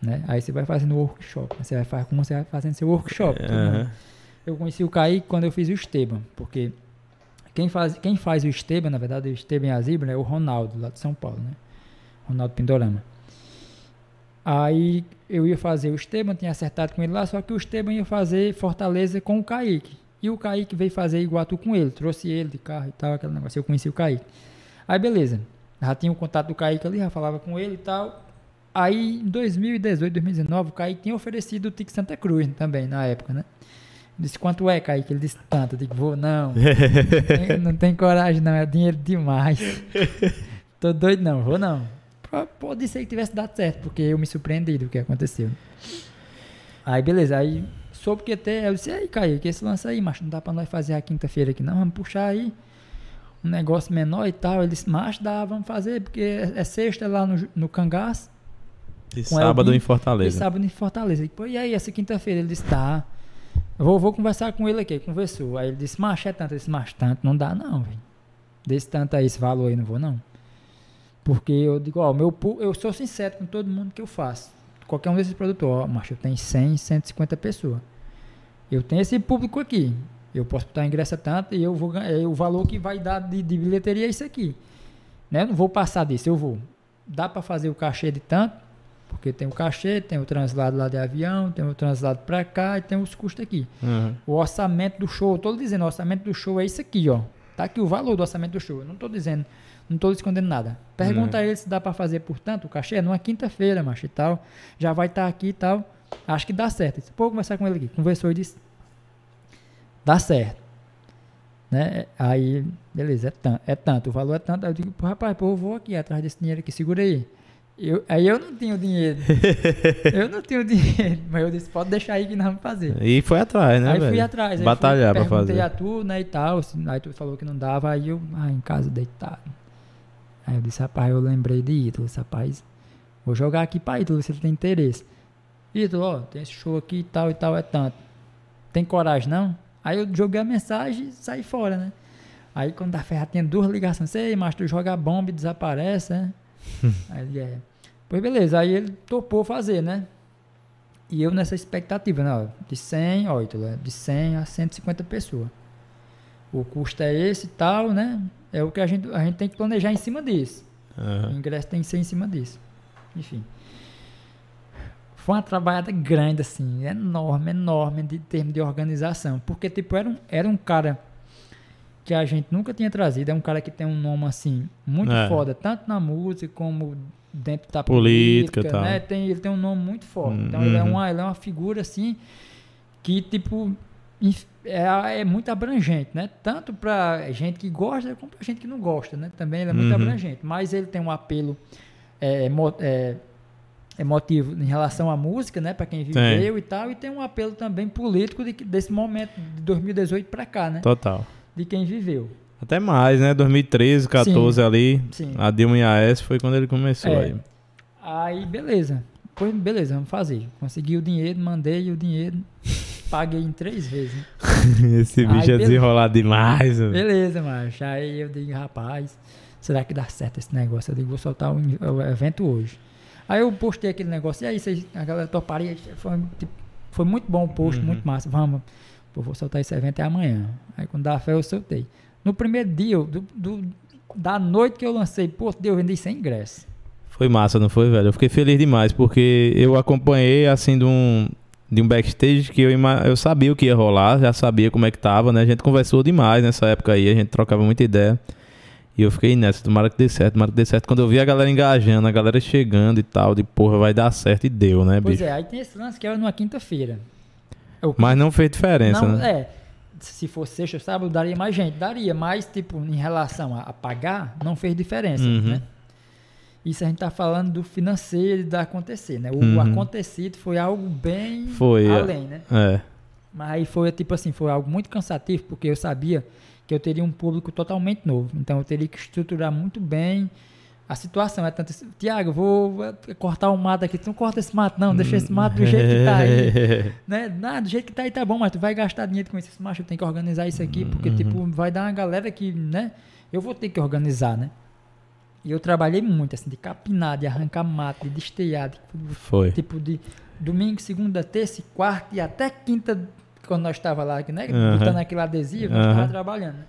Né? Aí você vai fazendo workshop. né? Você vai fazer como você vai fazendo seu workshop. Aham. Eu conheci o Kaique quando eu fiz o Esteban, porque quem faz, quem faz o Esteban, na verdade, o Esteban e a Zibra é o Ronaldo, lá de São Paulo, né? Ronaldo Pindorama. Aí eu ia fazer o Esteban, tinha acertado com ele lá, só que o Esteban ia fazer Fortaleza com o Kaique. E o Kaique veio fazer Iguatu com ele, trouxe ele de carro e tal, aquele negócio. Eu conheci o Kaique. Aí beleza, já tinha o contato do Kaique ali, já falava com ele e tal. Aí em 2018, 2019, o Kaique tinha oferecido o Tic Santa Cruz também, na época, né? Disse, quanto é, Kaique? Ele disse, tanto. Eu digo, vou não. <laughs> Tem- não tem coragem não, é dinheiro demais. <laughs> Tô doido não, vou não. Pode ser que tivesse dado certo, porque eu me surpreendi do que aconteceu. Aí beleza, aí soube que até, eu disse, aí Kaique, esse lance aí, macho, não dá pra nós fazer a quinta-feira aqui não, vamos puxar aí um negócio menor e tal. Ele disse, macho, dá, vamos fazer, porque é, é sexta lá no, no Cangaço. E sábado em e Fortaleza. sábado em Fortaleza. E, e aí, essa quinta-feira? Ele disse, tá. Vou, vou conversar com ele aqui. Conversou. Aí ele disse, macho, é tanto. Eu disse, macho, tanto não dá não, velho. Desse tanto aí, esse valor aí, não vou não. Porque eu digo, ó, meu, eu sou sincero com todo mundo que eu faço. Qualquer um desses produtores, ó, macho, eu tenho 100, 150 pessoas. Eu tenho esse público aqui. Eu posso botar ingresso a tanto e eu vou ganhar. O valor que vai dar de, de bilheteria é isso aqui. Né? Eu não vou passar disso, eu vou. Dá para fazer o cachê de tanto, porque tem o cachê, tem o translado lá de avião, tem o translado para cá e tem os custos aqui. Aham. O orçamento do show, eu tô dizendo, o orçamento do show é isso aqui, ó. Tá aqui o valor do orçamento do show. Eu não tô dizendo, não tô escondendo nada. Pergunta Uhum. a ele se dá para fazer, portanto, o cachê numa quinta-feira, macho, e tal. Já vai estar aqui e tal. Acho que dá certo. Eu disse, Pô, vou conversar com ele aqui. Conversou e disse, dá certo. Né? Aí, beleza, é tanto, é tanto, o valor é tanto. Aí eu digo, rapaz, pô, eu vou aqui atrás desse dinheiro aqui, segura aí. Eu, aí eu não tinha o dinheiro. <laughs> eu não tinha o dinheiro, mas eu disse, pode deixar aí que nós vamos fazer. E foi atrás, né, aí velho? fui atrás, aí Batalhar fui, pra perguntei fazer. a tu, né, e tal, aí tu falou que não dava, aí eu, ah, em casa deitado. Aí eu disse, rapaz, eu lembrei de Ítalo, disse, rapaz, vou jogar aqui pra Ítalo, se ele tem interesse. Ítalo, ó, tem esse show aqui e tal e tal, é tanto. Tem coragem, não? Aí eu joguei a mensagem e saí fora, né? Aí quando da ferra tinha duas ligações, sei, mas tu joga a bomba e desaparece, né? <laughs> aí ele, é. Pois beleza, aí ele topou fazer, né? E eu nessa expectativa, né? ó, De 100, ó, Ítalo, é de 100 a 150 pessoas. O custo é esse e tal, né? É o que a gente, a gente tem que planejar em cima disso. O Aham. ingresso tem que ser em cima disso. Enfim. Foi uma trabalhada grande, assim, enorme, enorme de termo de organização. Porque, tipo, era um, era um cara que a gente nunca tinha trazido. É um cara que tem um nome, assim, muito É. foda, tanto na música como dentro da Política política, né? Tem, ele tem um nome muito forte. Então, ele é, uhum. uma, ele é uma figura, assim, que, tipo, é, é muito abrangente, né? Tanto pra gente que gosta, como pra gente que não gosta, né? Também ele é muito Uhum. abrangente. Mas ele tem um apelo é, emo- é, emotivo em relação à música, né? Pra quem viveu e tal. E tem um apelo também político de, desse momento, de 2018 pra cá, né? Total. De quem viveu. Até mais, né? 2013, 14 ali. Sim. A Dilma e a S foi quando ele começou É. aí. Aí, beleza. Pois, beleza, vamos fazer. Consegui o dinheiro, mandei o dinheiro. Paguei em três vezes. né? <laughs> Esse bicho é beleza. desenrolado demais. velho. Beleza, macho. Aí eu digo, rapaz, será que dá certo esse negócio? Eu digo, vou soltar o, o evento hoje. Aí eu postei aquele negócio, e aí vocês, a galera toparia, foi, tipo, foi muito bom o post, Uhum. muito massa. Vamos, pô, vou soltar esse evento é amanhã. Aí quando dá fé eu soltei. No primeiro dia, do, do- da noite que eu lancei, pô, deu, eu vendi sem ingresso. Foi massa, não foi, velho? Eu fiquei feliz demais, porque eu acompanhei, assim, de um, de um backstage que eu, eu sabia o que ia rolar, já sabia como é que tava, né? A gente conversou demais nessa época aí, a gente trocava muita ideia. E eu fiquei nessa, tomara que dê certo, tomara que dê certo. Quando eu vi a galera engajando, a galera chegando e tal, de porra, vai dar certo e deu, né, Pois bicho? é, aí tem esse lance que era numa quinta-feira. O Mas não fez diferença, não, né? é. Se fosse sexta ou sábado, daria mais gente. Daria, mas, tipo, em relação a, a pagar, não fez diferença, Uhum. né? Isso a gente tá falando do financeiro e da acontecer, né? O Uhum. acontecido foi algo bem Foi, é. além, né? É. Mas aí foi, tipo assim, foi algo muito cansativo, porque eu sabia que eu teria um público totalmente novo. Então eu teria que estruturar muito bem a situação. É tanto assim, Tiago, vou cortar o mato aqui. Tu não corta esse mato, não. Deixa esse mato do jeito que tá aí. <laughs> né? Não, do jeito que tá aí tá bom, mas tu vai gastar dinheiro com isso. Esse macho, eu tenho que organizar isso aqui, porque, Uhum. tipo, vai dar uma galera que, né? Eu vou ter que organizar, né? E eu trabalhei muito, assim, de capinar, de arrancar mato, de destear, de Foi. tipo de domingo, segunda, terça e quarta e até quinta, quando nós estava lá, né? Aham. Botando aquele adesivo, nós Aham. estava trabalhando. né?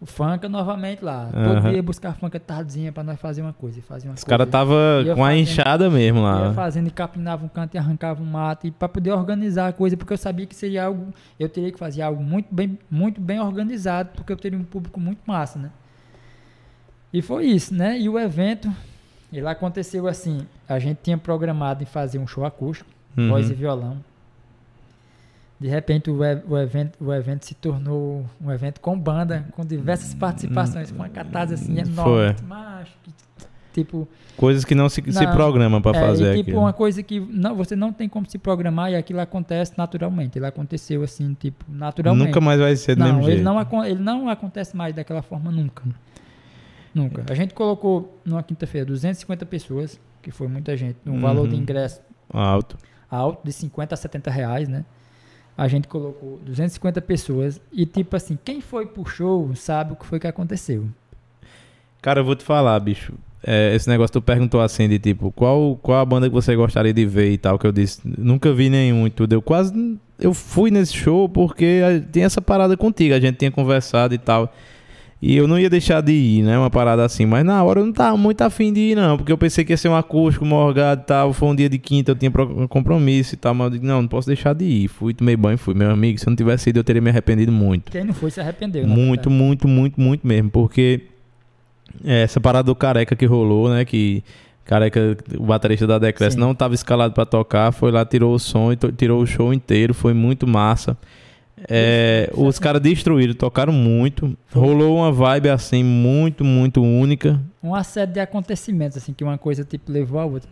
O Funka novamente lá. Aham. Todo dia buscar Funka tardezinha pra nós fazer uma coisa. Fazer uma Os caras tava Ia com a fazendo- enxada mesmo Ia lá. fazendo e capinava um canto e arrancava um mato e para poder organizar a coisa, porque eu sabia que seria algo, eu teria que fazer algo muito bem, muito bem organizado, porque eu teria um público muito massa, né? E foi isso, né? E o evento, ele aconteceu assim, a gente tinha programado em fazer um show acústico, Uhum. voz e violão. De repente o, o evento, o evento se tornou um evento com banda, com diversas participações, com uma catarse assim enorme, Foi. tipo, Coisas que não se, se Não. programam pra é, fazer e, tipo, aquilo. uma coisa que não, você não tem como se programar e aquilo acontece naturalmente. Ele aconteceu assim, tipo, naturalmente. Nunca mais vai ser do não, mesmo ele jeito. não, ele não acontece mais daquela forma nunca. Nunca. A gente colocou numa quinta-feira 250 pessoas, que foi muita gente, um valor de Uhum. ingresso Alto. alto de 50 a 70 reais, né? A gente colocou 250 pessoas e tipo assim, quem foi pro show sabe o que foi que aconteceu. Cara, eu vou te falar, bicho. É, esse negócio tu perguntou assim de tipo, qual, qual a banda que você gostaria de ver e tal, que eu disse, nunca vi nenhum e tudo. Eu quase. Eu fui nesse show porque a- tem essa parada contigo, a gente tinha conversado e tal. E eu não ia deixar de ir, né? Uma parada assim. Mas na hora eu não tava muito afim de ir, não. Porque eu pensei que ia ser um acústico, morgado e tal. Foi um dia de quinta, eu tinha pro- compromisso e tal. Mas eu digo, não, não posso deixar de ir. Fui, tomei banho, fui. Meu amigo, se eu não tivesse ido, eu teria me arrependido muito. Quem não foi se arrependeu. na Muito, muito, muito, muito mesmo. Porque é, essa parada do careca que rolou, né? Que careca, o baterista da Decrest Sim. não estava escalado pra tocar. Foi lá, tirou o som e tirou o show inteiro. Foi muito massa. É, os é- caras destruíram, tocaram muito. Rolou uma vibe assim, muito, muito única. uma série de acontecimentos, assim, que uma coisa, tipo, levou a outra.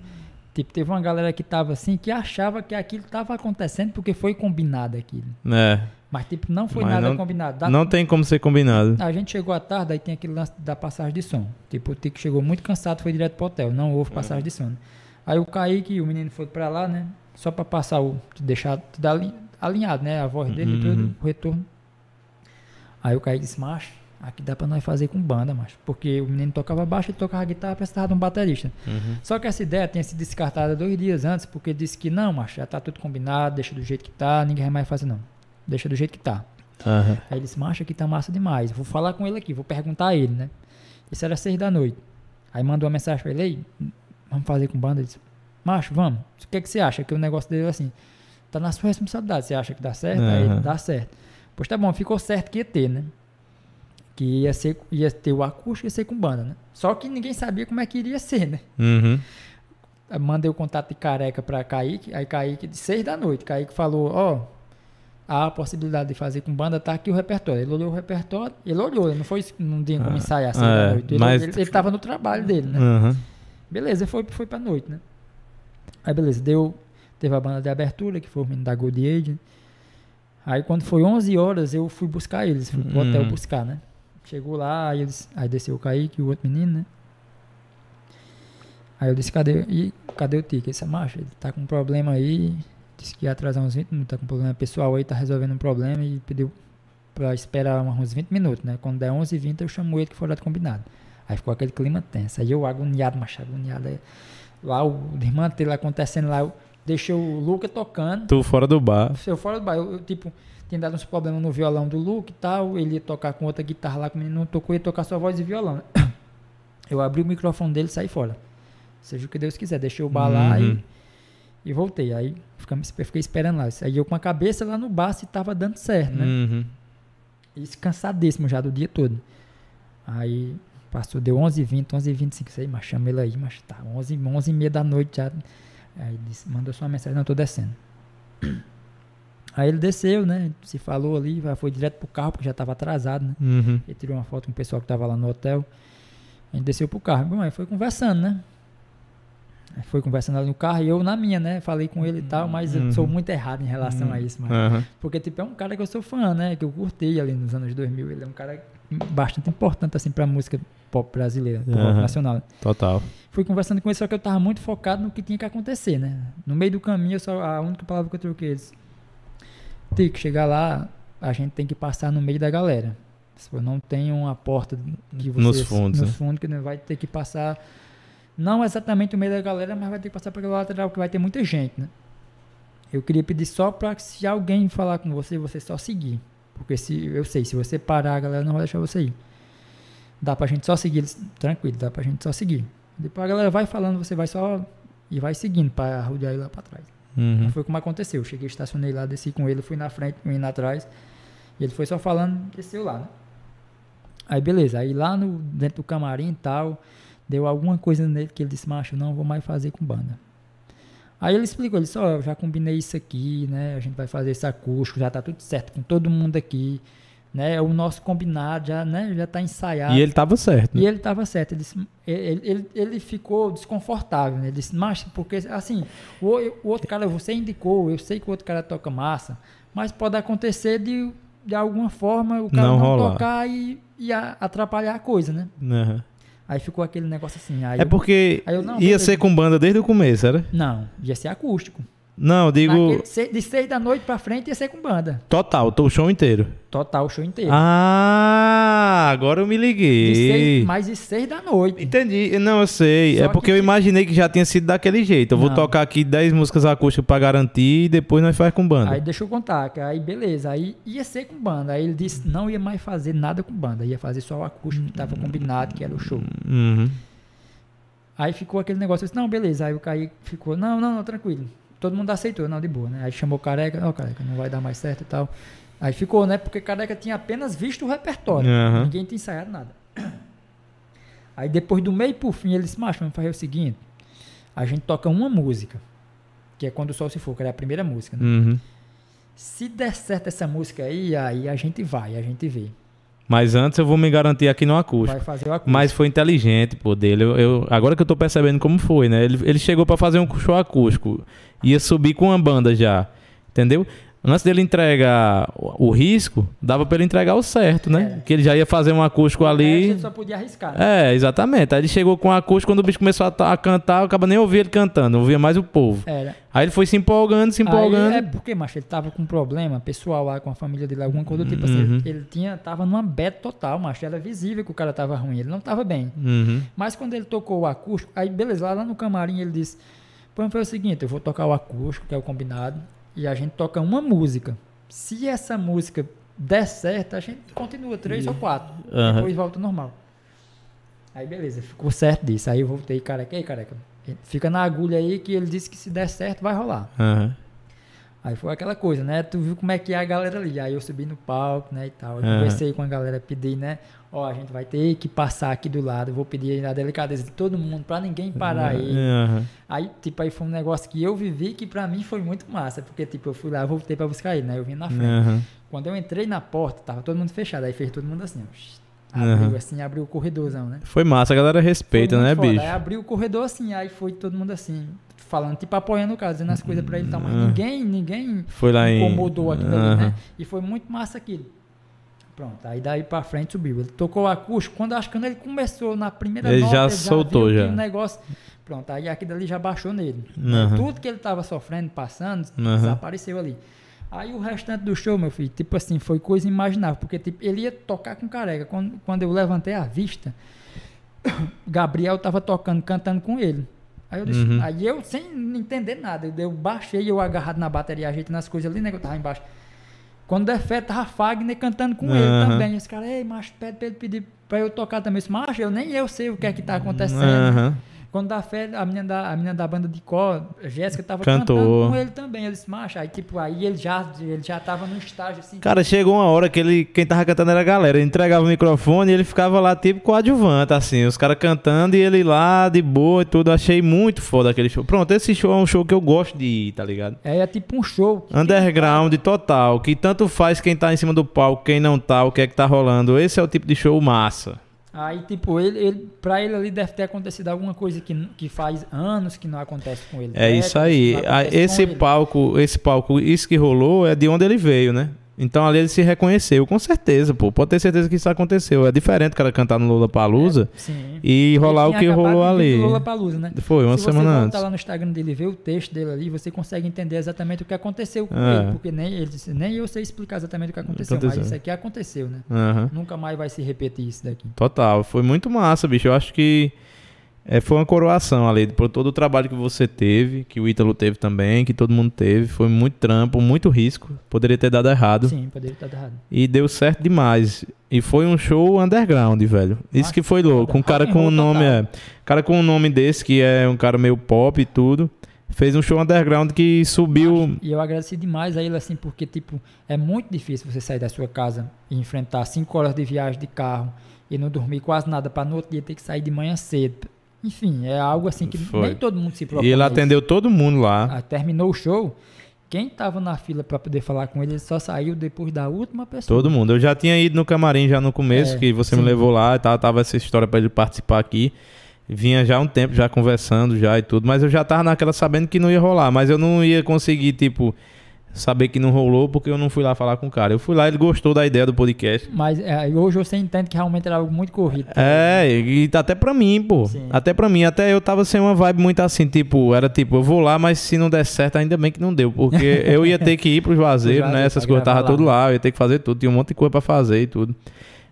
Tipo, teve uma galera que tava assim, que achava que aquilo tava acontecendo porque foi combinado aquilo. né? Mas, tipo, não foi Mas nada não- combinado. Da- Não tem como ser combinado. A gente chegou à tarde, aí tem aquele lance da passagem de som. Tipo, o Tico chegou muito cansado, foi direto pro hotel. Não houve passagem de som. Aí o Kaique, o menino foi pra lá, né? Só pra passar o. te deixar tudo ali- alinhado, né? A voz dele Uhum. o retorno. Aí o Kaique disse, macho, aqui dá pra nós fazer com banda, macho. Porque o menino tocava baixo e tocava guitarra, precisava de um baterista. Uhum. Só que essa ideia tinha sido descartada dois dias antes, porque disse que não, macho, já tá tudo combinado, deixa do jeito que tá, ninguém vai mais fazer não. Deixa do jeito que tá. Aham. Aí ele disse, macho, aqui tá massa demais. Vou falar com ele aqui, vou perguntar a ele, né? Isso era seis da noite. Aí mandou uma mensagem pra ele, vamos fazer com banda? Ele disse, macho, vamos. O que, é que você acha? Que o negócio dele é assim, tá na sua responsabilidade. Você acha que dá certo? Aí ele, Aham. dá certo. Pois tá bom, ficou certo que ia ter, né? Que ia, ser, ia ter o acústico e ia ser com banda, né? Só que ninguém sabia como é que iria ser, né? Uhum. Aí Mandei o contato de careca pra Kaique, aí Kaique de seis da noite. Kaique falou, ó, há a possibilidade de fazer com banda, tá aqui o repertório. Ele olhou o repertório, ele olhou, ele não foi não tinha como Ah, ensaiar seis é, da noite. Ele, mas- ele, ele tava no trabalho dele, né? Uhum. Beleza, foi, foi pra noite, né? Aí beleza, deu, teve a banda de abertura, que foi o menino da Gold Age. Aí quando foi 11 horas, eu fui buscar eles, fui pro Hum. hotel buscar, né? Chegou lá, aí, eles, aí desceu o Kaique e o outro menino, né? Aí eu disse, cadê, e, cadê o Tico? Disse, macho, ele tá com um problema aí, disse que ia atrasar uns 20 minutos, tá com um problema pessoal aí, tá resolvendo um problema e pediu pra esperar uns 20 minutos, né? Quando der 11 h 20 eu chamo ele que lá de combinado. Aí ficou aquele clima tenso. Aí eu agoniado, macho, agoniado. Aí, lá o desmantelo acontecendo lá, eu deixei o Luca tocando. Tu fora do bar. Eu fora do bar, eu, eu, tipo, tinha dado uns problemas no violão do Luke e tal. Ele ia tocar com outra guitarra lá, que o menino não tocou, ia tocar só voz e violão. <coughs> Eu abri o microfone dele e saí fora. Seja o que Deus quiser. Deixei o bar lá Uhum. e, E voltei. Aí ficamos, fiquei esperando lá. Aí eu com a cabeça lá no bar se tava dando certo, né? Uhum. Isso cansadíssimo já do dia todo. Aí passou, deu 11h20, 11h25, sei, mas chamei ele aí, mas tá, 11, 11 e meia da noite já. Aí disse, mandou só uma mensagem, não, tô descendo. <clears throat> Aí ele desceu, né? Se falou ali, foi direto pro carro, porque já tava atrasado, né? Uhum. Ele tirou uma foto com o pessoal que tava lá no hotel. A gente desceu pro carro. Bom, aí foi conversando, né? Aí Foi conversando ali no carro e eu na minha, né? Falei com ele e tal, mas eu Uhum. sou muito errado em relação a isso, mano. Aham. Porque, tipo, é um cara que eu sou fã, né? Que eu curti ali nos anos 2000. Ele é um cara bastante importante, assim, pra música pop brasileira, pop Aham. nacional. Total. Fui conversando com ele, só que eu tava muito focado no que tinha que acontecer, né? No meio do caminho, só, a única palavra que eu troquei, eles... Tem que chegar lá, a gente tem que passar no meio da galera. Se for, não tem uma porta que você... Nos fundos, Nos né? fundos, que vai ter que passar... Não exatamente o meio da galera, mas vai ter que passar pela lateral, que vai ter muita gente, né? Eu queria pedir só que se alguém falar com você, você só seguir. Porque se eu sei, se você parar, a galera não vai deixar você ir. Dá pra gente só seguir eles, tranquilo, dá pra gente só seguir. Depois a galera vai falando, você vai só e vai seguindo pra rodear ele lá pra trás. Uhum. Foi como aconteceu. Eu cheguei, estacionei lá, desci com ele, fui na frente, indo atrás. E ele foi só falando, desceu lá, né? Aí beleza, aí lá no, dentro do camarim e tal, deu alguma coisa nele que ele disse, macho, não vou mais fazer com banda. Aí ele explicou, ele disse, ó, eu já combinei isso aqui, né? A gente vai fazer esse acústico, já tá tudo certo com todo mundo aqui, né? O nosso combinado já, né? Já tá ensaiado. E ele tava certo. né? E ele estava certo. Ele, disse- ele, ele, ele ficou desconfortável. Né? Ele disse, mas porque assim, o, o outro cara, você indicou, eu sei que o outro cara toca massa, mas pode acontecer de, de alguma forma o cara Não não, tocar e, e atrapalhar a coisa, né? Aham. Aí ficou aquele negócio assim. É eu- porque eu, não, ia ser com banda desde o começo, era? Não, ia ser acústico. Não, digo Naquele de seis da noite pra frente ia ser com banda. total, tô o show inteiro. Total, o show inteiro. Ah, agora eu me de liguei. seis, mais de seis da noite. Entendi. Não, eu sei. Só é porque que- eu imaginei que já tinha sido daquele jeito. Eu vou Não. tocar aqui 10 músicas acústicas pra garantir e depois nós faz com banda. Aí deixa eu contar, que aí beleza, aí ia ser com banda. Aí ele disse não ia mais fazer nada com banda, ia fazer só o acústico que tava combinado, que era o show. Uhum. Aí ficou aquele negócio, eu disse, não, beleza. Aí o Kaique ficou, não, não, não, tranquilo. Todo mundo aceitou, não, de boa, né? Aí chamou o Careca, não, Careca, não vai dar mais certo e tal. Aí ficou, né? Porque Careca tinha apenas visto o repertório, Aham. ninguém tinha ensaiado nada. Aí depois do meio pro fim, ele disse, macho, vamos fazer o seguinte, a gente toca uma música, que é Quando o Sol Se For, que era a primeira música, né? Uhum. Se der certo essa música aí, aí a gente vai, a gente vê. Mas antes eu vou me garantir aqui no acústico. Vai fazer o acústico. Mas foi inteligente, pô, dele. Eu, eu- agora que eu tô percebendo como foi, né? Ele, ele chegou pra fazer um show acústico. Ia subir com uma banda já. Entendeu? Antes dele entregar o, risco, dava pra ele entregar o certo, né? É. Que ele já ia fazer um acústico O ali. ele só podia arriscar. né? É, exatamente. Aí ele chegou com o acústico, quando o bicho começou a, a cantar, eu acaba nem ouvia ele cantando, ouvia mais o povo. Era. Aí ele foi se empolgando, se empolgando. Aí é porque, macho, ele tava com um problema pessoal lá com a família dele, alguma coisa do tipo assim. Uhum. Ele tinha, tava numa bad total, macho. Era visível que o cara tava ruim, ele não tava bem. Uhum. Mas quando ele tocou o acústico, aí beleza, lá no camarim ele disse: Pô, foi o seguinte, eu vou tocar o acústico, que é o combinado, e a gente toca uma música. Se essa música der certo, a gente continua três ou quatro. Aham. Depois volta ao normal. Aí beleza, ficou certo disso. Aí eu voltei, careca, aí careca. Fica na agulha aí que ele disse que se der certo vai rolar. Aham. Aí foi aquela coisa, né? Tu viu como é que é a galera ali. Aí eu subi no palco, né, e tal. Eu Aham. conversei com a galera, pedi, né? Ó, a gente vai ter que passar aqui do lado. Vou pedir a delicadeza de todo mundo pra ninguém parar aí. Aham. Aí, tipo, aí foi um negócio que eu vivi que pra mim foi muito massa. Porque, tipo, eu fui lá, voltei pra buscar ele, né? Eu vim na frente. Aham. Quando eu entrei na porta, tava todo mundo fechado. Aí fez todo mundo assim, ó. Abriu assim, abriu o corredorzão, né? Foi massa, a galera respeita, né, foda. bicho? Aí abriu o corredor assim, aí foi todo mundo assim, falando, tipo, apoiando o cara, dizendo as coisas pra ele e tal. Mas Ah. ninguém, ninguém Foi lá em. incomodou aquilo ali, Aham. né? E foi muito massa aquilo. Pronto, aí daí pra frente subiu. Ele tocou o acústico, quando acho que quando ele começou na primeira Ele nota, já ele soltou, já. o negócio. Pronto, aí aquilo ali já baixou nele. Aham. Tudo que ele tava sofrendo, passando, Aham. desapareceu ali. Aí o restante do show, meu filho, tipo assim, foi coisa imaginável, porque tipo, ele ia tocar com careca. Quando, quando eu levantei a vista, <coughs> Gabriel tava tocando, cantando com ele. Aí eu, disse, Uhum. aí eu sem entender nada, eu, eu baixei, eu agarrado na bateria, ajeitando as coisas ali, né, que eu tava embaixo. Quando der fé, tava Fagner cantando com ele Aham. também. Esse cara, ei, macho, pede pra ele pedir pra eu tocar também. Eu disse, macho, eu nem eu sei o que é que tá acontecendo. Aham. Quando da fé, a menina da, a menina da banda de a Jéssica, tava Cantou. cantando com ele também. Eu disse, macho, aí tipo, aí ele já, ele já tava num estágio assim. Cara, chegou uma hora que ele, quem tava cantando era a galera. Ele entregava o microfone e ele ficava lá tipo coadjuvante, assim. Os caras cantando e ele lá de boa e tudo. Achei muito foda aquele show. Pronto, esse show é um show que eu gosto de ir, tá ligado? É, é tipo um show. Underground total, que tanto faz quem tá em cima do palco, quem não tá, o que é que tá rolando. Esse é o tipo de show massa. Aí, tipo, ele, ele, pra ele ali deve ter acontecido alguma coisa que, que faz anos que não acontece com ele. É isso que aí. Esse com ele. palco, esse palco, isso que rolou é de onde ele veio, né? Então ali ele se reconheceu, com certeza, pô. Pode ter certeza que isso aconteceu. É diferente o cara cantar no Lula Palusa Sim. e rolar o que rolou ali. do Lollapalooza, né? Foi uma Se semana você antes. voltar lá no Instagram dele e ver o texto dele ali, você consegue entender exatamente o que aconteceu com É. ele. Porque nem, ele disse, nem eu sei explicar exatamente o que aconteceu, Aconteceu. mas isso aqui aconteceu, né? Aham. Nunca mais vai se repetir isso daqui. Total, foi muito massa, bicho. Eu acho que é, foi uma coroação ali por todo o trabalho que você teve, que o Ítalo teve também, que todo mundo teve. Foi muito trampo, muito risco. Poderia ter dado errado. Sim, poderia estar errado. E deu certo demais. E foi um show underground, velho. Isso Nossa, que foi louco. Um cara and com um nome, é, cara com um nome desse, que é um cara meio pop e tudo, fez um show underground que subiu. E eu agradeci demais a ele, assim, porque, tipo, é muito difícil você sair da sua casa e enfrentar cinco horas de viagem de carro e não dormir quase nada para no outro dia ter que sair de manhã cedo. Enfim, é algo assim que Foi. nem todo mundo se propõe. E ele atendeu todo mundo lá. Ah, terminou o show, quem tava na fila para poder falar com ele, ele só saiu depois da última pessoa. Todo mundo. Eu já tinha ido no camarim já no começo, É, que você sim. me levou lá e tal. Tava essa história pra ele participar aqui. Vinha já há um tempo já conversando já e tudo. Mas eu já tava naquela sabendo que não ia rolar. Mas eu não ia conseguir, tipo, saber que não rolou porque eu não fui lá falar com o cara. Eu fui lá, ele gostou da ideia do podcast. Mas é, hoje você entende que realmente era algo muito corrido. É, e até pra mim, pô. Sim. Até pra mim. Até eu tava sem uma vibe muito assim, tipo, era tipo, eu vou lá, mas se não der certo, ainda bem que não deu. Porque <laughs> eu ia ter que ir pro Juazeiro, Pro Juazeiro, né? Essas coisas tava lá, tudo lá, eu ia ter que fazer tudo. Tinha um monte de coisa pra fazer e tudo.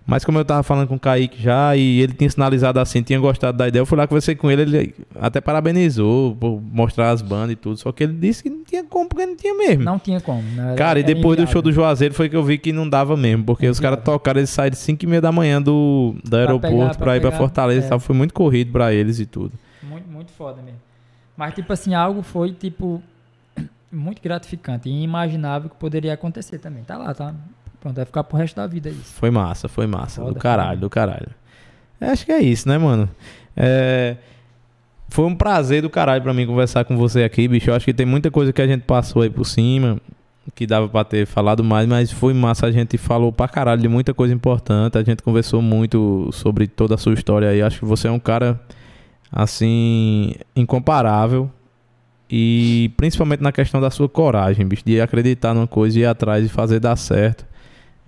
Mas como eu tava falando com o Kaique já, e ele tinha sinalizado assim, tinha gostado da ideia, eu fui lá conversei com ele, ele até parabenizou por mostrar as bandas e tudo. Só que ele disse que não tinha como, porque não tinha mesmo. Não tinha como. né? Cara, e era depois do show do Juazeiro foi que eu vi que não dava mesmo, porque É os caras tocaram, eles saíram de 5 e meia da manhã do, do aeroporto pegar- pra, pra ir pra pegar, Fortaleza e é. tal. Foi muito corrido pra eles e tudo. Muito, muito foda mesmo. Mas, tipo assim, algo foi, tipo, <clears throat> muito gratificante e inimaginável que poderia acontecer também. Tá lá, tá? Pronto, vai ficar pro resto da vida isso. Foi massa, foi massa. Foda, do caralho, foda. do caralho. É, acho que é isso, né, mano? É, Foi um prazer do caralho pra mim conversar com você aqui, bicho. Eu acho que tem muita coisa que a gente passou aí por cima, que dava pra ter falado mais, mas foi massa. A gente falou pra caralho de muita coisa importante. A gente conversou muito sobre toda a sua história aí. Acho que você é um cara, assim, incomparável. E principalmente na questão da sua coragem, bicho, de acreditar numa coisa e ir atrás e fazer dar certo.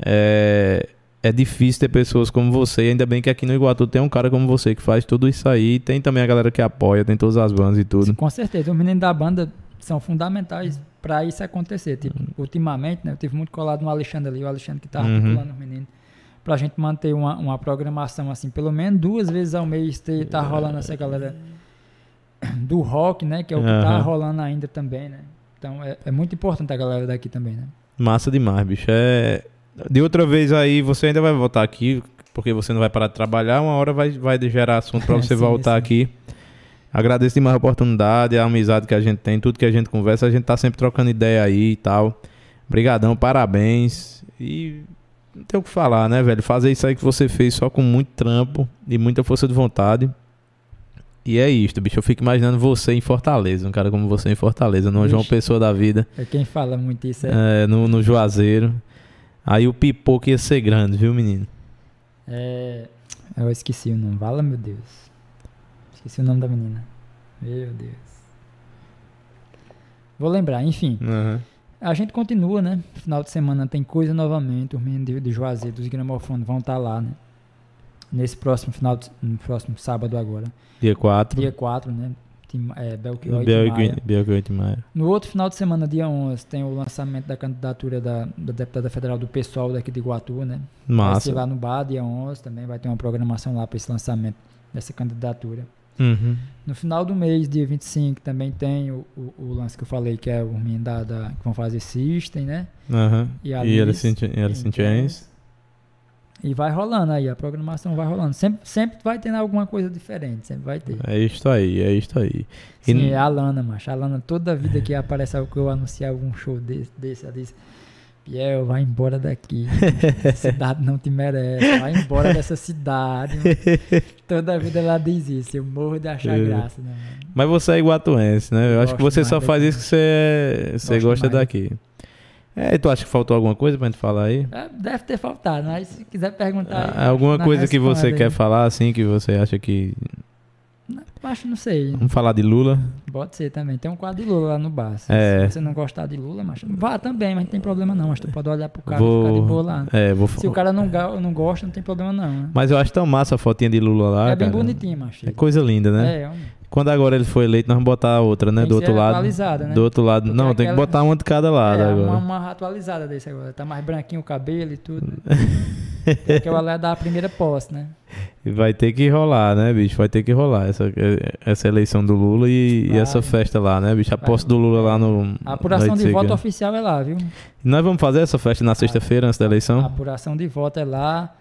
É, é difícil ter pessoas como você, ainda bem que aqui no Iguatu tem um cara como você que faz tudo isso aí. Tem também a galera que apoia, tem todas as bandas e tudo. Com certeza, os meninos da banda são fundamentais pra isso acontecer. Tipo, ultimamente, né, eu tive muito colado no Alexandre ali, o Alexandre que tá Uhum. articulando os meninos. Pra gente manter uma, uma programação assim, pelo menos duas vezes ao mês ter, tá rolando essa galera do rock, né? Que é o que tá Aham. rolando ainda também, né? Então é, é muito importante a galera daqui também, né? Massa demais, bicho. É... De outra vez aí, você ainda vai voltar aqui, porque você não vai parar de trabalhar. Uma hora vai, vai gerar assunto pra você Sim, voltar sim. aqui. Agradeço demais a oportunidade, a amizade que a gente tem, tudo que a gente conversa. A gente tá sempre trocando ideia aí e tal. Obrigadão, parabéns. E não tem o que falar, né, velho? Fazer isso aí que você fez só com muito trampo e muita força de vontade. E é isto, bicho. Eu fico imaginando você em Fortaleza, um cara como você em Fortaleza, numa João. Pessoa da vida É quem fala muito isso. É, é, no, no Juazeiro. Aí o pipoco ia ser grande, viu, menino? é- Eu esqueci o nome. Vala, meu Deus. Esqueci o nome da menina. Meu Deus. Vou lembrar, enfim. A gente continua, né? Final de semana tem coisa novamente. Os meninos de, de Juazeiro, dos gramofones vão estar lá, né? Nesse próximo final, de, no próximo sábado agora. Dia 4. Dia 4, né? Tim, é, Belchior e Biel Timaya. Biel 8 de maio. No outro final de semana, dia 11, tem o lançamento da candidatura da, da deputada federal do PSOL daqui de Iguatu, né? Vai ser Massa. lá no bar, dia 11 também. Vai ter uma programação lá para esse lançamento dessa candidatura. Uhum. No final do mês, dia 25, também tem o, o, o lance que eu falei, que é o menino da, da- que vão fazer System, né? Aham. E a E Alice Chains. Chains. E vai rolando aí, a programação vai rolando. Sempre, sempre vai tendo alguma coisa diferente, sempre vai ter. É isto aí, é isto aí. E Sim, é a Lana, macho. A Lana, toda vida que aparece algo que eu anunciar algum show desse, desse ela diz: Piel, vai embora daqui. Essa <laughs> cidade não te merece. Vai embora dessa cidade. mano." toda vida ela diz isso. Eu morro de achar graça, né, mano? Mas você é iguatuense, né? Eu Eu acho que você só faz isso que você, você gosta daqui. É, tu acha que faltou alguma coisa pra gente falar aí? É, Deve ter faltado, mas se quiser perguntar. Ah, alguma na coisa que você quer aí. falar, assim, que você acha que. Acho, não sei. Vamos falar de Lula? Pode ser também. Tem um quadro de Lula lá no bar. Se, É. se você não gostar de Lula, mas vá também, mas não tem problema não. Mas tu pode olhar pro cara Vou- e ficar de boa lá. É, vou Se o cara não, não gosta, não tem problema não. né? Mas eu acho tão massa a fotinha de Lula lá. é bem cara. bonitinho, macho. É coisa linda, né? É, é um- Quando agora ele foi eleito, nós vamos botar a outra, né? Tem do outro lado. atualizada, né? Do outro lado. Porque não, tem que aquela- botar uma de cada lado é, agora. uma, uma atualizada desse agora. Tá mais branquinho o cabelo e tudo. <laughs> Porque o Alé dá a primeira posse, né? E Vai ter que rolar, né, bicho? Vai ter que rolar essa, essa eleição do Lula e, e Vai. essa festa lá, né, bicho? A Vai. posse do Lula lá no. A apuração de voto oficial é lá, viu? Nós vamos fazer essa festa na sexta-feira, antes da A eleição? apuração de voto é lá.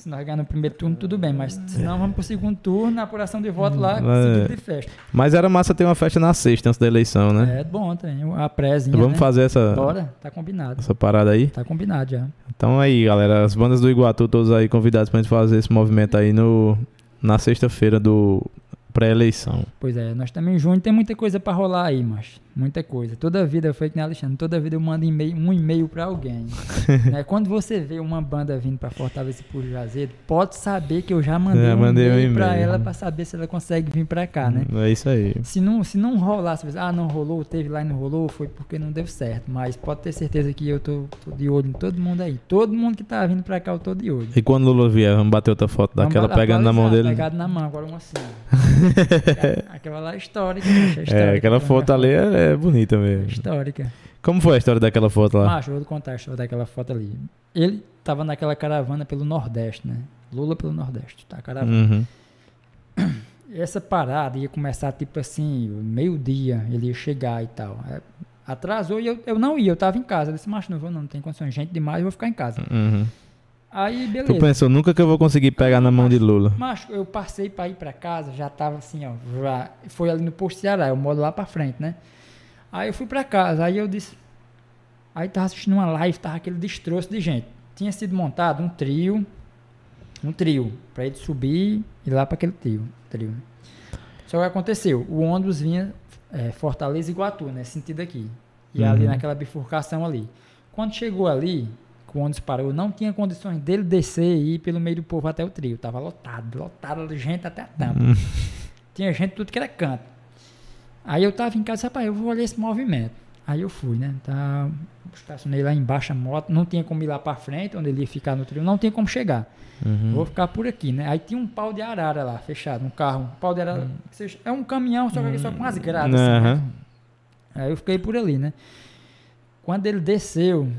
Se nós ganhar no primeiro turno, tudo bem. Mas se não, vamos pro segundo turno, a apuração de voto lá, É. seguido de festa. Mas era massa ter uma festa na sexta, antes da eleição, né? É bom também. A prézinha, vamos né? fazer essa, Bora, tá combinado. essa parada aí. Tá combinado já. Então aí, galera, as bandas do Iguatu, todos aí convidados pra gente fazer esse movimento aí no, na sexta-feira do pré-eleição. Pois é, nós também em junho tem muita coisa pra rolar aí, mas muita coisa. Toda vida, foi que nem Alexandre, toda vida eu mando e-mail, um e-mail pra alguém. <laughs> né? Quando você vê uma banda vindo pra Fortaleza por Juazeiro, pode saber que eu já mandei, Já um, um e-mail pra e-mail. ela pra saber se ela consegue vir pra cá, né? É isso aí. Se não, se não rolar, se você, ah, não rolou, teve lá e não rolou, foi porque não deu certo. Mas pode ter certeza que eu tô, tô de olho em todo mundo aí. Todo mundo que tá vindo pra cá, eu tô de olho. E quando o Lula vier, vamos bater outra foto Vamos daquela pegando na mão dele. Pegado na mão, agora uma assim. <laughs> <laughs> aquela lá é histórica, macho, é histórica. É, aquela pra foto ali é, é bonita É mesmo. Histórica. Como foi a história daquela foto lá? Macho, eu vou contar a história daquela foto ali. Ele tava naquela caravana pelo Nordeste, né? Lula pelo Nordeste, tá? Caravana. Uhum. Essa parada ia começar tipo assim, meio-dia, ele ia chegar e tal. É, Atrasou e eu, eu não ia, eu tava em casa. Eu disse, macho, não vou não, não tem condições, gente demais, eu vou ficar em casa. Uhum. Aí, Tu beleza. pensou, nunca que eu vou conseguir pegar na mão de Lula. Macho, eu passei pra ir pra casa, já tava assim, ó, já foi ali no posto Ceará, eu moro lá pra frente, né? Aí eu fui pra casa, aí eu disse, aí tava assistindo uma live, tava aquele destroço de gente. Tinha sido montado um trio, um trio, pra ele subir e ir lá pra aquele trio, trio. Só que aconteceu, o ônibus vinha é, Fortaleza e Iguatu, né, sentido aqui. E ali Uhum. naquela bifurcação ali. Quando chegou ali, que o ônibus parou, não tinha condições dele descer e ir pelo meio do povo até o trio. Tava lotado, lotado de gente até a tampa. Hum. Tinha gente tudo que era canto. Aí eu tava em casa, rapaz, eu vou olhar esse movimento. Aí eu fui, né? Tá, estacionei lá embaixo a moto, não tinha como ir lá pra frente, onde ele ia ficar no trio, não tinha como chegar. Uhum. Vou ficar por aqui, né? Aí tinha um pau de arara lá, fechado, um carro. Um pau de arara. que seja- É um caminhão, só que só com as grades. assim, né? Aí eu fiquei por ali, né? Quando ele desceu,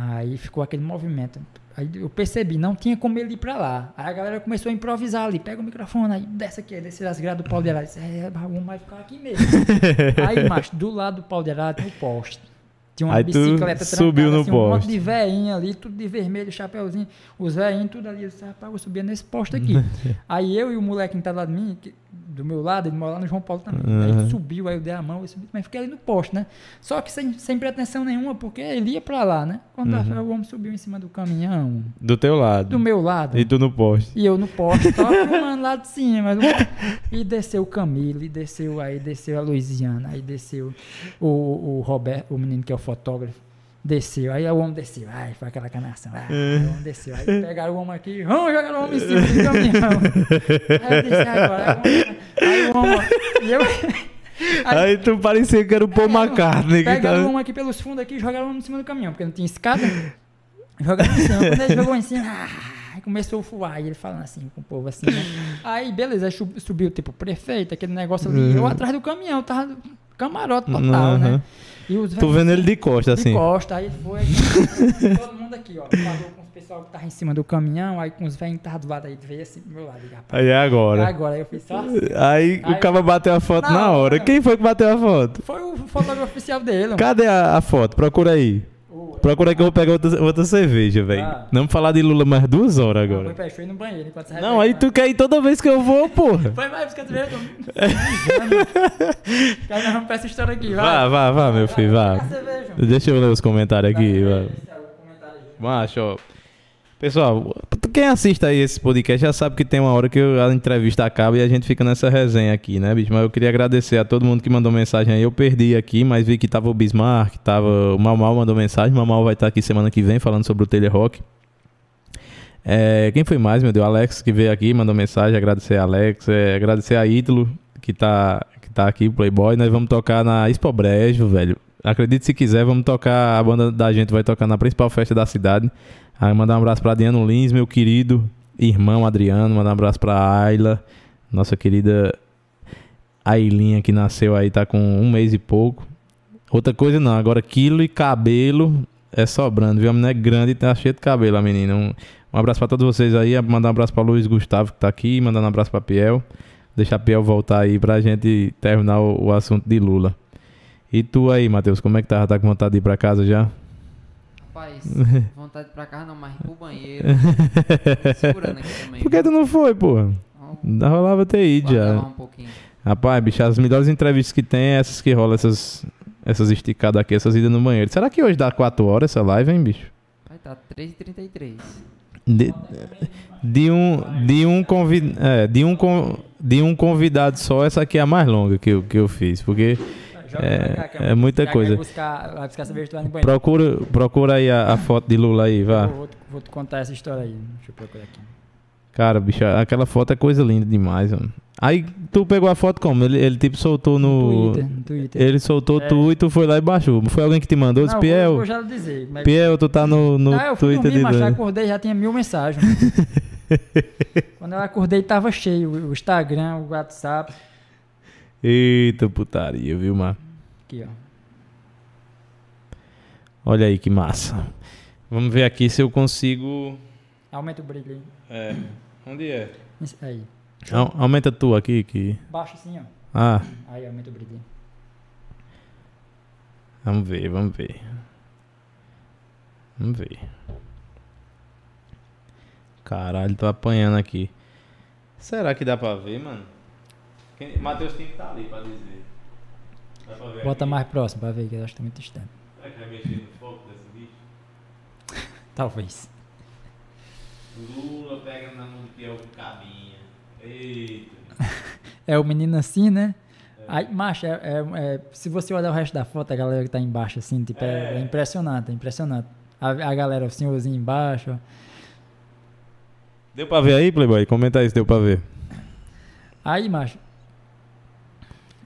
aí ficou aquele movimento. Aí eu percebi, não tinha como ele ir pra lá. Aí a galera começou a improvisar ali, pega o microfone, aí desce aqui, aí desce as grades do pau de arara. Disse, É, vamos mais ficar aqui mesmo. <laughs> aí, macho, do lado do pau de arara tem o poste. Tinha uma Aí bicicleta subiu no assim, um monte de veinha ali, tudo de vermelho, chapéuzinho, os veinhos, tudo ali. Eu disse, rapaz, eu vou subir nesse poste aqui. <laughs> aí eu e o moleque que tá lá de mim, que- do meu lado, ele mora lá no João Paulo também. Aí Uhum. ele subiu, aí eu dei a mão, eu subi, mas fiquei ali no poste, né? Só que sem, sem pretensão nenhuma, porque ele ia pra lá, né? Quando Uhum. a- o homem subiu em cima do caminhão, Do teu lado. do meu lado, E tu no poste. e eu no poste, <laughs> tava filmando lá de cima. do- E desceu o Camilo, e desceu aí, desceu a Luiziana, aí desceu o, o Roberto, o menino que é o fotógrafo. Desceu, aí o homem desceu, ai, foi aquela canação. Ah, É. aí o homem desceu, aí pegaram o homem aqui, vamos jogar o homem em cima do caminhão. <laughs> Aí eu agora, aí o homem, e eu, <laughs> Aí, tu parecia que era o Paul McCartney. Que Pegaram tá... um aqui pelos fundos aqui e jogaram um em cima do caminhão, porque não tinha escada. Jogaram em cima. Quando ele jogou em cima, ah, aí começou a fuar. E ele falando assim com o povo assim, né? Aí, beleza, aí sub- subiu tipo o prefeito, aquele negócio ali. Eu atrás do caminhão, tava camarote total, né? E os Tô vendo ele de costa, de assim. costa, aí foi <laughs> todo mundo aqui, ó. Falou com os pessoal que tava em cima do caminhão, aí com os velhos que tava do lado aí, veio assim pro meu lado. rapaz, Aí é agora. Agora aí eu fiz só assim. Aí, Aí- o cara bateu a foto Na na hora. hora. Quem foi que bateu a foto? Foi o fotógrafo oficial dele, mano. Cadê a, a foto? Procura aí. Procura que eu vou pegar outra, outra cerveja, velho. Ah. Não falar de Lula mais duas horas Foi agora. pra ir no banheiro enquanto você Não, aí tu quer ir toda vez que eu vou, porra. Foi buscar cerveja. tô mijando. Cara, nós vamos pra essa história aqui, vai. Vá, vá, vá, meu filho, vá. Deixa eu ler os comentários aqui, Vai, vai. Macho, ó. Pessoal, quem assiste aí esse podcast já sabe que tem uma hora que a entrevista acaba e a gente fica nessa resenha aqui, né, bicho? Mas eu queria agradecer a todo mundo que mandou mensagem aí. Eu perdi aqui, mas vi que tava o Bismarck, tava o Mal Mal mandou mensagem. O Mal Mal vai estar aqui semana que vem falando sobre o Telerock. É, quem foi mais, meu Deus? Alex que veio aqui, mandou mensagem. Agradecer a Alex, é, agradecer a Ítalo que tá, que tá aqui, Playboy. Nós vamos tocar na Expo Brejo, velho. Acredite se quiser, vamos tocar. A banda da gente vai tocar na principal festa da cidade. Aí mandar um abraço pra Adriano Lins, meu querido irmão Adriano. Mandar um abraço pra Ayla, nossa querida Ailinha que nasceu aí, tá com um mês e pouco. Outra coisa não, agora quilo e cabelo é sobrando, viu? A menina é grande e tá cheia de cabelo, a menina. Um, um abraço pra todos vocês aí. Mandar um abraço pra Luiz Gustavo que tá aqui. Mandando um abraço pra Piel. Deixar Piel voltar aí pra gente terminar o, o assunto de Lula. E tu aí, Matheus, como é que tá? Tá com vontade de ir pra casa já? Rapaz, <laughs> vontade pra casa não, mas pro banheiro. Segurando aqui também. Por que tu não foi, porra? Vamos Da rolava ter ido já. um pouquinho. Rapaz, bicho, as melhores entrevistas que tem é essas que rolam, essas, essas esticadas aqui, essas idas no banheiro. Será que hoje dá 4 horas essa live, hein, bicho? Vai tá 3h33. De, de um, de, um convid, é, de, um, de um convidado só, essa aqui é a mais longa que eu, que eu fiz, porque Joga É- cá, que é muita coisa. Vai buscar, vai buscar cerveja no banheiro. procura, procura aí a, a foto de Lula aí, vá. Eu vou, vou te contar essa história aí. Deixa eu procurar aqui. Cara, bicho, aquela foto é coisa linda demais, mano. Aí tu pegou a foto como? Ele, ele tipo soltou no. Twitter, no Twitter. Ele soltou É. tu e tu foi lá e baixou. Foi alguém que te mandou? Disse, Piel, vou já dizer. É que... Piel, tu tá no, no não, eu fui Twitter dormir, de mas acordei já tinha mil mensagens. <laughs> Quando eu acordei tava cheio. O Instagram, o WhatsApp. Eita putaria, viu, mano? Aqui, ó. Olha aí que massa. Vamos ver aqui se eu consigo. Aumenta o brilho aí. É. Onde é? Isso Aí. Au- Aumenta tu aqui que. Baixa assim, ó. Ah, Aí aumenta o brilho. aí. vamos ver, vamos ver. Vamos ver. Caralho, tô apanhando aqui. Será que dá pra ver, mano? Quem... Matheus tem que estar ali pra dizer. Dá pra ver Bota aqui? mais próximo pra ver, que eu acho que tá muito distante. Será que vai mexer no foco desse bicho? <laughs> Talvez. Lula pega na mão de Piel com cabinha. Eita. <laughs> É o menino assim, né? Aí, macho, é, é- é- se você olhar o resto da foto, a galera que tá embaixo, assim, tipo, é, É. é impressionante, é impressionante. A, a galera, o senhorzinho embaixo. Deu pra ver aí, Playboy? Comenta aí se deu pra ver. Aí, macho,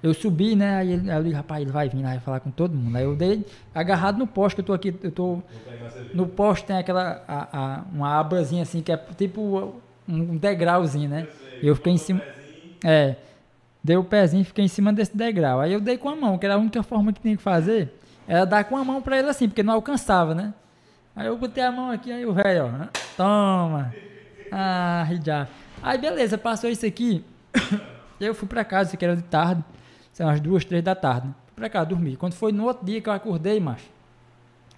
eu subi, né? Aí, ele, aí eu digo, rapaz, ele vai vir lá e falar com todo mundo. Aí eu dei agarrado no poste, que eu tô aqui, eu tô. No poste tem aquela. a- a- uma abazinha assim, que é tipo um degrauzinho, né? E eu fiquei em cima. É. Dei o pezinho e fiquei em cima desse degrau. Aí eu dei com a mão, que era a única forma que tinha que fazer. Era dar com a mão pra ele assim, porque não alcançava, né? Aí eu botei a mão aqui, aí o velho, ó. Toma. Ah, já. Aí beleza, passou isso aqui. <coughs> Eu fui pra casa, isso aqui era de tarde. São umas duas, três da tarde. Né? Pra casa dormir. Quando foi no outro dia que eu acordei, macho.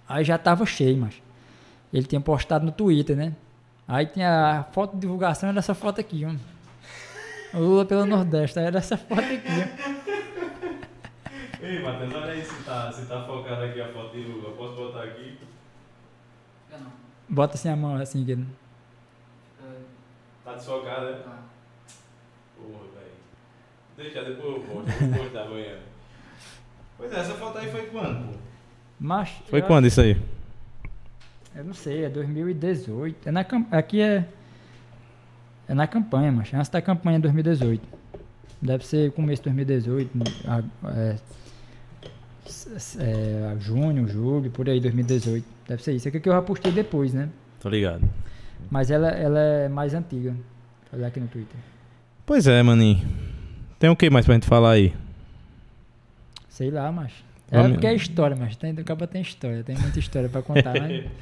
Aí já tava cheio, macho. Ele tinha postado no Twitter, né? Aí tinha a foto de divulgação, era essa foto aqui, ó. O Lula pelo Nordeste, aí era essa foto aqui, ó. Ei, Matheus, olha aí se tá, se tá focado aqui a foto de Lula. Posso botar aqui? Não. Bota assim a mão, assim, que... Fica- Tá desfocado, né? tá. Deixa, depois eu posto. Eu vou postar amanhã. Pois é, essa foto aí foi quando, pô? Mas, Foi quando isso aí? Eu não sei, é 2018. É na, cam- aqui é... É na campanha, mas antes da campanha 2018. Deve ser começo de 2018. a- É, é, junho, julho, por aí, 2018. Deve ser isso. É que eu já postei depois, né? Tô ligado. Mas ela, ela é mais antiga. Olha aqui no Twitter. Pois é, maninho. Tem o que mais pra gente falar aí? Sei lá, mas. É Vamos- porque é história, mas tem, o cabo tem história. Tem muita história pra contar, né? <laughs>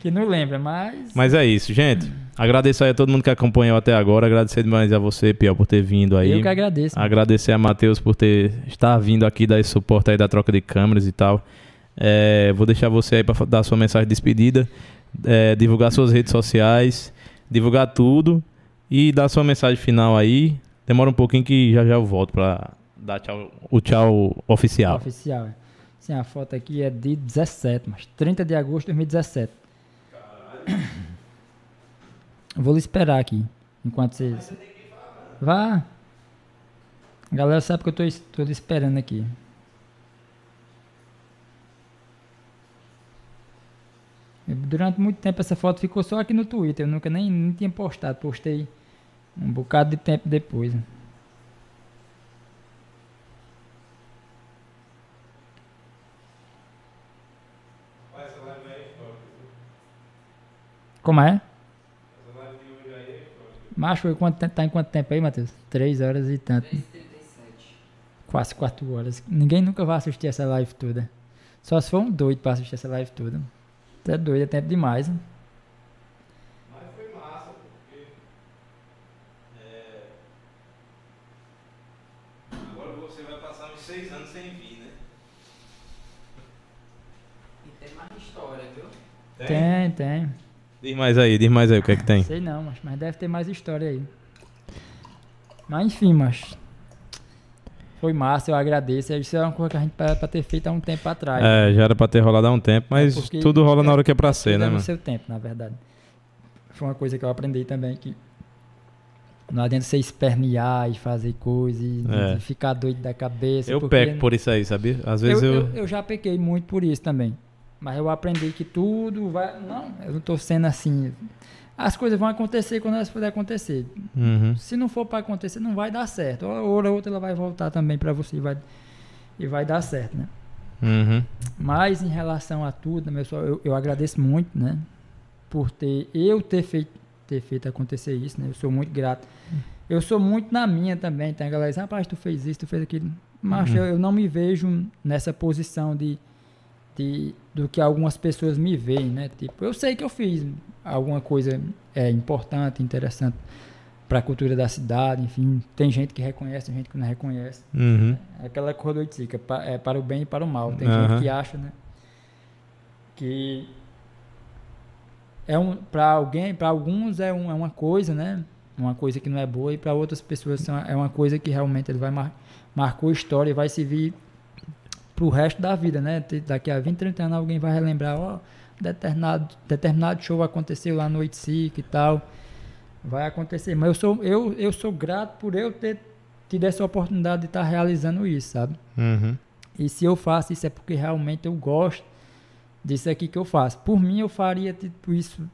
Que não lembra, mas. Mas é isso, gente. Agradeço aí a todo mundo que acompanhou até agora. Agradecer demais a você, Piel, por ter vindo aí. eu que agradeço. mano. Agradecer a Matheus por ter estar vindo aqui dar esse suporte aí da troca de câmeras e tal. É, vou deixar você aí para dar sua mensagem de despedida, é, divulgar suas redes sociais, divulgar tudo e dar sua mensagem final aí. Demora um pouquinho que já já eu volto para dar tchau, o tchau oficial. Oficial, é. Sim, a foto aqui é de 17, mas 30 de agosto de 2017. Eu vou lhe esperar aqui, enquanto vocês... Vá. A galera sabe que eu tô, lhe esperando aqui. Durante muito tempo essa foto ficou só aqui no Twitter, eu nunca nem, nem tinha postado, postei um bocado de tempo depois. né? Como é? Macho, foi quanto, tempo- tá em quanto tempo aí, Matheus? Três horas e tanto. Quase quatro horas. Ninguém nunca vai assistir essa live toda. Só se for um doido pra assistir essa live toda. Tu é doido, é tempo demais. né? Mas foi massa, porque. Agora você vai passar uns seis anos sem vir, né? E tem mais história, viu? Tem, tem. Diz mais aí, diz mais aí o que é que tem. Sei não, mas, mas deve ter mais história aí. Mas enfim, mas. Foi massa, eu agradeço. Isso é uma coisa que a gente pra, pra ter feito há um tempo atrás. É, já era pra ter rolado há um tempo, mas É tudo rola na hora que é pra ser, né, é no mano? seu tempo, na verdade. Foi uma coisa que eu aprendi também que não adianta você espernear e fazer coisas e, É. ficar doido da cabeça. Eu peco por isso aí, sabia? Às vezes eu, eu. eu, eu já pequei muito por isso também. Mas eu aprendi que tudo vai. Não, eu não tô sendo assim. As coisas vão acontecer quando elas puderem acontecer. Uhum. Se não for para acontecer, não vai dar certo. Uma hora ou outra ela vai voltar também para você e vai, e vai dar certo, né? Uhum. Mas em relação a tudo, né, pessoal, eu, eu agradeço muito, né? Por ter eu ter feito, ter feito acontecer isso, né? Eu sou muito grato. Eu sou muito na minha também. Tem a galera diz, rapaz, tu fez isso, tu fez aquilo. Mas Uhum. eu, eu não me vejo nessa posição de, de do que algumas pessoas me veem, né? Tipo, eu sei que eu fiz alguma coisa é, importante, interessante para a cultura da cidade, enfim. Tem gente que reconhece, tem gente que não reconhece. Uhum. É aquela coisa do é para o bem e para o mal. Tem Aham. gente que acha, né? Que é um para alguém, para alguns é, um, é uma coisa, né? Uma coisa que não é boa e para outras pessoas são, é uma coisa que realmente ele vai mar, marcou história e vai servir para o resto da vida, né? Daqui a 20, 30 anos alguém vai relembrar, ó, determinado determinado show aconteceu lá no Itzica e tal. Vai acontecer, mas eu sou eu, eu sou grato por eu ter tido essa oportunidade de estar realizando isso, sabe? Uhum. E se eu faço isso é porque realmente eu gosto disso aqui que eu faço. Por mim eu faria tipo isso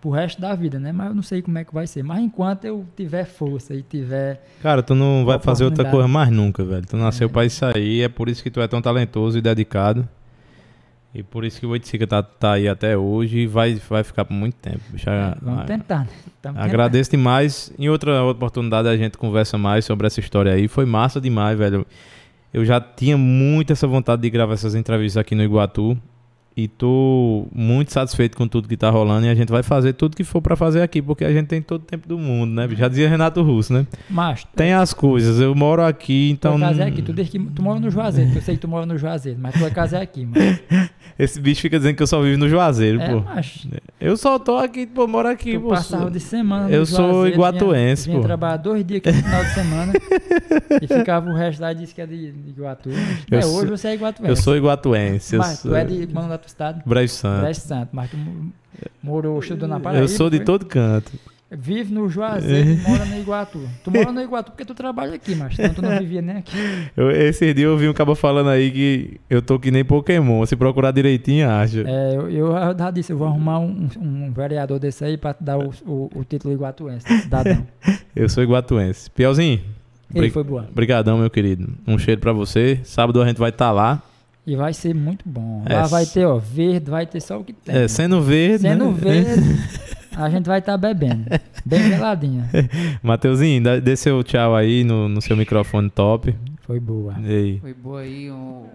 pro resto da vida, né? Mas eu não sei como é que vai ser. Mas enquanto eu tiver força e tiver Cara, tu não vai fazer outra coisa mais nunca, velho. Tu nasceu É. pra isso aí, é por isso que tu é tão talentoso e dedicado. E por isso que o Oiticica tá, tá aí até hoje e vai, vai ficar por muito tempo. bicho. é, A- vamos a- tentar, né? Tamo Agradeço demais. Em outra oportunidade a gente conversa mais sobre essa história aí. Foi massa demais, velho. Eu já tinha muito essa vontade de gravar essas entrevistas aqui no Iguatu. E tô muito satisfeito com tudo que tá rolando. E a gente vai fazer tudo que for pra fazer aqui, porque a gente tem todo o tempo do mundo, né? Já dizia Renato Russo, né? Mas Tem as coisas. Eu moro aqui, então. tua casa é aqui. Tu, diz que, tu mora no Juazeiro, eu sei que tu mora no Juazeiro, mas tua casa é aqui, mano. <laughs> Esse bicho fica dizendo que eu só vivo no Juazeiro, É, pô. mas Eu só tô aqui, pô, moro aqui, tu pô. passava de semana no Eu sou Juazeiro, iguatuense, vinha, pô. trabalhar dois dias aqui no final de semana <laughs> e ficava o resto lá e disse que é de, de Iguatu. Eu É, sou- hoje você é iguatuense. Eu sou iguatuense. Eu Mas sou... tu é de quando da estado? Brejo Santo. Brejo Santo, mas morou, estudou na Paraíba. Eu sou de foi? todo canto. Vive no Juazeiro <laughs> mora no Iguatu. Tu mora no Iguatu porque tu trabalha aqui, mas tu não vivia nem aqui. <laughs> Eu, esse dia eu vi um cabo falando aí que eu tô que nem Pokémon. Se procurar direitinho, acha. É, eu, eu já disse, eu vou arrumar um, um vereador desse aí pra dar o, o, o título iguatuense, cidadão. <laughs> Eu sou iguatuense. Piauzinho, Ele foi boa. brigadão, meu querido. Um cheiro pra você. Sábado a gente vai estar lá. E vai ser muito bom. É, Lá vai ter, ó, verde, vai ter só o que tem. É, sendo verde. Sendo né? verde, <laughs> a gente vai estar bebendo. Bem geladinha. <laughs> Mateuzinho, dê seu tchau aí no, no seu microfone top. Foi boa. Foi boa aí. O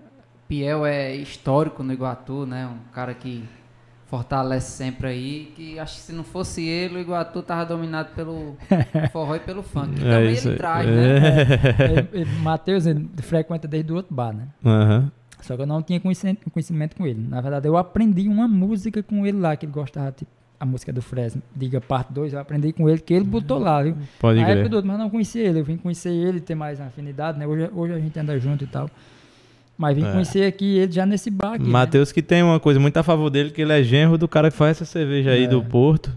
Piel é histórico no Iguatu, né? Um cara que fortalece sempre aí. Que acho que se não fosse ele, o Iguatu tava dominado pelo <laughs> forró e pelo funk. Que É também isso ele aí. traz, né? E- e Matheus ele frequenta desde o outro bar, né? Aham. Só que eu não tinha conhecimento, com ele. Na verdade, eu aprendi uma música com ele lá, que ele gostava, tipo, a música do Fresno, Diga Parte 2, eu aprendi com ele, que ele botou lá, viu? Pode Na época do outro, mas não conhecia ele. Eu vim conhecer ele, ter mais afinidade, né? Hoje, hoje a gente anda junto e tal. Mas vim É. conhecer aqui ele já nesse bar aqui, né? Matheus que tem uma coisa muito a favor dele, que ele é genro do cara que faz essa cerveja aí É. do Porto.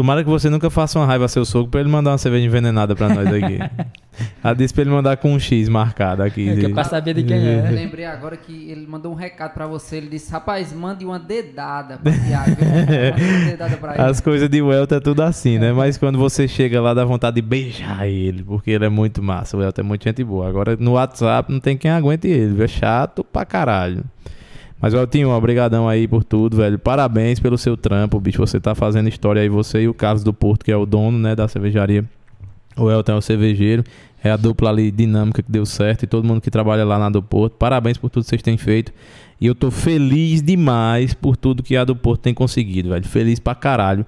Tomara que você nunca faça uma raiva a seu sogro pra ele mandar uma cerveja envenenada pra nós aqui. <laughs> Ela disse pra ele mandar com um X marcado aqui. É, que é de- pra saber de quem é. Eu <laughs> lembrei agora que ele mandou um recado pra você. Ele disse: Rapaz, mande uma dedada pra Thiago. Mande uma dedada pra ele. As coisas de Welton é tudo assim, né? Mas quando você chega lá, dá vontade de beijar ele, porque ele é muito massa. O Welton é muito gente boa. Agora no WhatsApp não tem quem aguente ele, viu? é chato pra caralho. Mas, Weltinho, obrigadão aí por tudo, velho. Parabéns pelo seu trampo, bicho. Você tá fazendo história aí, você e o Carlos do Porto, que é o dono, né, da cervejaria. O Elton é o cervejeiro. É a dupla ali dinâmica que deu certo. E todo mundo que trabalha lá na do Porto. Parabéns por tudo que vocês têm feito. E eu tô feliz demais por tudo que a do Porto tem conseguido, velho. Feliz pra caralho.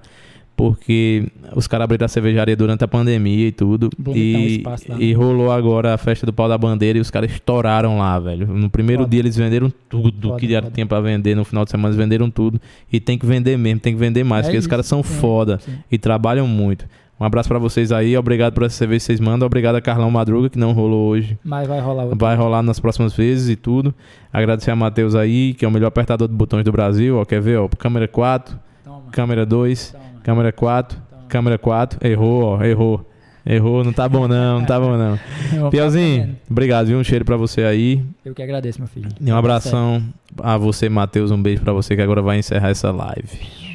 Porque os caras abriram a cervejaria durante a pandemia e tudo. E, lá, e né? rolou agora a festa do pau da bandeira e os caras estouraram lá, velho. No primeiro Foda. dia eles venderam tudo Foda, que foda. tinha pra vender. No final de semana eles venderam tudo. E tem que vender mesmo, tem que vender mais. É porque os caras são foda sim. e trabalham muito. Um abraço pra vocês aí, obrigado por essa cerveja que vocês mandam, obrigado a Carlão Madruga, que não rolou hoje. Mas vai rolar outro. Vai rolar nas próximas vezes e tudo. Agradecer a Matheus aí, que é o melhor apertador de botões do Brasil. Ó, quer ver? Ó, câmera 4, Toma, câmera 2, toma, câmera 4, toma. câmera 4. Errou, ó, errou. Errou, não tá bom não, não tá bom não. <laughs> Piauzinho, obrigado, viu? Um cheiro pra você aí. Eu que agradeço, meu filho. E um abração a você, Matheus. Um beijo pra você que agora vai encerrar essa live.